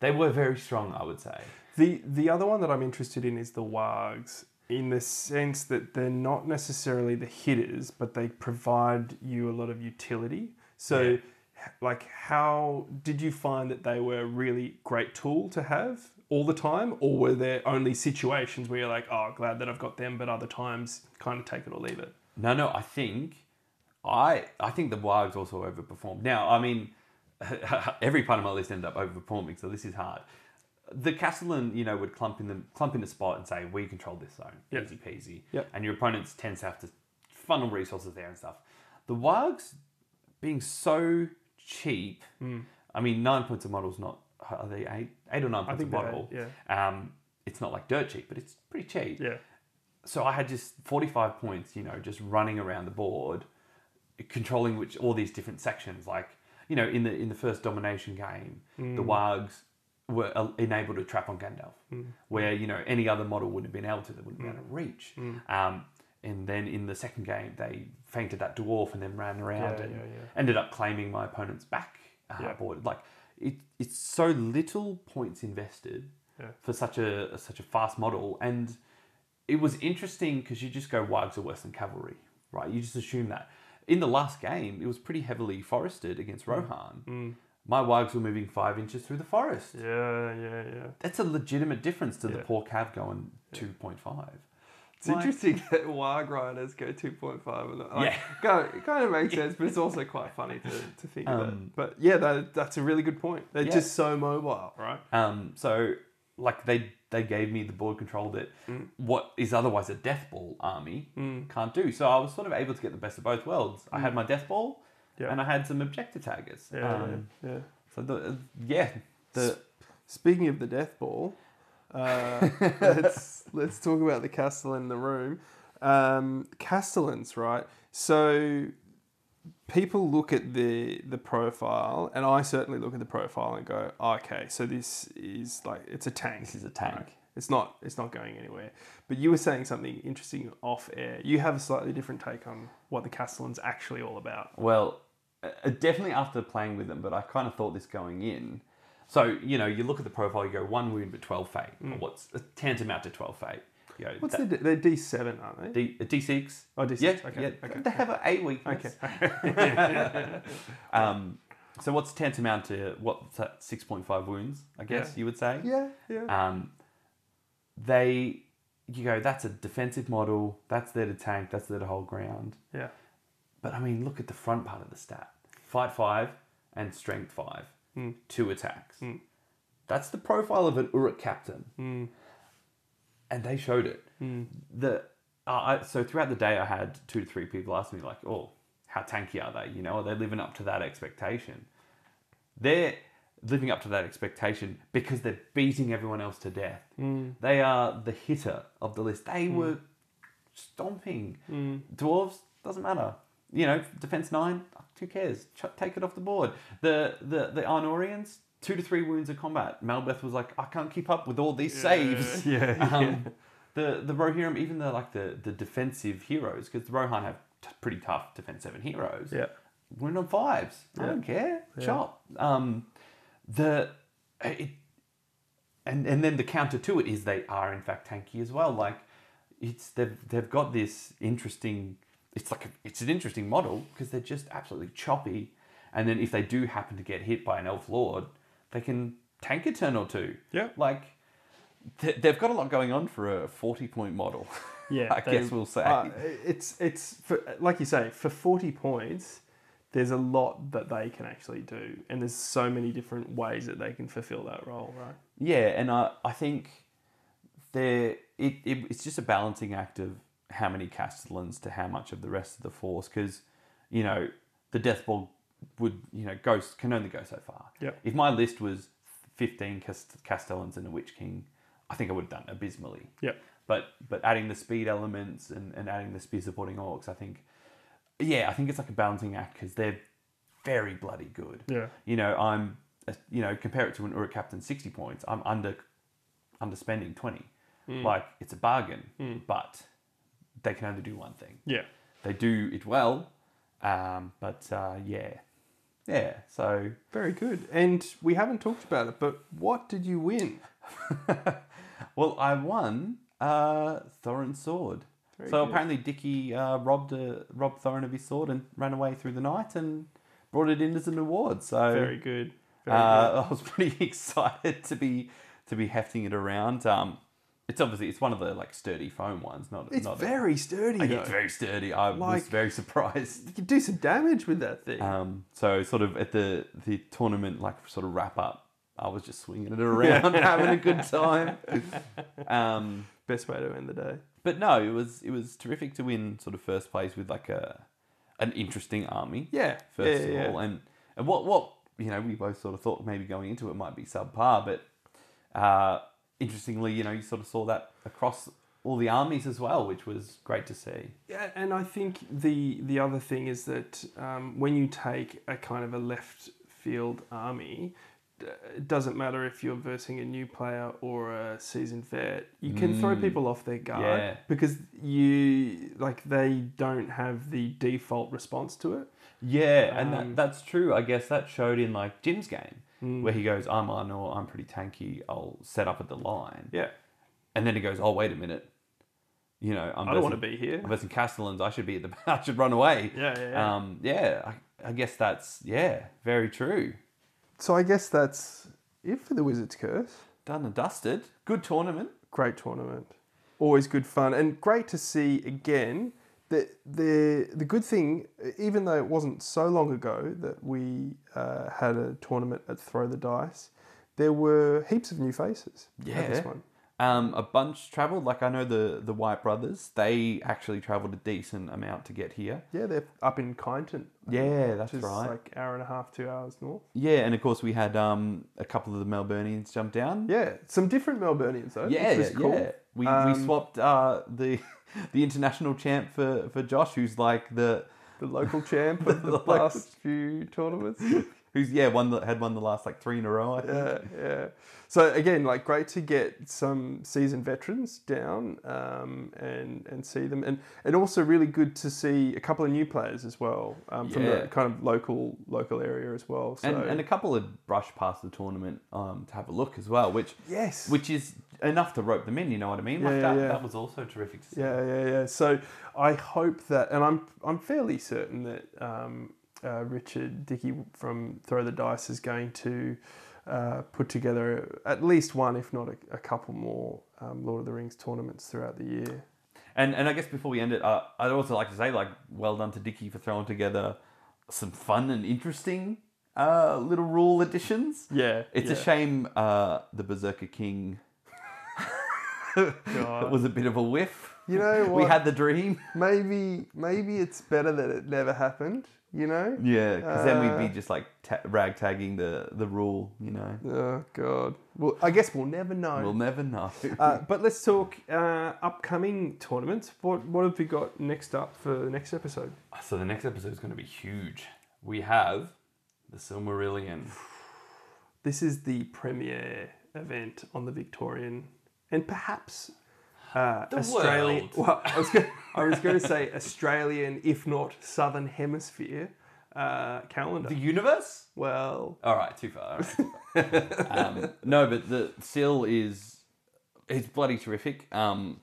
They were very strong, I would say. The the other one that I'm interested in is the wargs, in the sense that they're not necessarily the hitters, but they provide you a lot of utility. So, Yeah. like, how did you find that they were a really great tool to have all the time, or were there only situations where you're like, oh, glad that I've got them, but other times kind of take it or leave it? No, no, I think, I I think the Wargs also overperformed. Now, I mean, every part of my list ended up overperforming, so this is hard. The Castellan, you know, would clump in the clump in the spot and say, "We control this zone, Yep. easy peasy," Yep. and your opponents tend to have to funnel resources there and stuff. The Wargs, being so cheap, Hmm. I mean, nine points a model's not are they eight eight or nine points a model? eight, Um, it's not like dirt cheap, but it's pretty cheap Yeah. so I had just 45 points, you know, just running around the board, controlling which all these different sections. Like, you know, in the in the first domination game, the Wargs were enabled to trap on Gandalf, where you know any other model wouldn't have been able to. They wouldn't be able to reach. Um, and then in the second game, they feinted that dwarf and then ran around Yeah, and yeah, yeah. ended up claiming my opponent's back uh, board. Like it, it's so little points invested for such a such a fast model, and it was interesting because you just go Wargs are worse than cavalry, right? You just assume that. In the last game, it was pretty heavily forested against Mm. Rohan. My wargs were moving five inches through the forest. Yeah, yeah, yeah. That's a legitimate difference to the poor Cav going 2.5. It's interesting that Warg Riders go 2.5 and like, Yeah. go, it kind of makes sense, but it's also quite funny to, to think of Um, it. But yeah, that, that's a really good point. They're Yeah. just so mobile, right? Um, so like they they gave me the board control that Mm. what is otherwise a death ball army can't do. So I was sort of able to get the best of both worlds. I had my death ball, Mm. Yeah. and I had some objective taggers. Yeah, Um, yeah, yeah. So the yeah the Speaking of the death ball, uh, let's let's talk about the Castellan in the room. Um, Castellans, right? So people look at the the profile, and I certainly look at the profile and go, okay, so this is like it's a tank. this is a tank. right? It's not. It's not going anywhere. But you were saying something interesting off air. You have a slightly different take on what the Castellan's actually all about. Well, uh, definitely after playing with them, but I kind of thought this going in. So, you know, you look at the profile, you go one wound but 12 fate. Or what's tantamount to 12 fate? You Mm. What's that- they're D seven, aren't they? D, a D6. Oh, D6, Yeah, okay, yeah. okay, They have an A weakness. Okay. um, so what's tantamount to what's that? Six point five wounds, I guess Yeah. you would say. Yeah, yeah. Um, they, you go. That's a defensive model. That's there to tank. That's there to hold ground. yeah. But I mean, look at the front part of the stat: fight five and strength five, Mm. two attacks. Mm. That's the profile of an Uruk captain, Mm. and they showed it. Mm. The uh, I, so throughout the day, I had two to three people ask me like, "Oh, how tanky are they? You know, are they living up to that expectation?" They're living up to that expectation because they're beating everyone else to death. Mm. They are the hitter of the list. They were stomping Mm. dwarves. Doesn't matter. You know, defense nine. Who cares? Ch- take it off the board. The the the Arnorians. Two to three wounds of combat. Malbeth was like, I can't keep up with all these saves. Yeah, Um, yeah. The the Rohirrim, even the like the, the defensive heroes, because the Rohan have t- pretty tough defense seven heroes. Yeah. Wound on fives. I don't care. Yeah. Chop. Um, the it, and and then the counter to it is they are in fact tanky as well. Like it's they've they've got this interesting. It's like a, it's an interesting model because they're just absolutely choppy, and then if they do happen to get hit by an elf lord, they can tank a turn or two. Yeah. Like th- they've got a lot going on for a forty point model. Yeah, I guess we'll say. uh, it's it's for, like you say for forty points. There's a lot that they can actually do, and there's so many different ways that they can fulfill that role, right? Yeah, and I, I think there it, it it's just a balancing act of how many Castellans to how much of the rest of the force because you know the death ball would you know go can only go so far. Yep. If my list was fifteen Cast- Castellans and a Witch King, I think I would have done abysmally. Yep. But but adding the speed elements and, and adding the spear supporting orcs, I think yeah, I think it's like a balancing act because they're very bloody good. Yeah. You know, I'm, uh, you know, compare it to an Uruk Captain 60 points, I'm under, underspending 20. Mm. Like, it's a bargain, Mm. but they can only do one thing. Yeah. They do it well, um, but uh, yeah. Yeah, so. Very good. And we haven't talked about it, but what did you win? Well, I won uh, Thorin's sword. Very so good. apparently Dickie uh, robbed uh, robbed Thorin of his sword and ran away through the night and brought it in as an award. So Very good. Very uh, I was pretty excited to be to be hefting it around. Um, it's obviously it's one of the like sturdy foam ones, not It's not very sturdy, Uh, though. It's very sturdy. I was very surprised. You can do some damage with that thing. Um, so sort of at the the tournament like sort of wrap up, I was just swinging it around, having a good time. Um, Best way to end the day. But no, it was it was terrific to win sort of first place with like a an interesting army. Yeah, First yeah, of yeah. all, and and what what you know we both sort of thought maybe going into it might be subpar, but uh, interestingly, you know, you sort of saw that across all the armies as well, which was great to see. Yeah, and I think the the other thing is that um, when you take a kind of a left field army, it doesn't matter if you're versing a new player or a seasoned vet. You can throw Mm. people off their guard Yeah. because you like they don't have the default response to it. Yeah, and Um, that, that's true. I guess that showed in like Jim's game Mm. where he goes, "I'm Arnor, I'm pretty tanky. I'll set up at the line." Yeah. and then he goes, "Oh, wait a minute." You know, I'm I don't wanna be here. I'm versing Castellans. I should be at the. I should run away. Yeah, yeah, yeah. Um, yeah. I, I guess that's yeah, very true. So I guess that's it for the Wizard's Curse. Done and dusted. Good tournament. Great tournament. Always good fun and great to see again that the the good thing, even though it wasn't so long ago that we uh, had a tournament at Throw the Dice, there were heaps of new faces at this one. Um, a bunch travelled. Like I know the the White brothers. They actually travelled a decent amount to get here. Yeah, they're up in Kyneton. Yeah, that's right. Like hour and a half, two hours north. Yeah, and of course we had um, a couple of the Melburnians jump down. Yeah, some different Melburnians though. Yeah, cool. yeah. We, we Um, swapped uh, the the international champ for, for Josh, who's like the the local champ of the local- last few tournaments. who's yeah won the, had won the last like three in a row. I think. Yeah, yeah. So again, like great to get some seasoned veterans down um, and and see them, and and also really good to see a couple of new players as well um, from Yeah. the kind of local local area as well. So and, and a couple of brushed past the tournament um, to have a look as well, which Yes. which is enough to rope them in. You know what I mean? Like Yeah, that, yeah, that was also terrific. Yeah, yeah, yeah. So I hope that, and I'm I'm fairly certain that um, uh, Richard Dickey from Throw the Dice is going to uh, put together at least one, if not a, a couple more, um, Lord of the Rings tournaments throughout the year. And and I guess before we end it, uh, I'd also like to say like well done to Dicky for throwing together some fun and interesting uh, little rule additions. Yeah, It's a shame uh, the Berserker King was a bit of a whiff. You know we had the dream. Maybe maybe it's better that it never happened. You know? Yeah, because then we'd Uh, be just like ta- ragtagging the the rule. You know, Oh God. Well, I guess we'll never know. we'll never know. Uh, but let's talk uh, upcoming tournaments. What what have we got next up for the next episode? so the next episode is going to be huge. We have the Silmarillion. This is the premiere event on the Victorian and perhaps uh, The Australian. world. Well, I was going I was going to say Australian, if not Southern Hemisphere uh, calendar. The universe? well, All right, too far. all right, too far. um, no, but the Sil is it's bloody terrific. Um,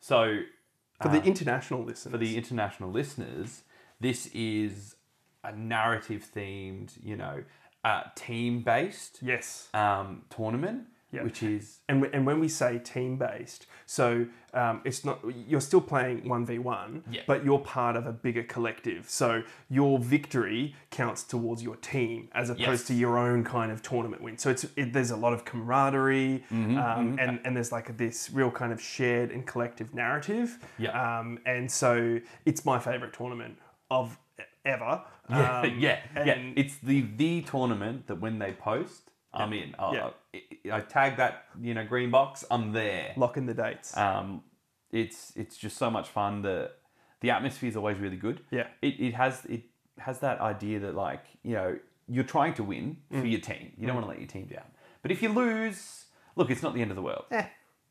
so for the international listeners, for the international listeners, this is a narrative themed, you know, uh, team based yes. um, tournament, Yeah. which is And, and when we say team based, so um, it's not you're still playing one v one, but you're part of a bigger collective. So your victory counts towards your team as opposed Yes. to your own kind of tournament win. So it's it, there's a lot of camaraderie, Mm-hmm, um, and and there's like this real kind of shared and collective narrative. Yeah. Um, and so it's my favorite tournament of ever. yeah, Um, yeah, yeah. It's the the tournament that when they post, I'm in. I, Yeah. I, I tag that you know green box. I'm there. Lock in the dates. Um, it's it's just so much fun. The the atmosphere is always really good. Yeah. It, it has it has that idea that like you know you're trying to win Mm. for your team. You don't want to let your team down. But if you lose, look, it's not the end of the world. eh,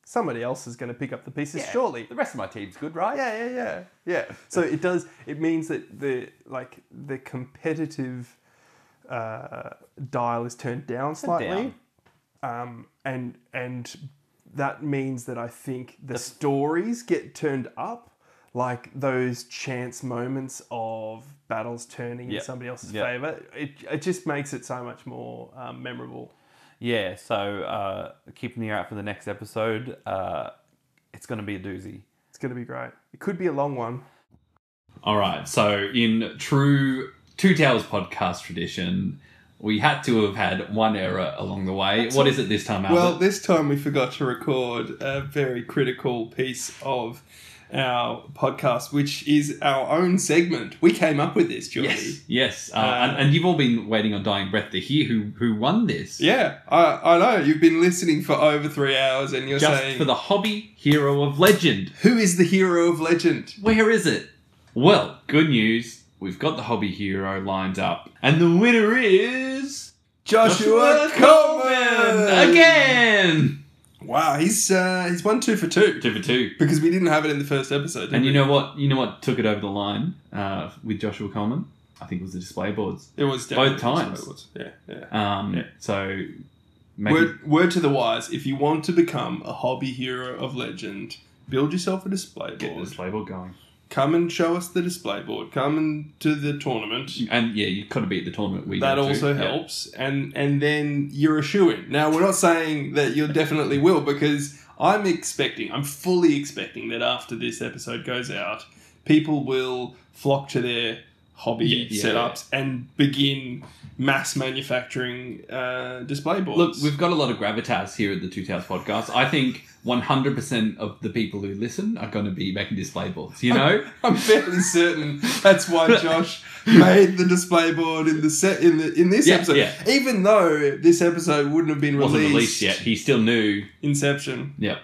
somebody else is going to pick up the pieces, Yeah. surely. The rest of my team's good, right? Yeah, yeah, yeah, yeah. So it does. It means that the like the competitive uh, dial is turned down slightly, Um, and and that means that I think the, stories get turned up, like those chance moments of battles turning Yeah. in somebody else's Yeah. favor. It it just makes it so much more um, memorable. Yeah. So uh, keep an ear out for the next episode. Uh, it's going to be a doozy. It's going to be great. It could be a long one. All right. So, in true Two Towers podcast tradition, we had to have had one error along the way. what is it this time, Albert? Well, this time we forgot to record a very critical piece of our podcast, which is our own segment. We came up with this, Jordy. yes, yes. Uh, and, and you've all been waiting on dying breath to hear who who won this. Yeah, I, I know. You've been listening for over three hours and you're Just saying, for the hobby hero of legend. who is the hero of legend? Where is it? Well, good news. We've got the hobby hero lined up, and the winner is Joshua, Coleman again. Wow, he's uh, he's won two for two Two for two. because we didn't have it in the first episode. And you know what? You know what took it over the line uh, with Joshua Coleman? I think it was the display boards. it was both times. Yeah, yeah. Um, Yeah. So Word, word to the wise: if you want to become a hobby hero of legend, build yourself a display get the board. display board going. Come and show us the display board. Come and to the tournament. And yeah, you've got to be at the tournament we That go to. also Yeah. helps, and and then you're a shoe in. Now we're not saying that you definitely will, because I'm expecting, I'm fully expecting that after this episode goes out, people will flock to their hobby Yeah, yeah, setups and begin mass manufacturing uh, display boards. Look, we've got a lot of gravitas here at the Two Towers podcast. I think 100% of the people who listen are going to be making display boards. You know, I'm fairly certain that's why Josh made the display board in the set in the in this Yeah, episode. yeah. Even though this episode wouldn't have been wasn't released, released yet. He still knew. Inception. Yep.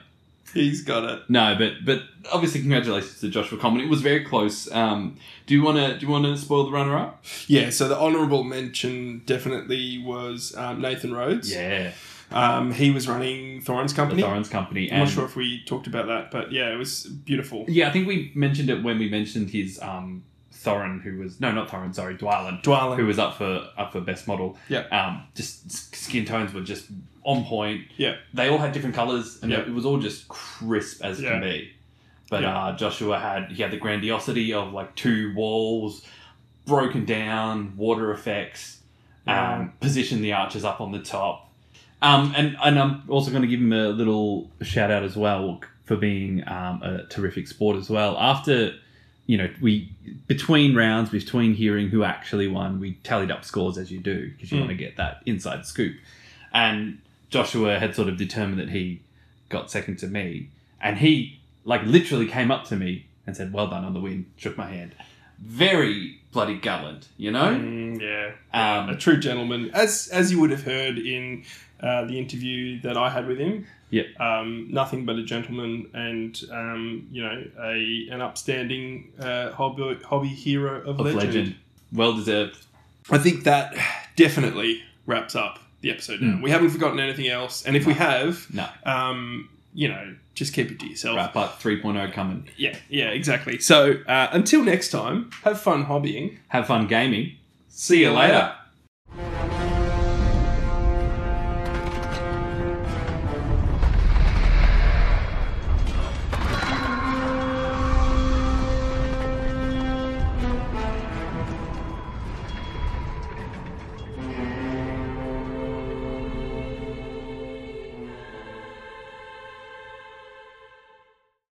He's got it. No, but but obviously congratulations to Joshua Coleman. It was very close. Um, do you want to do you want to spoil the runner up? Yeah, so the honourable mention definitely was um, Nathan Rhodes. Yeah, Um, he was running Thorin's the company. Thorin's company. I'm not sure if we talked about that, but yeah, it was beautiful. Yeah, I think we mentioned it when we mentioned his um, Thorin, who was no, not Thorin, sorry, Dwalin, Dwalin. who was up for up for best model. Yeah. Um, just skin tones were just on point. Yeah. They all had different colors, and Yeah. it was all just crisp as Yeah. can be. But Yeah. uh, Joshua had he had the grandiosity of like two walls broken down, water effects, Yeah. um, position the archers up on the top. Um, and, and I'm also going to give him a little shout out as well for being um, a terrific sport as well. After, you know, we between rounds, between hearing who actually won, we tallied up scores as you do because you Mm. want to get that inside scoop. And Joshua had sort of determined that he got second to me, and he like literally came up to me and said, "Well done on the win," shook my hand. Very bloody gallant, you know. Mm, yeah, Um, a true gentleman, as as you would have heard in uh, the interview that I had with him. Yeah. Um, nothing but a gentleman, and um, you know, a an upstanding uh, hobby hobby hero of, of legend. legend. Well deserved. I think that definitely wraps up the episode. Now Mm. we haven't forgotten anything else, and if we have, No. um, you know, just keep it to yourself. Wrap up 3.0 coming. Yeah, yeah, exactly. So uh, until next time, have fun hobbying. Have fun gaming. See you later.